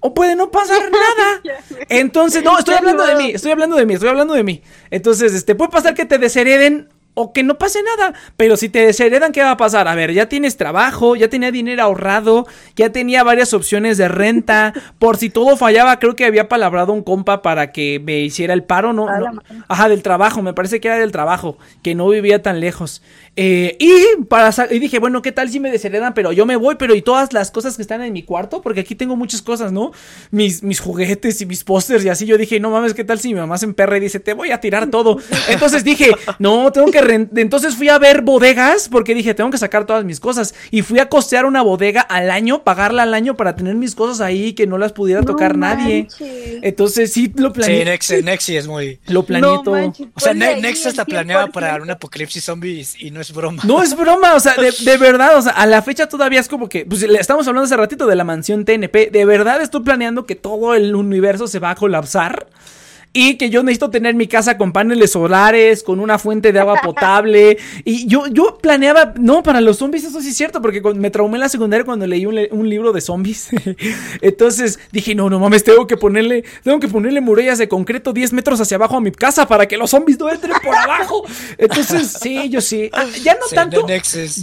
Speaker 1: ¿O puede no pasar nada? Entonces, no, estoy hablando de mí, estoy hablando de mí, estoy hablando de mí. Entonces, este, puede pasar que te deshereden o que no pase nada. Pero si te desheredan, ¿qué va a pasar? A ver, ya tienes trabajo, ya tenía dinero ahorrado, ya tenía varias opciones de renta. Por si todo fallaba, creo que había palabrado un compa para que me hiciera el paro, ¿no?
Speaker 4: A
Speaker 1: no-. Ajá, del trabajo, me parece que era del trabajo, que no vivía tan lejos. Eh, y para y dije, bueno, ¿qué tal si me desheredan? Pero yo me voy, pero y todas las cosas que están en mi cuarto, porque aquí tengo muchas cosas, ¿no? Mis, mis juguetes y mis pósters y así. Yo dije, no mames, ¿qué tal si mi mamá se emperra y dice, te voy a tirar todo? Entonces dije, no, tengo que entonces fui a ver bodegas porque dije, tengo que sacar todas mis cosas. Y fui a costear una bodega al año, pagarla al año para tener mis cosas ahí que no las pudiera tocar nadie. Entonces sí lo
Speaker 2: Sí,
Speaker 1: planeé.
Speaker 2: Nex, Nexi es muy.
Speaker 1: lo planeé
Speaker 4: No
Speaker 1: todo.
Speaker 4: manches,
Speaker 2: O sea,
Speaker 4: ponle
Speaker 2: Ne-
Speaker 4: ahí
Speaker 2: Nex
Speaker 4: el
Speaker 2: está planeada
Speaker 4: 100%.
Speaker 2: para un apocalipsis zombies y no es broma.
Speaker 1: No es broma, o sea, de, de verdad, o sea, a la fecha todavía es como que, pues le estamos hablando hace ratito de la mansión TNP, de verdad estoy planeando que todo el universo se va a colapsar y que yo necesito tener mi casa con paneles solares, con una fuente de agua potable y yo, yo planeaba, no, para los zombies eso sí es cierto, porque me traumé en la secundaria cuando leí un, libro de zombies, entonces dije, no, no mames, tengo que ponerle, tengo que ponerle murallas de concreto 10 metros hacia abajo a mi casa para que los zombies no entren por abajo, entonces sí, yo sí, Ah, ya no
Speaker 2: Sí,
Speaker 1: tanto,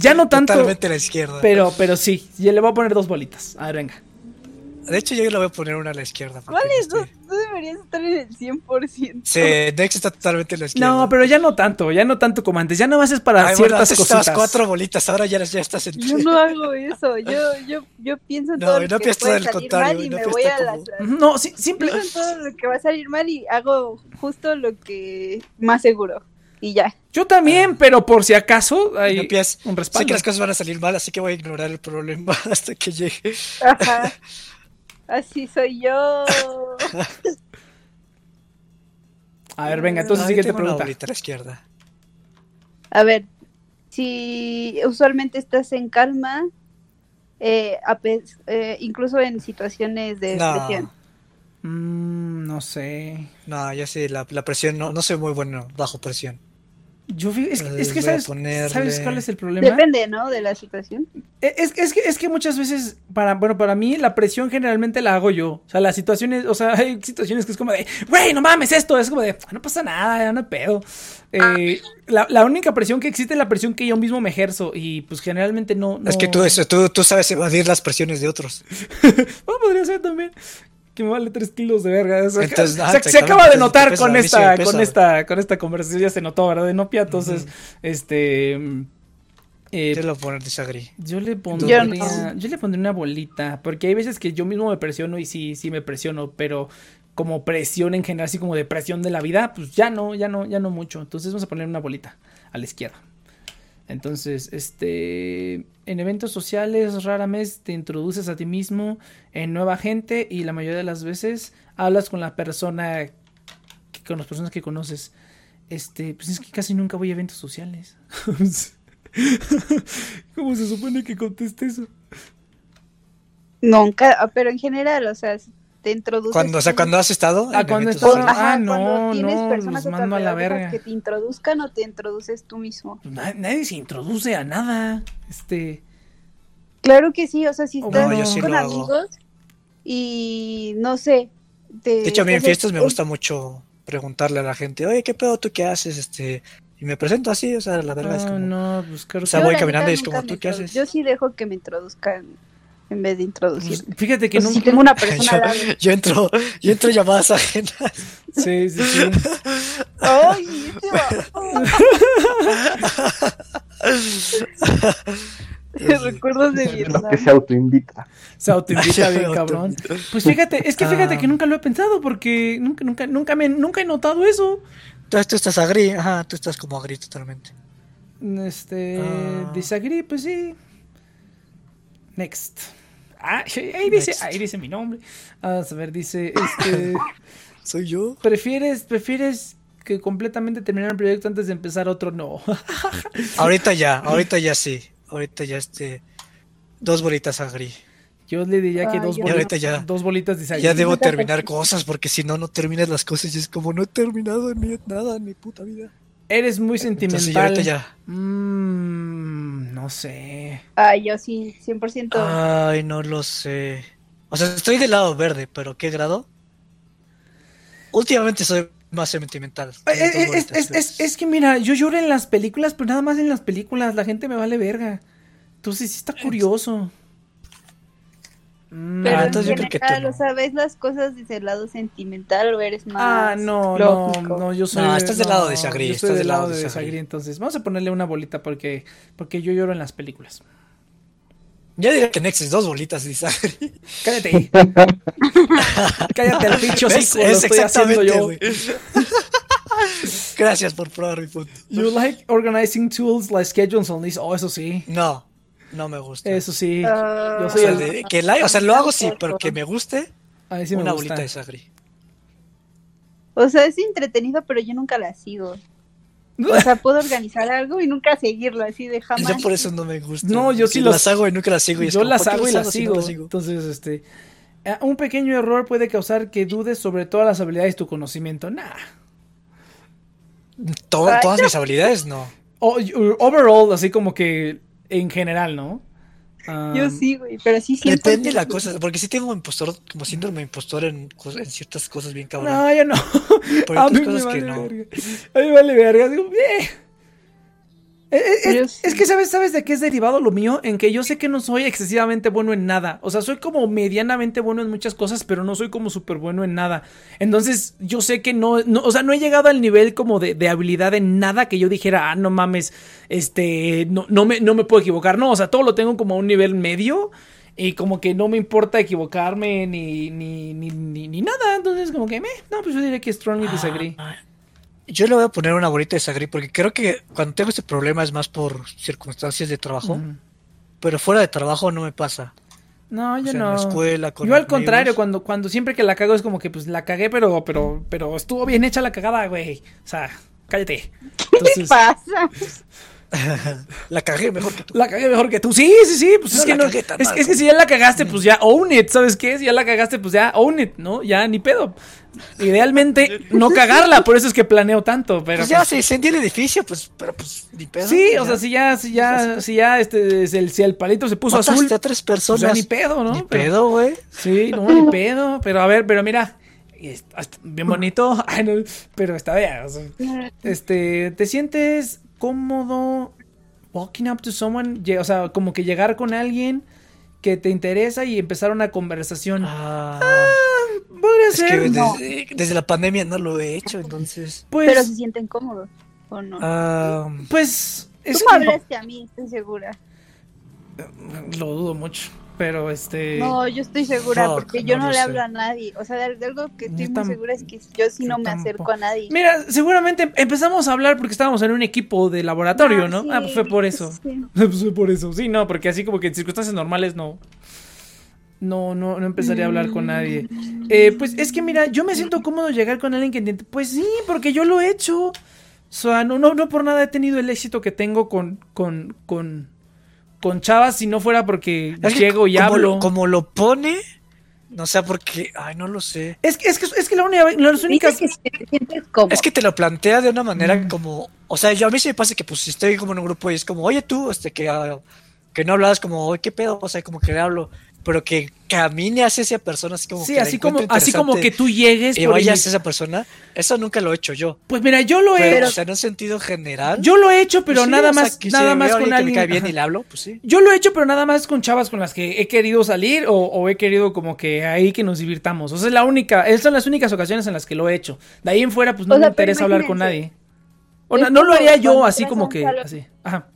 Speaker 1: ya no tanto,
Speaker 2: Totalmente a la izquierda.
Speaker 1: pero, pero sí, ya le voy a poner dos bolitas. A ver, venga.
Speaker 2: De hecho, yo le voy a poner una a la izquierda. porque
Speaker 4: ¿Cuál
Speaker 2: no
Speaker 4: deberías estar en el 100%.
Speaker 2: Sí, Nex está totalmente a la izquierda.
Speaker 1: No, pero ya no tanto, ya no tanto como antes. Ya no más es para
Speaker 2: Ay, bueno,
Speaker 1: ciertas
Speaker 2: estabas
Speaker 1: cositas.
Speaker 2: cuatro bolitas, ahora ya, ya estás en
Speaker 4: Yo no hago eso. Yo, yo, yo pienso en
Speaker 2: No,
Speaker 4: todo
Speaker 2: no
Speaker 4: lo que puede
Speaker 2: al
Speaker 4: salir
Speaker 2: contrario,
Speaker 4: mal y
Speaker 2: no
Speaker 4: me voy a
Speaker 2: como-
Speaker 4: las...
Speaker 1: No, sí, simple.
Speaker 4: Pienso en todo lo que va a salir mal y hago justo lo que más seguro. Y ya.
Speaker 1: Yo también, pero por si acaso hay
Speaker 2: No piensas-
Speaker 1: un
Speaker 2: Sé
Speaker 1: respaldo.
Speaker 2: que las cosas van a salir mal, así que voy a ignorar el problema hasta que llegue.
Speaker 4: Ajá. Así soy yo.
Speaker 1: A ver, venga, entonces siguiente pregunta.
Speaker 2: a la izquierda.
Speaker 4: A ver, si usualmente estás en calma, eh, eh, incluso en situaciones de
Speaker 2: No.
Speaker 4: presión.
Speaker 1: Mm, no sé.
Speaker 2: No, ya sé, la, la presión, no, no soy muy bueno bajo presión.
Speaker 1: Yo es, que- es que sabes,
Speaker 2: ponerle-
Speaker 1: ¿sabes cuál es el problema?
Speaker 4: Depende, ¿no? De la situación.
Speaker 1: Eh, Es, es que, es que muchas veces, para, bueno, para mí la presión generalmente la hago yo. O sea, las situaciones, o sea, hay situaciones que es como de, güey, no mames esto. Es como de, "Ah, no pasa nada, ya no hay pedo. Eh, la, la única presión que existe es la presión que yo mismo me ejerzo. Y pues generalmente no.
Speaker 2: Es que tú, eso, tú, tú sabes evadir las presiones de otros.
Speaker 1: Bueno, podría ser también. Que me vale 3 kilos de verga. O sea,
Speaker 2: Entonces,
Speaker 1: se,
Speaker 2: ah,
Speaker 1: se acaba de notar
Speaker 2: pesa,
Speaker 1: con esta, con esta, con esta conversación. Ya se notó, ¿verdad? De Nopia. Entonces, este. mm, eh,
Speaker 2: Yo
Speaker 1: yo le pondría.
Speaker 4: no.
Speaker 1: Yo, le pondría una bolita. Porque hay veces que yo mismo me presiono y sí, sí me presiono. Pero como presión en general, así como de presión de la vida, pues ya no, ya no, ya no mucho. Entonces vamos a poner una bolita a la izquierda. Entonces, este, en eventos sociales raramente te introduces a ti mismo en nueva gente y la mayoría de las veces hablas con la persona, que- con las personas que conoces. Este, pues es que casi nunca voy a eventos sociales. ¿Cómo se supone que conteste eso?
Speaker 4: Nunca, ah, pero en general, o sea, si te introduces.
Speaker 2: Cuando, o sea, cuando has estado.
Speaker 1: Ah, cuando.
Speaker 4: Ajá,
Speaker 1: Ah, no,
Speaker 4: cuando tienes
Speaker 1: no,
Speaker 4: personas
Speaker 1: los mando a la verga.
Speaker 4: que te introduzcan o te introduces tú mismo.
Speaker 1: Na- nadie se introduce a nada. Este,
Speaker 4: Claro que sí, o sea, si
Speaker 1: No,
Speaker 4: estás
Speaker 1: yo sí
Speaker 4: con
Speaker 2: lo hago.
Speaker 4: amigos y no sé. te-
Speaker 2: De hecho, a mí en fiestas me gusta mucho preguntarle a la gente, oye, ¿qué pedo tú qué haces? Este, y me presento así, o sea, la verdad es
Speaker 1: ah,
Speaker 2: como.
Speaker 1: no, pues claro
Speaker 2: O sea, voy caminando y es como, ¿tú qué haces?
Speaker 4: Yo sí dejo que me introduzcan en vez de introducir.
Speaker 1: pues, fíjate que nunca.
Speaker 4: si tengo una persona
Speaker 2: yo, yo entro, yo entro llamadas ajenas.
Speaker 1: Sí, sí, sí.
Speaker 4: ¡Ay! este va- Recuerdos de
Speaker 3: Lo
Speaker 4: Vietnam.
Speaker 3: que se autoinvita.
Speaker 1: Se autoinvita bien, cabrón. Pues fíjate, es que fíjate
Speaker 2: Ah.
Speaker 1: que nunca lo he pensado porque nunca, nunca, nunca me, nunca he notado eso.
Speaker 2: Entonces tú estás agri, ajá, tú estás como agri totalmente.
Speaker 1: Este,
Speaker 2: Ah.
Speaker 1: disagree, pues sí. Next. Ah, ahí dice, ahí dice mi nombre. Vamos a ver, dice, este,
Speaker 2: ¿Soy yo?
Speaker 1: prefieres, prefieres que completamente terminar el proyecto antes de empezar otro, no.
Speaker 2: Ahorita ya, ahorita ya sí. Ahorita ya este. Dos bolitas agri.
Speaker 1: Yo le diría que dos bolitas,
Speaker 2: ya-
Speaker 1: dos bolitas disagree.
Speaker 2: Ya debo terminar cosas porque si no, no terminas las cosas y es como no he terminado en mi, nada en mi puta vida.
Speaker 1: Eres muy
Speaker 2: Entonces
Speaker 1: sentimental.
Speaker 2: ahorita ya.
Speaker 1: Mm, no sé.
Speaker 4: Ay, yo sí, 100%.
Speaker 2: Ay, no lo sé. O sea, estoy del lado verde, pero ¿qué grado? Últimamente soy más sentimental.
Speaker 1: Eh, eh, Es, es- es- es que mira, yo lloro en las películas, pero nada más en las películas. La gente me vale verga. Entonces sí está curioso. Mm,
Speaker 4: Pero
Speaker 2: Ah,
Speaker 4: en
Speaker 2: entonces yo creo que tú no.
Speaker 4: ¿ves las cosas desde el lado sentimental o eres más
Speaker 1: Ah, no,
Speaker 4: lógico?
Speaker 1: no, no, yo soy.
Speaker 2: No, estás del lado de Sagri,
Speaker 1: Yo
Speaker 2: estás
Speaker 1: estoy del lado de
Speaker 2: de Sagri.
Speaker 1: Sagri, entonces. Vamos a ponerle una bolita porque, porque yo lloro en las películas.
Speaker 2: Yo diría que Nexus, dos bolitas, Agri.
Speaker 1: Cállate. Cállate el pincho
Speaker 2: Es,
Speaker 1: lo
Speaker 2: es
Speaker 1: estoy haciendo
Speaker 2: exactamente,
Speaker 1: yo.
Speaker 2: Gracias por probar mi punto.
Speaker 1: You like organizing tools like schedules on list. Oh, eso sí.
Speaker 2: No, no me gusta.
Speaker 1: Eso sí.
Speaker 4: Ah.
Speaker 1: Yo
Speaker 2: O sea,
Speaker 1: el.
Speaker 2: de- que la- o sea, lo hago sí, pero que me guste
Speaker 1: A mí sí me
Speaker 2: una
Speaker 1: gusta.
Speaker 2: bolita de sagri.
Speaker 4: O sea, es entretenido, pero yo nunca la sigo. O sea, puedo organizar algo y nunca seguirlo así de jamás.
Speaker 2: Yo por eso no me gusta.
Speaker 1: No, yo sí los-
Speaker 2: las hago y nunca las sigo. y
Speaker 1: Yo
Speaker 2: como,
Speaker 1: las
Speaker 2: ¿por qué
Speaker 1: hago y las
Speaker 2: si no
Speaker 1: sigo. Entonces, este. eh, Un pequeño error puede causar que dudes sobre todas las habilidades de tu conocimiento. Nah.
Speaker 2: To- todas mis habilidades, no.
Speaker 1: O- overall, así como que en general, ¿no?
Speaker 4: Yo sí, güey, pero sí siento.
Speaker 2: Depende de la cosa, porque sí tengo impostor, como síndrome de impostor en, ciertas cosas bien cabrón.
Speaker 1: No, yo no.
Speaker 2: Pero
Speaker 1: A
Speaker 2: otras
Speaker 1: mí me
Speaker 2: cosas
Speaker 1: vale
Speaker 2: que no.
Speaker 1: verga. A mí me vale verga. Digo, eh. Eh, eh, Es, que sabes, sabes de qué es derivado lo mío, en que yo sé que no soy excesivamente bueno en nada. O sea, soy como medianamente bueno en muchas cosas, pero no soy como súper bueno en nada. Entonces, yo sé que no, no, o sea, no he llegado al nivel como de, de habilidad en nada que yo dijera, ah, no mames, este, no, no me, no me puedo equivocar. No, o sea, todo lo tengo como a un nivel medio. Y como que no me importa equivocarme ni, ni, ni, ni, ni nada. Entonces, como que, meh, no, pues yo diría que strongly disagree.
Speaker 2: Ah, Yo le voy a poner una bolita de sagri porque creo que cuando tengo este problema es más por circunstancias de trabajo, pero fuera de trabajo no me pasa.
Speaker 1: No,
Speaker 2: O
Speaker 1: yo
Speaker 2: sea, en
Speaker 1: no.
Speaker 2: la escuela, con
Speaker 1: yo al
Speaker 2: amigos.
Speaker 1: contrario, cuando, cuando siempre que la cago es como que pues la cagué, pero, pero, pero estuvo bien hecha la cagada, güey. O sea, cállate.
Speaker 4: ¿Qué
Speaker 1: Entonces,
Speaker 4: pasa?
Speaker 2: La cagué mejor que tú.
Speaker 1: la cagué mejor que tú. Sí, sí, sí. Pues
Speaker 2: No
Speaker 1: es que no.
Speaker 2: cagué tan
Speaker 1: Es,
Speaker 2: mal
Speaker 1: es que si ya la cagaste, pues ya own it, ¿sabes qué? Si ya la cagaste, pues ya own it, ¿no? Ya ni pedo. Idealmente no cagarla, por eso es que planeo tanto, pero.
Speaker 2: Pues ya
Speaker 1: pues,
Speaker 2: se incendió el edificio, pues, pero pues ni pedo.
Speaker 1: Sí,
Speaker 2: ya.
Speaker 1: o sea, si ya, si ya, si ya, este, si el, si el palito se puso
Speaker 2: Mataste
Speaker 1: azul,
Speaker 2: a tres
Speaker 1: pues
Speaker 2: personas.
Speaker 1: ya ni pedo, ¿no?
Speaker 2: Ni
Speaker 1: Pero-
Speaker 2: pedo, güey.
Speaker 1: Sí, no, ni pedo. Pero a ver, pero mira, bien bonito, ay, no, pero está bien. o sea, este, ¿te sientes cómodo walking up to someone? O sea, como que llegar con alguien que te interesa y empezar una conversación.
Speaker 2: Ah,
Speaker 1: Podría
Speaker 2: es
Speaker 1: ser.
Speaker 2: que
Speaker 1: no.
Speaker 2: desde, desde la pandemia no lo he hecho, entonces.
Speaker 1: Pues,
Speaker 4: Pero se sienten cómodos, ¿o no?
Speaker 2: ah,
Speaker 1: pues, es
Speaker 4: Tú hablaste a mí, estoy segura.
Speaker 1: lo dudo mucho. Pero este.
Speaker 4: No, yo estoy segura
Speaker 2: Fuck,
Speaker 4: porque yo
Speaker 2: no
Speaker 4: le
Speaker 2: sé.
Speaker 4: hablo a nadie. O sea, de, de algo que estoy muy segura es que yo sí
Speaker 1: yo
Speaker 4: no me acerco a nadie.
Speaker 1: Mira, seguramente empezamos a hablar porque estábamos en un equipo de laboratorio,
Speaker 4: Ah,
Speaker 1: ¿no?
Speaker 4: sí,
Speaker 1: ah, pues fue por eso.
Speaker 4: sí.
Speaker 1: Pues fue por eso. Sí, no, porque así como que en circunstancias normales no. No, no, no empezaría a hablar con nadie. Eh, pues es que mira, yo me siento cómodo llegar con alguien que entiende. Pues sí, porque yo lo he hecho. O sea, no, no, no por nada he tenido el éxito que tengo con, con, con, con chavas si no fuera porque
Speaker 2: es que
Speaker 1: llego y
Speaker 2: como
Speaker 1: hablo.
Speaker 2: Lo, como lo pone, no sé por qué. Ay, no lo sé.
Speaker 1: Es que, es que, es que la única, las únicas.
Speaker 4: Dices que te sientes cómodo.
Speaker 2: Es que te lo plantea de una manera
Speaker 1: Mm.
Speaker 2: como, o sea, yo a mí sí me pasa que pues si estoy como en un grupo y es como, oye tú, este que, ah, que no hablas como, oye, qué pedo, o sea, como que le hablo, pero que camine hacia esa persona así como
Speaker 1: Sí,
Speaker 2: que
Speaker 1: así como, así como que tú llegues.
Speaker 2: y vayas a esa persona, eso nunca lo he hecho yo.
Speaker 1: Pues mira, yo lo he
Speaker 2: Pero,
Speaker 1: hecho.
Speaker 2: o sea, en un sentido general.
Speaker 1: Yo lo he hecho, pero
Speaker 2: pues sí,
Speaker 1: nada
Speaker 2: o sea,
Speaker 1: más, nada
Speaker 2: veo
Speaker 1: más con
Speaker 2: alguien que
Speaker 1: alguien.
Speaker 2: me cae bien
Speaker 1: ajá.
Speaker 2: y le hablo, pues sí.
Speaker 1: Yo lo he hecho, pero nada más con chavas con las que he querido salir o, o he querido como que ahí que nos divirtamos. O sea, es la única, esas son las únicas ocasiones en las que lo he hecho. De ahí en fuera, pues no
Speaker 4: O
Speaker 1: me
Speaker 4: sea,
Speaker 1: interesa hablar con nadie. O no, no lo haría yo así como que, así. Ajá.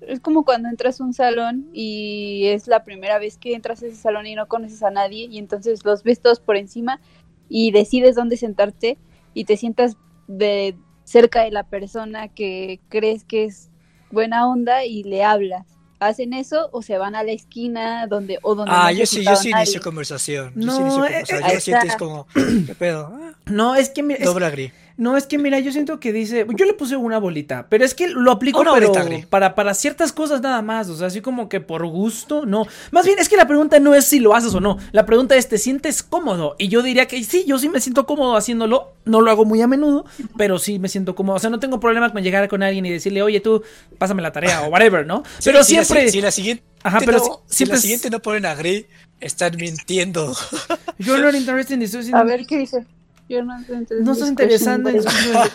Speaker 4: Es como cuando entras a un salón y es la primera vez que entras a ese salón y no conoces a nadie y entonces los ves todos por encima y decides dónde sentarte y te sientas de cerca de la persona que crees que es buena onda y le hablas. ¿Hacen eso o se van a la esquina donde o donde
Speaker 2: Ah,
Speaker 4: no
Speaker 2: yo sí, yo sí inicio
Speaker 4: nadie?
Speaker 2: conversación. Yo
Speaker 1: No,
Speaker 2: sí inicio
Speaker 1: eh,
Speaker 2: conversación.
Speaker 1: eh,
Speaker 2: Yo
Speaker 4: ahí
Speaker 2: sientes como, ¿qué pedo?
Speaker 1: No, es que mira, es-
Speaker 2: doble agri.
Speaker 1: No, es que mira, yo siento que dice, yo le puse una bolita, pero es que lo aplico
Speaker 2: Una
Speaker 1: pero para, para ciertas cosas nada más, o sea, así como que por gusto, no. Más bien es que la pregunta no es si lo haces o no, la pregunta es, ¿te sientes cómodo? Y yo diría que sí, yo sí me siento cómodo haciéndolo, no lo hago muy a menudo, pero sí me siento cómodo, o sea, no tengo problema con llegar con alguien y decirle, oye tú, pásame la tarea o whatever, ¿no? pero
Speaker 2: Sí, si la
Speaker 1: siempre...
Speaker 2: si, si la siguiente,
Speaker 1: Ajá, pero
Speaker 2: no,
Speaker 1: si-
Speaker 2: si
Speaker 1: siempre
Speaker 2: la siguiente no ponen agri, están mintiendo.
Speaker 1: You're not interested in
Speaker 4: A ver qué dice. Yo no discusión,
Speaker 1: interesando en...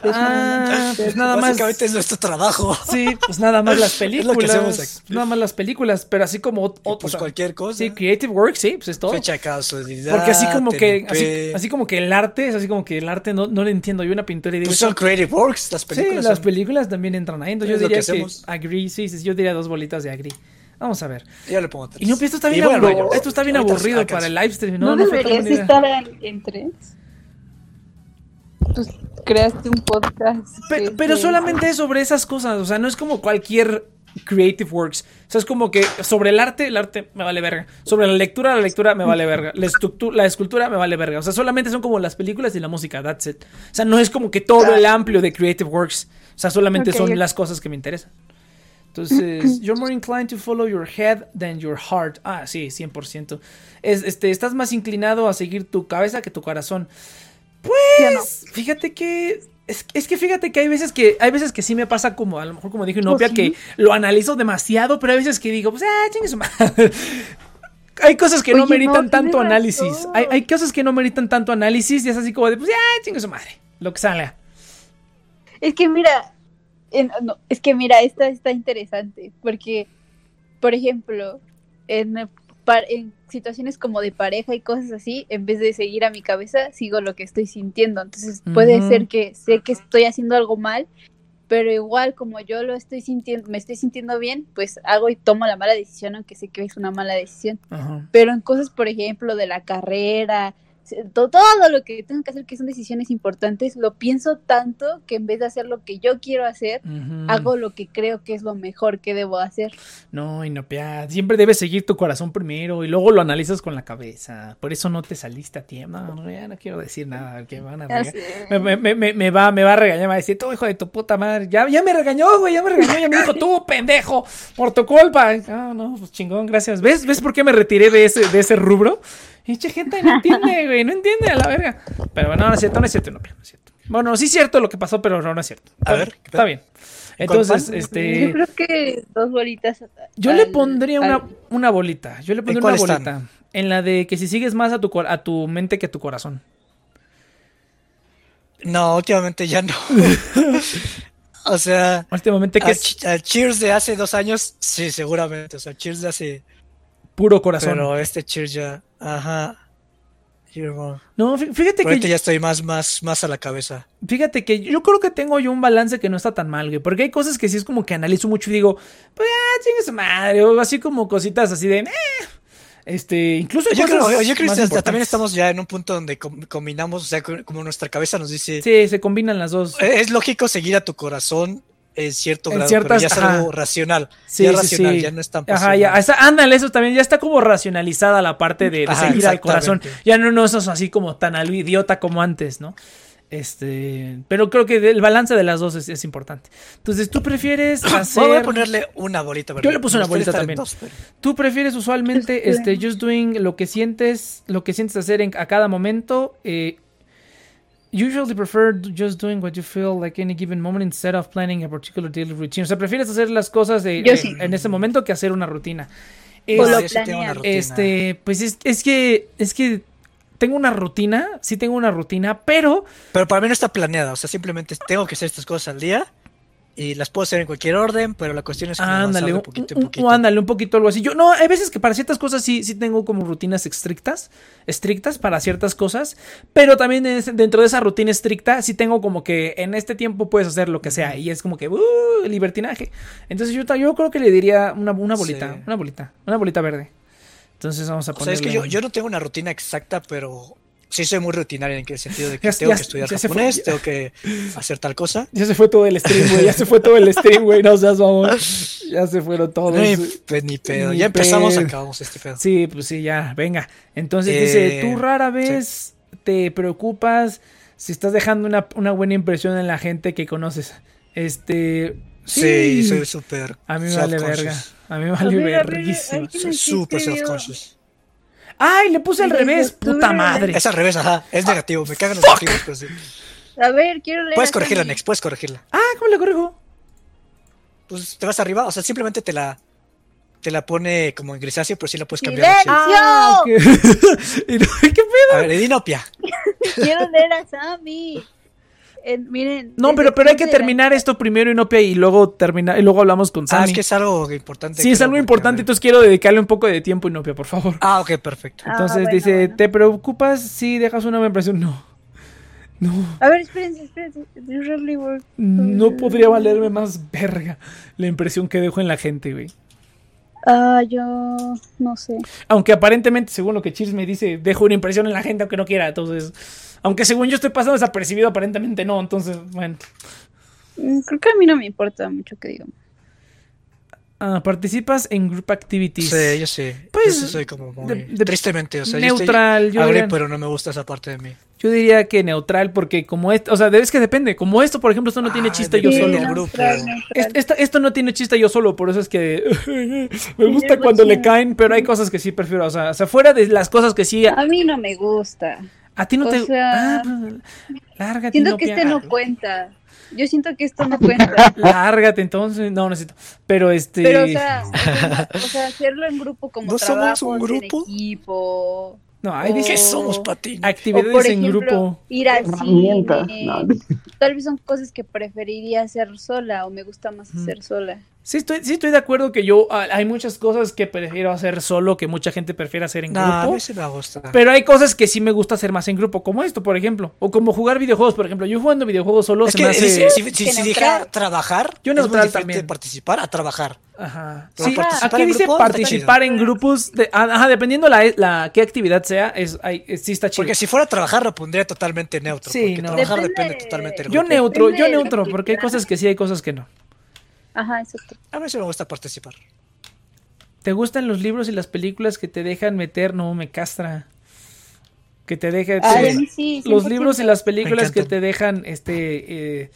Speaker 1: Ah, pues nada más...
Speaker 2: Básicamente es nuestro trabajo.
Speaker 1: Sí, pues nada más las
Speaker 2: Es
Speaker 1: películas.
Speaker 2: lo que hacemos aquí.
Speaker 1: Nada más las películas, pero así como
Speaker 2: Y
Speaker 1: o
Speaker 2: pues
Speaker 1: sea,
Speaker 2: cualquier cosa.
Speaker 1: Sí, creative work, sí, pues es todo.
Speaker 2: Fecha casualidad.
Speaker 1: Porque así como que así, así como que el arte, es así como que el arte no, no lo entiendo. Yo una pintura y digo,
Speaker 2: Pues son creative works, las
Speaker 1: sí,
Speaker 2: películas.
Speaker 1: las
Speaker 2: son-
Speaker 1: películas también entran ahí. Entonces
Speaker 2: Es
Speaker 1: yo
Speaker 2: que
Speaker 1: diría que,
Speaker 2: hacemos.
Speaker 1: agree, sí, sí, yo diría dos bolitas de agree. Vamos a ver.
Speaker 2: Yo le pongo tres.
Speaker 1: Y no, esto está bien aburrido. Esto está bien aburrido para el live stream.
Speaker 4: No,
Speaker 1: No,
Speaker 4: deberías estar en, en tres. Pues creaste un podcast.
Speaker 1: Pe- pero solamente es sobre esas cosas, o sea, no es como cualquier creative works. O sea, es como que sobre el arte, el arte me vale verga. Sobre la lectura, la lectura me vale verga. La, la escultura me vale verga. O sea, solamente son como las películas y la música, that's it. O sea, no es como que todo el amplio de creative works. O sea, solamente son las cosas que me interesan. Entonces, you're more inclined to follow your head than your heart. Ah, sí, 100%. Es, este, estás más inclinado a seguir tu cabeza que tu corazón. Pues, fíjate que. Es, es que fíjate que hay veces que hay veces que sí me pasa como a lo mejor como Inopia
Speaker 4: ¿Oh, sí?
Speaker 1: que lo analizo demasiado, pero hay veces que digo, pues ah, chingue su madre. Hay cosas que no
Speaker 4: Oye, no,
Speaker 1: meritan tanto análisis. Hay, hay cosas que no meritan tanto análisis y es así como de, pues ah, chingue su madre. Lo que salga.
Speaker 4: Es que mira, en- no, es que mira, esta está interesante, porque, por ejemplo, en, en situaciones como de pareja y cosas así, en vez de seguir a mi cabeza, sigo lo que estoy sintiendo. Entonces puede ser que sé que estoy haciendo algo mal, pero igual como yo lo estoy sintiendo, me estoy sintiendo bien, pues hago y tomo la mala decisión, aunque sé que es una mala decisión.
Speaker 1: Ajá.
Speaker 4: Pero en cosas, por ejemplo, de la carrera, todo lo que tengo que hacer que son decisiones importantes, lo pienso tanto que en vez de hacer lo que yo quiero hacer, hago lo que creo que es lo mejor que debo hacer.
Speaker 1: No, Inopia, siempre debes seguir tu corazón primero y luego lo analizas con la cabeza. Por eso no te saliste a tiempo. No, no, ya no quiero decir nada, que me van a regañar. me- me- me- me va, me va a regañar, me va a decir, tú hijo de tu puta madre, ya, ya me regañó, güey, ya me regañó, ya me dijo, tú pendejo, por tu culpa. Ah, no, pues chingón, gracias. ¿Ves? ¿Ves por qué me retiré de ese, de ese rubro? Y che, gente no entiende, güey, no entiende a la verga. Pero bueno, no, es cierto, no es cierto, no, no es cierto. Bueno, sí es cierto lo que pasó, pero no, no es cierto.
Speaker 2: A ver, ¿qué
Speaker 1: está bien. Entonces, este...
Speaker 4: Yo creo que dos bolitas.
Speaker 1: Yo le
Speaker 4: al-
Speaker 1: pondría
Speaker 4: al-
Speaker 1: una, una bolita. Yo le pondría una
Speaker 2: están?
Speaker 1: bolita. En la de que si sigues más a tu, a tu mente que a tu corazón.
Speaker 2: No, últimamente ya no. o sea,
Speaker 1: Últimamente que
Speaker 2: a Cheers de hace dos años, sí, seguramente. O sea, Cheers de hace.
Speaker 1: puro corazón.
Speaker 2: Pero este Cheers ya. Ajá.
Speaker 1: No, fí- fíjate que,
Speaker 2: ya estoy más, más, más a la cabeza.
Speaker 1: fíjate que yo creo que tengo yo un balance que no está tan mal, güey. Porque hay cosas que sí es como que analizo mucho y digo, pues ya, chingue madre. O así como cositas así de, "Eh". Este, incluso
Speaker 2: Yo creo, yo que también estamos ya en un punto donde com- combinamos, o sea, co- como nuestra cabeza nos dice,
Speaker 1: Sí, se combinan las dos.
Speaker 2: "Eh, es lógico seguir a tu corazón en cierto
Speaker 1: En
Speaker 2: grado,
Speaker 1: ciertas-
Speaker 2: pero ya es
Speaker 1: ajá.
Speaker 2: algo racional.
Speaker 1: Sí,
Speaker 2: ya
Speaker 1: sí,
Speaker 2: racional,
Speaker 1: sí.
Speaker 2: ya no es tan
Speaker 1: Ajá, ya, esa- ándale, eso también ya está como racionalizada la parte de, de
Speaker 2: Ajá,
Speaker 1: seguir al corazón. Ya no, no sos así como tan al idiota como antes, ¿no? Este, pero creo que el balance de las dos es, es importante. Entonces, ¿tú prefieres hacer
Speaker 2: Voy a ponerle una bolita.
Speaker 1: Yo le puse una bolita
Speaker 2: en
Speaker 1: también.
Speaker 2: dos, pero-
Speaker 1: ¿Tú prefieres usualmente este just doing lo que sientes, lo que sientes hacer en, a cada momento? Eh, usually prefer just doing what you feel like any given moment instead of planning a particular daily routine. O sea, prefieres hacer las cosas de-
Speaker 4: Yo
Speaker 1: de-
Speaker 4: sí.
Speaker 1: en ese momento que hacer una rutina.
Speaker 4: O
Speaker 1: Es-
Speaker 4: lo
Speaker 2: yo sí tengo una rutina.
Speaker 1: este, pues es, es que es que tengo una rutina, sí tengo una rutina, pero
Speaker 2: Pero para mí no está planeada, o sea, simplemente tengo que hacer estas cosas al día y las puedo hacer en cualquier orden, pero la cuestión es que
Speaker 1: Ándale, un,
Speaker 2: poquito en
Speaker 1: ándale, un poquito algo así. Yo, no, hay veces que para ciertas cosas sí, sí tengo como rutinas estrictas, estrictas para ciertas cosas, pero también dentro de esa rutina estricta sí tengo como que en este tiempo puedes hacer lo que sea y es como que, uh, libertinaje. Entonces yo, yo creo que le diría una, una bolita,
Speaker 2: Sí.
Speaker 1: una bolita, una bolita verde. Entonces vamos a
Speaker 2: O sea, es que yo, yo no tengo una rutina exacta, pero sí soy muy rutinario en el sentido de que
Speaker 1: Ya-
Speaker 2: tengo
Speaker 1: ya-
Speaker 2: que estudiar
Speaker 1: fue,
Speaker 2: japonés,
Speaker 1: ya.
Speaker 2: tengo que hacer tal cosa.
Speaker 1: Ya se fue todo el stream, güey, ya se fue todo el stream, güey, no seas mamón. Ya se fueron todos.
Speaker 2: Ni, pues, ni pedo.
Speaker 1: Ni
Speaker 2: ya empezamos,
Speaker 1: pedo.
Speaker 2: acabamos este pedo.
Speaker 1: Sí, pues sí, ya, venga. Entonces
Speaker 2: Eh,
Speaker 1: dice, tú rara vez te preocupas si estás dejando una, una buena impresión en la gente que conoces. Este...
Speaker 2: Sí, soy súper.
Speaker 1: A mí me vale verga. A mí me vale verguísima.
Speaker 4: ay, ¿quién
Speaker 2: Soy súper self-conscious.
Speaker 1: ¡Ay, le puse al revés! ¡Puta madre!
Speaker 2: Es al revés, ajá. Es negativo. Me cagan los negativos, pero sí.
Speaker 4: A ver, quiero leer.
Speaker 2: Puedes corregirla. Nex, puedes corregirla.
Speaker 1: ¡Ah, cómo le corrijo!
Speaker 2: Pues te vas arriba, o sea, simplemente te la. Te la pone como en grisáceo, pero sí la puedes cambiar. de
Speaker 4: ¡Silencio!
Speaker 1: ¡Ah! ¿Qué, Y no, ¿qué pedo?
Speaker 2: A ver, Edinopia.
Speaker 4: Quiero leer a Sammy. Eh, miren.
Speaker 1: No, pero, pero hay que
Speaker 4: la-
Speaker 1: terminar esto primero, Inopia, y luego terminar, y luego hablamos con
Speaker 2: Ah,
Speaker 1: Sammy.
Speaker 2: es que es algo importante.
Speaker 1: sí, es algo importante, entonces quiero dedicarle un poco de tiempo, Inopia, por favor.
Speaker 2: Ah, ok, perfecto.
Speaker 4: Ah,
Speaker 1: Entonces
Speaker 4: bueno,
Speaker 1: dice,
Speaker 4: bueno.
Speaker 1: ¿te preocupas si dejas una buena impresión? No. No.
Speaker 4: A ver, espérense, espérense. Really.
Speaker 1: No podría valerme más verga la impresión que dejo en la gente, güey.
Speaker 4: Ah, yo no sé.
Speaker 1: Aunque aparentemente, según lo que Cheers me dice, dejo una impresión en la gente aunque no quiera. Entonces, Aunque según yo estoy pasando desapercibido, aparentemente no. Entonces, bueno.
Speaker 4: Mm, Creo que a mí no me importa mucho que digamos.
Speaker 1: Ah, participas en group activities.
Speaker 2: Sí, yo sí.
Speaker 1: Pues,
Speaker 2: Yo sí soy como muy...
Speaker 1: de- de-
Speaker 2: tristemente, o sea,
Speaker 1: neutral,
Speaker 2: yo
Speaker 1: yo
Speaker 2: estoy
Speaker 1: diría-
Speaker 2: pero no me gusta esa parte de mí.
Speaker 1: Yo diría que neutral, porque como esto, o sea, es que depende. Como esto, por ejemplo, esto no tiene
Speaker 2: Ah,
Speaker 1: chiste yo solo.
Speaker 2: no.
Speaker 4: neutral,
Speaker 2: grupo.
Speaker 4: neutral.
Speaker 1: Es- Esto, esto no tiene chiste yo solo, por eso es que me gusta cuando le caen, pero hay cosas que sí prefiero. O sea, o sea, fuera de las cosas que sí. A,
Speaker 4: A mí no me gusta.
Speaker 1: A ti no
Speaker 4: o
Speaker 1: te.
Speaker 4: sea,
Speaker 1: ah, pues, lárgate.
Speaker 4: Siento que este no cuenta. Yo siento que esto no cuenta.
Speaker 1: Lárgate entonces. No, necesito. Pero este.
Speaker 4: Pero, o sea, o sea, hacerlo en grupo como
Speaker 2: ¿No somos
Speaker 4: trabajos
Speaker 2: un grupo?
Speaker 4: en equipo.
Speaker 1: no, ahí dice
Speaker 2: ¿Qué somos, Pati?
Speaker 4: O
Speaker 1: actividades
Speaker 4: por
Speaker 1: en grupo.
Speaker 4: ir al
Speaker 3: Herramientas.
Speaker 4: cine.
Speaker 3: No.
Speaker 4: Tal vez son cosas que preferiría hacer sola o me gusta más hacer sola.
Speaker 1: Sí estoy, sí estoy de acuerdo que yo. ah, hay muchas cosas que prefiero hacer solo que mucha gente prefiere hacer en
Speaker 2: No, a
Speaker 1: grupo.
Speaker 2: mí sí me gusta.
Speaker 1: Pero hay cosas que sí me gusta hacer más en grupo, como esto, por ejemplo. O como jugar videojuegos, por ejemplo. Yo jugando videojuegos solo
Speaker 2: es
Speaker 1: se
Speaker 2: que
Speaker 1: me hace.
Speaker 2: si, si, dijera trabajar,
Speaker 1: Yo
Speaker 2: es muy
Speaker 1: neutral
Speaker 2: diferente
Speaker 1: también.
Speaker 2: participar a trabajar.
Speaker 1: Ajá. Sí,
Speaker 2: participar
Speaker 1: aquí
Speaker 2: en
Speaker 1: dice
Speaker 2: grupo
Speaker 1: participar en grupos. De, ah, ajá, dependiendo la, la qué actividad sea, es, hay- sí está chido.
Speaker 2: Porque si fuera a trabajar lo pondría totalmente neutro.
Speaker 1: Sí,
Speaker 2: porque
Speaker 1: no.
Speaker 2: trabajar
Speaker 4: Depende-
Speaker 2: depende totalmente del
Speaker 1: Yo
Speaker 2: grupo.
Speaker 1: neutro,
Speaker 4: Depende
Speaker 1: yo
Speaker 4: de la
Speaker 1: neutro, porque hay cosas que sí, hay cosas que no.
Speaker 4: Ajá, exacto.
Speaker 2: A mí sí me gusta participar.
Speaker 1: ¿Te gustan los libros y las películas que te dejan meter? No, me castra. Que te
Speaker 4: a mí sí,
Speaker 1: los
Speaker 4: 100%.
Speaker 1: libros y las películas que te dejan, este... eh,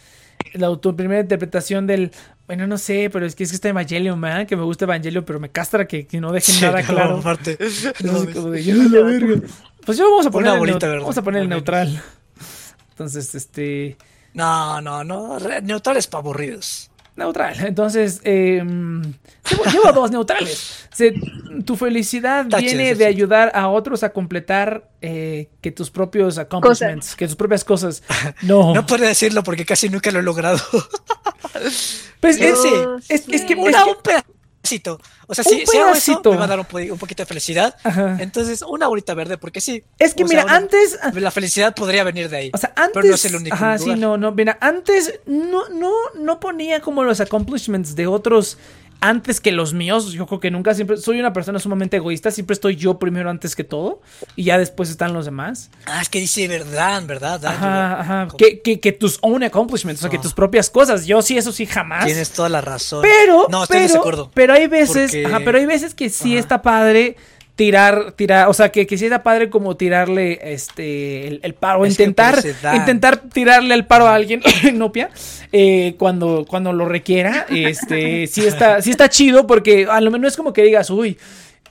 Speaker 1: la, tu primera interpretación del... Bueno, no sé, pero es que es que está Evangelion, ¿verdad? Que me gusta Evangelion, pero me castra que, que no dejen
Speaker 2: Sí,
Speaker 1: nada
Speaker 2: no,
Speaker 1: claro.
Speaker 2: aparte. No,
Speaker 1: como de, "Ya, la verga". Pues yo vamos a poner,
Speaker 2: Una
Speaker 1: el,
Speaker 2: bolita verde,
Speaker 1: vamos a poner el neutral. Entonces, este...
Speaker 2: no, no, no. Neutrales para aburridos.
Speaker 1: Neutral. Entonces, eh, llevo, llevo dos neutrales. Se- tu felicidad
Speaker 2: Taches,
Speaker 1: viene de ayudar a otros a completar eh, que tus propios accomplishments, que tus propias cosas. No.
Speaker 2: No puedo decirlo porque casi nunca lo he logrado.
Speaker 1: pues es,
Speaker 2: sí.
Speaker 1: es- es que, es que-
Speaker 2: un pedacito. O sea,
Speaker 1: Un
Speaker 2: si, si hago eso, me va a dar un, po- un poquito de felicidad.
Speaker 1: Ajá.
Speaker 2: Entonces, una bolita verde, porque sí.
Speaker 1: es que
Speaker 2: O
Speaker 1: mira,
Speaker 2: sea, una-
Speaker 1: antes,
Speaker 2: La felicidad podría venir de ahí.
Speaker 1: o sea, antes,
Speaker 2: pero no es el único
Speaker 1: ajá,
Speaker 2: lugar.
Speaker 1: sí, no, no, mira, antes no, no, no ponía como los accomplishments de otros antes que los míos. Yo creo que nunca siempre soy una persona sumamente egoísta, siempre estoy yo primero antes que todo y ya después están los demás.
Speaker 2: Ah, es que dice verdad, ¿verdad? Dan?
Speaker 1: Ajá, ajá. Que, que, que tus own accomplishments, o sea, que
Speaker 2: Ah.
Speaker 1: tus propias cosas. Yo sí, eso sí, jamás.
Speaker 2: Tienes toda la razón.
Speaker 1: Pero,
Speaker 2: No, estoy
Speaker 1: pero,
Speaker 2: desacuerdo.
Speaker 1: pero hay veces,
Speaker 2: Porque-
Speaker 1: ajá, pero hay veces que sí
Speaker 2: Ajá.
Speaker 1: está padre tirar, tirar, o sea, que, que sí está padre como tirarle este el, el paro,
Speaker 2: Es
Speaker 1: intentar, intentar tirarle el paro a alguien, Nopia, eh, cuando, cuando lo requiera, este, sí está, sí está chido porque a lo menos es como que digas, uy,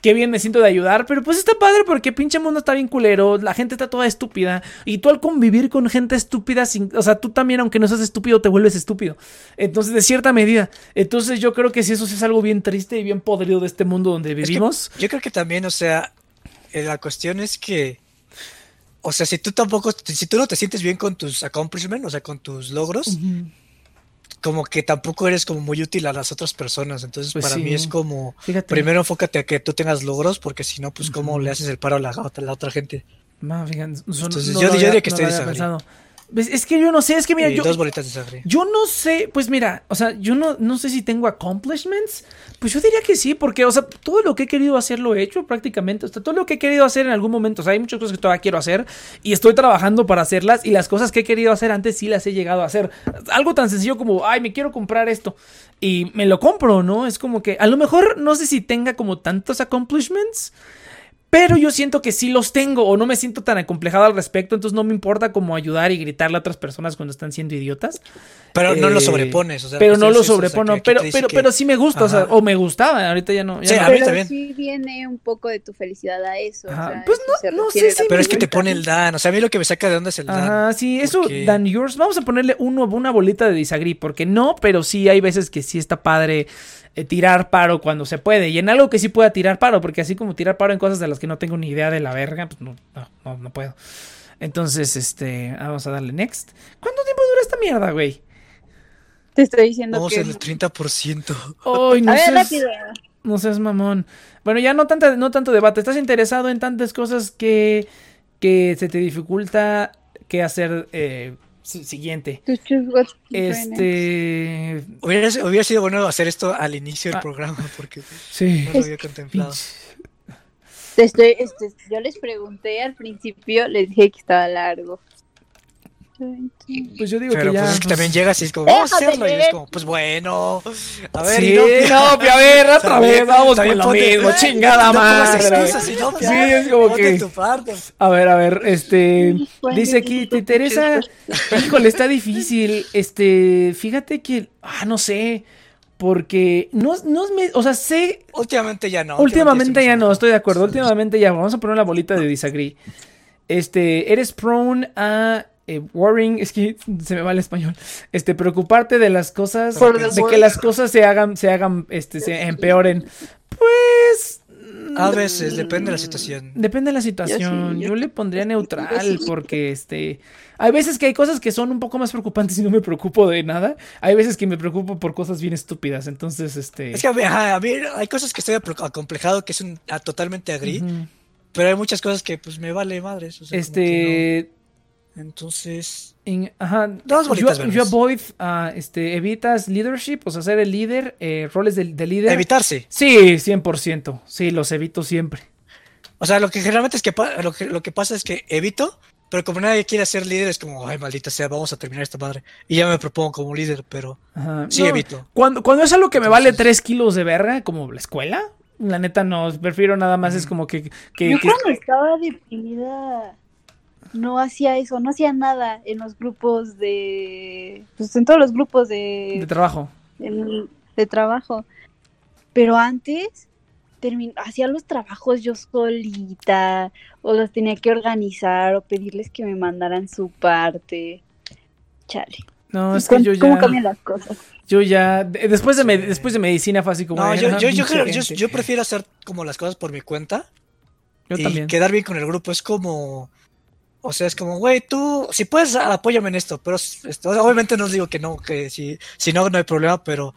Speaker 1: qué bien me siento de ayudar, pero pues está padre porque pinche mundo está bien culero, la gente está toda estúpida y tú al convivir con gente estúpida, sin, o sea, tú también aunque no seas estúpido te vuelves estúpido. Entonces, de cierta medida, entonces yo creo que sí eso sí es algo bien triste y bien podrido de este mundo donde
Speaker 2: Es que
Speaker 1: vivimos.
Speaker 2: yo creo que también, o sea, eh, la cuestión es que, o sea, si tú tampoco, si tú no te sientes bien con tus accomplishments, o sea, con tus logros, como que tampoco eres como muy útil a las otras personas. Entonces,
Speaker 1: Pues
Speaker 2: para
Speaker 1: sí.
Speaker 2: mí es como,
Speaker 1: Fíjate.
Speaker 2: primero enfócate a que tú tengas logros, porque si no, pues cómo le haces el paro a la, a la otra gente.
Speaker 1: Fíjate, no-
Speaker 2: Entonces,
Speaker 1: no
Speaker 2: yo-
Speaker 1: lo
Speaker 2: yo
Speaker 1: había-
Speaker 2: diría que
Speaker 1: no
Speaker 2: estoy
Speaker 1: ¿Ves? Es que yo no sé, es que mira,
Speaker 2: y
Speaker 1: yo,
Speaker 2: dos bolitas de sangre.
Speaker 1: Yo no sé, pues mira, o sea, yo no, no sé si tengo accomplishments. Pues yo diría que sí, porque, o sea, todo lo que he querido hacer lo he hecho prácticamente. O sea, todo lo que he querido hacer en algún momento, o sea, hay muchas cosas que todavía quiero hacer y estoy trabajando para hacerlas y las cosas que he querido hacer antes sí las he llegado a hacer. Algo tan sencillo como, ay, me quiero comprar esto y me lo compro, ¿no? Es como que a lo mejor no sé si tenga como tantos accomplishments. Pero yo siento que sí los tengo o no me siento tan acomplejado al respecto, entonces no me importa como ayudar y gritarle a otras personas cuando están siendo idiotas.
Speaker 2: Pero no lo
Speaker 1: Eh,
Speaker 2: sobrepones, o sea,
Speaker 1: pero no lo
Speaker 2: eso, o sea,
Speaker 1: sobrepongo,
Speaker 2: que- que
Speaker 1: pero, pero,
Speaker 2: que-
Speaker 1: pero sí me gusta, o sea,
Speaker 2: Ajá.
Speaker 1: o me gustaba, ahorita ya no. ya
Speaker 2: Sí,
Speaker 1: no.
Speaker 2: a mí
Speaker 4: Pero
Speaker 2: también.
Speaker 4: sí viene un poco de tu felicidad a eso. o
Speaker 1: Ajá.
Speaker 4: sea,
Speaker 1: Pues
Speaker 4: eso
Speaker 1: no- no sé si
Speaker 2: Pero es que te pone el Dan, o sea, a mí lo que me saca de onda es el Dan.
Speaker 1: Ajá, sí, eso,
Speaker 2: porque-
Speaker 1: Dan Yours. Vamos a ponerle uno, una bolita de disagree, porque no, pero sí hay veces que sí está padre tirar paro cuando se puede. Y en algo que sí pueda tirar paro, porque así como tirar paro en cosas de las que no tengo ni idea de la verga, pues no, no, no, no puedo. Entonces, este, vamos a darle next. ¿Cuánto tiempo dura esta mierda, güey?
Speaker 4: Te estoy diciendo
Speaker 2: Vamos
Speaker 4: que.
Speaker 2: en el 30%.
Speaker 1: Ay, no
Speaker 4: a ver,
Speaker 1: seas, no seas mamón. Bueno, ya no, tanta, no tanto debate. ¿Estás interesado en tantas cosas que, que se te dificulta que hacer eh, siguiente? Este.
Speaker 2: Hubiera, hubiera sido bueno hacer esto al inicio del
Speaker 1: Ah.
Speaker 2: programa porque
Speaker 1: Sí.
Speaker 2: no lo había contemplado.
Speaker 4: Te estoy, este, yo les pregunté al principio, les dije que estaba largo.
Speaker 1: Pues yo digo
Speaker 2: Pero
Speaker 1: que ya.
Speaker 2: pues es que
Speaker 1: pues-
Speaker 2: también llegas y es como, vamos a hacerlo. Y es como, pues bueno. A ver,
Speaker 1: Sí, no, a ver, otra vez, vamos con lo mismo,
Speaker 2: eh,
Speaker 1: chingada
Speaker 2: Inopia.
Speaker 1: Sí, es como que-. A ver, a ver, este. Dice aquí, te interesa. Híjole, está difícil. Este, fíjate que. Ah, no sé. Porque no, no es me. O sea, sé.
Speaker 2: Últimamente ya no.
Speaker 1: Últimamente ya
Speaker 2: más
Speaker 1: no, estoy de acuerdo. Últimamente ya. Vamos a poner la bolita de disagree. Este, eres prone a. eh, worrying, es que se me va el español. Este, preocuparte de las cosas,
Speaker 4: For the
Speaker 1: de que las cosas se hagan, se hagan, este, se empeoren. Pues.
Speaker 2: A veces, depende de la situación.
Speaker 1: Depende de la situación.
Speaker 4: sí,
Speaker 1: yo,
Speaker 4: yo
Speaker 1: le pondría neutral porque este hay veces que hay cosas que son un poco más preocupantes y no me preocupo de nada. Hay veces que me preocupo por cosas bien estúpidas. Entonces, este
Speaker 2: Es que a mí, a mí hay cosas que estoy acomplejado que es un, a- totalmente agri, pero hay muchas cosas que pues me vale madres. o sea, como que
Speaker 1: este
Speaker 2: no. Entonces,
Speaker 1: en- ajá, yo, avoid ah, este evitas leadership, o sea, ser el líder, eh, roles de, de líder.
Speaker 2: evitarse.
Speaker 1: Sí, 100%. Sí, los evito siempre.
Speaker 2: O sea, lo que generalmente es que, lo que lo que pasa es que evito, pero como nadie quiere ser líder, es como, ay, maldita sea, vamos a terminar esta madre. Y ya me propongo como líder, pero
Speaker 1: Ajá.
Speaker 2: sí
Speaker 1: No,
Speaker 2: evito.
Speaker 1: Cuando, cuando es algo que me vale
Speaker 2: Entonces-
Speaker 1: 3 kilos de verga, como la escuela, la neta no, prefiero nada más es como que... que-
Speaker 4: Yo
Speaker 1: que-
Speaker 4: cuando estaba deprimida no hacía eso, no hacía nada en los grupos de... Pues en todos los grupos
Speaker 1: de
Speaker 4: de,
Speaker 1: trabajo.
Speaker 4: en- de trabajo. Pero antes termin- hacía los trabajos yo solita, o los tenía que organizar, o pedirles que me mandaran su parte. Chale.
Speaker 1: No, es que
Speaker 4: ¿Cómo,
Speaker 1: yo ya...
Speaker 4: cómo cambian las cosas?
Speaker 1: Yo ya, de- después de, me- después de medicina fue así como...
Speaker 2: No, yo,
Speaker 1: "Ah,
Speaker 2: yo, yo,
Speaker 1: pinche
Speaker 2: creo- yo,
Speaker 1: gente".
Speaker 2: yo prefiero hacer como las cosas por mi cuenta
Speaker 1: Yo
Speaker 2: y
Speaker 1: también.
Speaker 2: quedar bien con el grupo. Es como, o sea, es como, güey, tú, si puedes, apóyame en esto, pero este, obviamente no os digo que no, que si, si no, no hay problema, pero,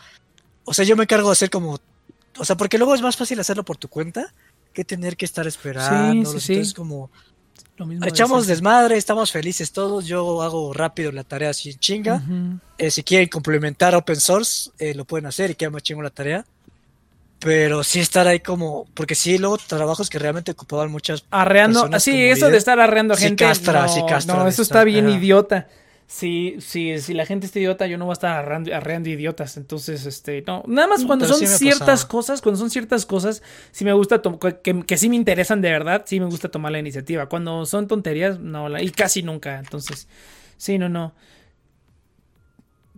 Speaker 2: o sea, yo me encargo de hacer como, o sea, porque luego es más fácil hacerlo por tu cuenta que tener que estar esperando.
Speaker 1: Sí, sí, sí.
Speaker 2: Entonces, como,
Speaker 1: Lo mismo
Speaker 2: echamos desmadre, estamos felices todos, yo hago rápido la tarea en chinga. Eh, si quieren complementar open source, eh, lo pueden hacer y queda más chingo la tarea. Pero sí estar ahí como, porque sí, luego trabajos que realmente ocupaban muchas
Speaker 1: Arreando, sí, eso de estar arreando a
Speaker 2: Sí
Speaker 1: gente.
Speaker 2: castra,
Speaker 1: no,
Speaker 2: sí castra
Speaker 1: no, eso
Speaker 2: estar,
Speaker 1: está bien
Speaker 2: ajá.
Speaker 1: idiota. Sí, sí, si la gente está idiota, yo no voy a estar arreando, arreando idiotas. Entonces, este, no. Nada más cuando
Speaker 2: Pero
Speaker 1: son
Speaker 2: sí
Speaker 1: ciertas cosas, cuando son ciertas cosas, sí me gusta, que sí me interesan de verdad, sí me gusta tomar la iniciativa. Cuando son tonterías, no, la- y casi nunca. Entonces, sí, no, no.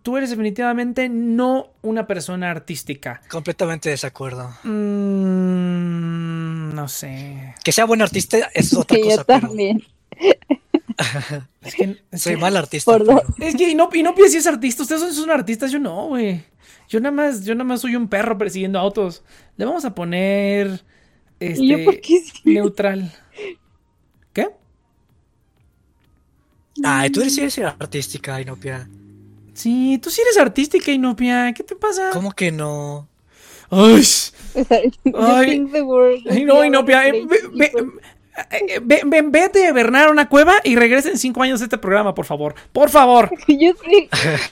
Speaker 1: Tú eres definitivamente no una persona artística.
Speaker 2: Completamente desacuerdo.
Speaker 1: Mm, no sé.
Speaker 2: Que sea buen artista es otra
Speaker 4: Sí,
Speaker 2: cosa,
Speaker 4: yo
Speaker 2: pero
Speaker 4: también.
Speaker 1: Es que, es
Speaker 2: soy
Speaker 1: que-
Speaker 2: mal artista.
Speaker 4: Por
Speaker 2: pero-
Speaker 1: Es que y no, y no pienses si es artista, ustedes son, son artistas, yo no, güey. Yo nada más, yo nada más soy un perro persiguiendo autos. Le vamos a poner este
Speaker 4: ¿Y yo por qué sí?
Speaker 1: neutral. ¿Qué?
Speaker 2: Ay, tú eres, eres artística, Inopia.
Speaker 1: Sí, tú sí eres artística, Inopia. ¿Qué te pasa?
Speaker 2: ¿Cómo que no?
Speaker 1: Ay, Ay.
Speaker 4: think the world
Speaker 1: ay, no, Inopia. eh, ve- ve- eh, ve- ve- vete a Bernard a una cueva y regresa en cinco años a este programa, por favor. Por favor.
Speaker 4: Yo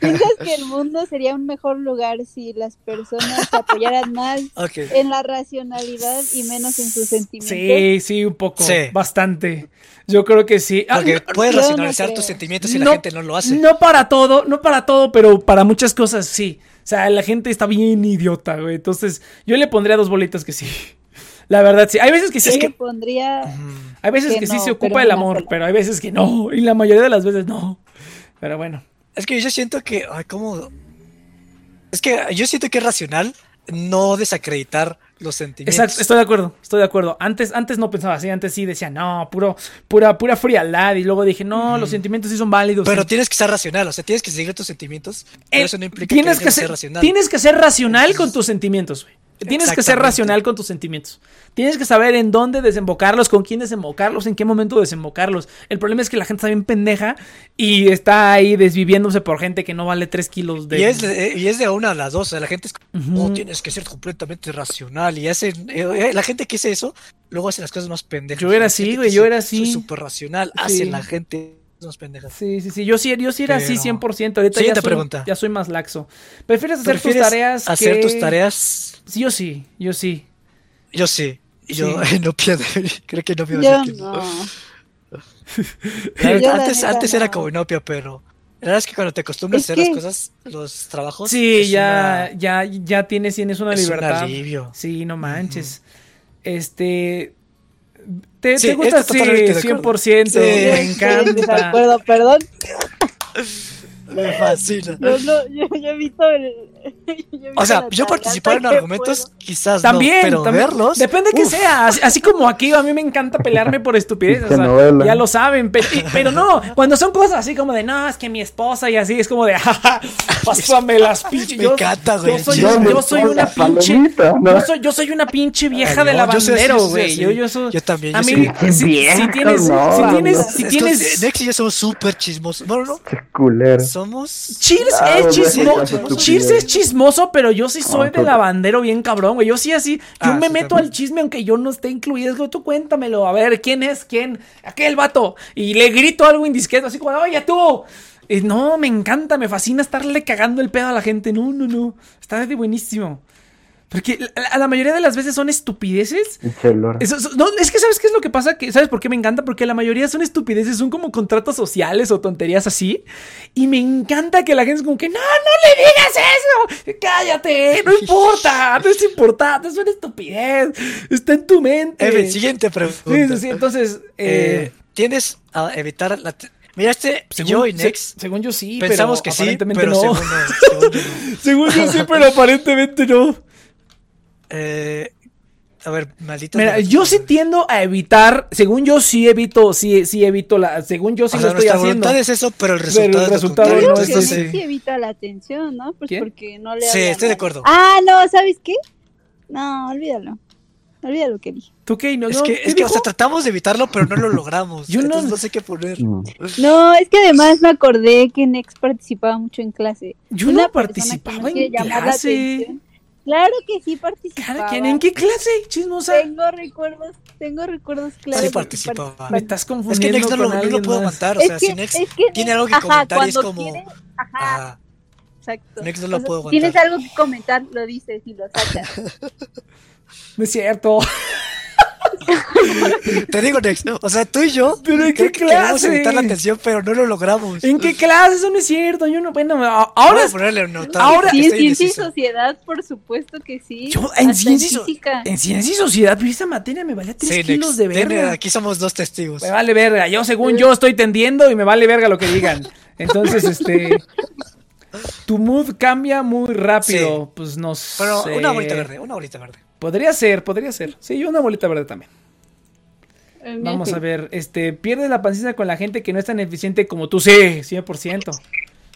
Speaker 4: piensas que el mundo sería un mejor lugar si las personas se apoyaran más en la racionalidad y menos en sus sentimientos.
Speaker 1: Sí, sí, un poco.
Speaker 2: Sí.
Speaker 1: Bastante. Yo creo que sí. Ah,
Speaker 2: Porque puedes
Speaker 4: yo no
Speaker 2: racionalizar tus sentimientos y
Speaker 1: No,
Speaker 2: la gente no lo hace.
Speaker 1: No para todo, no para todo, pero para muchas cosas sí. O sea, la gente está bien idiota, güey. Entonces, yo le pondría dos bolitas que sí. La verdad, sí. Hay veces que sí,
Speaker 4: Yo
Speaker 1: es
Speaker 4: le
Speaker 1: que,
Speaker 4: pondría
Speaker 1: hay veces
Speaker 4: que
Speaker 1: que sí
Speaker 4: no,
Speaker 1: se ocupa el amor,
Speaker 4: sola.
Speaker 1: pero hay veces que no. Y la mayoría de las veces no. Pero bueno.
Speaker 2: Es que yo siento que, ay, ¿cómo? Es que yo siento que es racional no desacreditar los sentimientos.
Speaker 1: Exacto, estoy de acuerdo, estoy de acuerdo. Antes, antes no pensaba así, antes sí decía, no, puro, pura, pura frialdad. Y luego dije, no, los sentimientos sí son válidos.
Speaker 2: Pero
Speaker 1: sí.
Speaker 2: tienes que ser racional, o sea, tienes que seguir tus sentimientos. Pero
Speaker 1: Eh,
Speaker 2: eso no implica
Speaker 1: tienes
Speaker 2: que,
Speaker 1: que ser,
Speaker 2: racional.
Speaker 1: Tienes que ser racional con tus sentimientos, güey. Tienes que ser racional con tus sentimientos. Tienes que saber en dónde desembocarlos, con quién desembocarlos, en qué momento desembocarlos. El problema es que la gente está bien pendeja y está ahí desviviéndose por gente que no vale 3 kilos de...
Speaker 2: Y es, de, y es de una a las dos, o sea, la gente es
Speaker 1: Ujú.
Speaker 2: "No, tienes que ser completamente racional. Y hacen, eh, eh, la gente que hace eso, luego hace las cosas más pendejas.
Speaker 1: Yo era así, güey, yo era así.
Speaker 2: soy súper racional,
Speaker 1: Sí.
Speaker 2: hace la gente más pendejas.
Speaker 1: Sí, sí, sí. Yo sí, yo sí era así
Speaker 2: Pero-
Speaker 1: 100%. Ahorita ya
Speaker 2: Siguiente
Speaker 1: soy,
Speaker 2: pregunta.
Speaker 1: ya soy más laxo. ¿Prefieres hacer tus
Speaker 2: ¿Prefieres
Speaker 1: tareas
Speaker 2: hacer
Speaker 1: que-
Speaker 2: tus tareas?
Speaker 1: Sí, yo sí, yo sí.
Speaker 2: Yo sí. Yo no pierdo. Creo que no pierdo.
Speaker 4: yo no.
Speaker 2: Antes antes era como inopia, pero la verdad es que cuando te acostumbras
Speaker 4: Es
Speaker 2: a hacer
Speaker 4: que-
Speaker 2: las cosas, los trabajos.
Speaker 1: Sí, ya,
Speaker 2: una-
Speaker 1: ya, ya tienes, tienes una
Speaker 2: es un
Speaker 1: libertad.
Speaker 2: alivio.
Speaker 1: Sí, no manches. Este. ¿Te,
Speaker 2: Sí,
Speaker 1: te gusta?
Speaker 2: esto
Speaker 1: Sí,
Speaker 2: totalmente de acuerdo.
Speaker 1: 100%.
Speaker 2: Sí.
Speaker 1: Me
Speaker 4: Sí, de
Speaker 1: encanta.
Speaker 4: acuerdo, perdón.
Speaker 2: Me fascina.
Speaker 4: Yo, no, yo, yo evito el.
Speaker 2: O sea, yo participar en argumentos,
Speaker 4: puedo.
Speaker 2: quizás
Speaker 1: También,
Speaker 2: no, pero
Speaker 1: también.
Speaker 2: verlos.
Speaker 1: Depende que sea. Así, así como aquí, a mí me encanta pelearme por estupideces. o sea, ya lo saben. Pero, no, cuando son cosas así como de, no, es que mi esposa y así, es como de, jaja, pásame las pinches.
Speaker 2: Me
Speaker 1: Yo,
Speaker 2: encanta, güey.
Speaker 1: yo soy,
Speaker 2: Sí,
Speaker 1: yo,
Speaker 3: ¿Dónde
Speaker 1: soy
Speaker 3: están
Speaker 1: una pinche.
Speaker 3: no?
Speaker 1: Yo soy, yo soy una pinche vieja
Speaker 2: Ay,
Speaker 1: de
Speaker 2: no,
Speaker 1: lavandero, güey. Yo, yo soy.
Speaker 2: Yo también,
Speaker 1: A
Speaker 2: yo
Speaker 1: mí,
Speaker 2: soy-
Speaker 1: si, si tienes,
Speaker 3: no,
Speaker 1: si
Speaker 3: no.
Speaker 1: tienes,
Speaker 2: Es
Speaker 1: si tienes,
Speaker 2: Nex y yo somos súper chismosos. Bueno, no.
Speaker 3: Qué culero.
Speaker 2: Somos.
Speaker 1: Cheers
Speaker 3: Ah,
Speaker 1: es
Speaker 3: güey,
Speaker 1: chismoso. Cheers es chismoso, pero yo sí soy de lavandero bien cabrón, güey. Yo sí así, yo
Speaker 2: Ah,
Speaker 1: me
Speaker 2: sí,
Speaker 1: meto
Speaker 2: también.
Speaker 1: al chisme aunque yo no esté incluido. Es que tú cuéntamelo. A ver, ¿quién es? ¿Quién? Aquel vato. Y le grito algo indiscreto, así como, oye, tú. Y no, me encanta, me fascina estarle cagando el pedo a la gente. No, no, no. Está de buenísimo. Porque la, la mayoría de las veces son estupideces. Eso- eso- no, es que ¿sabes qué es lo que pasa? Que, ¿Sabes por qué me encanta? Porque la mayoría son estupideces, son como contratos sociales o tonterías así. Y me encanta que la gente es como que, no, no le digas eso. Cállate, no importa, no es importante, es una estupidez. Está en tu mente.
Speaker 2: Evan, siguiente pregunta.
Speaker 1: Sí, sí, sí, entonces,
Speaker 2: Eh,
Speaker 1: eh,
Speaker 2: ¿Tienes a evitar la. Mira, este. yo y
Speaker 1: se-
Speaker 2: Nex
Speaker 1: según yo sí,
Speaker 2: pensamos
Speaker 1: pero
Speaker 2: que sí,
Speaker 1: aparentemente
Speaker 2: pero
Speaker 1: no.
Speaker 2: según, no, según yo no.
Speaker 1: según yo sí, pero aparentemente no.
Speaker 2: Eh, a ver, maldita.
Speaker 1: Mira, yo sí tiendo a evitar, según yo sí evito, sí, sí evito la, según yo sí
Speaker 2: O
Speaker 1: lo
Speaker 2: sea,
Speaker 1: estoy haciendo.
Speaker 2: voluntad es eso, pero el
Speaker 1: Pero el
Speaker 2: resultado,
Speaker 1: resultado
Speaker 2: es lo
Speaker 1: no
Speaker 4: sí evita la atención, ¿no? Pues
Speaker 1: ¿Quién?
Speaker 4: porque no le
Speaker 2: Sí, estoy de acuerdo.
Speaker 4: Ah, no, ¿sabes qué? No, olvídalo. Olvídalo que dije.
Speaker 1: ¿Tú qué? No,
Speaker 2: Es
Speaker 1: no,
Speaker 2: que,
Speaker 1: ¿qué
Speaker 2: es que o sea, tratamos de evitarlo, pero no lo logramos.
Speaker 1: Yo no-
Speaker 2: Entonces no sé qué poner.
Speaker 4: No, es que además me acordé que Nex participaba mucho en clase.
Speaker 1: Yo
Speaker 4: Una
Speaker 1: no participaba en clase.
Speaker 4: Claro que sí participaba.
Speaker 1: ¿En qué clase? Chismosa.
Speaker 4: Tengo recuerdos, tengo recuerdos claros.
Speaker 2: Sí participaba.
Speaker 1: Me estás
Speaker 2: Es que
Speaker 1: confundiendo
Speaker 2: Nex no lo, no lo puedo aguantar. O
Speaker 4: Es
Speaker 2: sea,
Speaker 4: que-
Speaker 2: si Nex
Speaker 4: es que
Speaker 2: tiene algo que
Speaker 4: ajá,
Speaker 2: comentar y es como.
Speaker 4: quiere- ajá,
Speaker 2: ah,
Speaker 4: exacto.
Speaker 2: Nex no lo
Speaker 4: O sea,
Speaker 2: puedo
Speaker 4: si Tienes
Speaker 2: aguantar.
Speaker 4: algo que comentar, lo dices y lo sacas.
Speaker 1: No es cierto.
Speaker 2: Te digo, Nex. O sea, tú y yo.
Speaker 1: ¿Pero en
Speaker 2: creo
Speaker 1: qué
Speaker 2: que queremos
Speaker 1: clase?
Speaker 2: evitar la atención, pero no lo logramos.
Speaker 1: ¿En qué clase? Eso no es cierto. Yo no, bueno, ahora
Speaker 2: a
Speaker 1: es-
Speaker 2: ponerle un notable,
Speaker 1: ahora-
Speaker 4: Sí, en ciencia y sociedad, por supuesto que sí.
Speaker 1: yo en ciencia,
Speaker 4: física.
Speaker 1: en ciencia y sociedad, vi esa materia, me valía 3
Speaker 2: Sí,
Speaker 1: kilos
Speaker 2: Nex,
Speaker 1: de
Speaker 2: tiene-
Speaker 1: verga.
Speaker 2: aquí somos dos testigos.
Speaker 1: Me vale verga. Yo, según yo, estoy tendiendo y me vale verga lo que digan. Entonces, este. Tu mood cambia muy rápido.
Speaker 2: Sí.
Speaker 1: Pues no
Speaker 2: Pero
Speaker 1: sé.
Speaker 2: una bolita verde, una bolita verde.
Speaker 1: Podría ser, podría ser. Sí, yo una bolita verde también. Vamos a ver, este, pierdes la paciencia con la gente que no es tan eficiente como tú. Sí, 100%.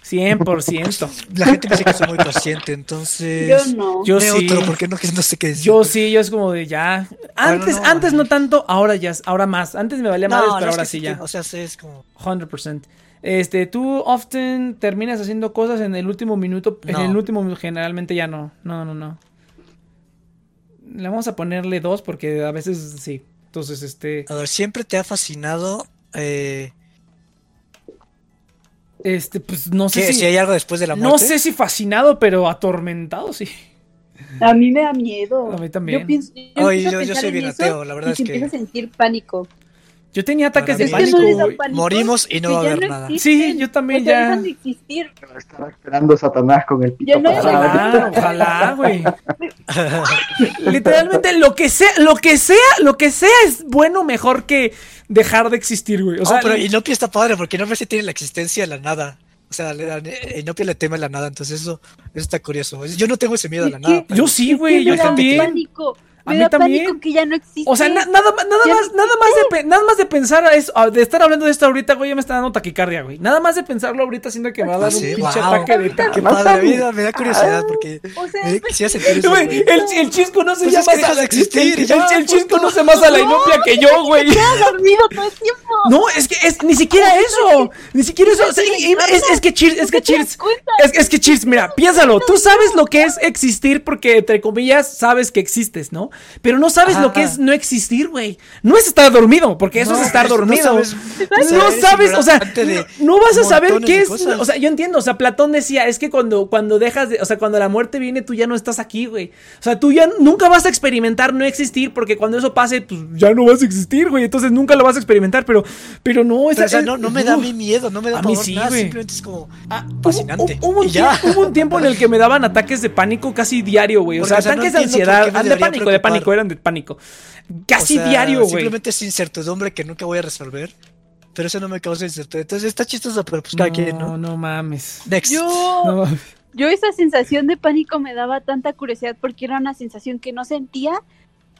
Speaker 1: 100%.
Speaker 2: La gente dice que soy muy paciente, entonces.
Speaker 4: Yo no.
Speaker 1: Yo sí.
Speaker 2: Neutro, porque no, no sé qué decir.
Speaker 1: Yo sí, yo es como de ya. Antes,
Speaker 2: no,
Speaker 1: antes
Speaker 2: no.
Speaker 1: tanto, ahora ya, ahora más. Antes me valía
Speaker 2: no,
Speaker 1: madres, pero ahora sí
Speaker 2: sí
Speaker 1: ya.
Speaker 2: O sea, sí, es como.
Speaker 1: 100%. Este, tú often terminas haciendo cosas en el último minuto. En el último minuto, generalmente ya no. No, no, no. Le vamos a ponerle dos porque a veces sí. Entonces, este.
Speaker 2: A ver, siempre te ha fascinado. Eh,
Speaker 1: Este, pues no sé si.
Speaker 2: si hay algo después de la muerte.
Speaker 1: no sé si fascinado, pero atormentado, sí.
Speaker 4: A mí me da miedo.
Speaker 1: A mí también.
Speaker 4: Yo pienso, yo
Speaker 2: Ay, yo- soy
Speaker 4: en
Speaker 2: bien ateo, la verdad
Speaker 4: y
Speaker 2: es
Speaker 4: que
Speaker 2: que-
Speaker 4: empiezo a sentir pánico.
Speaker 1: Yo tenía ataques de
Speaker 4: no
Speaker 1: pánico.
Speaker 2: Morimos y no va a haber nada.
Speaker 4: existen,
Speaker 1: Sí, yo también ya.
Speaker 4: de existir.
Speaker 3: Estaba esperando Satanás con el pito
Speaker 4: no.
Speaker 1: Ojalá, ojalá, güey. Literalmente lo que sea, lo que sea, lo que sea es bueno mejor que dejar de existir, güey. O sea,
Speaker 2: Oh, pero Inopia está padre porque Inopia sí tiene la existencia de la nada. O sea, Inopia le teme a la nada, entonces eso, eso está curioso. Yo no tengo ese miedo a la nada.
Speaker 1: yo sí, güey, yo también.
Speaker 4: pánico.
Speaker 1: A
Speaker 4: Me
Speaker 1: mí
Speaker 4: da
Speaker 1: también.
Speaker 4: pánico que ya no existe.
Speaker 1: O sea, na- nada, más- nada
Speaker 4: Ya
Speaker 1: más,
Speaker 4: no
Speaker 1: nada más de, nada más de pensar a eso, a- de estar hablando de esto ahorita, güey, ya me está dando taquicardia, güey. Nada más de pensarlo ahorita siento que me va a dar un
Speaker 2: sí,
Speaker 1: pinche
Speaker 2: wow.
Speaker 1: ataque de
Speaker 2: Qué
Speaker 3: más
Speaker 2: padre, a mí
Speaker 3: sabes?
Speaker 2: me da curiosidad porque
Speaker 4: O sea,
Speaker 2: me quisiera sentir eso.
Speaker 1: Güey,
Speaker 2: güey.
Speaker 1: el, el chisco no se
Speaker 2: Pues
Speaker 1: llama
Speaker 2: dejas de existir
Speaker 1: el, chisco no se más a la inopia que yo, güey.
Speaker 4: dormido todo el tiempo.
Speaker 1: No, es que es ni siquiera eso. Ni siquiera eso. Es, que Cheers, es que
Speaker 4: ¿Te das
Speaker 1: Cheers. es que Cheers, mira, piénsalo. Tú sabes lo que es existir porque, entre comillas, sabes que existes, ¿no? Pero no sabes lo que es no existir, güey. No es estar dormido, porque eso
Speaker 2: No,
Speaker 1: es estar
Speaker 2: no
Speaker 1: dormido.
Speaker 2: sabes-
Speaker 1: No sabes, o sea, no vas a saber qué es.
Speaker 2: cosas.
Speaker 1: O sea, yo entiendo, o sea, Platón decía, es que cuando, cuando dejas de, o sea, cuando la muerte viene, tú ya no estás aquí, güey. O sea, tú ya nunca vas a experimentar no existir, porque cuando eso pase, pues ya no vas a existir, güey. Entonces nunca lo vas a experimentar, pero, pero no,
Speaker 2: Pero, o sea, no, no me da mí miedo, no me da
Speaker 1: A mí
Speaker 2: pavor,
Speaker 1: sí,
Speaker 2: nada, simplemente es como
Speaker 1: Ah,
Speaker 2: fascinante.
Speaker 1: Hubo, hubo un tiempo, hubo un tiempo en el que me daban ataques de pánico casi diario, güey. O
Speaker 2: Porque,
Speaker 1: sea,
Speaker 2: o sea, no
Speaker 1: ataques de ansiedad. de pánico, de. Pánico, eran de pánico. Casi
Speaker 2: O sea,
Speaker 1: diario, güey.
Speaker 2: Simplemente es incertidumbre que nunca voy a resolver. Pero eso no me causa incertidumbre. Entonces está chistoso, pero pues cada quien,
Speaker 1: No,
Speaker 2: ¿no?
Speaker 1: no mames.
Speaker 2: Next.
Speaker 4: Yo,
Speaker 1: No mames.
Speaker 4: yo esa sensación de pánico me daba tanta curiosidad porque era una sensación que no sentía.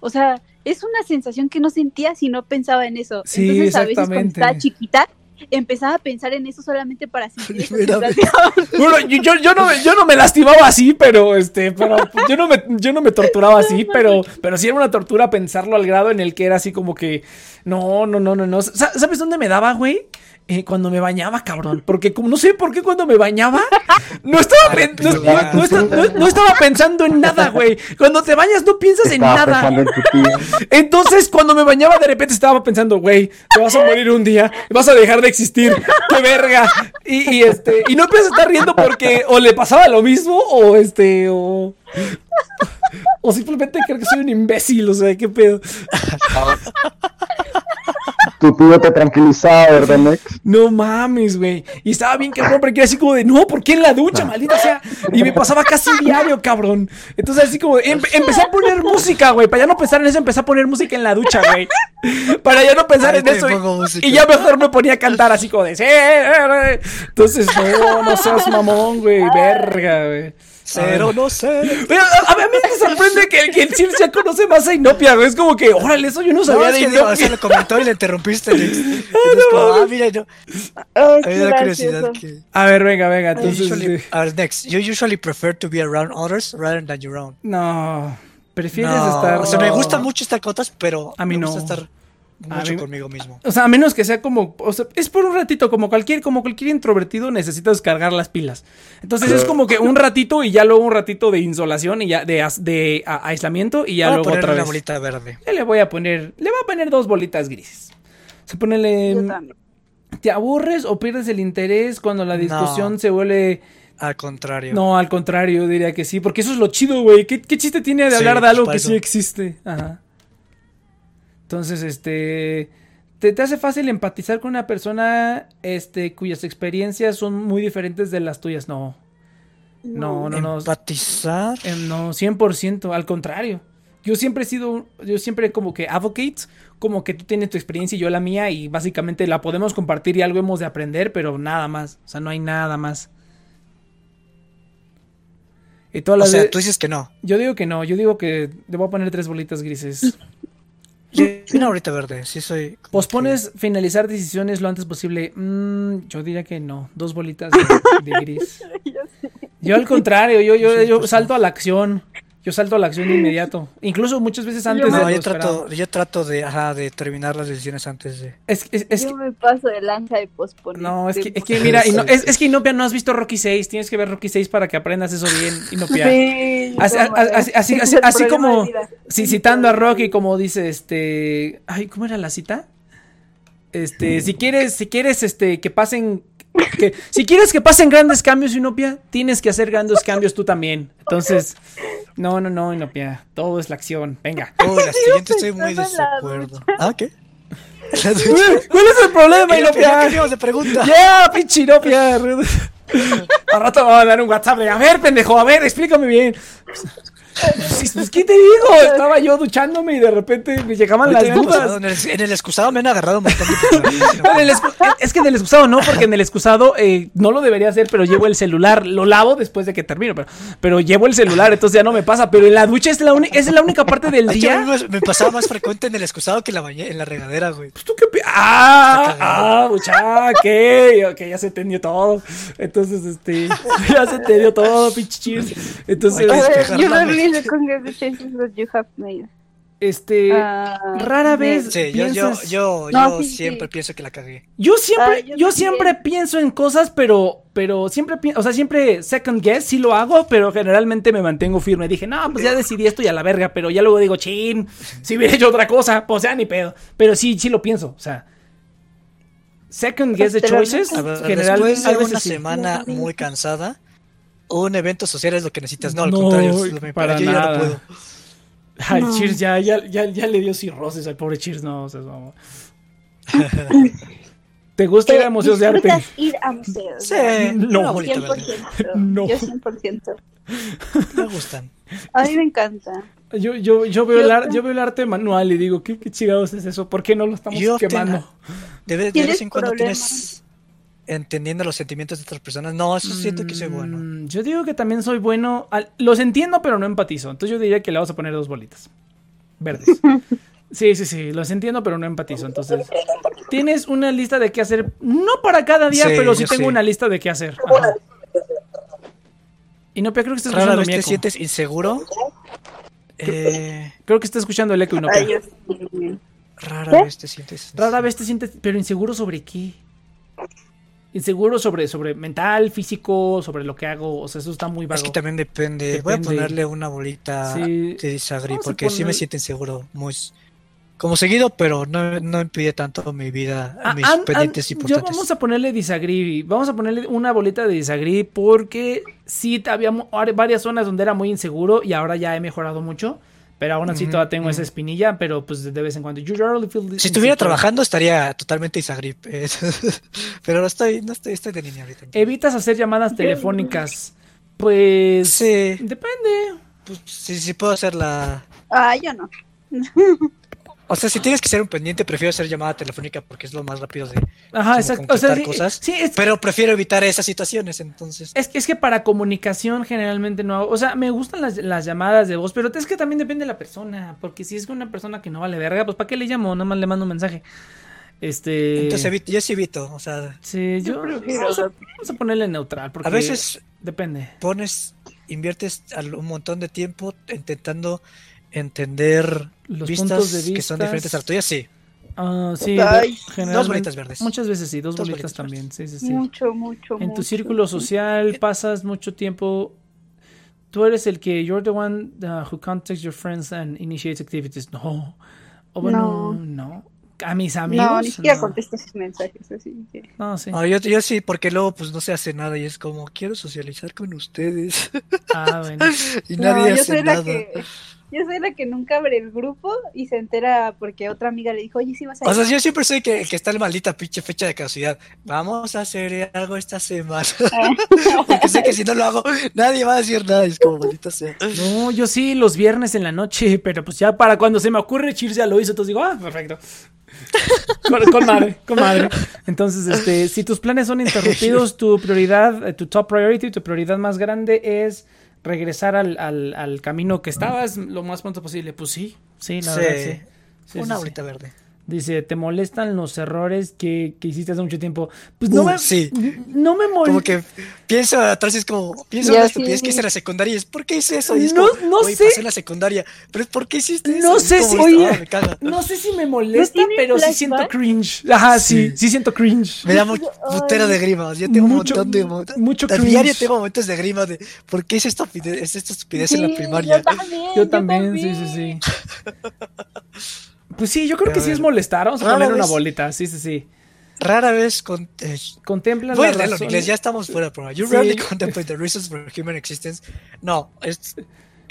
Speaker 4: O sea, es una sensación que no sentía si no pensaba en eso.
Speaker 1: Sí,
Speaker 4: Entonces, a veces cuando
Speaker 1: exactamente.
Speaker 4: estaba chiquita, empezaba a pensar en eso solamente para sentir.
Speaker 1: Bueno, yo, no, me- yo no me lastimaba así, pero este, pero yo no me, yo no me torturaba así, pero, pero sí era una tortura pensarlo al grado en el que era así como que, no, no, no, no, no. Sa- ¿Sabes dónde me daba, güey? Eh, cuando me bañaba, cabrón. Porque como no sé por qué cuando me bañaba, no estaba, pen- no, no- no esta- no- no estaba pensando en nada, güey. Cuando te bañas no piensas en nada.
Speaker 3: en.
Speaker 1: Entonces, cuando me bañaba, de repente estaba pensando, güey, te vas a morir un día, vas a dejar de existir, qué verga. Y, y, este, y no empiezas a estar riendo porque o le pasaba lo mismo, o este, o. O simplemente creo que soy un imbécil, o sea, qué pedo.
Speaker 3: Tu tío te tranquilizaba, ¿verdad, Nex?
Speaker 1: No mames, güey. Y estaba bien cabrón, porque era así como de, no, ¿por qué en la ducha, maldita sea? Y me pasaba casi diario, cabrón. Entonces, así como, em- empecé a poner música, güey. Para ya no pensar en eso, empecé a poner música en la ducha, güey. Para ya no pensar en eso. Y, y ya mejor me ponía a cantar así como de, sí, eh, eh". Entonces, no, no seas mamón, güey. Verga, güey.
Speaker 2: Cero, no sé.
Speaker 1: Pero a, a mí me sorprende que, que el Chips ya conoce más a Inopia, güey. Es como que, órale, eso yo no sabía de
Speaker 2: digo,
Speaker 1: Inopia.
Speaker 2: lo comentó y le interrumpiste. Next. Entonces, como, ah, mira, no.
Speaker 4: Oh,
Speaker 2: A mí
Speaker 4: qué
Speaker 2: me da curiosidad que.
Speaker 1: A ver, venga, venga. Entonces,
Speaker 2: usually, a ver, next. You usually prefer to be around others rather than your own.
Speaker 1: no. ¿Prefieres
Speaker 2: No,
Speaker 1: estar.?
Speaker 2: O sea, me gusta mucho estar con otras, pero
Speaker 1: A mí
Speaker 2: me
Speaker 1: no.
Speaker 2: gusta estar
Speaker 1: A
Speaker 2: mucho
Speaker 1: mí-
Speaker 2: conmigo mismo.
Speaker 1: O sea, a menos que sea como, o sea, es por un ratito, como cualquier, como cualquier introvertido necesita descargar las pilas. Entonces es como que un ratito y ya luego un ratito de insolación y ya de, de a- aislamiento y ya
Speaker 2: Voy a
Speaker 1: luego
Speaker 2: ponerle
Speaker 1: otra
Speaker 2: una
Speaker 1: vez.
Speaker 2: bolita verde.
Speaker 1: Ya le voy a poner, le voy a poner dos bolitas grises. O sea, ponele,
Speaker 4: también.
Speaker 1: ¿te aburres o pierdes el interés cuando la discusión
Speaker 2: No.
Speaker 1: se vuelve...
Speaker 2: Al contrario.
Speaker 1: No, al contrario, yo diría que sí, porque eso es lo chido, güey. ¿Qué, qué chiste tiene de
Speaker 2: Sí,
Speaker 1: hablar de
Speaker 2: pues,
Speaker 1: algo que
Speaker 2: eso.
Speaker 1: sí existe? Ajá. Entonces, este, te, te hace fácil empatizar con una persona, este, cuyas experiencias son muy diferentes de las tuyas. No, no, no, no,
Speaker 2: Empatizar.
Speaker 1: eh, no, 100%, al contrario. Yo siempre he sido, yo siempre como que advocate, como que tú tienes tu experiencia y yo la mía y básicamente la podemos compartir y algo hemos de aprender, pero nada más, o sea, no hay nada más. Y todas
Speaker 2: O
Speaker 1: las
Speaker 2: sea, tú dices que no.
Speaker 1: yo digo que no, yo digo que le voy a poner tres bolitas grises.
Speaker 2: Yo, una ahorita verde, sí soy.
Speaker 1: ¿Pospones finalizar decisiones lo antes posible? Mm, yo diría que no, dos bolitas de, de gris. Yo al contrario, yo, yo, yo salto a la acción. Yo salto a la acción de inmediato. Incluso muchas veces antes de
Speaker 2: No, yo
Speaker 1: esperado.
Speaker 2: trato, yo trato de, ajá, de terminar las decisiones antes de.
Speaker 1: Es, es, es
Speaker 4: Yo
Speaker 1: que,
Speaker 4: me paso de lanza de posponer.
Speaker 1: no, es que,
Speaker 4: de
Speaker 1: es que mira, y no- es, es que Inopia no has visto Rocky 6. Tienes que ver Rocky 6 para que aprendas eso bien, Inopia.
Speaker 4: Sí,
Speaker 1: Así,
Speaker 4: como-
Speaker 1: así, así, así, así sí, citando a Rocky, como dice este, ay, ¿cómo era la cita? Este, si quieres, si quieres, este, que pasen, que, si quieres que pasen grandes cambios, Inopia, tienes que hacer grandes cambios tú también. Entonces, no, no, no, Inopia, todo es la acción, venga.
Speaker 2: Oh, la siguiente estoy muy desacuerdo. ¿Ah, qué?
Speaker 1: ¿Cuál es el problema,
Speaker 2: Inopia, de pregunta.
Speaker 1: Ya, pinche Inopia. Al rato me va a dar un WhatsApp de, a ver, pendejo, a ver, explícame bien. Pues, ¿qué te digo? Estaba yo duchándome y de repente me llegaban las dudas.
Speaker 2: En el, en el excusado me han agarrado un montón de
Speaker 1: el excu- es que en el excusado no, porque en el excusado eh, no lo debería hacer, pero llevo el celular. Lo lavo después de que termino, pero, pero llevo el celular, entonces ya no me pasa. Pero en la ducha es la, uni- es la única parte del día.
Speaker 2: me, pasaba más frecuente en el excusado que en la, bañe- en la regadera, güey.
Speaker 1: Pues, ¿Tú qué pi- Ah, ah, mucha, ok, ok, ya se entendió todo. Entonces, este, ya se entendió todo, pinche cheers. Entonces,
Speaker 2: Ay,
Speaker 4: The congratulations that you have made.
Speaker 1: este,
Speaker 4: Ah,
Speaker 1: rara vez
Speaker 2: Sí, yo, yo,
Speaker 1: piensas-
Speaker 2: yo,
Speaker 4: No,
Speaker 2: yo
Speaker 4: sí, sí.
Speaker 2: siempre pienso que la cagué.
Speaker 1: Yo siempre,
Speaker 4: Ah,
Speaker 1: yo, siempre pienso en cosas, pero, pero siempre, o sea, siempre second guess, sí lo hago, pero generalmente me mantengo firme. Dije, no, pues ya decidí esto y a la verga, pero ya luego digo, chin, si hubiera hecho otra cosa, pues ya ni pedo. Pero sí, sí lo pienso, o sea, second guess de
Speaker 4: Pero
Speaker 1: choices,
Speaker 2: A ver,
Speaker 1: general,
Speaker 2: después de una
Speaker 1: sí.
Speaker 2: semana muy cansada, un evento social es lo que necesitas. No, al
Speaker 1: No,
Speaker 2: contrario, es
Speaker 1: para
Speaker 2: yo ya
Speaker 1: nada.
Speaker 2: no puedo.
Speaker 1: Ay,
Speaker 4: No.
Speaker 1: Cheers ya, ya, ya, ya le dio cirrosis al pobre Cheers, no, o sea, no. ¿Te gusta ir a museos de arte?
Speaker 4: ¿Disfrutas ir a museos?
Speaker 2: Sí,
Speaker 1: No.
Speaker 2: verde.
Speaker 4: 100%.
Speaker 1: No.
Speaker 4: Yo 100%.
Speaker 2: Me gustan.
Speaker 4: A mí me encanta.
Speaker 1: Yo, yo, yo, veo el ar- yo veo el arte manual y digo, ¿qué, qué chingados es eso? ¿Por qué no lo estamos
Speaker 2: Yo
Speaker 1: quemando?
Speaker 2: tengo- De vez, de
Speaker 4: ¿Tienes
Speaker 2: vez en cuando
Speaker 4: problemas?
Speaker 2: tienes entendiendo los sentimientos de otras personas. No, eso siento que soy bueno.
Speaker 1: Mm, Yo digo que también soy bueno. al- los entiendo, pero no empatizo. Entonces yo diría que le vamos a poner dos bolitas. Verdes. Sí, sí, sí. Los entiendo, pero no empatizo. Entonces, tienes una lista de qué hacer. No para cada día,
Speaker 2: Sí,
Speaker 1: pero sí tengo
Speaker 2: sí.
Speaker 1: una lista de qué hacer. Ajá. Y no, pero creo que está
Speaker 2: Rara
Speaker 1: escuchando
Speaker 2: vez
Speaker 1: mi
Speaker 2: te sientes inseguro. Eh,
Speaker 1: Creo que está escuchando el eco y no
Speaker 2: rara vez te sientes
Speaker 1: Rara vez te sientes, pero inseguro sobre qué. Inseguro sobre, sobre mental, físico, sobre lo que hago. O sea, eso está muy vago.
Speaker 2: Es que también depende. Voy a
Speaker 1: Depende.
Speaker 2: ponerle una bolita
Speaker 1: Sí.
Speaker 2: de disagree porque sí me siento inseguro. Muy, como seguido, pero no, no impide tanto mi vida,
Speaker 1: Ah,
Speaker 2: mis
Speaker 1: an- an-
Speaker 2: pendientes
Speaker 1: yo
Speaker 2: importantes.
Speaker 1: vamos a ponerle disagree. Vamos a ponerle una bolita de disagree porque sí había varias zonas donde era muy inseguro y ahora ya he mejorado mucho. Pero aún así todavía tengo esa espinilla, pero pues de vez en cuando. You rarely feel
Speaker 2: Si estuviera trabajando estaría totalmente disagree. eh, pero no estoy, no estoy, estoy de línea ahorita.
Speaker 1: Evitas hacer llamadas telefónicas. Pues.
Speaker 2: Sí.
Speaker 1: Depende.
Speaker 2: Pues, sí, sí puedo hacer la...
Speaker 4: Ah, yo no.
Speaker 2: O sea, si tienes que ser un pendiente, prefiero hacer llamada telefónica porque es lo más rápido de...
Speaker 1: Ajá, exacto. O sea, sí,
Speaker 2: cosas.
Speaker 1: sí, es,
Speaker 2: Pero prefiero evitar esas situaciones, entonces...
Speaker 1: Es, es que para comunicación generalmente no hago. O sea, me gustan las, las llamadas de voz, pero es que también depende de la persona. Porque si es una persona que no vale verga, pues ¿para qué le llamo? Nada más le mando un mensaje. Este.
Speaker 2: Entonces evito, yo sí evito, o sea,
Speaker 1: Sí, yo.
Speaker 4: prefiero-
Speaker 1: Vamos a, vamos a ponerle neutral. Porque
Speaker 2: a veces
Speaker 1: Depende.
Speaker 2: pones, inviertes un montón de tiempo intentando entender
Speaker 1: Los
Speaker 2: vistas
Speaker 1: puntos de
Speaker 2: que son diferentes a las tuyas, sí.
Speaker 1: Ah, sí,
Speaker 4: Ay,
Speaker 2: dos bolitas verdes.
Speaker 1: Muchas veces sí, dos,
Speaker 2: Dos
Speaker 1: bolitas,
Speaker 2: bolitas
Speaker 1: también. Sí, sí, sí.
Speaker 4: Mucho, mucho,
Speaker 1: En
Speaker 4: mucho.
Speaker 1: tu círculo social pasas mucho tiempo. Tú eres el que you're the one uh, who contacts your friends and initiates activities. No. O bueno, no. A mis amigos.
Speaker 4: No, ni siquiera
Speaker 1: no.
Speaker 4: contesto sus mensajes, así que...
Speaker 1: No, sí.
Speaker 2: Yo, yo sí, porque luego pues no se hace nada y es como, quiero socializar con ustedes
Speaker 1: Ah, bueno.
Speaker 2: y
Speaker 4: No,
Speaker 2: nadie
Speaker 4: yo
Speaker 2: hace
Speaker 4: la que... Yo soy la que nunca abre el grupo y se entera porque otra amiga le dijo, oye, sí vas a
Speaker 2: O
Speaker 4: ir.
Speaker 2: sea, yo siempre soy que, el que está en maldita pinche fecha de caducidad. Vamos a hacer algo esta semana. porque sé que si no lo hago, nadie va a decir nada. Es como maldita sea.
Speaker 1: No, yo sí los viernes en la noche, pero pues ya para cuando se me ocurre Cheers ya lo hizo, entonces digo, ah, perfecto. Con, con madre, con madre. Entonces, este, si tus planes son interrumpidos, tu prioridad, eh, tu top priority, tu prioridad más grande es regresar al, al, al camino que estabas lo más pronto posible. Pues sí, sí, la
Speaker 2: Sí.
Speaker 1: verdad, sí. Sí,
Speaker 2: Una
Speaker 1: sí,
Speaker 2: verde.
Speaker 1: Dice, ¿te molestan los errores que, que hiciste hace mucho tiempo? Pues no
Speaker 2: Uh,
Speaker 1: me,
Speaker 2: sí.
Speaker 1: no me molesta.
Speaker 2: Como que pienso atrás y es como, pienso en la
Speaker 4: sí.
Speaker 2: estupidez que hice en la secundaria y es, ¿por qué hice eso? Y es
Speaker 1: No-
Speaker 2: como,
Speaker 1: no
Speaker 2: "Oye,
Speaker 1: sé.
Speaker 2: pasé en la secundaria, pero es, ¿por qué hiciste eso?
Speaker 1: No
Speaker 2: Y es
Speaker 1: sé si-
Speaker 2: "Ah,
Speaker 1: oye,
Speaker 2: me caga".
Speaker 1: No sé si me molesta,
Speaker 4: tiene
Speaker 1: pero sí siento cringe. Ajá, sí, sí,
Speaker 2: Sí.
Speaker 1: siento cringe.
Speaker 2: Me da mu-
Speaker 4: Ay.
Speaker 2: putero de grimas. Yo tengo
Speaker 1: Mucho-
Speaker 2: un montón de momentos.
Speaker 1: mucho
Speaker 2: A diario
Speaker 1: cringe.
Speaker 2: tengo momentos de grimas de ¿por qué hice estupidez, es esta estupidez en la primaria?
Speaker 4: Yo también,
Speaker 1: Yo también, sí, sí, sí. Pues sí, yo creo que sí es molestar. Vamos a poner una bolita, sí, sí, sí.
Speaker 2: Rara vez con. eh,
Speaker 1: Contemplas
Speaker 2: voy a
Speaker 1: las
Speaker 2: leerlo en
Speaker 1: razones-
Speaker 2: inglés, ya estamos fuera del programa. You
Speaker 1: Sí.
Speaker 2: rarely contemplate the reasons for human existence. No, es.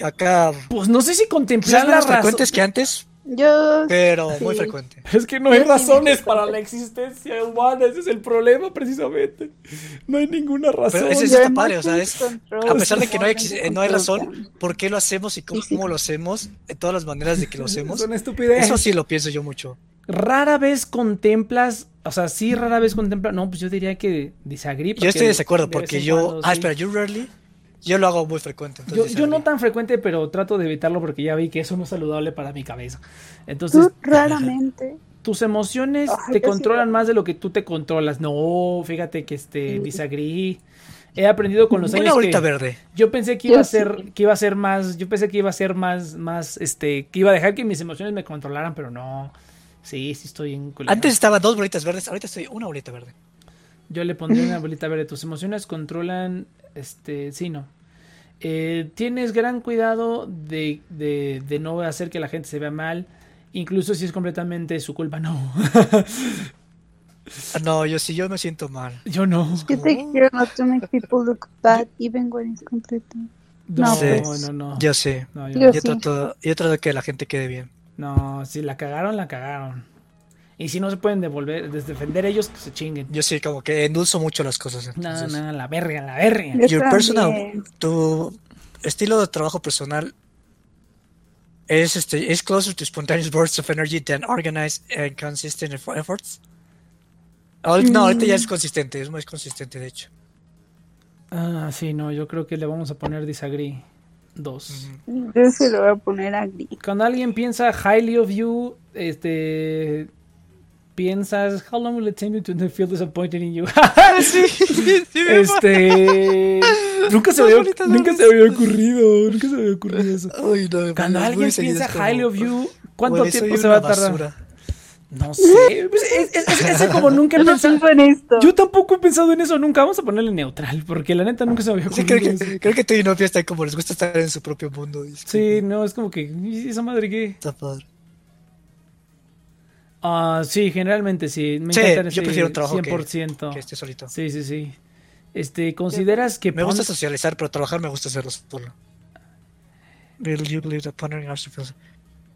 Speaker 2: Acá.
Speaker 1: Pues no sé si contemplar las razones.
Speaker 2: que antes,
Speaker 4: Yo...
Speaker 2: pero
Speaker 4: Sí.
Speaker 2: muy frecuente.
Speaker 1: Es que no hay
Speaker 4: Yo sí
Speaker 1: razones para la existencia humana, ese es el problema precisamente. No hay ninguna razón.
Speaker 2: Pero ese
Speaker 4: Yo
Speaker 2: sí está padre, o sea, es. A pesar de que no hay, no hay razón, ¿por qué lo hacemos y cómo, lo hacemos? De todas las maneras de que lo hacemos.
Speaker 1: Es una estupidez.
Speaker 2: Eso sí lo pienso yo mucho.
Speaker 1: Rara vez contemplas, o sea, sí rara vez contemplas, no, pues yo diría que disagree.
Speaker 2: Yo estoy de desacuerdo porque yo.
Speaker 1: cuando,
Speaker 2: ah,
Speaker 1: sí.
Speaker 2: espera, you rarely. Yo lo hago muy frecuente.
Speaker 1: Yo,
Speaker 2: entonces
Speaker 1: yo no tan frecuente, pero trato de evitarlo porque ya vi que eso no es saludable para mi cabeza. Entonces,
Speaker 4: Tú raramente.
Speaker 1: tus emociones
Speaker 4: Ay,
Speaker 1: te
Speaker 4: sí
Speaker 1: controlan más de lo que tú te controlas. No, fíjate que este disagree. he aprendido con los años
Speaker 2: Una
Speaker 1: que
Speaker 2: bolita verde.
Speaker 1: yo pensé que iba
Speaker 4: Yo
Speaker 1: a ser
Speaker 4: sí.
Speaker 1: que iba a ser más, yo pensé que iba a ser más más este, que iba a dejar que mis emociones me controlaran, pero no. Sí, sí estoy en.
Speaker 2: Antes estaban dos bolitas verdes, ahorita estoy una bolita verde.
Speaker 1: Yo le pondría una bolita verde. Tus emociones controlan. Este. Sí, no. Eh, tienes gran cuidado de, de, de no hacer que la gente se vea mal. Incluso si es completamente su culpa, no.
Speaker 2: No, yo sí, yo me siento mal.
Speaker 1: Yo no.
Speaker 4: Take care not to make people look bad even when it's completely.
Speaker 1: No,
Speaker 4: No,
Speaker 2: Sí.
Speaker 1: no, no, no.
Speaker 2: Yo sé.
Speaker 1: No, yo
Speaker 4: Yo
Speaker 1: no.
Speaker 2: Yo
Speaker 4: sí.
Speaker 2: trato, yo trato de que la gente quede bien.
Speaker 1: No, si la cagaron, la cagaron. Y si no se pueden devolver, defender ellos, que se chinguen.
Speaker 2: Yo sí, como que endulzo mucho las cosas.
Speaker 1: No,
Speaker 2: entonces.
Speaker 1: no, la verga, la verga.
Speaker 4: Yo
Speaker 2: Your personal,
Speaker 4: también.
Speaker 2: tu estilo de trabajo personal es este is closer to spontaneous bursts of energy than organized and consistent effo- efforts. No, ahorita ya es consistente, es más consistente de hecho.
Speaker 1: Ah, sí, no, yo creo que le vamos a poner disagree. Dos.
Speaker 4: Yo se lo voy a poner a gris.
Speaker 1: Cuando alguien piensa highly of you, este piensas how long will it take me to feel disappointed in you?
Speaker 2: sí, sí,
Speaker 1: este nunca se había, nunca se había ocurrido, nunca se había ocurrido eso.
Speaker 2: Uy, no,
Speaker 1: Cuando alguien piensa
Speaker 2: es como,
Speaker 1: highly of you, ¿cuánto
Speaker 2: "Güey, soy
Speaker 1: tiempo se va a tardar?
Speaker 2: basura".
Speaker 1: No sé. Pues es, es- es- es como nunca he
Speaker 4: no
Speaker 1: pensado.
Speaker 4: en esto.
Speaker 1: Yo tampoco he pensado en eso nunca. Vamos a ponerle neutral, porque la neta nunca se me había
Speaker 2: Sí,
Speaker 1: ocurrido.
Speaker 2: creo que, creo que tú y novia están como les gusta estar en su propio mundo.
Speaker 1: Sí,
Speaker 2: como,
Speaker 1: no, es como que ¿y esa madre qué.
Speaker 2: Está padre.
Speaker 1: Ah, sí, generalmente sí. Me
Speaker 2: Sí,
Speaker 1: encanta
Speaker 2: yo prefiero un trabajo que-
Speaker 1: 100%.
Speaker 2: Que esté solito.
Speaker 1: Sí, sí, sí. Este, ¿consideras que
Speaker 2: Me gusta socializar, pero trabajar me gusta hacerlo solo. Will you believe that pondering after feels-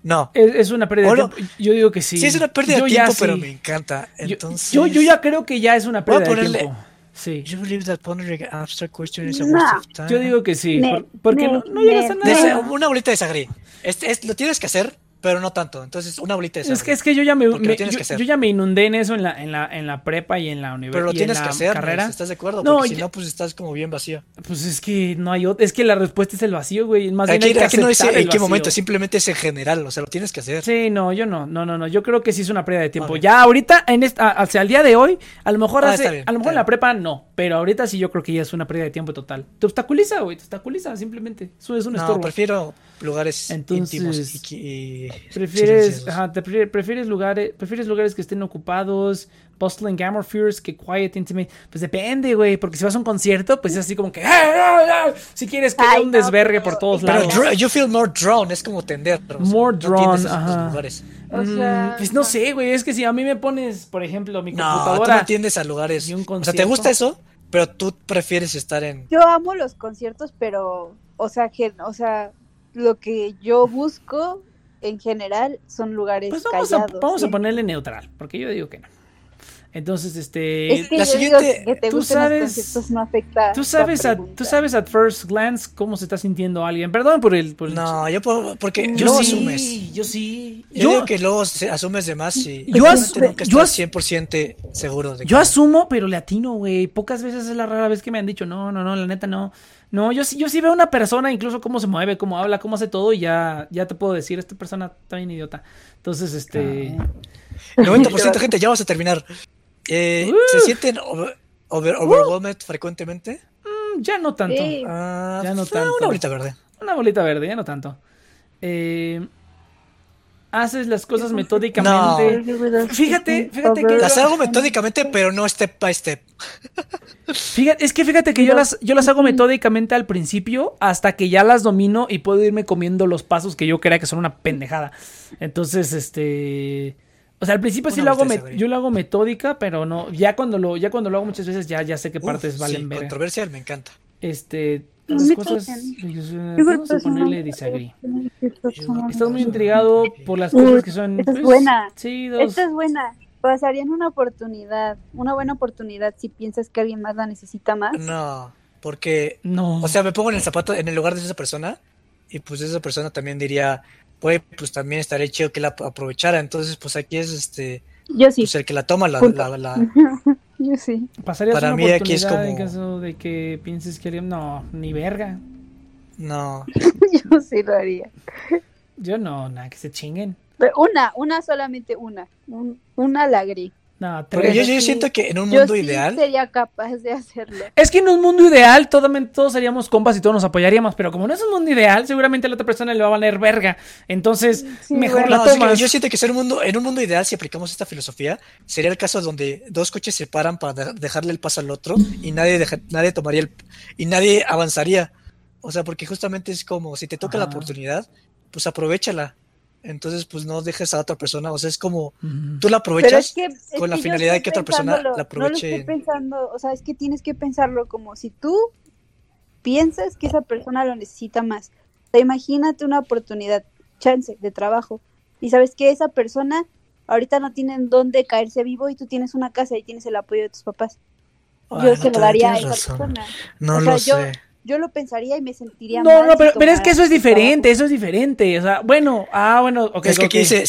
Speaker 2: No.
Speaker 1: es, es una pérdida
Speaker 2: Hola.
Speaker 1: de tiempo? Yo digo que sí.
Speaker 2: Sí, es una pérdida
Speaker 1: Yo
Speaker 2: de
Speaker 1: ya
Speaker 2: tiempo, pero
Speaker 1: sí.
Speaker 2: me encanta.
Speaker 1: Yo-
Speaker 2: Entonces.
Speaker 1: yo, yo ya creo que ya es una
Speaker 2: Voy a
Speaker 1: pérdida de
Speaker 2: ponerle-
Speaker 1: tiempo. Sí.
Speaker 2: You believe that pondering abstract question is a
Speaker 4: No.
Speaker 2: waste of time.
Speaker 1: Yo digo que sí. Por- porque
Speaker 4: ne-
Speaker 1: no, no llegas a nada.
Speaker 2: Una bolita de sagrí. Este, es- lo tienes que hacer, pero no tanto. Entonces, una bolita de sagrí.
Speaker 1: Es que, es que yo ya me,
Speaker 2: lo
Speaker 1: me-
Speaker 2: tienes
Speaker 1: yo,
Speaker 2: que hacer.
Speaker 1: yo ya me inundé en eso en la, en la, en la prepa y en la
Speaker 2: Pero
Speaker 1: universidad.
Speaker 2: lo
Speaker 1: y en
Speaker 2: tienes
Speaker 1: la
Speaker 2: que hacer,
Speaker 1: carrera.
Speaker 2: ¿estás de acuerdo?
Speaker 1: No,
Speaker 2: Porque si
Speaker 1: ya-
Speaker 2: no, pues estás como bien vacío.
Speaker 1: Pues es que no hay otra. Es que la respuesta es el vacío, güey. Más bien
Speaker 2: Aquí,
Speaker 1: hay que
Speaker 2: aquí no dice
Speaker 1: aceptar
Speaker 2: en qué momento, simplemente es en general. O sea, lo tienes que hacer.
Speaker 1: Sí, no, yo no, no, no, no. Yo creo que sí es una pérdida de tiempo. Ya ahorita, en esta, hacia el día de hoy, a lo mejor
Speaker 2: Ah,
Speaker 1: hace,
Speaker 2: bien,
Speaker 1: a lo mejor en la
Speaker 2: bien.
Speaker 1: prepa no, pero ahorita sí yo creo que ya es una pérdida de tiempo total. Te obstaculiza, güey, te obstaculiza simplemente. Eso es un
Speaker 2: No,
Speaker 1: estorbo.
Speaker 2: prefiero lugares
Speaker 1: Entonces,
Speaker 2: íntimos y,
Speaker 1: Prefieres,
Speaker 2: silenciosos.
Speaker 1: ajá, te prefiere- prefieres lugares, prefieres lugares que estén ocupados, bustling gamma fears que quiet intimate. Pues depende, güey, porque si vas a un concierto, pues es así como que "Ah, ah, ah", si quieres que haya
Speaker 4: Ay,
Speaker 1: un
Speaker 4: no,
Speaker 1: desvergue
Speaker 4: pero-
Speaker 1: por todos
Speaker 2: Pero
Speaker 1: lados.
Speaker 2: dr- you feel more drawn, es como tender. o sea,
Speaker 1: More
Speaker 2: no
Speaker 1: drawn, ajá.
Speaker 2: lugares.
Speaker 4: O sea,
Speaker 1: Mm, pues no sé, güey, es que si a mí me pones, por ejemplo, mi
Speaker 2: No, tú
Speaker 1: computadora
Speaker 2: no tiendes a lugares.
Speaker 1: y un
Speaker 2: O sea, te gusta eso, pero tú prefieres estar en.
Speaker 4: Yo amo los conciertos, pero, o sea, que, o sea, lo que yo busco en general son lugares
Speaker 1: Pues vamos, a,
Speaker 4: callados.
Speaker 1: vamos a
Speaker 4: ¿sí?
Speaker 1: ponerle neutral, porque yo digo que no. Entonces, este.
Speaker 4: Es que
Speaker 2: La siguiente-
Speaker 4: que te
Speaker 1: tú sabes-
Speaker 4: los no afecta.
Speaker 1: Tú sabes, a, tú sabes at first glance cómo se está sintiendo alguien. Perdón por el. Por el
Speaker 2: No, yo puedo. Porque
Speaker 1: yo sí,
Speaker 2: asumes.
Speaker 1: yo sí.
Speaker 2: Yo,
Speaker 1: Yo,
Speaker 2: digo que luego se- asumes de más y
Speaker 1: Yo
Speaker 2: realmente
Speaker 1: asu-
Speaker 2: nunca
Speaker 1: yo
Speaker 2: estás
Speaker 1: asu-
Speaker 2: 100% seguro de que.
Speaker 1: yo asumo, pero le atino, güey. Pocas veces es la rara vez que me han dicho, no, no, no, la neta no. No, yo sí, yo sí veo a una persona, incluso cómo se mueve, cómo habla, cómo hace todo, y ya, ya te puedo decir, esta persona está bien idiota. Entonces, este.
Speaker 2: 90% de gente, ya vamos a terminar. Eh,
Speaker 1: Uh.
Speaker 2: ¿Se sienten over- over- overwhelmed frecuentemente?
Speaker 1: mm, Ya no tanto.
Speaker 4: Sí.
Speaker 2: Ah,
Speaker 1: Ya no
Speaker 2: ah,
Speaker 1: tanto.
Speaker 2: Una bolita verde.
Speaker 1: Una bolita verde, ya no tanto. Eh, haces las cosas metódicamente. Fíjate, fíjate que-
Speaker 2: Las hago metódicamente, pero no step by step.
Speaker 1: Fíjate, es que fíjate que yo las, yo las hago metódicamente al principio hasta que ya las domino y puedo irme comiendo los pasos que yo crea que son una pendejada. Entonces, este. O sea, al principio sí lo hago, yo lo hago metódica, pero no, ya cuando lo, ya cuando lo hago muchas veces ya, ya sé qué partes
Speaker 2: Uf,
Speaker 1: valen
Speaker 2: sí,
Speaker 1: ver.
Speaker 2: controversial, me encanta.
Speaker 1: Este, las cosas. Vamos a ponerle disagree. Estás muy intrigado por las cosas que son.
Speaker 4: esta es
Speaker 1: pues,
Speaker 4: buena.
Speaker 1: Sí, dos.
Speaker 4: Esta es buena. Pasarían una oportunidad, una buena oportunidad si piensas que alguien más la necesita más.
Speaker 2: No, porque,
Speaker 1: No.
Speaker 2: o sea, me pongo en el zapato, en el lugar de esa persona, y pues esa persona también diría, güey, pues también estaría chido que la aprovechara. Entonces, pues aquí es este,
Speaker 4: Yo sí.
Speaker 2: pues el que la toma, la, la, la-
Speaker 4: Yo sí.
Speaker 1: Pasarías
Speaker 2: para
Speaker 1: una
Speaker 2: mí aquí es
Speaker 1: oportunidad en
Speaker 2: como-
Speaker 1: caso de que pienses que alguien. No, ni verga.
Speaker 2: no.
Speaker 4: Yo sí lo haría.
Speaker 1: Yo no, nada, que se chinguen.
Speaker 4: Pero una, una solamente una. Un- una la gris.
Speaker 1: No,
Speaker 2: Porque
Speaker 1: tres.
Speaker 2: yo, yo
Speaker 4: Sí.
Speaker 2: siento que en un
Speaker 4: Yo
Speaker 2: mundo
Speaker 4: sí
Speaker 2: ideal.
Speaker 4: sería capaz de hacerlo.
Speaker 1: Es que en un mundo ideal todos, todos seríamos compas y todos nos apoyaríamos, pero como no es un mundo ideal, seguramente a la otra persona le va a valer verga. Entonces,
Speaker 4: Sí,
Speaker 1: mejor
Speaker 4: bueno.
Speaker 1: la
Speaker 2: No, que
Speaker 1: tomas.
Speaker 2: yo siento que ser un mundo, en un mundo ideal, si aplicamos esta filosofía, sería el caso donde dos coches se paran para de- dejarle el paso al otro y nadie, deja- nadie tomaría el, y nadie avanzaría. O sea, porque justamente es como si te toca la oportunidad, pues aprovechala. Entonces, pues no dejes a otra persona. O sea, es como tú la aprovechas
Speaker 4: es que, es
Speaker 2: con la
Speaker 4: que
Speaker 2: finalidad de que otra persona la aproveche
Speaker 4: No lo estoy pensando, o sea, es que tienes que pensarlo como si tú piensas que esa persona lo necesita más. O sea, imagínate una oportunidad, chance de trabajo, y sabes que esa persona ahorita no tiene en dónde caerse vivo y tú tienes una casa y tienes el apoyo de tus papás.
Speaker 2: Ay,
Speaker 4: yo
Speaker 2: no
Speaker 4: se lo daría a esa
Speaker 2: razón.
Speaker 4: persona.
Speaker 2: No
Speaker 4: O sea,
Speaker 2: lo
Speaker 4: yo-
Speaker 2: sé.
Speaker 4: Yo lo pensaría y me sentiría
Speaker 1: No,
Speaker 4: mal
Speaker 1: no,
Speaker 4: si
Speaker 1: pero, pero es que eso es diferente, eso es diferente. O sea, bueno, ah, bueno, ok.
Speaker 2: es que
Speaker 1: ok.
Speaker 2: aquí dice,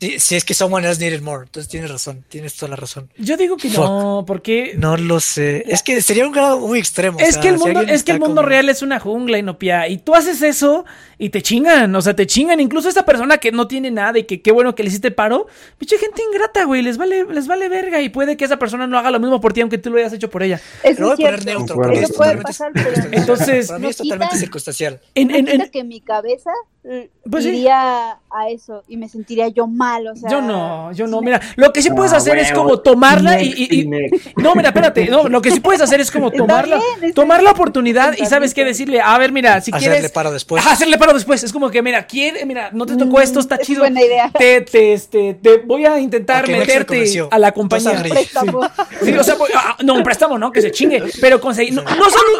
Speaker 2: si, si es que someone else needed more. Entonces tienes razón, tienes toda la razón.
Speaker 1: Yo digo que no, porque
Speaker 2: No lo sé. Es que sería un grado muy extremo. o
Speaker 1: es
Speaker 2: sea,
Speaker 1: que el mundo,
Speaker 2: alguien
Speaker 1: es que el
Speaker 2: está
Speaker 1: mundo
Speaker 2: como-
Speaker 1: real es una jungla, Inopia, y tú haces eso y te chingan, o sea, te chingan. Incluso esa persona que no tiene nada y que qué bueno que le hiciste paro, pinche gente ingrata, güey, les vale, les vale verga y puede que esa persona no haga lo mismo por ti aunque tú lo hayas hecho por ella.
Speaker 4: Eso
Speaker 2: voy a
Speaker 4: es
Speaker 2: poner neutro,
Speaker 4: Eso
Speaker 2: es
Speaker 4: puede pasar, pero no-
Speaker 1: Entonces-
Speaker 2: para mí es totalmente
Speaker 4: quita-
Speaker 2: circunstancial.
Speaker 1: En,
Speaker 4: no
Speaker 1: en-
Speaker 4: quita
Speaker 1: en-
Speaker 4: que mi cabeza eh,
Speaker 1: Pues sí.
Speaker 4: iría a eso y me sentiría yo mal, o sea,
Speaker 1: yo no, yo no. Mira, lo que sí puedes
Speaker 3: Ah,
Speaker 1: hacer es como tomarla y, y- y-
Speaker 3: Next,
Speaker 1: No, mira, espérate. No, lo que sí puedes hacer es como tomarla,
Speaker 4: bien, está
Speaker 1: tomar la oportunidad y sabes qué decirle. A ver, mira, si
Speaker 2: Hacerle
Speaker 1: quieres.
Speaker 2: paro después.
Speaker 1: Ajá, hacerle paro después. Es como que, mira, quiere, mira, no te tocó
Speaker 4: Mm,
Speaker 1: esto, está
Speaker 4: es
Speaker 1: chido.
Speaker 4: buena idea.
Speaker 1: Te, te, este, te voy a intentar meterte a la compañía.
Speaker 2: agree.
Speaker 4: préstamo.
Speaker 1: Sí, o sea, voy- ah, no, un préstamo, no, que se chingue, pero conseguir, no, no solo,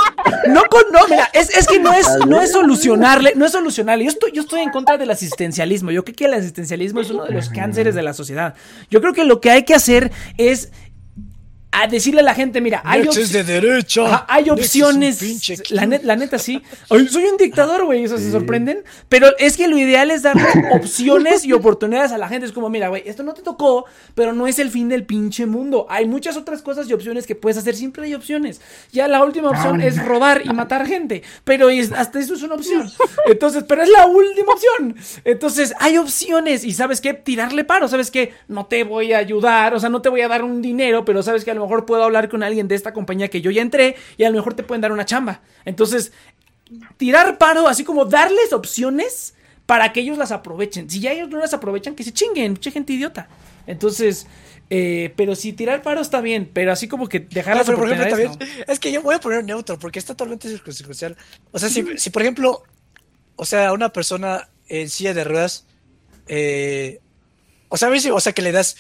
Speaker 1: no con, no, mira, es, es que no es, no es solucionarle, no es solucionarle, yo estoy, yo estoy en contra del asistencialismo, yo creo que el asistencialismo es uno de los cánceres de la sociedad, yo creo que lo que hay que hacer es a decirle a la gente, mira, hay, op-
Speaker 2: de.
Speaker 1: Ajá, hay opciones. La, net- la neta, sí. Ay, soy un dictador, güey. Eso se sorprenden. Pero es que lo ideal es darle opciones y oportunidades a la gente. Es como, mira, güey, esto no te tocó, pero no es el fin del pinche mundo. Hay muchas otras cosas y opciones que puedes hacer. Siempre hay opciones. Ya la última opción es robar y matar gente. Pero es- hasta eso es una opción. Entonces, pero es la última opción. Entonces, hay opciones. Y sabes qué? Tirarle paro. Sabes que no te voy a ayudar. O sea, no te voy a dar un dinero, pero sabes que a lo mejor puedo hablar con alguien de esta compañía que yo ya entré y a lo mejor te pueden dar una chamba. Entonces, tirar paro, así como darles opciones para que ellos las aprovechen. Si ya ellos no las aprovechan, que se chinguen, mucha gente idiota. Entonces, eh, pero si tirar paro está bien, pero así como que dejar
Speaker 2: No,
Speaker 1: las
Speaker 2: pero por ejemplo,
Speaker 1: oportunidades,
Speaker 2: también, es que yo voy a poner neutro porque es totalmente circunstancial. O sea, si, si por ejemplo, o sea, una persona en silla de ruedas, eh, o sea, a si- o sea, que le das,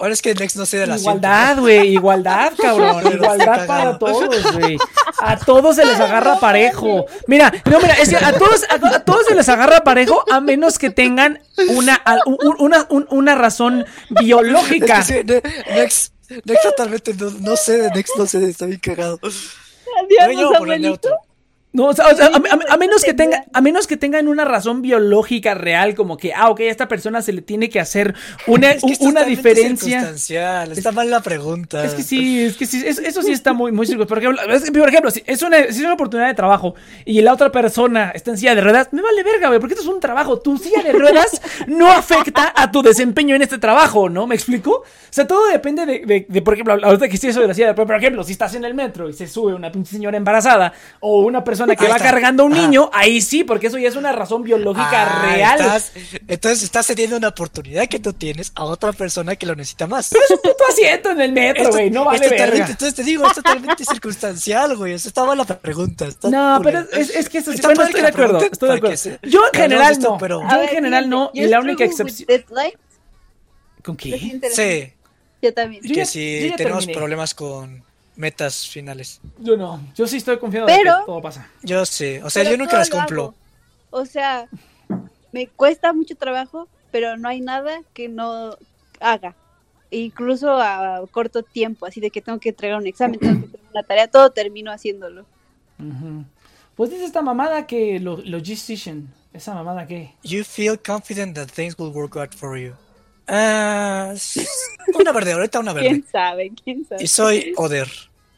Speaker 2: ahora es que Next no se da
Speaker 1: no.
Speaker 2: la
Speaker 1: Igualdad, güey, igualdad, cabrón, igualdad para todos, güey. A todos se les agarra parejo. Mira, no, mira, es que a todos, a, a todos se les agarra parejo a menos que tengan una, un- una, un- una razón biológica.
Speaker 2: Es que sí, Ne- Next, Next totalmente, no, no sé, de Next no sé, está bien cagado.
Speaker 4: Adiós,
Speaker 2: Yo
Speaker 1: No, o sea, o sea, a, a- a menos que tenga, a menos que tengan una razón biológica real, como que, ah, ok, a esta persona se le tiene que hacer una,
Speaker 2: Es que es
Speaker 1: una diferencia.
Speaker 2: circunstancial, Está mal la pregunta.
Speaker 1: Es que sí, es que sí, es- eso sí está muy, muy circunstancial. Por ejemplo, es- por ejemplo, si es, una, si es una oportunidad de trabajo y la otra persona está en silla de ruedas, me vale verga, güey, porque esto es un trabajo. Tu silla de ruedas no afecta a tu desempeño en este trabajo, ¿no? ¿Me explico? O sea, todo depende de, de- de, por ejemplo, ahorita que estoy eso de la silla de ruedas, por ejemplo, si estás en el metro y se sube una pinche señora embarazada o una persona que
Speaker 2: Ahí
Speaker 1: va
Speaker 2: está.
Speaker 1: cargando a un
Speaker 2: Ajá.
Speaker 1: niño, ahí sí, porque eso ya es una razón biológica
Speaker 2: Ah,
Speaker 1: real.
Speaker 2: estás- entonces estás cediendo una oportunidad que tú tienes a otra persona que lo necesita más.
Speaker 1: Pero es un puto asiento en el metro, güey, no vale
Speaker 2: es totalmente-
Speaker 1: verga.
Speaker 2: Entonces te digo, es totalmente circunstancial, güey. Eso está mala pregunta. está
Speaker 1: No,
Speaker 2: culero.
Speaker 1: pero es, es que eso sí,
Speaker 2: Está
Speaker 1: bueno, estoy
Speaker 2: que
Speaker 1: de
Speaker 2: la
Speaker 1: acuerdo, estoy de acuerdo.
Speaker 2: que se-
Speaker 1: Yo en
Speaker 2: que
Speaker 1: general
Speaker 2: esto,
Speaker 1: no,
Speaker 2: pero-
Speaker 1: yo en general no, y la única
Speaker 4: with
Speaker 1: excepción... ¿Con qué?
Speaker 2: Sí,
Speaker 4: Yo también.
Speaker 1: Yo
Speaker 2: que
Speaker 1: ya-
Speaker 2: si tenemos
Speaker 1: terminé.
Speaker 2: problemas con metas finales.
Speaker 1: Yo no, yo sí estoy confiado de
Speaker 4: Pero-
Speaker 1: que todo pasa.
Speaker 2: Yo sé, o sea, yo nunca las
Speaker 4: lo
Speaker 2: cumplo.
Speaker 4: hago. O sea, me cuesta mucho trabajo, pero no hay nada que no haga. Incluso a corto tiempo, así de que tengo que entregar un examen, tengo que entregar una tarea, todo termino haciéndolo.
Speaker 1: Pues dice esta mamada que lo, logistician, esa mamada que...
Speaker 2: You feel confident that things will work out for you. Ah, s- una verde, ahorita una verde.
Speaker 4: ¿Quién sabe? ¿Quién sabe?
Speaker 2: Y soy Oder.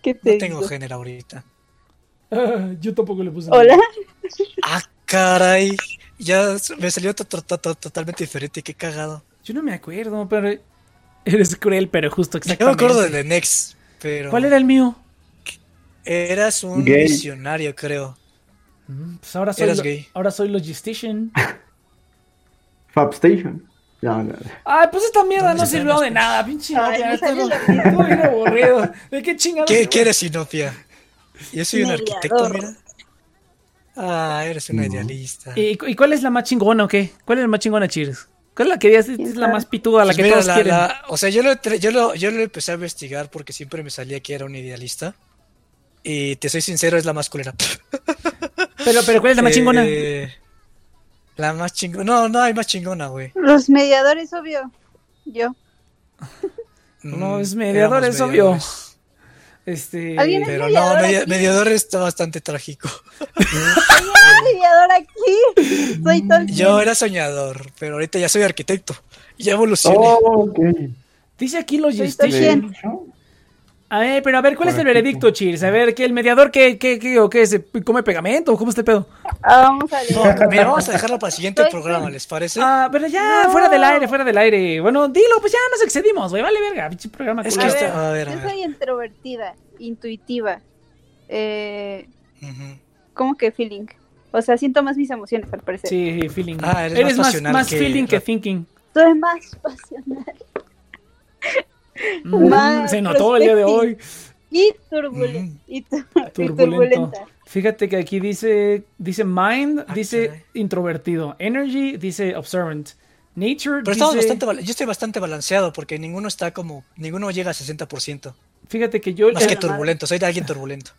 Speaker 4: ¿Qué te
Speaker 2: No tengo
Speaker 4: digo?
Speaker 2: género ahorita.
Speaker 1: yo tampoco le puse...
Speaker 4: Hola.
Speaker 2: Ah, caray. Ya me salió to- to- to- to- totalmente diferente, qué cagado.
Speaker 1: Yo no me acuerdo, pero... Eres cruel, pero justo
Speaker 2: Yo me
Speaker 1: exactamente.
Speaker 2: acuerdo del de Next, pero...
Speaker 1: ¿Cuál era el mío?
Speaker 2: Eras un
Speaker 3: Gay.
Speaker 2: visionario, creo.
Speaker 1: Pues ahora soy,
Speaker 2: Eras gay.
Speaker 1: ahora soy logistician.
Speaker 3: Fab Station. No, no.
Speaker 1: Ay, pues esta mierda
Speaker 2: ¿Dónde
Speaker 1: no sirvió de nada, pinche
Speaker 4: Ay,
Speaker 1: estuvo bien aburrido. ¿De qué chingados?
Speaker 2: ¿Qué quieres, Sinopia? Yo soy un arquitecto, mira. Ah, eres una idealista.
Speaker 1: ¿Y, y cuál es la más chingona o qué? ¿Cuál es la más chingona, Cheers? ¿Cuál es la que dirías es
Speaker 4: ¿Quién
Speaker 1: la
Speaker 4: sabe?
Speaker 1: más pituda, la
Speaker 2: Pues
Speaker 1: que
Speaker 2: mira,
Speaker 1: todos
Speaker 2: la-
Speaker 1: quieren?
Speaker 2: la- o sea, yo lo, yo, lo, yo lo empecé a investigar porque siempre me salía que era un idealista. Y te soy sincero, es la más culera.
Speaker 1: Pero, pero ¿cuál es la más chingona?
Speaker 2: La más chingona. No, no hay más chingona, güey.
Speaker 4: Los mediadores, obvio. Yo.
Speaker 1: No,
Speaker 2: Mm,
Speaker 1: es mediador,
Speaker 2: éramos
Speaker 1: es obvio.
Speaker 2: mediadores.
Speaker 1: Este.
Speaker 4: ¿Alguien es
Speaker 2: Pero
Speaker 4: mediador
Speaker 2: no, media- mediador está bastante trágico.
Speaker 4: ¿Quién es mediador aquí? Soy Tolkien.
Speaker 2: Yo era soñador, pero ahorita ya soy arquitecto. Ya evolucioné.
Speaker 3: Oh.
Speaker 1: Dice aquí
Speaker 4: Soy
Speaker 1: Logistation. A ver, pero a ver, ¿cuál es el veredicto, Cheers? A ver, ¿qué el mediador qué, qué, qué, o qué? ¿Se come pegamento? ¿Cómo está el pedo?
Speaker 4: Ah, vamos a.
Speaker 2: No, mira, vamos a dejarlo para el siguiente
Speaker 4: Soy-
Speaker 2: programa, ¿les parece?
Speaker 1: Ah, pero ya,
Speaker 4: No.
Speaker 1: fuera del aire, fuera del aire. Bueno, dilo, pues ya nos excedimos, güey. Vale, verga, pinche programa.
Speaker 2: Es que está-
Speaker 4: ver,
Speaker 2: a ver, a
Speaker 4: yo soy introvertida, intuitiva. Eh,
Speaker 2: Ujú.
Speaker 4: ¿Cómo que feeling? O sea, siento más mis emociones al parecer.
Speaker 1: Sí, feeling.
Speaker 2: Ah, eres
Speaker 1: eres
Speaker 2: más
Speaker 1: más,
Speaker 2: pasional
Speaker 1: más
Speaker 2: que-
Speaker 1: feeling que thinking.
Speaker 4: Soy más pasional Más
Speaker 1: se notó el día de hoy.
Speaker 4: y turbulenta.
Speaker 2: Ujú.
Speaker 4: Y, tu- y
Speaker 1: Turbulento.
Speaker 4: turbulenta.
Speaker 1: Fíjate que aquí dice, dice mind,
Speaker 2: Ah,
Speaker 1: dice introvertido. Energy dice observant. Nature
Speaker 2: Pero estamos
Speaker 1: dice,
Speaker 2: bastante, yo estoy bastante balanceado porque ninguno está como, ninguno llega a 60%.
Speaker 1: fíjate que yo,
Speaker 2: Más
Speaker 1: el-
Speaker 2: que turbulento, soy de alguien turbulento.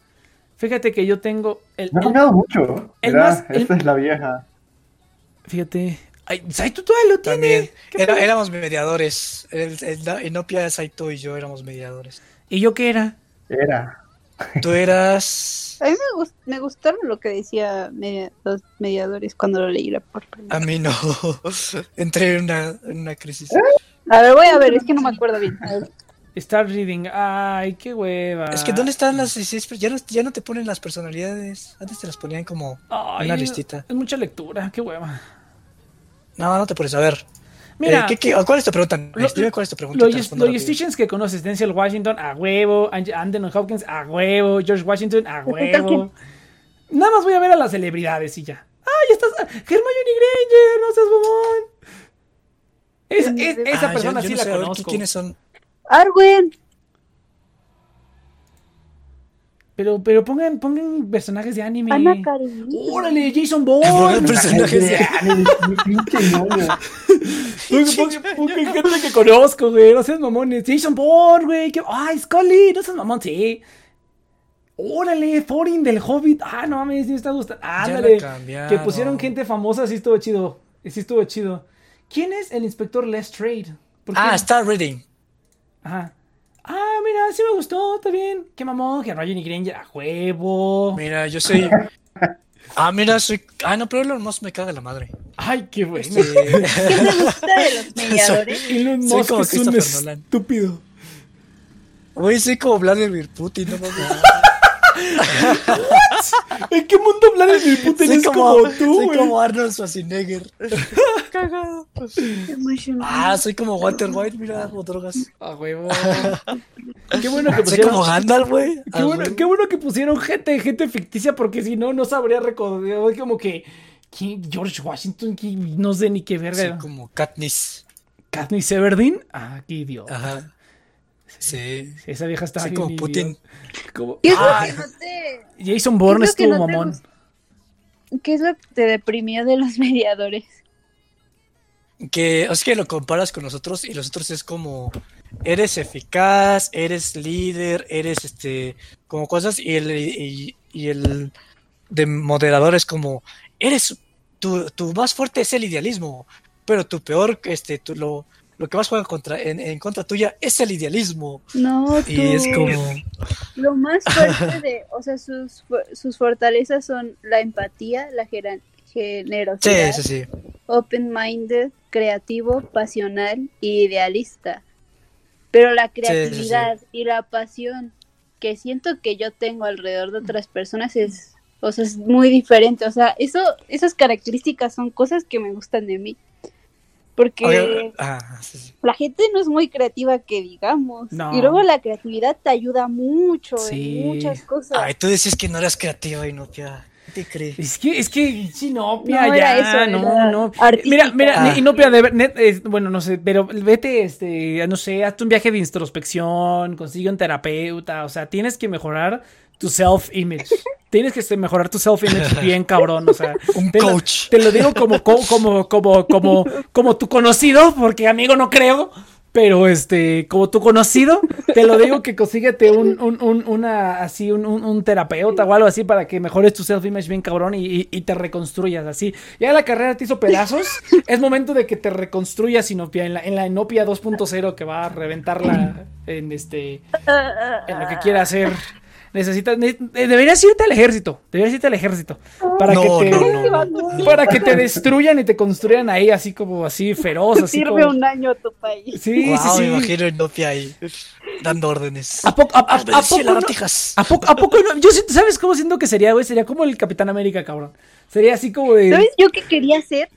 Speaker 1: fíjate que yo tengo el,
Speaker 3: Me ha
Speaker 1: el-
Speaker 3: cambiado mucho.
Speaker 1: el
Speaker 3: Mira,
Speaker 1: más- el-
Speaker 3: esta es la vieja.
Speaker 1: fíjate, ay, Saito todavía lo tiene.
Speaker 2: También.
Speaker 1: ¿Qué
Speaker 2: Era- éramos mediadores. El, el, Inopia, Saito y yo éramos mediadores.
Speaker 1: ¿Y yo qué era?
Speaker 3: Era.
Speaker 2: Tú eras.
Speaker 4: A mí me, gust- me gustaron lo que decía media- los mediadores cuando lo leí la por primera
Speaker 2: A mí no. Entré en una, en una crisis.
Speaker 4: A ver, voy a ver, es que no me acuerdo bien. A ver.
Speaker 1: Start reading. Ay, qué hueva.
Speaker 2: Es que ¿dónde están las 16? Ya no, ya no te ponen las personalidades. Antes te las ponían como
Speaker 1: Ay,
Speaker 2: una listita.
Speaker 1: Es mucha lectura, qué hueva.
Speaker 2: No, no te pones a ver.
Speaker 1: Mira,
Speaker 2: Eh, ¿qué- qué- ¿Cuál es tu pregunta?
Speaker 1: Lo-
Speaker 2: cuál es tu pregunta.
Speaker 1: Los logisticians que conoces, Denzel Washington, a huevo, Anthony Hopkins, a huevo, George Washington, a huevo. Nada más voy a ver a las celebridades y ya. ¡Ay, ya estás! Hermione Granger! ¡No seas mamón! Es- es- esa
Speaker 2: Ah, yo-
Speaker 1: persona
Speaker 2: yo
Speaker 1: sí
Speaker 2: no
Speaker 1: la
Speaker 2: sé,
Speaker 1: conozco.
Speaker 2: ¿Quiénes son?
Speaker 4: Arwen.
Speaker 1: Pero, pero pongan, pongan personajes de anime.
Speaker 4: Ana Karenina.
Speaker 1: ¡Órale, Jason
Speaker 2: Pongan
Speaker 1: Bourne!
Speaker 2: personajes de-
Speaker 3: novia.
Speaker 1: Pongan, pongan- pongan gente que conozco, güey. No seas mamones. Jason Bourne, güey. ¿qué- ¡Ay, Scully! No seas mamón, sí. Órale, Thorin del Hobbit. Ah, no mames, me está gustando. Ándale. Que pusieron gente famosa, sí estuvo chido. Sí estuvo chido. ¿Quién es el inspector Lestrade?
Speaker 2: Ah, Star Reading.
Speaker 1: Ajá. Ah, mira, sí me gustó, está bien. Qué mamón, que Hermione Granger a huevo.
Speaker 2: Mira, yo soy. Ah, mira, soy. Ah, no, pero Elon Musk me caga la madre.
Speaker 1: Ay, qué bueno.
Speaker 2: Sí.
Speaker 4: ¿Qué te gusta de los mediadores?
Speaker 1: Elon
Speaker 2: Soy
Speaker 1: Musk
Speaker 2: como
Speaker 1: es un
Speaker 2: Nolan.
Speaker 1: estúpido.
Speaker 2: Güey, soy como Vladimir Putin, no mames.
Speaker 1: ¿En qué mundo Vladimir Putin
Speaker 2: Soy
Speaker 1: es como, tú,
Speaker 2: soy como Arnold Schwarzenegger. Cagado. Ah, soy como Walter White, mira, o drogas.
Speaker 1: A huevo. qué bueno que
Speaker 2: Soy
Speaker 1: pusieron.
Speaker 2: como Gandalf, güey.
Speaker 1: Qué
Speaker 2: Ah,
Speaker 1: bueno,
Speaker 2: güey.
Speaker 1: qué bueno que pusieron gente, gente ficticia, porque si no, no sabría recordar. Es como que. ¿quién? George Washington, ¿quién? no sé ni qué verga.
Speaker 2: Soy como Katniss.
Speaker 1: Katniss Everdeen. Ah, qué idiota.
Speaker 2: Ajá. Sí.
Speaker 1: Esa vieja está bien
Speaker 2: como Putin.
Speaker 1: idiota. Como-
Speaker 4: ¿Qué es lo que no te,
Speaker 1: Jason Bourne
Speaker 4: ¿Qué es lo que
Speaker 1: estuvo
Speaker 4: no
Speaker 1: mamón.
Speaker 4: qué es lo que te deprimió de los mediadores?
Speaker 2: Que es que lo comparas con nosotros y los otros es como eres eficaz, eres líder, eres este como cosas y el y, y el de moderador es como eres tu, tu más fuerte es el idealismo, pero tu peor este tu, lo lo que más juega contra en, en contra tuya es el idealismo
Speaker 4: No, tú.
Speaker 2: y es como
Speaker 4: Lo más fuerte de, o sea, sus, sus fortalezas son la empatía, la gera-
Speaker 2: sí,
Speaker 4: generosidad,
Speaker 2: sí, sí.
Speaker 4: open-minded, creativo, pasional y idealista. Pero la creatividad y la pasión que siento que yo tengo alrededor de otras personas es, o sea, es muy diferente. O sea, eso, esas características son cosas que me gustan de mí. Porque
Speaker 2: Oye, ah, sí, sí.
Speaker 4: la gente no es muy creativa que digamos.
Speaker 1: No.
Speaker 4: Y luego la creatividad te ayuda mucho
Speaker 1: Sí.
Speaker 4: en muchas cosas.
Speaker 2: Ay, tú decías que no eras creativa, Inopia. ¿Qué te crees?
Speaker 1: Es que, es que, Sinopia,
Speaker 4: No
Speaker 1: ya,
Speaker 4: eso,
Speaker 1: no,
Speaker 4: era
Speaker 1: no.
Speaker 4: artística.
Speaker 1: Mira, mira,
Speaker 2: Ah.
Speaker 1: Inopia, de net- bueno, no sé, pero vete, este, no sé, hazte un viaje de introspección, consigue un terapeuta, o sea, tienes que mejorar tu self-image. Tienes que mejorar tu self-image bien cabrón, o sea.
Speaker 2: Un
Speaker 1: te lo-
Speaker 2: coach.
Speaker 1: te lo digo como, co- como, como, como, como tu conocido, porque amigo no creo. Pero este, como tu conocido, te lo digo que consíguete un, un, un, una, así, un, un, terapeuta o algo así para que mejores tu self-image bien cabrón y, y- y te reconstruyas así. Ya la carrera te hizo pedazos, es momento de que te reconstruyas Inopia, en la, en la Inopia 2.0 que va a reventarla en este, en lo que quiera hacer. Necesitas, ne- deberías irte al ejército, deberías irte al ejército para
Speaker 2: No,
Speaker 1: que te,
Speaker 2: no, no, no.
Speaker 1: para que te destruyan y te construyan ahí así como así feroz, así
Speaker 4: Sirve
Speaker 1: como...
Speaker 4: un año a tu país.
Speaker 1: Sí,
Speaker 2: Wow,
Speaker 1: sí,
Speaker 2: me imagino a Inopia ahí dando órdenes.
Speaker 1: ¿A poco, a, a- a
Speaker 2: Obedecí
Speaker 1: poco
Speaker 2: a
Speaker 1: no-
Speaker 2: lagartijas.
Speaker 1: ¿A poco, a poco no? Yo siento- ¿sabes cómo siento que sería, güey? Sería como el Capitán América, cabrón. Sería así como de...
Speaker 4: ¿Sabes yo qué quería hacer?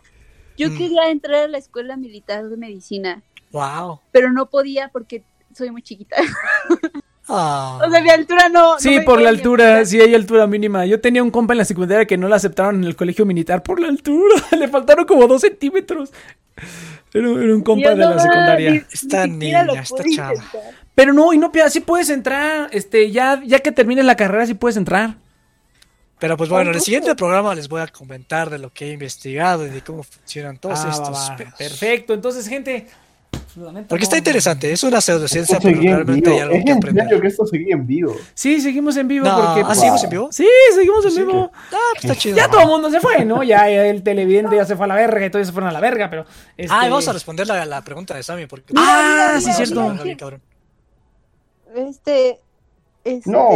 Speaker 4: Yo
Speaker 2: Mm.
Speaker 4: quería entrar a la escuela militar de medicina,
Speaker 2: Wow.
Speaker 4: pero no podía porque soy muy chiquita.
Speaker 2: Ah.
Speaker 4: O sea, mi altura no. no
Speaker 1: Sí, por la altura, sí hay altura mínima. Yo tenía un compa en la secundaria que no la aceptaron en el colegio militar por la altura. Le faltaron como dos centímetros. Era, era un compa de
Speaker 4: no,
Speaker 1: la secundaria.
Speaker 4: ni- ni lo
Speaker 2: niña, esta
Speaker 4: pude
Speaker 2: chava.
Speaker 4: intentar.
Speaker 1: Pero no, Inopia, sí puedes entrar. Este, ya, ya que termines la carrera, sí puedes entrar.
Speaker 2: Pero pues bueno, en el siguiente programa les voy a comentar de lo que he investigado y de cómo funcionan todos
Speaker 1: Ah,
Speaker 2: estos.
Speaker 1: va, va.
Speaker 2: pedos.
Speaker 1: Perfecto, entonces, gente.
Speaker 2: Porque está interesante, es una pseudociencia, pero
Speaker 3: en
Speaker 2: realmente
Speaker 3: vivo.
Speaker 2: hay algo
Speaker 3: Es
Speaker 2: que
Speaker 3: en
Speaker 2: aprender.
Speaker 3: serio que esto seguía en vivo.
Speaker 1: Sí, seguimos en vivo
Speaker 2: No,
Speaker 1: porque.
Speaker 2: ¿ah,
Speaker 1: pues,
Speaker 2: seguimos en vivo?
Speaker 1: Sí, seguimos en
Speaker 3: Sí,
Speaker 1: vivo.
Speaker 2: Ah, pues está chido.
Speaker 1: Ya todo el mundo se fue, ¿no? Ya el televidente ya se fue a la verga y todos se fueron a la verga, pero. este-
Speaker 2: Ah, y vamos a responder la, la pregunta de Sammy. Porque
Speaker 1: Ah,
Speaker 4: Mira,
Speaker 1: sí,
Speaker 4: mira,
Speaker 1: cierto.
Speaker 4: Este. este
Speaker 3: No.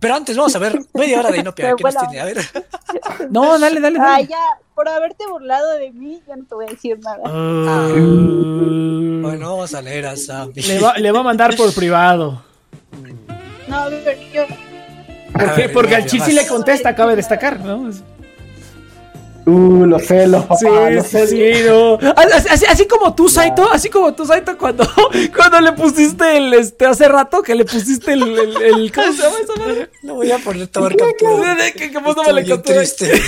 Speaker 2: Pero antes vamos a ver media hora de Inopia. ¿Qué nos
Speaker 4: fue la
Speaker 2: tiene? A ver.
Speaker 1: No, dale, dale,
Speaker 4: Ah,
Speaker 1: dale.
Speaker 4: ya, por haberte burlado de mí, ya no te voy a decir nada.
Speaker 1: Ah.
Speaker 2: Bueno, vamos a leer a Sammy.
Speaker 1: le, va, le va a mandar por privado.
Speaker 4: No, ver, yo.
Speaker 2: A
Speaker 1: Porque,
Speaker 2: ver,
Speaker 1: porque al
Speaker 2: Inopia,
Speaker 1: Chis sí
Speaker 2: vas.
Speaker 1: le contesta, cabe destacar, ¿no?
Speaker 3: Uh, los celos, papá,
Speaker 1: Sí,
Speaker 3: los celos.
Speaker 1: sí, no. Así, así- así como tú, Saito, así como tú, Saito, cuando, cuando le pusiste el, este, hace rato que le pusiste el, el, el- ¿cómo se llama esa madre?
Speaker 2: Lo voy a poner tomar captura.
Speaker 1: ¿Qué, qué puso
Speaker 2: Estoy
Speaker 1: la
Speaker 2: bien
Speaker 1: captura?
Speaker 2: triste.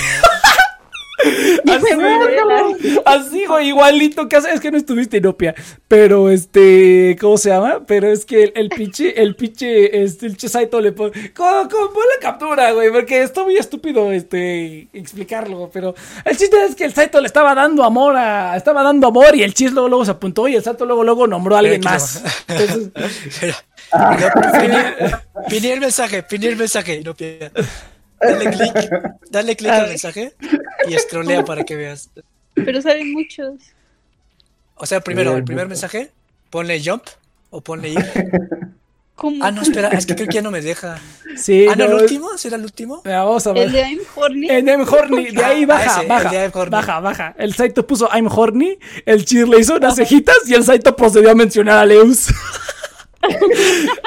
Speaker 1: Así, güey, así, güey, igualito que hace, es que no estuviste Inopia, pero este, ¿cómo se llama? Pero es que el, el pinche, el pinche, este, el Chesaito le pone, ¿cómo, cómo pon la captura, güey? Porque está muy estúpido, este, explicarlo, pero el chiste es que el Saito le estaba dando amor a, estaba dando amor y el Chis luego, luego se apuntó y el Saito luego, luego nombró a alguien más. Entonces,
Speaker 2: el mensaje, piné el mensaje, Inopia. Dale clic, dale clic al mensaje y escrolea para que veas.
Speaker 4: Pero salen muchos.
Speaker 2: O sea, primero,
Speaker 3: Bien,
Speaker 2: el primer mensaje, ponle jump o ponle ir.
Speaker 4: ¿Cómo?
Speaker 2: Ah, no, espera, es que creo que ya no me deja.
Speaker 1: sí,
Speaker 2: Ah, no, el último, ¿será el último?
Speaker 1: Mira, vamos a ver.
Speaker 4: El de I'm Horny.
Speaker 1: En I'm horny, de ahí
Speaker 2: Ah,
Speaker 1: baja,
Speaker 2: ese,
Speaker 1: baja,
Speaker 2: el de I'm horny.
Speaker 1: baja, baja. El Saito puso I'm horny, el Chir le hizo unas cejitas y el Saito procedió a mencionar a Leus.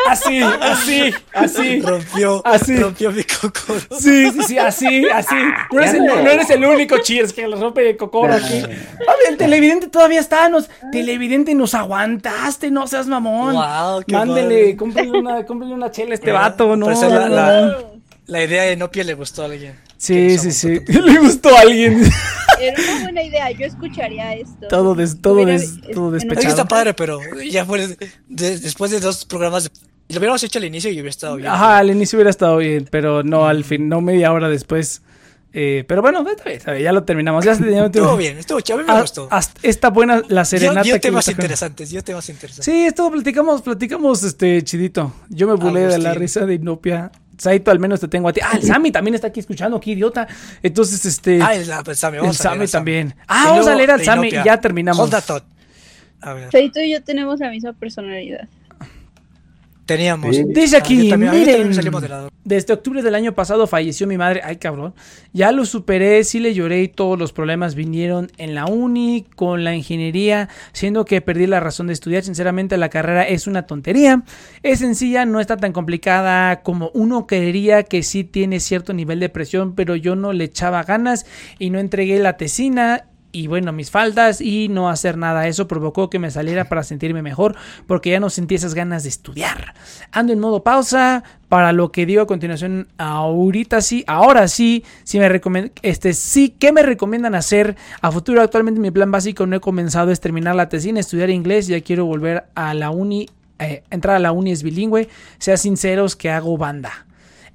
Speaker 1: así, así, así.
Speaker 2: Rompió,
Speaker 1: Así.
Speaker 2: rompió mi coco.
Speaker 1: Sí, sí, sí, así, así. No eres, el, no eres el único Cheers que le rompe el cocoro aquí. Papi, el televidente todavía está. Nos, televidente, nos aguantaste, no seas mamón.
Speaker 2: Guau, qué
Speaker 1: Mándele, cómprele una, cómprele una chela a este vato, ¿no?
Speaker 2: parece la- la-
Speaker 1: no.
Speaker 2: La idea de Nopia le gustó a alguien.
Speaker 1: Sí, sí, sí. Le gustó a alguien.
Speaker 4: Era una buena idea, yo escucharía esto.
Speaker 1: Todo des- todo des- todo
Speaker 4: en-
Speaker 2: Es que
Speaker 1: despechado.
Speaker 2: está padre, pero ya fue de- de- después de dos programas. de- lo hubiéramos hecho al inicio y hubiera estado bien.
Speaker 1: Ajá, al inicio hubiera estado bien, pero no al fin, no media hora después. Eh, pero bueno, está bien, está bien, ya lo terminamos. Ya,
Speaker 2: Estuvo bien, estuvo mí me
Speaker 1: Ah,
Speaker 2: gustó.
Speaker 1: hasta esta buena la serenata
Speaker 2: dio
Speaker 1: que
Speaker 2: temas interesantes, dio temas interesantes.
Speaker 1: Sí, esto platicamos, platicamos este chidito. Yo me burlé de la risa de Inopia. Saito, al menos te tengo a ti. Ah, el Sammy también está aquí escuchando, qué idiota. Entonces, este.
Speaker 2: Ah, el, el Sammy,
Speaker 1: el
Speaker 2: vamos a leer
Speaker 1: Sammy también. Ah,
Speaker 2: Y
Speaker 1: vamos a leer al Sammy y ya terminamos.
Speaker 4: Feito y yo tenemos la misma personalidad.
Speaker 2: Teníamos. Ah,
Speaker 1: aquí,
Speaker 2: también-
Speaker 1: miren, desde octubre del año pasado falleció mi madre, ay cabrón, ya lo superé, sí le lloré y todos los problemas vinieron en la uni, con la ingeniería, siendo que perdí la razón de estudiar, sinceramente la carrera es una tontería, es sencilla, no está tan complicada como uno creería que sí tiene cierto nivel de presión, pero yo no le echaba ganas y no entregué la tesina y bueno, mis faldas y no hacer nada. Eso provocó que me saliera para sentirme mejor porque ya no sentí esas ganas de estudiar. Ando en modo pausa para lo que digo a continuación. Ahorita sí, ahora sí, sí me este sí, ¿qué me recomiendan hacer a futuro? Actualmente mi plan básico no he comenzado es terminar la tesina, estudiar inglés, ya quiero volver a la uni, eh, entrar a la uni es bilingüe. Sea sinceros que hago banda.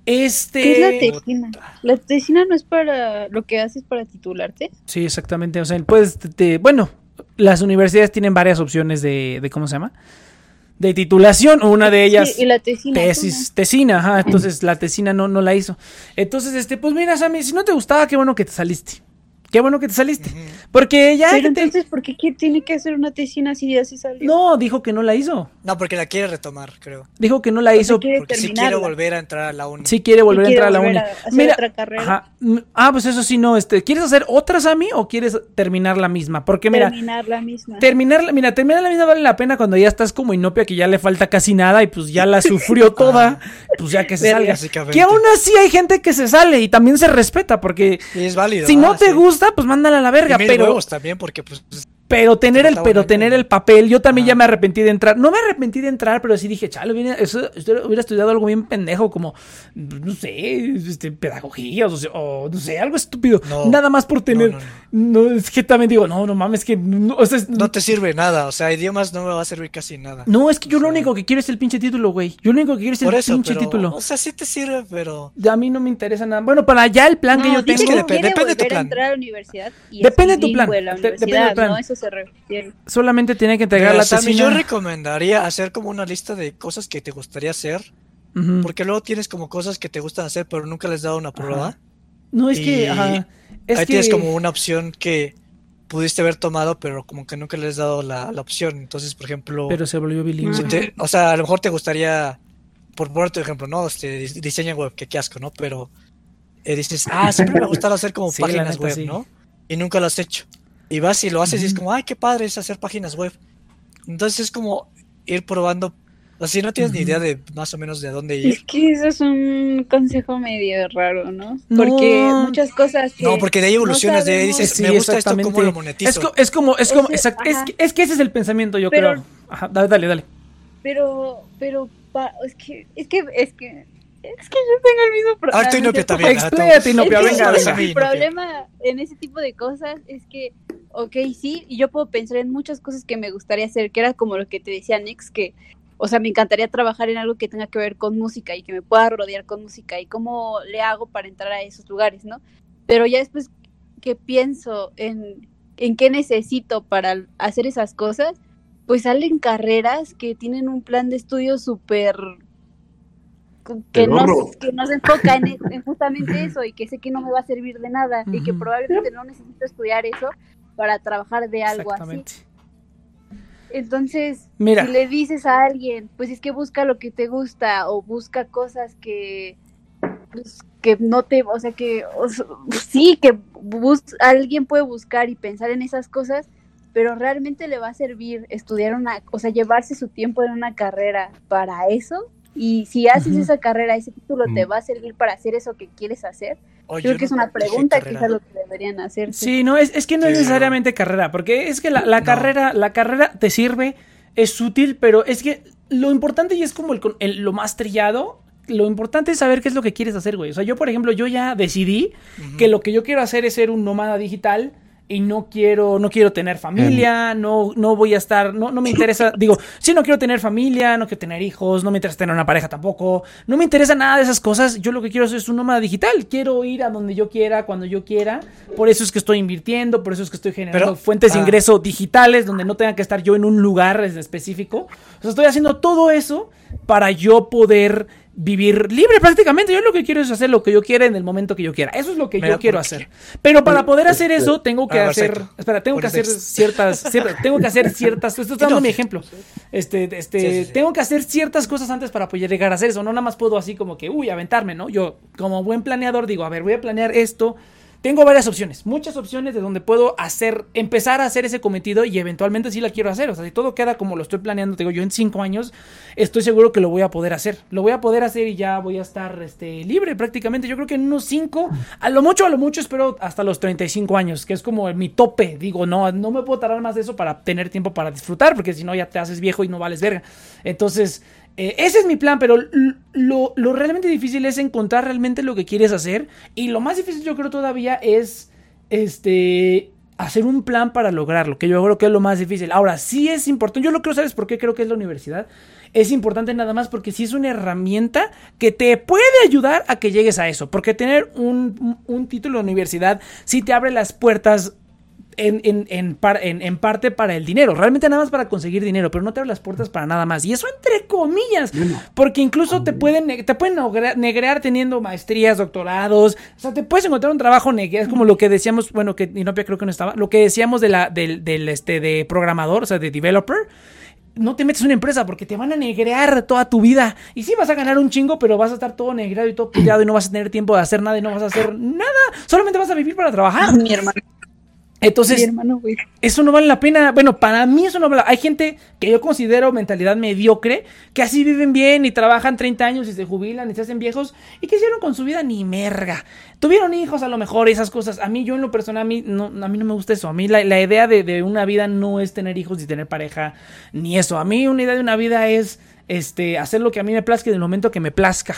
Speaker 1: Este.
Speaker 4: ¿Qué es la tesina? La tesina no es para lo que haces para titularte.
Speaker 1: Sí, exactamente. O sea, puedes, te- te- bueno, las universidades tienen varias opciones de, de ¿cómo se llama? De titulación. Una de ellas,
Speaker 4: Sí, y la tesina. es
Speaker 1: tesis, tesina, ajá. Entonces la tesina no, no la hizo. Entonces, este, pues mira, Sammy, si no te gustaba, qué bueno que te saliste. Qué bueno que te saliste. Porque ya.
Speaker 4: una. Pero
Speaker 1: te-
Speaker 4: entonces, ¿por qué tiene que hacer una tesina si ya se salió?
Speaker 1: No, dijo que no la hizo.
Speaker 2: No, porque la quiere retomar, creo.
Speaker 1: Dijo que no la hizo.
Speaker 2: Porque sí quiere volver a entrar a la uni.
Speaker 1: Sí quiere volver a
Speaker 4: quiere
Speaker 1: entrar a la uni.
Speaker 4: a hacer otra carrera.
Speaker 1: ajá. Mm, Ah, pues eso sí, no. Este, ¿Quieres hacer otra, Sammy, o quieres terminar la misma? Porque mira,
Speaker 4: terminar la misma.
Speaker 1: Terminar, mira, terminar la misma vale la pena cuando ya estás como inopia, que ya le falta casi nada y pues ya la sufrió toda, pues ya que se salga. Que aún así hay gente que se sale y también se respeta, porque
Speaker 2: Y es válido.
Speaker 1: si no
Speaker 2: ah,
Speaker 1: te
Speaker 2: sí.
Speaker 1: gusta, pues mándala a la verga, pero,
Speaker 2: huevos también, porque pues.
Speaker 1: Pero tener el, pero tener el papel, yo también ya me arrepentí de entrar. No me arrepentí de entrar, pero sí dije, chale, hubiera, hubiera estudiado algo bien pendejo, como, no sé, este, pedagogía, o, sea, o no sé, algo estúpido.
Speaker 2: No.
Speaker 1: Nada más por tener.
Speaker 2: No,
Speaker 1: No,
Speaker 2: no,
Speaker 1: es que también digo, no, no mames, que no, o sea, es-
Speaker 2: No te sirve nada. O sea, idiomas no me va a servir casi nada.
Speaker 1: No, es que yo lo único que quiero es el pinche título, güey. Yo lo único que quiero es el
Speaker 2: eso,
Speaker 1: pinche
Speaker 2: pero.
Speaker 1: título.
Speaker 2: O sea, sí te sirve, pero.
Speaker 1: A mí no me interesa nada. Bueno, para ya el plan que yo tengo,
Speaker 2: que depende de tu
Speaker 4: a
Speaker 2: plan.
Speaker 4: entrar a la universidad y
Speaker 1: Depende
Speaker 4: es
Speaker 1: de tu plan,
Speaker 4: La
Speaker 1: depende plan.
Speaker 4: eso se refiere.
Speaker 1: solamente tiene que entregar la
Speaker 2: Sammy,
Speaker 1: tesina.
Speaker 2: yo recomendaría hacer como una lista de cosas que te gustaría hacer. Porque luego tienes como cosas que te gustan hacer, pero nunca les has dado una prueba.
Speaker 1: No, es que,
Speaker 2: y
Speaker 1: ajá, es
Speaker 2: Ahí
Speaker 1: que
Speaker 2: tienes como una opción que pudiste haber tomado, pero como que nunca les has dado la, la opción. Entonces, por ejemplo,
Speaker 1: pero se volvió bilingüe.
Speaker 2: si te- o sea, a lo mejor te gustaría, por poner tu ejemplo, ¿no? Este, dis- diseña web, que qué asco, ¿no? Pero eh, dices, ah, siempre me ha gustado hacer como
Speaker 1: Sí,
Speaker 2: páginas
Speaker 1: neta,
Speaker 2: web,
Speaker 1: sí.
Speaker 2: ¿no? Y nunca lo has hecho. Y vas y lo haces y es como, ay, qué padre es hacer páginas web. Entonces es como ir probando. O sea, si no tienes ni idea de más o menos de dónde
Speaker 4: Es
Speaker 2: ir.
Speaker 4: que eso es un consejo medio raro, ¿no?
Speaker 1: No.
Speaker 4: Porque muchas cosas que
Speaker 2: No, porque de ahí evolucionas, de ahí dices,
Speaker 1: Sí,
Speaker 2: me gusta esto,
Speaker 1: exactamente.
Speaker 2: ¿cómo lo monetizo?
Speaker 1: Es, co- es como, es como,
Speaker 4: Ese-
Speaker 1: exact- es, es que ese es el pensamiento, yo
Speaker 4: Pero-
Speaker 1: creo. Ajá, dale, dale, dale.
Speaker 4: Pero, pero, pa- es que, es que, es que, es que yo tengo el mismo problema.
Speaker 2: Ah, tú Inopia también. ah, tú-
Speaker 1: Expléate, Inopia,
Speaker 4: Es que
Speaker 1: venga,
Speaker 4: el
Speaker 1: venga.
Speaker 2: Inopia.
Speaker 4: problema en ese tipo de cosas es que, ok, sí, y yo puedo pensar en muchas cosas que me gustaría hacer, que era como lo que te decía Nix, que, o sea, me encantaría trabajar en algo que tenga que ver con música y que me pueda rodear con música y cómo le hago para entrar a esos lugares, ¿no? Pero ya después que pienso en, en qué necesito para hacer esas cosas, pues salen carreras que tienen un plan de estudio súper que no,
Speaker 3: Pedorro.
Speaker 4: que no se enfoca en, en justamente eso y que sé que no me va a servir de nada y que probablemente no necesito estudiar eso para trabajar de algo así.
Speaker 1: Exactamente.
Speaker 4: Entonces,
Speaker 1: Mira.
Speaker 4: si le dices a alguien, pues es que busca lo que te gusta o busca cosas que pues, que no te, o sea que o sí que bus- alguien puede buscar y pensar en esas cosas, pero realmente le va a servir estudiar una, o sea, llevarse su tiempo en una carrera para eso. Y si haces esa carrera, ese título te
Speaker 3: Mm.
Speaker 4: va a servir para hacer eso que quieres hacer.
Speaker 2: Oye,
Speaker 4: Creo que es una pregunta
Speaker 2: carrera.
Speaker 4: algo que deberían hacer.
Speaker 1: Sí, no, es, es que no es necesariamente carrera, porque es que la, la
Speaker 2: No.
Speaker 1: carrera, la carrera te sirve, es útil, pero es que lo importante y es como el, con- el- lo más trillado, lo importante es saber qué es lo que quieres hacer, güey. O sea, yo, por ejemplo, yo ya decidí que lo que yo quiero hacer es ser un nómada digital y no quiero, no quiero tener familia, no, no voy a estar, no, no me interesa, digo, sí, no quiero tener familia, no quiero tener hijos, no me interesa tener una pareja tampoco, no me interesa nada de esas cosas, yo lo que quiero es un nómada digital, quiero ir a donde yo quiera, cuando yo quiera, por eso es que estoy invirtiendo, por eso es que estoy generando
Speaker 2: Pero,
Speaker 1: fuentes de
Speaker 2: ah.
Speaker 1: ingreso digitales donde no tenga que estar yo en un lugar específico, o sea, estoy haciendo todo eso para yo poder vivir libre prácticamente. Yo lo que quiero es hacer lo que yo quiera en el momento que yo quiera. Eso es lo que
Speaker 2: Mira,
Speaker 1: yo quiero hacer. Pero para poder hacer eso, tengo que hacer. Espera, tengo que hacer ciertas. ciertas- tengo que hacer ciertas. Esto está dando mi ejemplo. Este, este,
Speaker 2: Sí, sí, sí.
Speaker 1: tengo que hacer ciertas cosas antes para poder llegar a hacer eso. No nada más puedo así como que, uy, aventarme, ¿no? Yo, como buen planeador, digo, a ver, voy a planear esto. Tengo varias opciones, muchas opciones de donde puedo hacer, empezar a hacer ese cometido y eventualmente sí la quiero hacer. O sea, si todo queda como lo estoy planeando, te digo, yo en cinco años estoy seguro que lo voy a poder hacer. Lo voy a poder hacer y ya voy a estar este, libre prácticamente. Yo creo que en unos cinco, a lo mucho, a lo mucho espero hasta los 35 años, que es como mi tope. Digo, no, no me puedo tardar más de eso para tener tiempo para disfrutar, porque si no ya te haces viejo y no vales verga. Entonces... Eh, ese es mi plan, pero lo, lo, realmente difícil es encontrar realmente lo que quieres hacer. Y lo más difícil yo creo todavía es este hacer un plan para lograrlo, que yo creo que es lo más difícil. Ahora, sí es importante, yo lo creo, ¿sabes por qué creo que es la universidad? Es importante nada más porque sí es una herramienta que te puede ayudar a que llegues a eso, porque tener un, un título de universidad sí te abre las puertas en, en, en, en, parte para el dinero, realmente nada más para conseguir dinero, pero no te abre las puertas para nada más. Y eso entre comillas, porque incluso te pueden, te pueden negrear teniendo maestrías, doctorados, o sea, te puedes encontrar un trabajo negreado, es como lo que decíamos, bueno, que Inopia creo que no estaba, lo que decíamos de la, del, del este, de programador, o sea, de developer no te metes en una empresa porque te van a negrear toda tu vida. Y sí vas a ganar un chingo, pero vas a estar todo negreado y todo pillado y no vas a tener tiempo de hacer nada y no vas a hacer nada. Solamente vas a vivir para trabajar.
Speaker 4: Mi hermano.
Speaker 1: Entonces, eso no vale la pena. Bueno, para mí eso no vale. Hay gente que yo considero mentalidad mediocre, que así viven bien y trabajan 30 años y se jubilan y se hacen viejos y que hicieron con su vida ni merga. Tuvieron hijos a lo mejor y esas cosas. A mí, yo en lo personal, a mí no, a mí no me gusta eso. A mí la, la idea de, de, una vida no es tener hijos ni tener pareja, ni eso. A mí una idea de una vida es este, hacer lo que a mí me plazca en el momento que me plazca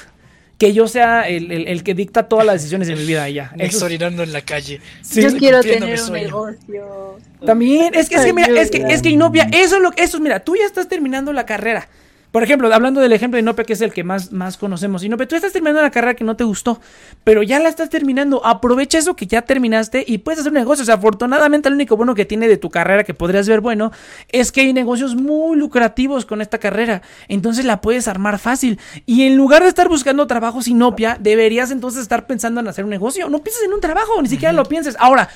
Speaker 1: que yo sea el, el, que dicta todas las decisiones de mi vida ya.
Speaker 2: Exorinando en la calle.
Speaker 4: yo quiero tener un negocio.
Speaker 1: También, es que, es que, mira, es que, es que Inopia, eso es lo eso, mira, tú ya estás terminando la carrera. Por ejemplo, hablando del ejemplo de Inopia, que es el que más, más conocemos. Inopia, tú estás terminando la carrera que no te gustó, pero ya la estás terminando. Aprovecha eso que ya terminaste y puedes hacer un negocio. O sea, afortunadamente, lo único bueno que tiene de tu carrera que podrías ver bueno es que hay negocios muy lucrativos con esta carrera. Entonces la puedes armar fácil. Y en lugar de estar buscando trabajo Inopia, deberías entonces estar pensando en hacer un negocio. No pienses en un trabajo, ni siquiera lo pienses. Ahora,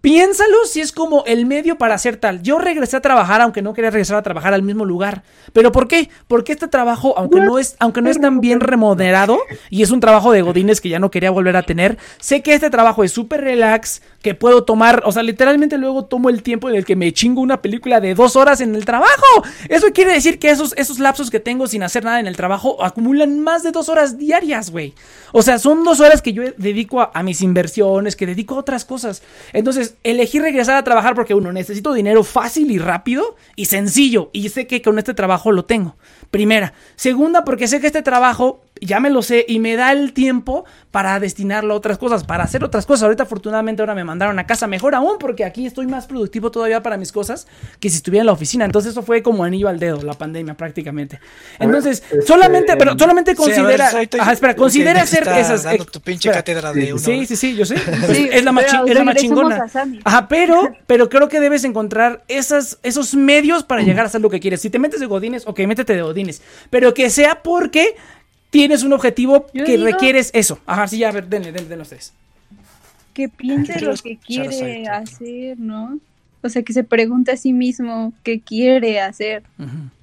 Speaker 1: Piénsalo si es como el medio para hacer tal. Yo regresé a trabajar, aunque no quería regresar a trabajar al mismo lugar. ¿Pero por qué? Porque este trabajo, aunque no es, aunque no es tan bien remoderado, y es un trabajo de Godines que ya no quería volver a tener, sé que este trabajo es súper relax, que puedo tomar, o sea, literalmente luego tomo el tiempo en el que me chingo una película de dos horas en el trabajo. Eso quiere decir que esos, esos lapsos que tengo sin hacer nada en el trabajo acumulan más de dos horas diarias, güey. O sea, son dos horas que yo dedico a, a mis inversiones, que dedico a otras cosas. Entonces, elegí regresar a trabajar porque uno, necesito dinero fácil y rápido y sencillo. Y sé que con este trabajo lo tengo. Primera. Segunda, porque sé que este trabajo ya me lo sé y me da el tiempo para destinarlo a otras cosas, para hacer otras cosas. Ahorita afortunadamente ahora me mandaron a casa mejor aún porque aquí estoy más productivo todavía para mis cosas que si estuviera en la oficina. Entonces eso fue como anillo al dedo, la pandemia prácticamente. Entonces, este, solamente, pero solamente considera, espera, considera hacer esas
Speaker 2: tu pinche cátedra de
Speaker 1: Sí, sí, sí, yo sé. es la más, chingona. Ajá, pero pero creo que debes encontrar esas esos medios para llegar a hacer lo que quieres. Si te metes de godines, ok, métete de godines, pero que sea porque tienes un objetivo que requieres eso. Ajá, sí, ya, a ver, denle, denle, denle ustedes.
Speaker 4: Que piense lo que quiere hacer, ¿no? O sea, que se pregunte a sí mismo qué quiere hacer.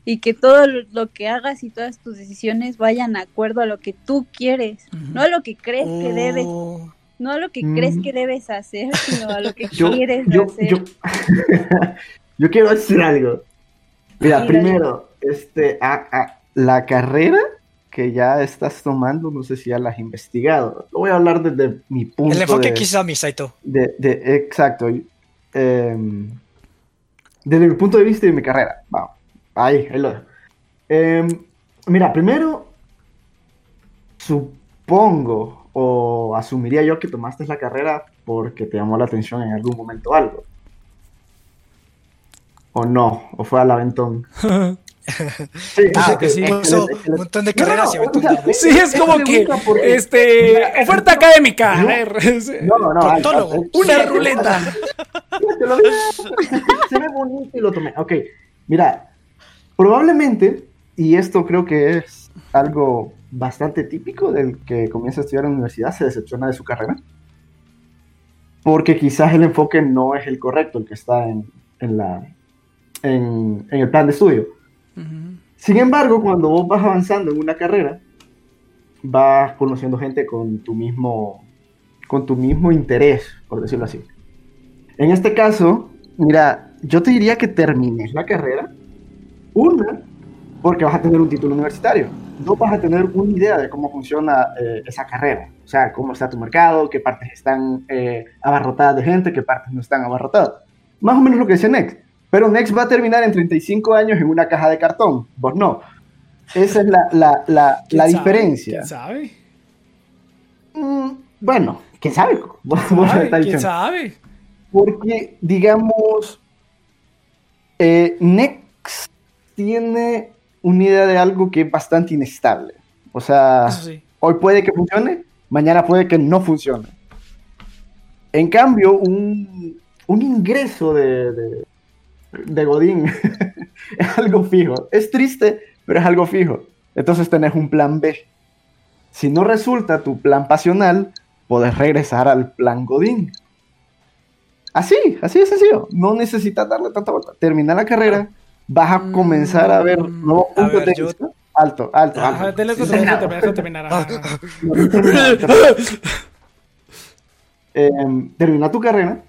Speaker 4: Y que todo lo que hagas y todas tus decisiones vayan de acuerdo a lo que tú quieres, no a lo que crees que debes. Oh. No a lo que crees mm. que debes hacer, sino a lo que quieres hacer.
Speaker 3: Yo, yo, quiero decir algo. Mira, primero, este, a, la carrera que ya estás tomando, no sé si ya la has investigado. Lo voy a hablar desde mi punto
Speaker 2: El enfoque quizá mi Saito.
Speaker 3: De, de, exacto. Em, desde mi punto de vista y mi carrera. Vamos. Ahí, ahí lo dejo. Em, mira, primero, supongo o asumiría yo que tomaste la carrera porque te llamó la atención en algún momento algo. ¿O no? ¿O fue al aventón?
Speaker 2: Sí, ah, que sí. un montón de carreras y
Speaker 1: Sí, es como que, este, oferta académica.
Speaker 3: No, no, no.
Speaker 1: Una ruleta.
Speaker 3: Se ve bonito y lo tomé. Ok, mira, probablemente, y esto creo que es algo bastante típico del que comienza a estudiar en la universidad, se decepciona de su carrera. Porque quizás el enfoque no es el correcto, el que está en, en la, en, en el plan de estudio. Sin embargo, cuando vos vas avanzando en una carrera, vas conociendo gente con tu mismo con tu mismo interés, por decirlo así. En este caso, mira, yo te diría que termines la carrera. Una, porque vas a tener un título universitario. Dos, vas a tener una idea de cómo funciona eh, esa carrera. O sea, cómo está tu mercado, qué partes están eh, abarrotadas de gente, qué partes no están abarrotadas. Más o menos lo que dice Next. Pero Next va a terminar en 35 años en una caja de cartón. Vos no. Esa es la, la, la,
Speaker 1: ¿Quién
Speaker 3: la
Speaker 1: sabe?
Speaker 3: diferencia.
Speaker 1: ¿Quién sabe?
Speaker 3: Mm, bueno, ¿quién sabe?
Speaker 1: ¿Quién sabe?
Speaker 3: Porque, digamos, eh, Next tiene una idea de algo que es bastante inestable. O sea,
Speaker 1: sí.
Speaker 3: hoy puede que funcione, mañana puede que no funcione. En cambio, un, un ingreso de, de, de Godín es algo fijo. Es triste, pero es algo fijo. Entonces tenés un plan B. Si no resulta tu plan pasional, podés regresar al plan Godín. Así, así de sencillo. No necesitas darle tanta vuelta. Termina la carrera, vas a comenzar a ver
Speaker 1: Mm,
Speaker 3: nuevos puntos
Speaker 2: ver,
Speaker 3: de
Speaker 2: yo-
Speaker 3: vista. Alto, alto, alto. Termina tu carrera.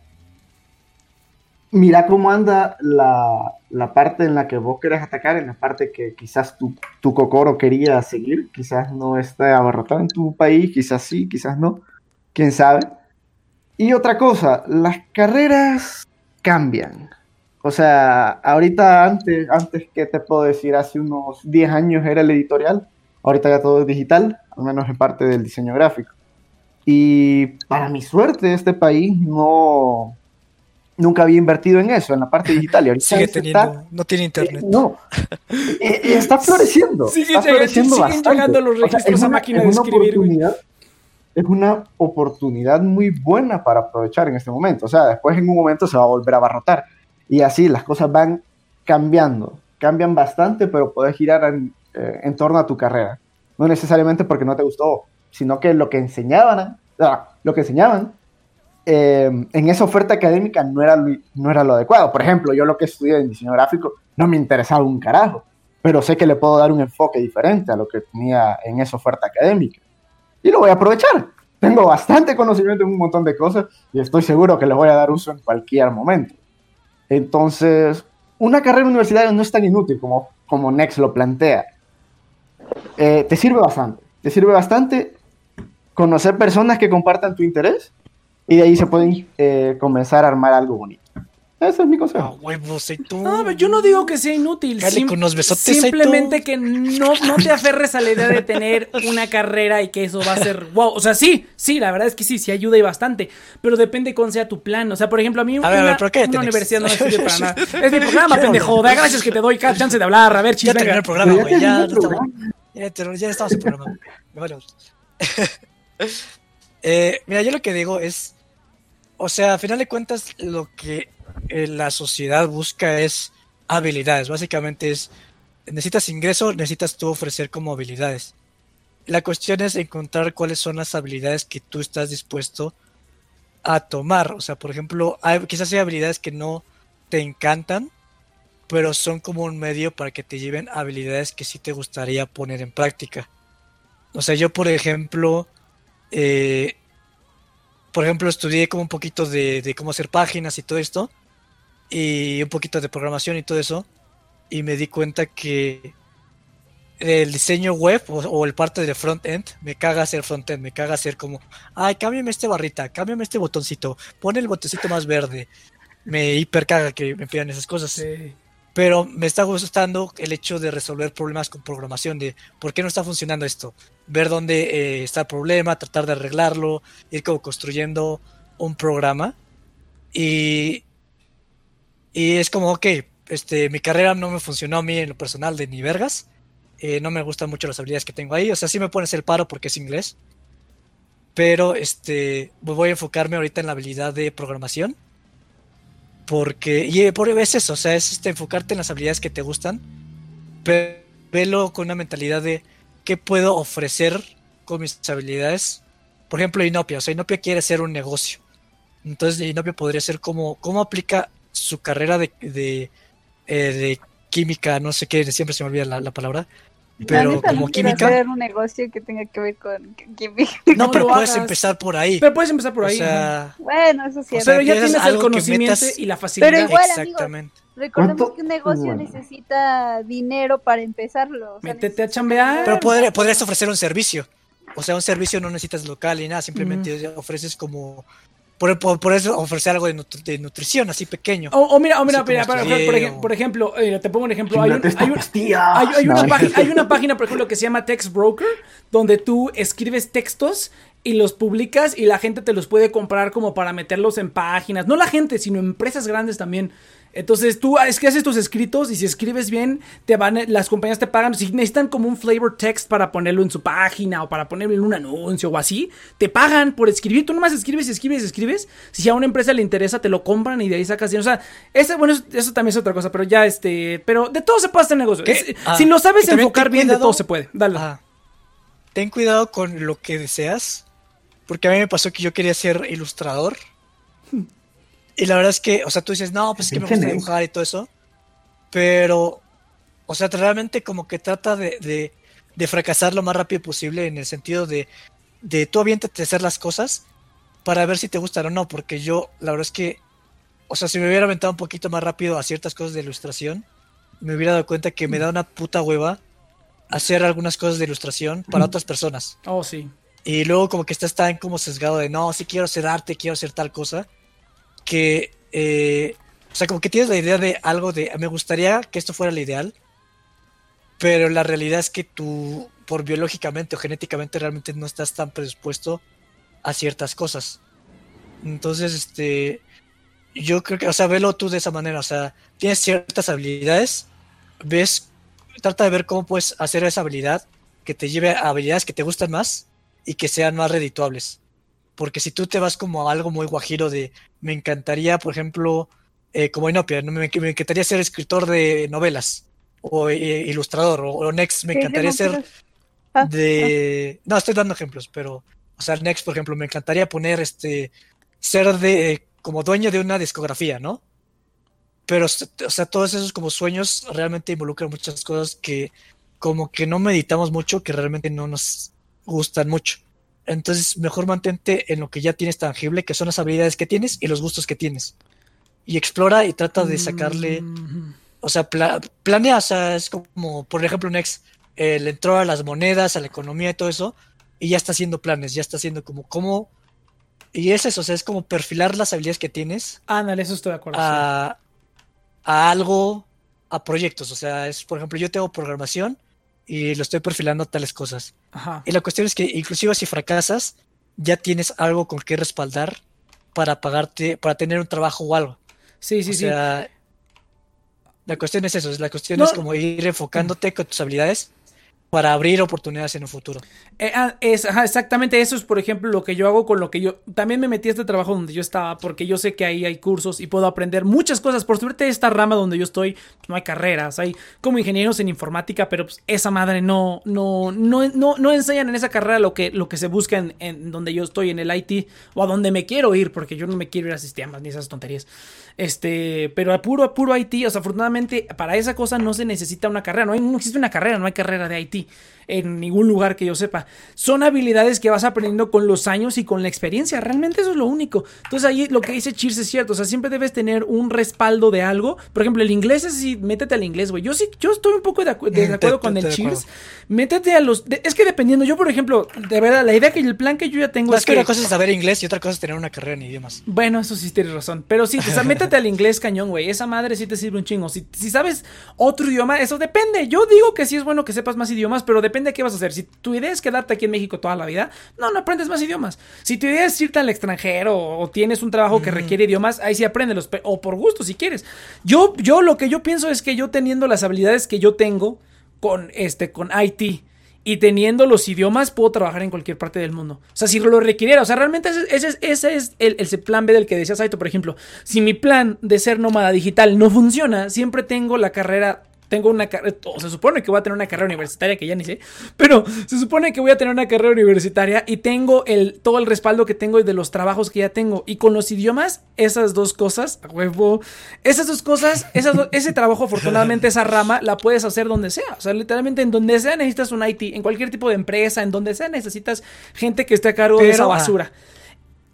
Speaker 3: Mira cómo anda la, la parte en la que vos querés atacar, en la parte que quizás tu, tu cocoro quería seguir. Quizás no esté abarrotada en tu país, quizás sí, quizás no. Quién sabe. Y otra cosa, las carreras cambian. O sea, ahorita antes, antes que te puedo decir, hace unos 10 años era el editorial. Ahorita ya todo es digital, al menos en parte del diseño gráfico. Y para mi suerte, este país no nunca había invertido en eso, en la parte digital. Y ahorita
Speaker 2: Sigue teniendo,
Speaker 3: está-
Speaker 2: no tiene
Speaker 3: eh,
Speaker 2: internet.
Speaker 3: no, Eh, eh, está floreciendo.
Speaker 1: Sigue
Speaker 3: está floreciendo
Speaker 1: siguen
Speaker 3: bastante.
Speaker 1: llegando los
Speaker 3: O sea,
Speaker 1: registros
Speaker 3: es
Speaker 1: a
Speaker 3: una-
Speaker 1: máquina
Speaker 3: es
Speaker 1: de
Speaker 3: una
Speaker 1: escribir,
Speaker 3: oportunidad- Es una oportunidad muy buena para aprovechar en este momento. O sea, después en un momento se va a volver a abarrotar. Y así las cosas van cambiando. Cambian bastante, pero puedes girar en, eh, en torno a tu carrera. No necesariamente porque no te gustó, sino que lo que enseñaban, ah, lo que enseñaban eh, en esa oferta académica no era, no era lo adecuado. Por ejemplo, yo lo que estudié en diseño gráfico no me interesaba un carajo, pero sé que le puedo dar un enfoque diferente a lo que tenía en esa oferta académica. Y lo voy a aprovechar. Tengo bastante conocimiento en un montón de cosas y estoy seguro que le voy a dar uso en cualquier momento. Entonces, una carrera universitaria no es tan inútil como, como Next lo plantea. Eh, te sirve bastante. Te sirve bastante conocer personas que compartan tu interés y de ahí se pueden eh, comenzar a armar algo bonito. Ese es mi
Speaker 2: Ah,
Speaker 3: consejo.
Speaker 2: huevos, y tú.
Speaker 1: No, yo no digo que sea inútil. Sim-
Speaker 2: con los besotes,
Speaker 1: simplemente que no, no te aferres a la idea de tener una carrera y que eso va a ser wow. O sea, sí, sí, la verdad es que sí, sí ayuda y bastante. Pero depende cuál sea tu plan. O sea, por ejemplo, a mí
Speaker 2: A ver, a
Speaker 1: una,
Speaker 2: ver, pero cállate,
Speaker 1: una universidad no me sirve para nada. Es mi programa, pendejo. Da gracias que te doy cada chance de hablar. A ver,
Speaker 2: Ya
Speaker 1: chis,
Speaker 2: terminó
Speaker 1: venga.
Speaker 2: el programa,
Speaker 3: ya
Speaker 2: güey. Ya, estamos-
Speaker 3: programa.
Speaker 2: ya ya estamos en el programa. Me vale. Eh, mira, yo lo que digo es. O sea, a final de cuentas, lo que eh, la sociedad busca es habilidades. Básicamente es. Necesitas ingreso, necesitas tú ofrecer como habilidades. La cuestión es encontrar cuáles son las habilidades que tú estás dispuesto a tomar. O sea, por ejemplo, quizás hay habilidades que no te encantan, pero son como un medio para que te lleven habilidades que sí te gustaría poner en práctica. O sea, yo, por ejemplo, eh, por ejemplo, estudié como un poquito de, de cómo hacer páginas y todo esto, y un poquito de programación y todo eso, y me di cuenta que el diseño web o, o el parte del front-end me caga hacer front-end, me caga hacer como, ay, cámbiame este barrita, cámbiame este botoncito, pon el botoncito más verde. Me hiper caga que me pidan esas cosas
Speaker 1: Sí.
Speaker 2: pero me está gustando el hecho de resolver problemas con programación, de por qué no está funcionando esto, ver dónde eh, está el problema, tratar de arreglarlo, ir como construyendo un programa. Y, y es como, ok, este, mi carrera no me funcionó a mí en lo personal de ni vergas, eh, no me gustan mucho las habilidades que tengo ahí, o sea, sí me pones el paro porque es inglés, pero este, voy a enfocarme ahorita en la habilidad de programación. Porque, y eh, por es eso, o sea, es este, enfocarte en las habilidades que te gustan, pero velo con una mentalidad de qué puedo ofrecer con mis habilidades. Por ejemplo, Inopia, o sea, Inopia quiere ser un negocio. Entonces, Inopia podría ser como, cómo aplica su carrera de, de, eh, de química, no sé qué, siempre se me olvida la, la palabra,
Speaker 4: La
Speaker 2: Pero como química,
Speaker 4: hacer un negocio que tenga que ver con química.
Speaker 2: no, pero puedes empezar por ahí.
Speaker 1: Pero puedes empezar por ahí.
Speaker 2: o sea,
Speaker 4: Bueno, eso sí.
Speaker 2: O
Speaker 4: es
Speaker 2: sea,
Speaker 1: pero ya tienes el conocimiento
Speaker 2: metas-
Speaker 1: y la facilidad.
Speaker 4: Pero igual, amigo,
Speaker 2: exactamente.
Speaker 4: Recordemos
Speaker 3: ¿Cuánto?
Speaker 4: que un negocio
Speaker 3: Bueno.
Speaker 4: necesita dinero para empezarlo. o sea,
Speaker 1: Métete a chambear.
Speaker 2: Pero podría- podrías ofrecer un servicio. O sea, un servicio no necesitas local ni nada, simplemente
Speaker 1: Mm.
Speaker 2: ofreces como... Por, por, por eso ofrecer algo de, nutri- de nutrición, así pequeño.
Speaker 1: O, o mira, o mira, mira, por, por ej-
Speaker 2: o-
Speaker 1: por ejemplo, eh, te pongo un ejemplo. Hay, un- hay un- hay- hay una página, hay una página, por ejemplo, que se llama Text Broker, donde tú escribes textos y los publicas y la gente te los puede comprar como para meterlos en páginas. No la gente, sino empresas grandes también. Entonces tú es que haces tus escritos y si escribes bien, te van, las compañías te pagan. Si necesitan como un flavor text para ponerlo en su página o para ponerlo en un anuncio o así, te pagan por escribir. Tú nomás escribes, escribes, escribes. Si a una empresa le interesa, te lo compran y de ahí sacas dinero. O sea, ese, bueno, eso, eso también es otra cosa, pero ya este, pero de todo se puede hacer negocio. Es-
Speaker 2: Ah,
Speaker 1: si lo sabes
Speaker 2: y
Speaker 1: enfocar bien, de todo se puede. Dale.
Speaker 2: Ajá. Ten cuidado con lo que deseas, porque a mí me pasó que yo quería ser ilustrador. Y la verdad es que, o sea, tú dices, no, pues es que me gusta dibujar y todo eso. Pero, o sea, realmente como que trata de, de, de fracasar lo más rápido posible en el sentido de, de tú aviéntate a hacer las cosas para ver si te gustan o no, porque yo, la verdad es que, o sea, si me hubiera aventado un poquito más rápido a ciertas cosas de ilustración, me hubiera dado cuenta que me da una puta hueva hacer algunas cosas de ilustración para otras personas.
Speaker 1: Oh, sí.
Speaker 2: Y luego como que estás tan como sesgado de, no, sí quiero hacer arte, quiero hacer tal cosa, que, eh, o sea, como que tienes la idea de algo de, me gustaría que esto fuera lo ideal, pero la realidad es que tú, por biológicamente o genéticamente, realmente no estás tan predispuesto a ciertas cosas. Entonces, este, yo creo que, o sea, velo tú de esa manera, o sea, tienes ciertas habilidades, ves, trata de ver cómo puedes hacer esa habilidad que te lleve a habilidades que te gustan más y que sean más redituables. Porque si tú te vas como a algo muy guajiro de, me encantaría, por ejemplo, eh, como Inopia, ¿no? me, me encantaría ser escritor de novelas o eh, ilustrador, o, o Next, me
Speaker 4: ¿qué
Speaker 2: encantaría ser?
Speaker 4: Ah,
Speaker 2: de... No, estoy dando ejemplos, pero, o sea, Next, por ejemplo, me encantaría poner este, ser de, eh, como dueño de una discografía, ¿no? Pero, o sea, todos esos como sueños realmente involucran muchas cosas que como que no meditamos mucho, que realmente no nos gustan mucho. Entonces, mejor mantente en lo que ya tienes tangible, que son las habilidades que tienes y los gustos que tienes. Y explora y trata de sacarle
Speaker 1: Mm,
Speaker 2: o sea, pla- planea, o sea, es como, por ejemplo, Next, eh, le entró a las monedas, a la economía y todo eso, y ya está haciendo planes, ya está haciendo como, cómo, y es eso, o sea, es como perfilar las habilidades que tienes
Speaker 1: Ándale, eso estoy de acuerdo. sí.
Speaker 2: a, a algo, a proyectos, o sea, es, por ejemplo, yo tengo programación y lo estoy perfilando a tales cosas.
Speaker 1: Ajá.
Speaker 2: Y la cuestión es que, inclusive si fracasas, ya tienes algo con que respaldar para pagarte, para tener un trabajo o algo.
Speaker 1: Sí, sí,
Speaker 2: o
Speaker 1: sí.
Speaker 2: sea, la cuestión es eso, es la cuestión
Speaker 1: No.
Speaker 2: es como ir enfocándote con tus habilidades para abrir oportunidades en un futuro.
Speaker 1: Eh, ah, es, exactamente eso es, por ejemplo, lo que yo hago con lo que yo... También me metí a este trabajo donde yo estaba porque yo sé que ahí hay cursos y puedo aprender muchas cosas. Por suerte, esta rama donde yo estoy, pues, no hay carreras. Hay como ingenieros en informática, pero pues, esa madre no, no, no, no, no enseñan en esa carrera lo que, lo que se busca en, en donde yo estoy, en el IT, o a donde me quiero ir, porque yo no me quiero ir a sistemas ni esas tonterías. Este, pero a puro, a puro IT, o sea, afortunadamente para esa cosa no se necesita una carrera, no, hay, no existe una carrera, no hay carrera de IT en ningún lugar que yo sepa. Son habilidades que vas aprendiendo con los años y con la experiencia, realmente eso es lo único. Entonces ahí lo que dice Cheers es cierto, o sea, siempre debes tener un respaldo de algo. Por ejemplo, el inglés es así, métete al inglés, güey. Yo sí, yo estoy un poco de, acu- de acuerdo con el Cheers. Métete a los... es que dependiendo, yo por ejemplo, de verdad, la idea que el plan que yo ya tengo es
Speaker 2: que una cosa es saber inglés y otra cosa es tener una carrera en idiomas.
Speaker 1: bueno, eso sí tienes razón. Pero sí, o sea, métete al inglés cañón, güey. Esa madre sí te sirve un chingo. Si, si sabes otro idioma, eso depende. Yo digo que sí es bueno que sepas más idiomas, pero depende de qué vas a hacer. Si tu idea es quedarte aquí en México toda la vida, no, no aprendes más idiomas. Si tu idea es irte al extranjero o tienes un trabajo que requiere idiomas, ahí sí apréndelos. O por gusto, si quieres. Yo, yo lo que yo pienso es que yo teniendo las habilidades que yo tengo con, este, con IT y teniendo los idiomas puedo trabajar en cualquier parte del mundo. O sea, si lo requiriera, o sea, realmente ese, ese es, ese es el, el plan B del que decía Saito, por ejemplo. Si mi plan de ser nómada digital no funciona, siempre tengo la carrera tengo una carrera, o se supone que voy a tener una carrera universitaria, que ya ni sé, pero se supone que voy a tener una carrera universitaria y tengo el, todo el respaldo que tengo y de los trabajos que ya tengo. Y con los idiomas, esas dos cosas, huevo, esas dos cosas, esas do- ese trabajo, afortunadamente, esa rama la puedes hacer donde sea. O sea, literalmente en donde sea necesitas un IT, en cualquier tipo de empresa, en donde sea necesitas gente que esté a cargo de esa
Speaker 2: ah.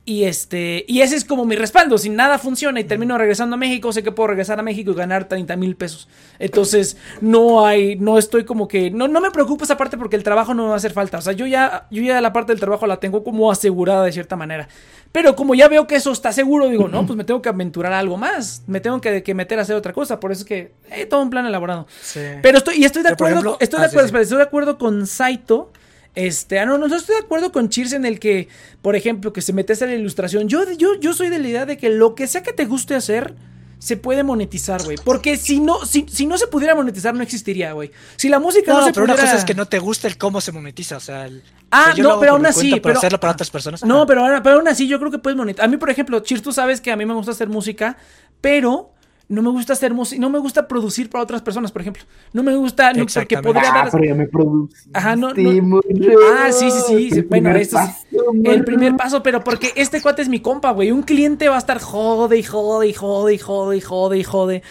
Speaker 1: Y este, y ese es como mi respaldo. Si nada funciona y termino regresando a México, sé que puedo regresar a México y ganar 30 mil pesos. Entonces, no hay, no estoy como que, no, no me preocupa esa parte porque el trabajo no me va a hacer falta. O sea, yo ya, yo ya la parte del trabajo la tengo como asegurada de cierta manera. Pero como ya veo que eso está seguro, digo, no, pues me tengo que aventurar a algo más. Me tengo que, que meter a hacer otra cosa. Por eso es que, hay todo un plan elaborado.
Speaker 2: Sí.
Speaker 1: Pero estoy, y estoy de acuerdo,
Speaker 2: ejemplo-
Speaker 1: estoy de
Speaker 2: ah,
Speaker 1: acuerdo, estoy de acuerdo con Saito. Este, ah, no, no, no estoy de acuerdo con Cheers en el que, por ejemplo, que se metes a la ilustración. Yo, yo, yo soy de la idea de que lo que sea que te guste hacer, se puede monetizar, güey. Porque si no, si, si no se pudiera monetizar, no existiría, güey. Si la música no,
Speaker 2: No,
Speaker 1: se
Speaker 2: pero
Speaker 1: pudiera.
Speaker 2: una cosa es que no te gusta el cómo se monetiza, o sea, el-
Speaker 1: Ah,
Speaker 2: o sea, yo
Speaker 1: no, pero aún así, pero-
Speaker 2: hacerlo para otras personas.
Speaker 1: No, pero, pero aún así yo creo que puedes monetizar. A mí, por ejemplo, Cheers, tú sabes que a mí me gusta hacer música, pero no me gusta hacer música, no me gusta producir para otras personas, por ejemplo. No me gusta, no, porque podría
Speaker 3: Ah,
Speaker 1: dar...
Speaker 3: pero ya me
Speaker 1: Ajá, no. Ah, sí, sí, sí,
Speaker 3: El
Speaker 1: bueno, esto es El primer paso, pero porque este cuate es mi compa, güey. Un cliente va a estar jode y jode y jode y jode y jode y jode.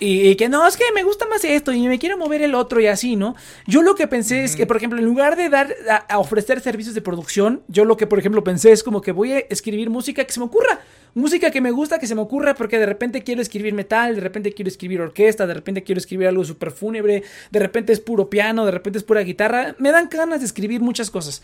Speaker 1: Y, que no, es que me gusta más esto y me quiero mover el otro y así, ¿no? Yo lo que pensé es que, por ejemplo, en lugar de dar a, a ofrecer servicios de producción, yo lo que, por ejemplo, pensé es como que voy a escribir música que se me ocurra. Música que me gusta, que se me ocurra, porque de repente quiero escribir metal, de repente quiero escribir orquesta, de repente quiero escribir algo súper fúnebre, de repente es puro piano, de repente es pura guitarra. Me dan ganas de escribir muchas cosas.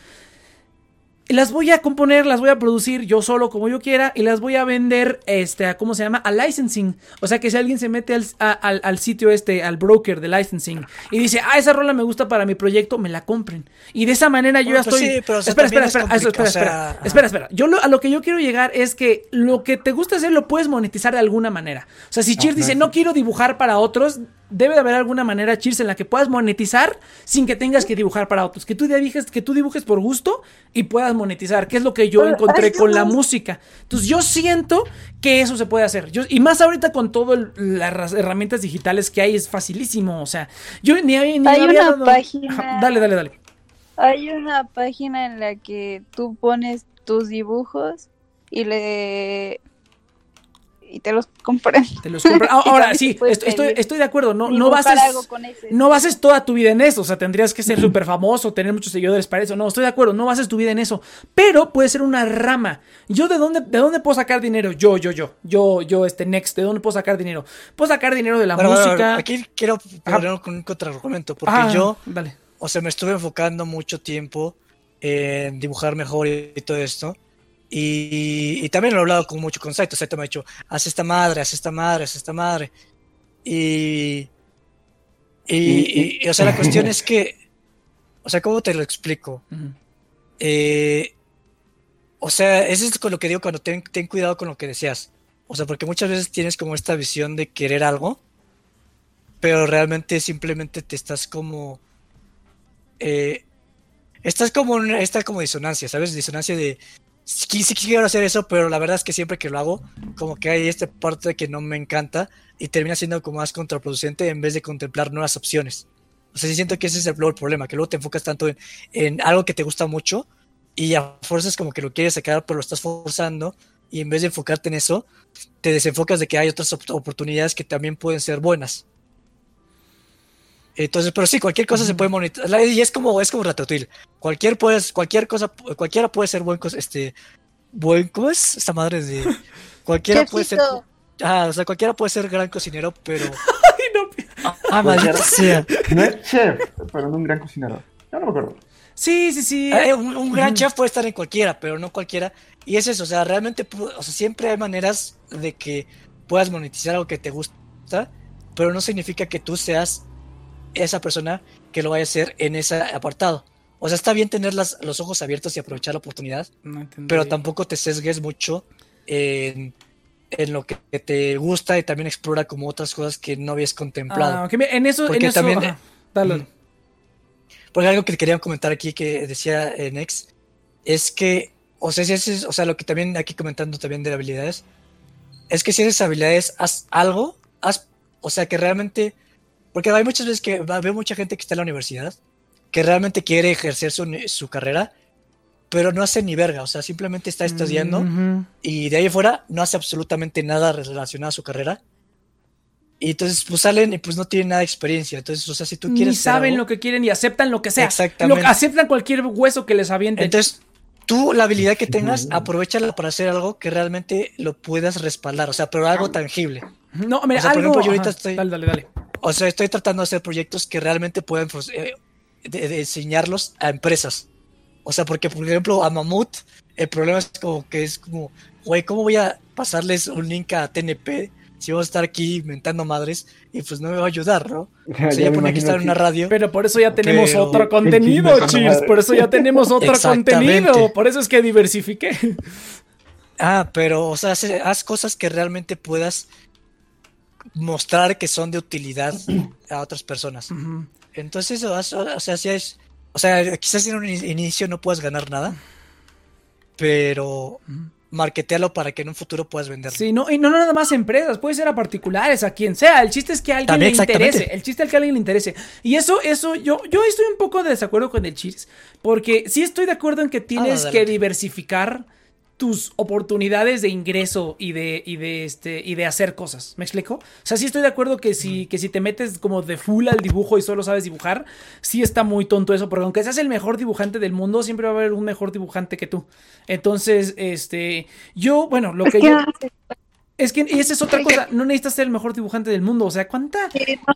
Speaker 1: Las voy a componer, las voy a producir yo solo como yo quiera y las voy a vender, este, a, ¿cómo se llama? A licensing. O sea que si alguien se mete al, a- al- al sitio este, al broker de licensing y dice, ah, esa rola me gusta para mi proyecto, me la compren. Y de esa manera yo ya
Speaker 2: pues
Speaker 1: estoy...
Speaker 2: sí, pero,
Speaker 1: espera, espera,
Speaker 2: es
Speaker 1: espera, eso, espera, espera,
Speaker 2: o sea,
Speaker 1: espera, espera. Yo lo- a lo que yo quiero llegar es que lo que te gusta hacer lo puedes monetizar de alguna manera. O sea, si Cheers dice, no quiero dibujar para otros, debe de haber alguna manera, Cheers, en la que puedas monetizar sin que tengas que dibujar para otros. Que tú dibujes, que tú dibujes por gusto y puedas monetizar, que es lo que yo encontré con la música. Entonces yo siento que eso se puede hacer. Yo, y más ahorita con todas las herramientas digitales que hay, es facilísimo. O sea, yo ni, ni
Speaker 4: Hay
Speaker 1: había
Speaker 4: una
Speaker 1: dado-
Speaker 4: página-
Speaker 1: Dale, dale, dale.
Speaker 4: Hay una página en la que tú pones tus dibujos y le y te los compran.
Speaker 1: Te los. Ah, Ahora sí, estoy, estoy, estoy de acuerdo. No, no bases,
Speaker 4: algo con ese.
Speaker 1: no bases toda tu vida en eso. O sea, tendrías que ser súper famoso, tener muchos seguidores para eso. No, estoy de acuerdo. No bases tu vida en eso. Pero puede ser una rama. Yo, ¿de dónde, de dónde puedo sacar dinero? Yo, yo, yo. Yo, yo, este Next. ¿De dónde puedo sacar dinero? Puedo sacar dinero de la música.
Speaker 2: aquí quiero poner con un contraargumento, porque
Speaker 1: Ah,
Speaker 2: yo,
Speaker 1: Dale.
Speaker 2: o sea, me estuve enfocando mucho tiempo en dibujar mejor y, y todo esto. Y, y también lo he hablado con mucho con Saito. Saito me ha dicho, haz esta madre, haz esta madre, haz esta madre. Y, y, o sea, la cuestión es que, o sea, ¿cómo te lo explico? Eh, o sea, eso es con lo que digo cuando ten, ten cuidado con lo que deseas. O sea, porque muchas veces tienes como esta visión de querer algo, pero realmente simplemente te estás como... eh, estás como en esta como disonancia, ¿sabes? Disonancia de... Sí, sí quiero hacer eso, pero la verdad es que siempre que lo hago, como que hay esta parte que no me encanta y termina siendo como más contraproducente en vez de contemplar nuevas opciones. O sea, sí siento que ese es el, el problema, que luego te enfocas tanto en, algo que te gusta mucho y a fuerzas como que lo quieres sacar, pero lo estás forzando y en vez de enfocarte en eso, te desenfocas de que hay otras op- oportunidades que también pueden ser buenas. Entonces, pero sí, cualquier cosa se puede monetizar. Y es como, es como Ratatouille. Cualquier, puedes, cualquier cosa, cualquiera puede ser buen, este, buen, ¿cómo es? Esta madre de, cualquiera puede ser, ah, o sea, cualquiera puede ser gran cocinero, pero,
Speaker 1: Ay, no.
Speaker 2: ah, maldita sea.
Speaker 3: No es chef, pero no un gran cocinero. Yo no me acuerdo.
Speaker 1: Sí, sí, sí.
Speaker 2: Eh, un, un gran chef puede estar en cualquiera, pero no cualquiera. Y es eso, o sea, realmente, o sea, siempre hay maneras de que puedas monetizar algo que te gusta, pero no significa que tú seas esa persona que lo vaya a hacer en ese apartado. O sea, está bien tener las- los ojos abiertos y aprovechar la oportunidad,
Speaker 1: No
Speaker 2: pero tampoco te sesgues mucho en, en lo que te gusta y también explora como otras cosas que no habías contemplado.
Speaker 1: Ah, en eso,
Speaker 2: Porque
Speaker 1: en eso.
Speaker 2: también-
Speaker 1: ajá. Dale.
Speaker 2: Mm. Porque algo que quería comentar aquí que decía eh, Nex es que, o sea, si haces, o sea, lo que también aquí comentando también de habilidades, es que si haces habilidades, haz algo, haz, o sea, que realmente Porque hay muchas veces que veo mucha gente que está en la universidad, que realmente quiere ejercer su, su carrera, pero no hace ni verga, o sea, simplemente está estudiando
Speaker 1: Ujú.
Speaker 2: y de ahí fuera no hace absolutamente nada relacionado a su carrera. Y entonces pues salen y pues no tienen nada de experiencia. Entonces, o sea, si tú
Speaker 1: Ni
Speaker 2: quieres... hacer
Speaker 1: saben
Speaker 2: algo-
Speaker 1: lo que quieren y aceptan lo que sea.
Speaker 2: Exactamente.
Speaker 1: Lo- aceptan cualquier hueso que les avienten.
Speaker 2: Entonces, tú la habilidad que tengas, aprovechala para hacer algo que realmente lo puedas respaldar, o sea, pero algo tangible.
Speaker 1: no, mira,
Speaker 2: o sea, por
Speaker 1: algo.
Speaker 2: ejemplo, yo ahorita
Speaker 1: ajá,
Speaker 2: estoy-
Speaker 1: Dale, dale, dale.
Speaker 2: O sea, estoy tratando de hacer proyectos que realmente puedan pues, eh, de, de enseñarlos a empresas. O sea, porque por ejemplo a Mamut, el problema es como que es como, güey, ¿cómo voy a pasarles un link a TNP si vamos a estar aquí inventando madres y pues no me va a ayudar, ¿no? O sea, ya,
Speaker 3: me
Speaker 2: pone que estar en una radio.
Speaker 1: Pero por eso ya tenemos
Speaker 2: Pero-
Speaker 1: otro contenido, Cheers. Por eso ya tenemos otro contenido. Por eso es que diversifiqué.
Speaker 2: Ah, pero, o sea, haz cosas que realmente puedas mostrar que son de utilidad a otras personas. Entonces, o sea, si es, o sea, quizás en un in- inicio no puedas ganar nada, pero marketealo para que en un futuro puedas venderlo.
Speaker 1: Sí, no, y no nada más empresas, puede ser a particulares, a quien sea. El chiste es que a alguien
Speaker 2: También,
Speaker 1: le interese. El chiste es que a alguien le interese. Y eso, eso, yo, yo estoy un poco de desacuerdo con el Cheers. Porque sí estoy de acuerdo en que tienes que
Speaker 2: adelante.
Speaker 1: diversificar tus oportunidades de ingreso y de, y de este y de hacer cosas. ¿Me explico? O sea, sí estoy de acuerdo que si, que si te metes como de full al dibujo y solo sabes dibujar, sí está muy tonto eso, porque aunque seas el mejor dibujante del mundo, siempre va a haber un mejor dibujante que tú. Entonces, este, yo, bueno, lo que
Speaker 4: Es que
Speaker 1: yo... Es que y esa es otra cosa, no necesitas ser el mejor dibujante del mundo, o sea, ¿cuánta,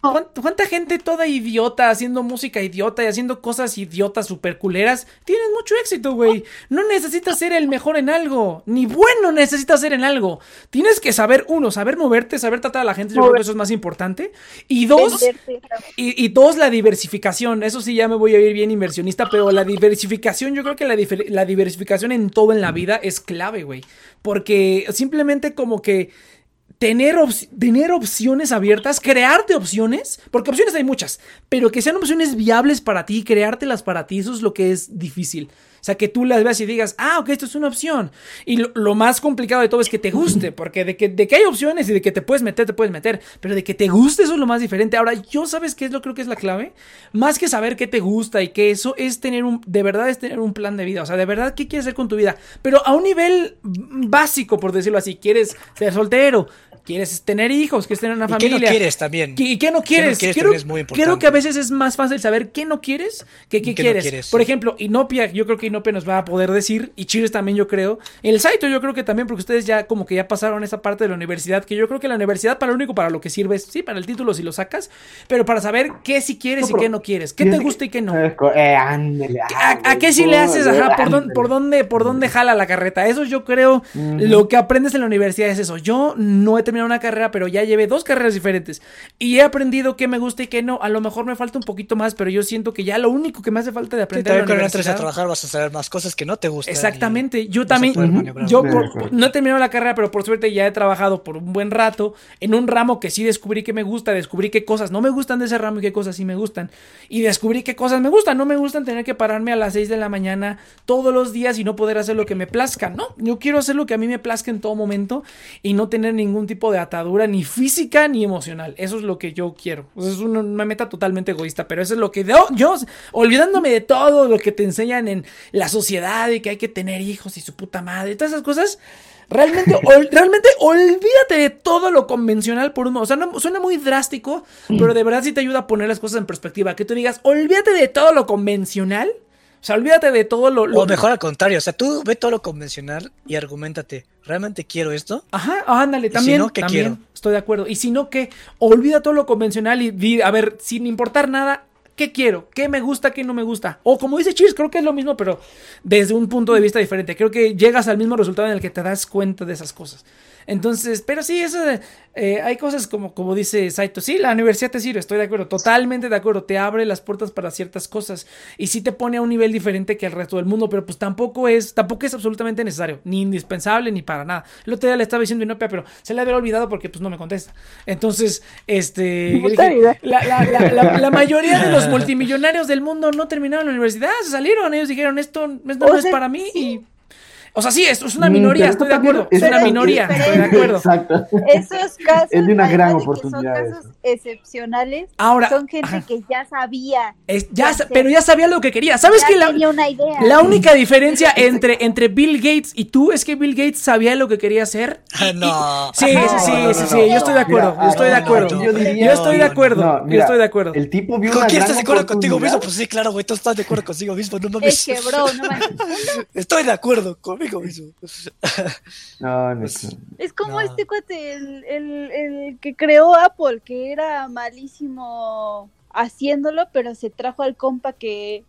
Speaker 4: no.
Speaker 1: cuánta gente toda idiota haciendo música idiota y haciendo cosas idiotas super culeras? Tienes mucho éxito, güey. No necesitas ser el mejor en algo, ni bueno necesitas ser en algo. Tienes que saber, uno, saber moverte, saber tratar a la gente, yo creo que eso es más importante. Y dos, y, y dos, la diversificación. Eso sí, ya me voy a ir bien inversionista, pero la diversificación, yo creo que la, la diversificación en todo en la vida es clave, güey. Porque simplemente como que tener, tener opciones abiertas, crearte opciones, porque opciones hay muchas, pero que sean opciones viables para ti, creártelas para ti, eso es lo que es difícil. O sea, que tú las veas y digas, ah, ok, esto es una opción. Y lo, más complicado de todo es que te guste, porque de que, de que hay opciones y de que te puedes meter, te puedes meter, pero de que te guste, eso es lo más diferente. Ahora, yo sabes qué es lo creo que es la clave, más que saber qué te gusta y que eso es tener un, de verdad es tener un plan de vida, o sea, de verdad, ¿qué quieres hacer con tu vida? Pero a un nivel básico, por decirlo así, quieres ser soltero, quieres tener hijos, quieres tener una
Speaker 2: ¿Y qué
Speaker 1: familia.
Speaker 2: no quieres también?
Speaker 1: ¿Qué- ¿Y qué no quieres?
Speaker 2: quieres
Speaker 1: creo,
Speaker 2: también es muy importante.
Speaker 1: creo que a veces es más fácil saber qué no quieres que qué
Speaker 2: ¿Qué no
Speaker 1: quieres. Por ejemplo, Inopia, yo creo que Inopia nos va a poder decir, y Cheers también yo creo. El Saito yo creo que también, porque ustedes ya como que ya pasaron esa parte de la universidad, que yo creo que la universidad para lo único para lo que sirve es, sí, para el título si lo sacas, pero para saber qué sí quieres
Speaker 3: No,
Speaker 1: y qué no quieres, qué te gusta y qué no.
Speaker 3: Eh, ándale,
Speaker 1: ¿A, qué si le haces? Ajá, ¿por, dónde,
Speaker 3: ándale.
Speaker 1: por, dónde, ¿por dónde jala la carreta? Eso yo creo, lo que aprendes en la universidad es eso. Yo no he terminado una carrera, pero ya llevé dos carreras diferentes. Y he aprendido qué me gusta y qué no. A lo mejor me falta un poquito más, pero yo siento que ya lo único que me hace falta de
Speaker 2: Sí,
Speaker 1: aprender en
Speaker 2: también cuando entres a trabajar vas a saber más cosas que no te gustan.
Speaker 1: Exactamente, yo también, yo por- no he terminado la carrera, pero por suerte ya he trabajado por un buen rato en un ramo que sí descubrí que me gusta, descubrí qué cosas no me gustan de ese ramo y qué cosas sí me gustan. Y descubrí qué cosas me gustan, no me gustan tener que pararme a las 6 de la mañana todos los días y no poder hacer lo que me plazca, no, yo quiero hacer lo que a mí me plazca en todo momento y no tener ningún tipo de atadura ni física ni emocional. Eso es lo que yo quiero. O sea, es una, una meta totalmente egoísta, pero eso es lo que yo, yo, olvidándome de todo lo que te enseñan en la sociedad y que hay que tener hijos y su puta madre, todas esas cosas. Realmente, ol- realmente olvídate de todo lo convencional por uno. O sea, no, suena muy drástico, pero de verdad sí te ayuda a poner las cosas en perspectiva. Que tú digas, olvídate de todo lo convencional. O sea, olvídate de todo lo... lo-
Speaker 2: O mejor al contrario, o sea, tú ve todo lo convencional y argumentate, ¿realmente quiero esto?
Speaker 1: Ajá, ándale,
Speaker 2: Y si
Speaker 1: también,
Speaker 2: no, ¿qué
Speaker 1: también
Speaker 2: quiero?
Speaker 1: estoy de acuerdo. Y si no, que olvida todo lo convencional y di, a ver, sin importar nada, ¿qué quiero? ¿Qué me gusta? ¿Qué no me gusta? O como dice Cheers, creo que es lo mismo, pero desde un punto de vista diferente. Creo que llegas al mismo resultado en el que te das cuenta de esas cosas. Entonces, pero sí, eso de- eh, hay cosas como, como dice Saito, sí, la universidad te sirve, estoy de acuerdo, totalmente de acuerdo, te abre las puertas para ciertas cosas y sí te pone a un nivel diferente que el resto del mundo, pero pues tampoco es, tampoco es absolutamente necesario, ni indispensable, ni para nada. El otro día le estaba diciendo Inopia, pero se le había olvidado porque pues no me contesta. Entonces, este, dije, la, la- la- la- mayoría de los multimillonarios del mundo no terminaron la universidad, se salieron, ellos dijeron, esto, esto no
Speaker 4: O
Speaker 1: es para mí y... O sea, sí, esto es una minoría, estoy de acuerdo. Es
Speaker 3: es-
Speaker 1: una
Speaker 4: es
Speaker 1: minoría, estoy de acuerdo.
Speaker 3: Exacto.
Speaker 4: Esos casos,
Speaker 3: Es de una gran oportunidad
Speaker 4: Son
Speaker 3: eso.
Speaker 4: casos excepcionales.
Speaker 1: Ahora,
Speaker 4: son gente
Speaker 1: ajá.
Speaker 4: que ya sabía.
Speaker 1: Es- ya, pero ya sabía lo que quería. ¿Sabes que la,
Speaker 4: tenía una idea.
Speaker 1: la única diferencia entre, entre Bill Gates y tú es que Bill Gates sabía lo que quería hacer?
Speaker 2: Ah, no.
Speaker 1: Sí, sí, sí,
Speaker 3: No,
Speaker 1: sí,
Speaker 3: no,
Speaker 1: sí,
Speaker 3: no.
Speaker 1: yo estoy de acuerdo,
Speaker 3: Mira,
Speaker 1: yo estoy de acuerdo.
Speaker 2: no,
Speaker 3: yo
Speaker 1: estoy de acuerdo,
Speaker 3: No,
Speaker 1: yo estoy de acuerdo.
Speaker 3: El tipo vio
Speaker 2: ¿Con quién estás de acuerdo contigo mismo? Pues sí, claro, güey, tú estás de acuerdo contigo mismo, no
Speaker 4: Es
Speaker 2: mames.
Speaker 4: que, bro, no manches.
Speaker 2: Estoy de acuerdo conmigo
Speaker 3: No, no.
Speaker 4: Es como
Speaker 2: No.
Speaker 4: este cuate, el, el, el que creó Apple, que era malísimo haciéndolo, pero se trajo al compa que,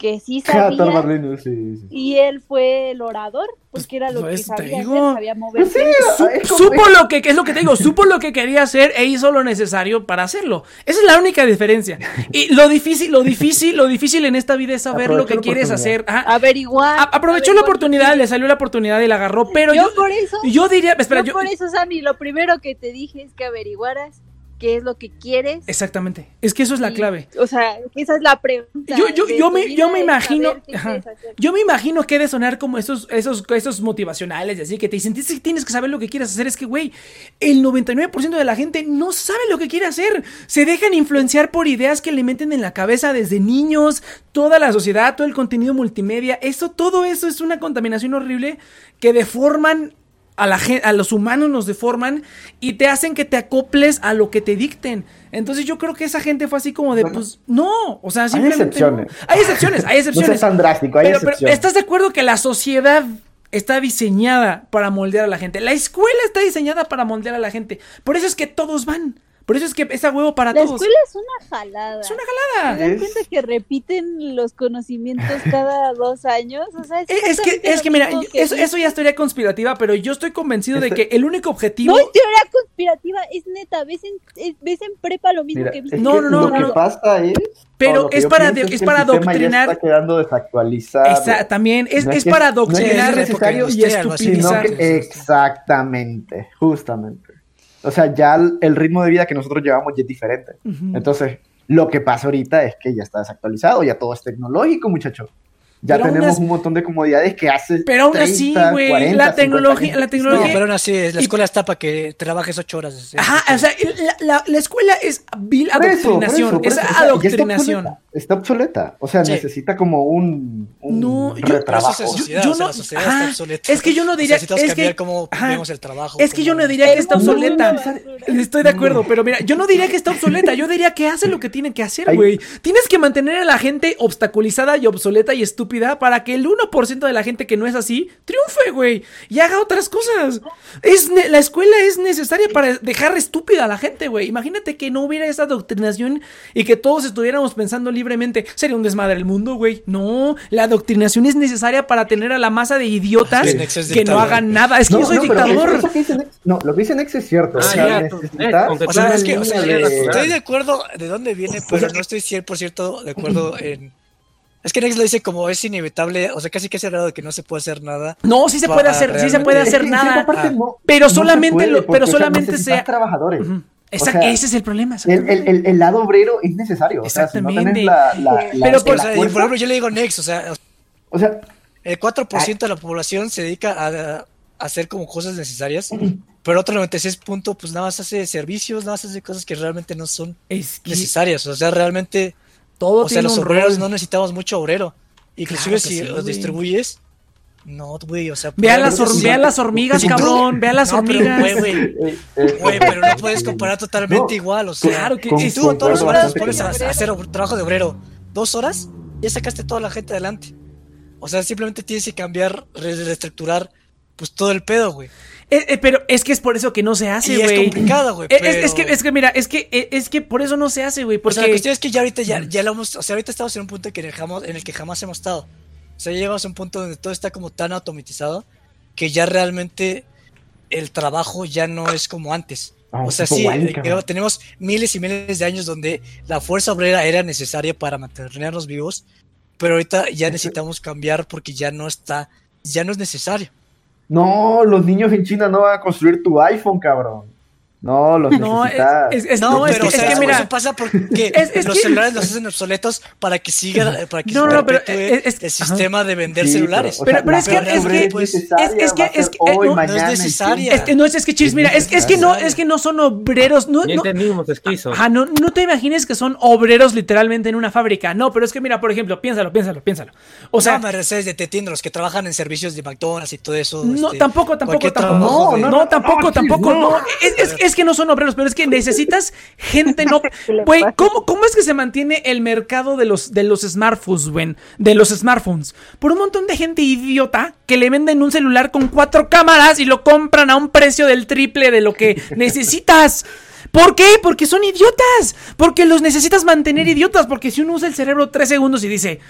Speaker 4: que sí
Speaker 3: Ja,
Speaker 4: sabía.
Speaker 3: Sí, sí.
Speaker 4: Y él fue el orador, porque era lo
Speaker 1: pues,
Speaker 4: que sabía hacer,
Speaker 1: digo.
Speaker 4: sabía moverse.
Speaker 1: Su-
Speaker 3: es como-
Speaker 1: supo lo que, que es lo que te digo, supo lo que quería hacer e hizo lo necesario para hacerlo. Esa es la única diferencia. Y lo difícil, lo difícil, lo difícil en esta vida es saber lo que quieres hacer. Ajá.
Speaker 4: Averiguar.
Speaker 1: A- aprovechó la oportunidad, le salió la oportunidad y la agarró, pero
Speaker 4: yo,
Speaker 1: yo,
Speaker 4: por eso,
Speaker 1: yo diría, espera,
Speaker 4: yo
Speaker 1: yo,
Speaker 4: por eso, Sammy, lo primero que te dije es que averiguaras qué es lo que quieres.
Speaker 1: exactamente, es que eso es la
Speaker 4: y-
Speaker 1: clave.
Speaker 4: O sea, esa es la pregunta.
Speaker 1: Yo, me, yo imagino, yo me imagino que de sonar como esos, esos, esos motivacionales, y así que te dicen, "Tienes que- tienes que saber lo que quieres hacer. Es que, güey, el 99% de la gente no sabe lo que quiere hacer. Se dejan influenciar por ideas que le meten en la cabeza desde niños, toda la sociedad, todo el contenido multimedia. Eso, todo eso es una contaminación horrible que deforman a, la a los humanos nos deforman y te hacen que te acoples a lo que te dicten. Entonces yo creo que esa gente fue así como de,
Speaker 3: Bueno,
Speaker 1: pues, no, o sea,
Speaker 3: hay
Speaker 1: simplemente no.
Speaker 3: excepciones.
Speaker 1: Hay excepciones, hay
Speaker 3: No
Speaker 1: excepciones.
Speaker 3: seas tan drástico, hay
Speaker 1: pero. ¿estás de acuerdo que la sociedad está diseñada para moldear a la gente? La escuela está diseñada para moldear a la gente. Por eso es que todos van. Por eso es que es a huevo para
Speaker 4: La
Speaker 1: todos.
Speaker 4: escuela es una jalada.
Speaker 1: Es una
Speaker 4: ¿Te
Speaker 1: jalada.
Speaker 4: das
Speaker 3: Es-
Speaker 4: cuenta que repiten los conocimientos cada dos años? O sea, es,
Speaker 1: Es que, es que mira,
Speaker 4: que
Speaker 1: eso, eso ya es teoría conspirativa, pero yo estoy convencido de
Speaker 3: Este-
Speaker 1: que el único objetivo...
Speaker 4: No es teoría conspirativa, es neta. ¿Ves en, es- ves en prepa lo mismo
Speaker 3: Mira,
Speaker 4: que
Speaker 3: es
Speaker 4: viste?
Speaker 1: No,
Speaker 3: que
Speaker 1: no, no,
Speaker 3: lo que
Speaker 1: no.
Speaker 3: pasa es.
Speaker 1: Pero
Speaker 3: que
Speaker 1: es para de- es
Speaker 3: que
Speaker 1: para adoctrinar-
Speaker 3: está quedando desactualizado.
Speaker 1: Esa- también es,
Speaker 3: No
Speaker 1: es,
Speaker 3: es que-
Speaker 1: para
Speaker 3: no es que
Speaker 1: adoctrinar
Speaker 3: sea necesario
Speaker 1: y estupidizar.
Speaker 3: que exactamente, justamente. O sea, ya el, el ritmo de vida que nosotros llevamos ya es diferente. Entonces, lo que pasa ahorita es que ya está desactualizado, ya todo es tecnológico, muchacho. Ya
Speaker 1: Pero
Speaker 3: tenemos un montón de comodidades que hace.
Speaker 1: Pero aún así,
Speaker 3: 30,
Speaker 1: güey,
Speaker 3: 40,
Speaker 1: la
Speaker 3: 50
Speaker 1: tecnología, la
Speaker 2: No,
Speaker 1: tecnología.
Speaker 2: pero aún así, la
Speaker 1: y-
Speaker 2: escuela está para que trabajes ocho horas.
Speaker 1: Ajá, o sea, la, la- la escuela es vil
Speaker 3: Por eso, por
Speaker 1: adoctrinación,
Speaker 3: eso, por
Speaker 1: es
Speaker 3: o sea,
Speaker 1: adoctrinación.
Speaker 3: Está obsoleta, está obsoleta. O sea,
Speaker 2: Sí.
Speaker 3: necesita como un, un
Speaker 1: No, yo-
Speaker 3: retrabajo.
Speaker 1: Yo-
Speaker 2: o sea,
Speaker 1: no-
Speaker 2: la sociedad
Speaker 1: ajá,
Speaker 2: está obsoleta.
Speaker 1: es que yo no
Speaker 2: O sea,
Speaker 1: diría- es
Speaker 2: cambiar
Speaker 1: que-
Speaker 2: cómo
Speaker 1: ajá,
Speaker 2: vemos el trabajo.
Speaker 1: Es que yo no diría que está
Speaker 4: No, no,
Speaker 1: obsoleta.
Speaker 4: no,
Speaker 1: Estoy de acuerdo, pero mira, yo no diría que está obsoleta, yo diría que hace lo que tiene que hacer, güey. Tienes que mantener a la gente obstaculizada y obsoleta y estúpida para que el 1% de la gente que no es así triunfe, güey, y haga otras cosas. Es la escuela es necesaria para dejar estúpida a la gente, güey. Imagínate que no hubiera esa adoctrinación y que todos estuviéramos pensando libremente. Sería un desmadre el mundo, güey. No, la adoctrinación es necesaria para tener a la masa de idiotas
Speaker 2: Sí,
Speaker 1: que no hagan nada. Es que
Speaker 3: No,
Speaker 1: yo soy
Speaker 3: no,
Speaker 1: dictador.
Speaker 3: eso- eso que dice Nex- no, lo que dice Nex es cierto.
Speaker 5: Ah,
Speaker 3: o sea,
Speaker 5: ya,
Speaker 3: necesitas
Speaker 5: con
Speaker 2: O sea, es que o sea,
Speaker 3: de-
Speaker 2: estoy de acuerdo de dónde viene, pero no estoy 100% de acuerdo en... Es que Nex lo dice como es inevitable, o sea, casi que es cerrado de que no se puede hacer nada.
Speaker 1: No, sí se puede hacer, sí se puede hacer nada.
Speaker 2: Ah.
Speaker 3: no-
Speaker 1: Pero
Speaker 3: no se
Speaker 1: solamente
Speaker 3: puede, porque,
Speaker 1: pero
Speaker 3: o sea,
Speaker 1: solamente sea-
Speaker 3: trabajadores. O sea,
Speaker 1: ese es el problema.
Speaker 3: El, el, el, el lado obrero es necesario. O sea, si no
Speaker 1: Exactamente.
Speaker 3: tenés la, la, la-
Speaker 1: Pero por-
Speaker 2: ejemplo, yo le digo Nex, o sea,
Speaker 3: o sea,
Speaker 2: el 4% de la población se dedica a, a hacer como cosas necesarias, pero otro 96 punto, pues nada más hace servicios, nada más hace cosas que realmente no son
Speaker 1: Es que
Speaker 2: necesarias. O sea, realmente,
Speaker 1: todo
Speaker 2: o sea, los
Speaker 1: un
Speaker 2: obreros
Speaker 1: rol.
Speaker 2: no necesitamos mucho obrero. Inclusive
Speaker 1: Claro
Speaker 2: si
Speaker 1: sí,
Speaker 2: los
Speaker 1: güey.
Speaker 2: distribuyes, no, güey, o sea...
Speaker 1: Ve a
Speaker 2: pero-
Speaker 1: las, hor-
Speaker 2: sí,
Speaker 1: ve a las hormigas, cabrón. Ve a las
Speaker 2: No, pero,
Speaker 1: hormigas.
Speaker 2: güey, güey,
Speaker 3: eh, eh,
Speaker 2: güey, pero no puedes comparar totalmente
Speaker 3: No,
Speaker 2: igual, o sea...
Speaker 1: Claro que
Speaker 3: con-
Speaker 2: Si tú
Speaker 3: concuerdo
Speaker 2: horas
Speaker 3: bastante
Speaker 2: pones a, a hacer trabajo de obrero dos horas, ya sacaste toda la gente adelante. O sea, simplemente tienes que cambiar, re- reestructurar, pues todo el pedo, güey.
Speaker 1: Eh, eh, pero es que es por eso que no se hace,
Speaker 2: Y es
Speaker 1: güey.
Speaker 2: complicado, güey.
Speaker 1: Eh, Es, es que, es que, mira, es que, es que por eso no se hace, güey.
Speaker 2: O
Speaker 1: Porque
Speaker 2: sea, la cuestión es que ya ahorita ya, ya lo hemos, o sea, ahorita estamos en un punto que dejamos, en el que jamás hemos estado. O sea, ya llegamos a un punto donde todo está como tan automatizado que ya realmente el trabajo ya no es como antes.
Speaker 3: Ah,
Speaker 2: O sea, sí, tenemos miles y miles de años donde la fuerza obrera era necesaria para mantenernos vivos, pero ahorita ya necesitamos cambiar porque ya no está, ya no es necesario.
Speaker 3: No, los niños en China no van a construir tu iPhone, cabrón. No, los
Speaker 1: No, es, es- es-
Speaker 2: No,
Speaker 1: es
Speaker 2: pero
Speaker 1: que,
Speaker 2: o sea,
Speaker 1: es que
Speaker 2: eso,
Speaker 1: mira,
Speaker 2: eso pasa porque
Speaker 1: Es- es
Speaker 2: los
Speaker 1: que-
Speaker 2: celulares los hacen obsoletos para que siga para que
Speaker 1: No, no, pero es- es-
Speaker 2: el
Speaker 1: ajá.
Speaker 2: sistema de vender
Speaker 3: Sí,
Speaker 2: celulares.
Speaker 3: o
Speaker 1: Pero-
Speaker 3: sea,
Speaker 1: pero
Speaker 3: la
Speaker 1: es que- es que-
Speaker 3: es
Speaker 1: que- es que-
Speaker 3: hoy,
Speaker 1: no- no es
Speaker 2: necesaria.
Speaker 1: Es que no es, es que Chirs, mira, es, es que no, es que no son obreros, no, no,
Speaker 5: entendimos, esquizo.
Speaker 1: Ajá, no, no te imagines que son obreros literalmente en una fábrica. No, pero es que mira, por ejemplo, piénsalo, piénsalo, piénsalo. O sea,
Speaker 2: no, me de te entiendo, los que trabajan en servicios de McDonald's y todo eso.
Speaker 1: no,
Speaker 2: este,
Speaker 1: tampoco, tampoco, tampoco. No, no, tampoco, tampoco.
Speaker 3: no.
Speaker 1: No, es, es- que no son obreros, pero es que necesitas gente no.
Speaker 4: ¿Qué le
Speaker 1: Güey, ¿cómo es que se mantiene el mercado de los, de los smartphones, güey? De los smartphones. Por un montón de gente idiota que le venden un celular con cuatro cámaras y lo compran a un precio del triple de lo que necesitas. ¿Por qué? Porque son idiotas. Porque los necesitas mantener idiotas. Porque si uno usa el cerebro tres segundos y dice,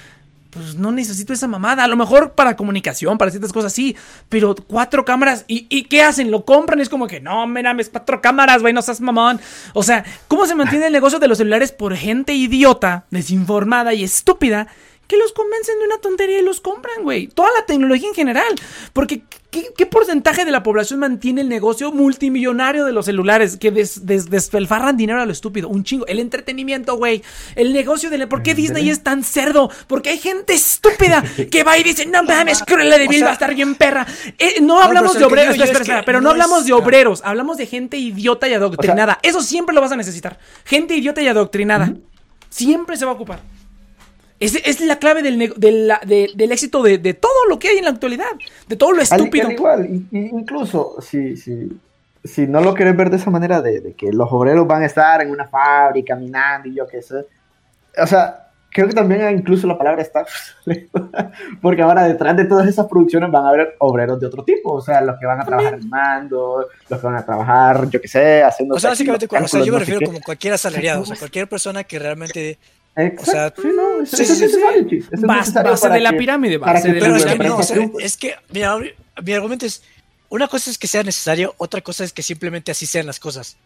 Speaker 1: pues no necesito esa mamada. A lo mejor para comunicación, para ciertas cosas sí. Pero cuatro cámaras. ¿Y, qué hacen? ¿Lo compran? Es como que no, mira, es cuatro cámaras, güey, no seas mamón. O sea, ¿cómo se mantiene el negocio de los celulares por gente idiota, desinformada y estúpida? Que los convencen de una tontería y los compran, güey. Toda la tecnología en general. Porque, ¿qué, qué porcentaje de la población mantiene el negocio multimillonario de los celulares? Que des- des- desfelfarran dinero a lo estúpido. Un chingo. El entretenimiento, güey. El negocio de... ¿Por qué Disney es tan cerdo? Porque hay gente estúpida que va y dice, no mames, Cruella de
Speaker 2: O
Speaker 1: Vil
Speaker 2: sea-
Speaker 1: va a estar bien perra. Eh, no hablamos de obreros,
Speaker 2: yo
Speaker 1: espera,
Speaker 2: es que
Speaker 1: espera, pero no
Speaker 2: no
Speaker 1: hablamos
Speaker 2: es-
Speaker 1: de obreros. Hablamos de gente idiota y adoctrinada. Eso siempre lo vas a necesitar. Gente idiota y adoctrinada. Siempre se va a ocupar. Es, es la clave del, nego- de la- de- del éxito de, de todo lo que hay en la actualidad. De todo lo
Speaker 3: Al-
Speaker 1: estúpido.
Speaker 3: al igual, in- in- incluso si, si, si no lo quieres ver de esa manera, de, de que los obreros van a estar en una fábrica caminando y yo qué sé. O sea, creo que también incluso la palabra está. porque ahora detrás de todas esas producciones van a haber obreros de otro tipo. O sea, los que van a trabajar armando, los que van a trabajar, yo qué sé, haciendo.
Speaker 2: O sea, básicamente, o sea, yo me
Speaker 3: cálculos, no sé
Speaker 2: refiero
Speaker 3: qué.
Speaker 2: como cualquier asalariado, o sea, cualquier persona que realmente...
Speaker 3: Exacto,
Speaker 2: o sea,
Speaker 3: sí, no, eso,
Speaker 2: sí,
Speaker 3: eso
Speaker 2: sí,
Speaker 3: es
Speaker 2: sí.
Speaker 3: necesario, chis, eso es
Speaker 1: Base- de la
Speaker 3: que-
Speaker 1: pirámide,
Speaker 3: para
Speaker 1: base
Speaker 3: que
Speaker 1: de
Speaker 3: tu
Speaker 1: la
Speaker 2: Pero es que
Speaker 1: pirámide.
Speaker 2: no, o sea,
Speaker 3: empresa
Speaker 2: es que mi argumento es, una cosa es que sea necesario, otra cosa es que simplemente así sean las cosas.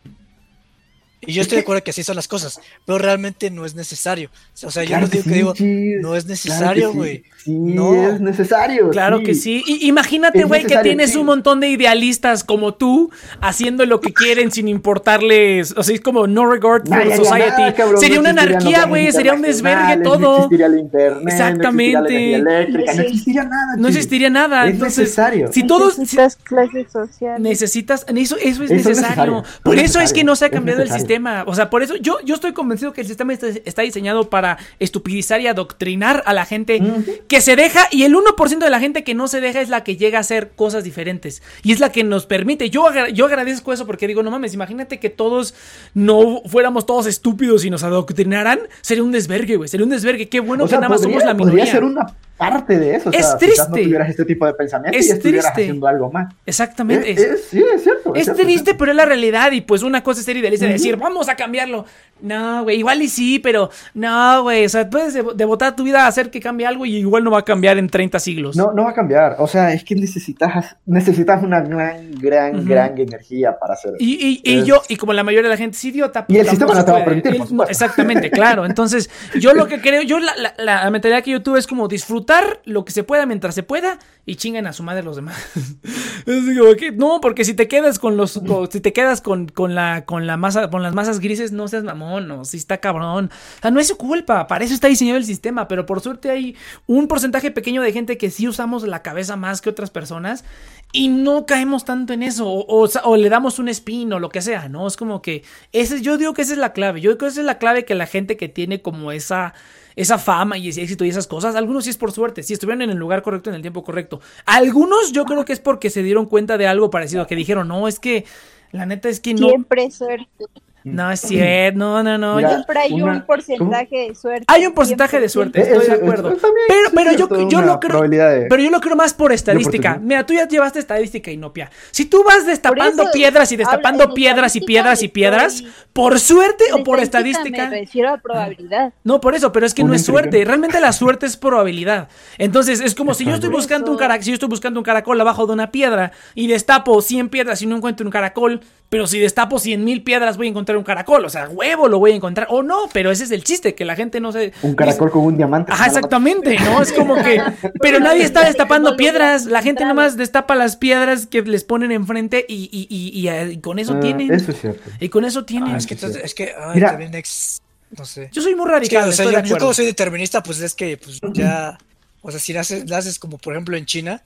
Speaker 2: Y yo estoy de acuerdo que así son las cosas, pero realmente no es necesario. O sea, yo no digo que
Speaker 3: sí,
Speaker 2: digo,
Speaker 3: chis,
Speaker 2: no es necesario,
Speaker 3: sí,
Speaker 2: güey.
Speaker 3: Sí,
Speaker 2: No.
Speaker 3: es necesario.
Speaker 1: Claro que sí. Y imagínate, güey, que
Speaker 3: necesario,
Speaker 1: tienes
Speaker 3: sí.
Speaker 1: un montón de idealistas como tú haciendo lo que quieren sin importarles. O sea, es como no regard for
Speaker 3: haría
Speaker 1: society.
Speaker 3: nada, cabrón,
Speaker 1: sería
Speaker 3: no
Speaker 1: una anarquía, güey. Sería un desvergue
Speaker 3: internacionales, No
Speaker 1: todo.
Speaker 3: existiría el internet.
Speaker 1: Exactamente.
Speaker 3: No existiría la eléctrica. No existiría nada.
Speaker 1: No existiría nada.
Speaker 3: Es
Speaker 1: Entonces,
Speaker 3: necesario.
Speaker 1: si todos. si-
Speaker 4: Necesitas clases sociales.
Speaker 1: Necesitas, eso, eso es
Speaker 3: Eso es
Speaker 1: necesario.
Speaker 3: necesario,
Speaker 1: Por
Speaker 3: es
Speaker 1: eso es que
Speaker 3: necesario,
Speaker 1: no se ha cambiado el
Speaker 3: necesario.
Speaker 1: Sistema. O sea, por eso yo, yo estoy convencido que el sistema está, está diseñado para estupidizar y adoctrinar a la gente que se deja. Y el 1% de la gente que no se deja es la que llega a hacer cosas diferentes. Y es la que nos permite. Yo, agra- yo agradezco eso porque digo, no mames, imagínate que todos no fuéramos todos estúpidos y nos adoctrinaran. Sería un desvergue, güey. Sería un desvergue. Qué bueno
Speaker 3: O sea,
Speaker 1: que nada más
Speaker 3: podría,
Speaker 1: somos la
Speaker 3: podría
Speaker 1: minoría.
Speaker 3: ser una parte de eso. O
Speaker 1: Es
Speaker 3: sea, quizás no
Speaker 1: triste.
Speaker 3: tuvieras este tipo de pensamiento
Speaker 1: Es
Speaker 3: y estuvieras
Speaker 1: triste.
Speaker 3: haciendo algo más.
Speaker 1: Exactamente.
Speaker 3: Es, es- sí, es cierto.
Speaker 1: Es
Speaker 3: cierto,
Speaker 1: triste,
Speaker 3: cierto.
Speaker 1: pero es la realidad. Y pues una cosa es ser idealista y decir, vamos a cambiarlo. No, güey, igual y sí, pero no, güey. O sea, puedes de- devotar tu vida a hacer que cambie algo y igual no va a cambiar en 30 siglos.
Speaker 3: No, no va a cambiar. O sea, es que necesitas, necesitas una gran, gran, gran energía para hacer eso.
Speaker 1: Y, y- yo, y como la mayoría de la gente es idiota, pues
Speaker 3: Y el sistema
Speaker 1: tampoco
Speaker 3: no te va a permitir, por
Speaker 1: El-
Speaker 3: supuesto.
Speaker 1: Exactamente, claro. Entonces, yo lo que creo, yo la, la- la mentalidad que yo tuve es como disfrutar lo que se pueda mientras se pueda y chingan a su madre los demás. No, porque si te quedas con los, si te quedas con, con la, con la masa, con las masas grises, no seas mamón, no, si está cabrón. O sea, no es su culpa, para eso está diseñado el sistema, pero por suerte hay un porcentaje pequeño de gente que sí usamos la cabeza más que otras personas y no caemos tanto en eso, o, le damos un spin o lo que sea, ¿no? Es como que, ese, yo digo que esa es la clave, yo creo que esa es la clave que la gente que tiene como esa, esa fama y ese éxito y esas cosas, algunos sí es por suerte, si estuvieron en el lugar correcto en el tiempo correcto. Algunos yo creo que es porque se dieron cuenta de algo parecido, que dijeron, no, es que, la neta es que no,
Speaker 4: Siempre suerte.
Speaker 1: No es cierto, no, no, no.
Speaker 3: Mira,
Speaker 4: Siempre hay
Speaker 3: una-
Speaker 4: un porcentaje de suerte.
Speaker 1: Hay un porcentaje de suerte, estoy de acuerdo.
Speaker 3: eso
Speaker 1: Pero,
Speaker 3: es
Speaker 1: pero yo, yo lo creo.
Speaker 3: de-
Speaker 1: Pero yo lo creo más por estadística. Mira, tú ya llevaste estadística inopia. Si tú vas destapando piedras y destapando
Speaker 4: de
Speaker 1: piedras y piedras y piedras,
Speaker 4: estoy-
Speaker 1: por suerte o por
Speaker 4: Estadística. Me refiero a probabilidad.
Speaker 1: No, por eso, pero es que no es suerte. Realmente la suerte es probabilidad. Entonces, es como si yo estoy buscando un caracol, si yo estoy buscando un caracol abajo de una piedra y destapo 100 piedras y no encuentro un caracol, pero si destapo 100 mil piedras voy a encontrar encontrar un caracol. O sea, huevo lo voy a encontrar. O no, pero ese es el chiste, que la gente no se.
Speaker 3: Un caracol con un diamante.
Speaker 1: Ajá, exactamente, ¿no? Es como que. Pero nadie está destapando piedras. La gente nomás destapa las piedras que les ponen enfrente y, y, y, y, eh, y con eso
Speaker 3: Ah,
Speaker 1: tienen.
Speaker 3: Eso es cierto.
Speaker 1: Y con eso tienen.
Speaker 2: Ah, es que, es que ay,
Speaker 3: Mira.
Speaker 2: también ex- no sé.
Speaker 1: Yo soy muy
Speaker 2: Es que,
Speaker 1: radical.
Speaker 2: o sea,
Speaker 1: estoy
Speaker 2: yo,
Speaker 1: de
Speaker 2: yo
Speaker 1: acuerdo.
Speaker 2: como soy determinista, pues es que pues ya, o sea, si naces, naces como por ejemplo en China,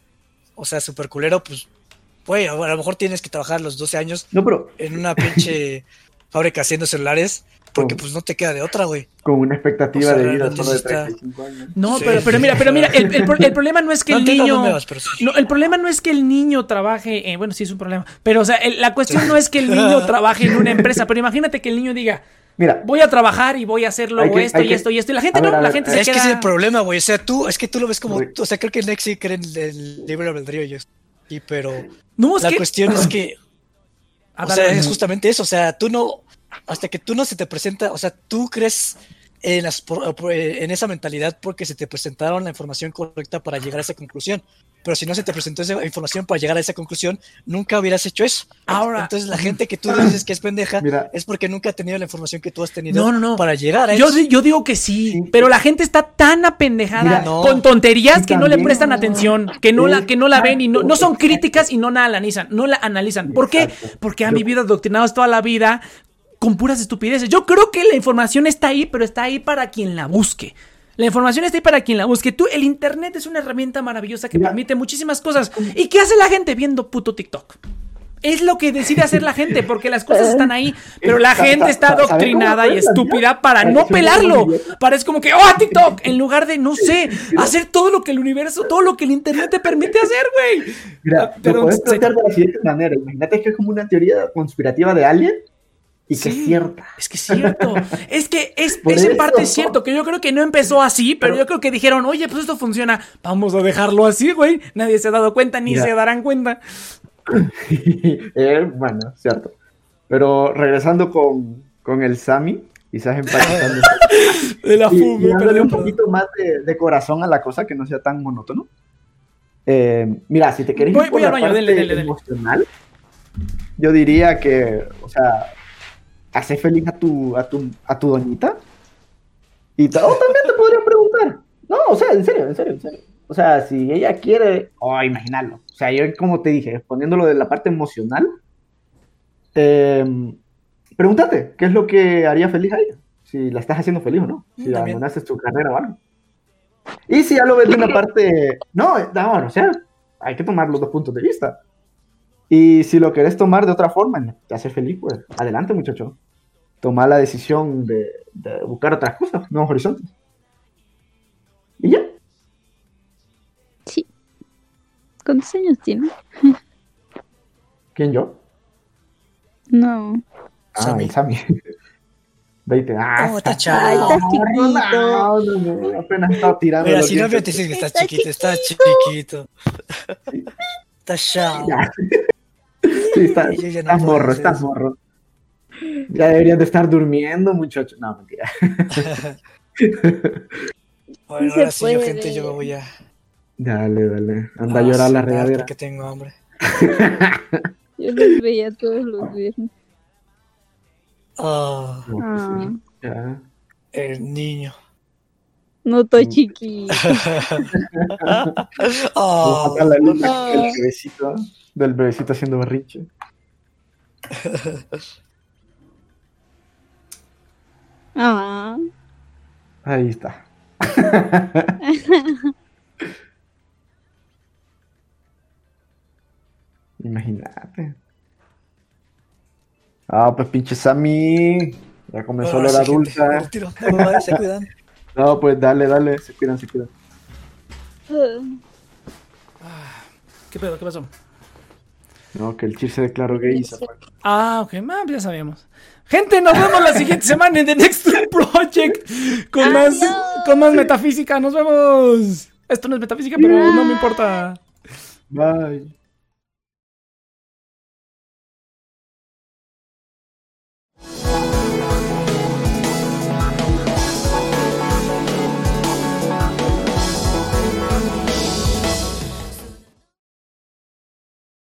Speaker 2: o sea, super culero, pues, güey, a lo mejor tienes que trabajar los 12 años
Speaker 3: No, pero
Speaker 2: en una pinche fábrica haciendo celulares, porque pues no te queda de otra, güey.
Speaker 3: con una expectativa
Speaker 2: O sea,
Speaker 3: de vida solo de
Speaker 2: sí está-
Speaker 3: 35 años.
Speaker 1: No,
Speaker 2: Sí.
Speaker 1: pero, pero mira, pero mira, el, el pro- el problema no es que
Speaker 2: No
Speaker 1: el niño.
Speaker 2: vas, sí.
Speaker 1: No, el problema no es que el niño trabaje, eh, bueno, sí es un problema, pero o sea, el- la cuestión no es que el niño trabaje en una empresa, pero imagínate que el niño diga,
Speaker 3: Mira,
Speaker 1: voy a trabajar y voy a hacerlo
Speaker 3: que-
Speaker 1: esto y
Speaker 3: que-
Speaker 1: esto y esto, y la gente
Speaker 3: ver,
Speaker 1: no, la
Speaker 3: ver,
Speaker 1: gente se.
Speaker 2: Es que ese es el problema, güey. O sea, tú, es que tú lo ves como, o sea, creo que Nex sí cree en el libre albedrío y eso. Sí, pero
Speaker 1: No, es
Speaker 2: la
Speaker 1: que...
Speaker 2: cuestión es que o
Speaker 1: dale,
Speaker 2: sea, es justamente eso. O sea, tú no, hasta que tú no se te presenta, o sea, tú crees en, las, por- por- en esa mentalidad porque se te presentaron la información correcta para llegar a esa conclusión. Pero si no se te presentó esa información para llegar a esa conclusión, nunca hubieras hecho eso.
Speaker 1: Ahora-
Speaker 2: Entonces, la gente que tú dices que es pendeja
Speaker 3: Mira.
Speaker 2: es porque nunca ha tenido la información que tú has tenido
Speaker 1: No, no, no.
Speaker 2: para llegar a
Speaker 1: Yo,
Speaker 2: eso.
Speaker 1: yo digo que sí,
Speaker 3: Sí.
Speaker 1: pero la gente está tan apendejada
Speaker 3: Mira,
Speaker 2: no.
Speaker 1: con tonterías que no le prestan atención, que no la, que no la ven y no, no son críticas y no la analizan, no la analizan. ¿Por qué? Porque han vivido adoctrinados toda la vida con puras estupideces. Yo creo que la información está ahí, pero está ahí para quien la busque. La información está ahí para quien la busque. Tú, el internet es una herramienta maravillosa que permite muchísimas cosas. ¿Y qué hace la gente viendo puto TikTok? Es lo que decide hacer la gente, porque las cosas están ahí, pero la gente está
Speaker 3: sa- ¿sabe cómo
Speaker 1: adoctrinada y estúpida para no pelarlo. Parece como que, ¡oh, TikTok! En lugar de, no sé, hacer todo lo que el universo, todo lo que el internet te permite hacer, güey.
Speaker 3: Mira,
Speaker 1: pero
Speaker 3: lo puedes plantear de la siguiente manera. Imagínate que es como una teoría conspirativa de alguien y que
Speaker 1: Sí.
Speaker 3: es cierta.
Speaker 1: Es que es cierto. Es que es, es en parte cierto, que yo creo que no empezó así, pero, yo creo que dijeron, oye, pues esto funciona, vamos a dejarlo así, güey. Nadie se ha dado cuenta ni
Speaker 3: Mira.
Speaker 1: se darán cuenta.
Speaker 3: Eh, bueno, cierto. Pero regresando con, con el Sami, quizás empatizando.
Speaker 1: De la
Speaker 3: y, y
Speaker 1: perdón,
Speaker 3: un poquito más de, de corazón a la cosa, que no sea tan monótono. Eh, mira, si te querés
Speaker 1: Voy-
Speaker 3: ir por
Speaker 1: voy al
Speaker 3: la
Speaker 1: baño,
Speaker 3: parte
Speaker 1: dele, dele, dele.
Speaker 3: emocional, yo diría que, o sea, hace feliz a tu, a tu, a tu doñita. Y ta- o también te podrían preguntar. No, o sea, en serio, en serio, en serio. O sea, si ella quiere, oh, imaginarlo. O sea, yo como te dije, poniéndolo de la parte emocional, eh, pregúntate, ¿qué es lo que haría feliz a ella? Si la estás haciendo feliz o no. Si
Speaker 2: Mm, también.
Speaker 3: abandonaste tu carrera o algo. Y si ya lo ves de una parte, no, no, o sea, hay que tomar los dos puntos de vista. Y si lo querés tomar de otra forma, te hace feliz, pues adelante, muchacho. Toma la decisión de, de buscar otras cosas, nuevos horizontes. Y ya.
Speaker 4: Sí. ¿Cuántos años tiene?
Speaker 3: ¿Quién yo?
Speaker 4: No.
Speaker 3: Ah,
Speaker 2: Sammy.
Speaker 3: el Sammy. 20. Ah,
Speaker 2: Oh, está chavo.
Speaker 4: está chiquito.
Speaker 3: No, no, no, apenas estaba tirando.
Speaker 2: Mira, si no
Speaker 3: dientes.
Speaker 2: te dicen que
Speaker 4: Está
Speaker 2: chiquito, estás chiquito. Estás chavo.
Speaker 3: Ya. Sí, está, estás
Speaker 2: puedo
Speaker 3: morro,
Speaker 2: eso.
Speaker 3: morro. Ya deberías de estar durmiendo, muchacho. No, mentira.
Speaker 2: Bueno, ahora sí, yo, gente, yo me voy a,
Speaker 3: Dale, dale. Anda a
Speaker 2: a
Speaker 3: llorar la regadera.
Speaker 2: porque tengo hambre.
Speaker 4: Yo los veía todos los viernes.
Speaker 2: Ah,
Speaker 3: No, pues
Speaker 4: Ah,
Speaker 3: sí, ya.
Speaker 2: el niño.
Speaker 4: no estoy chiquito.
Speaker 2: Ah,
Speaker 3: la luz
Speaker 4: Ah.
Speaker 3: del bebecito, del bebecito haciendo berrinche.
Speaker 4: Ah,
Speaker 3: Ahí está. Imagínate. Ah, pues pinche Sammy. Ya comenzó
Speaker 2: ahora
Speaker 3: la hora
Speaker 2: gente. No, no, se cuidan.
Speaker 3: No, pues dale, dale. Se cuidan, se cuidan.
Speaker 1: ¿Qué pedo? ¿Qué pasó?
Speaker 3: No, que el chir se declaró gay y se fue.
Speaker 1: Ah, ok, ah, ya sabíamos. Gente, nos vemos la siguiente semana en The Next Project con más, con más metafísica. Nos vemos. Esto no es metafísica, pero no me importa.
Speaker 3: Bye.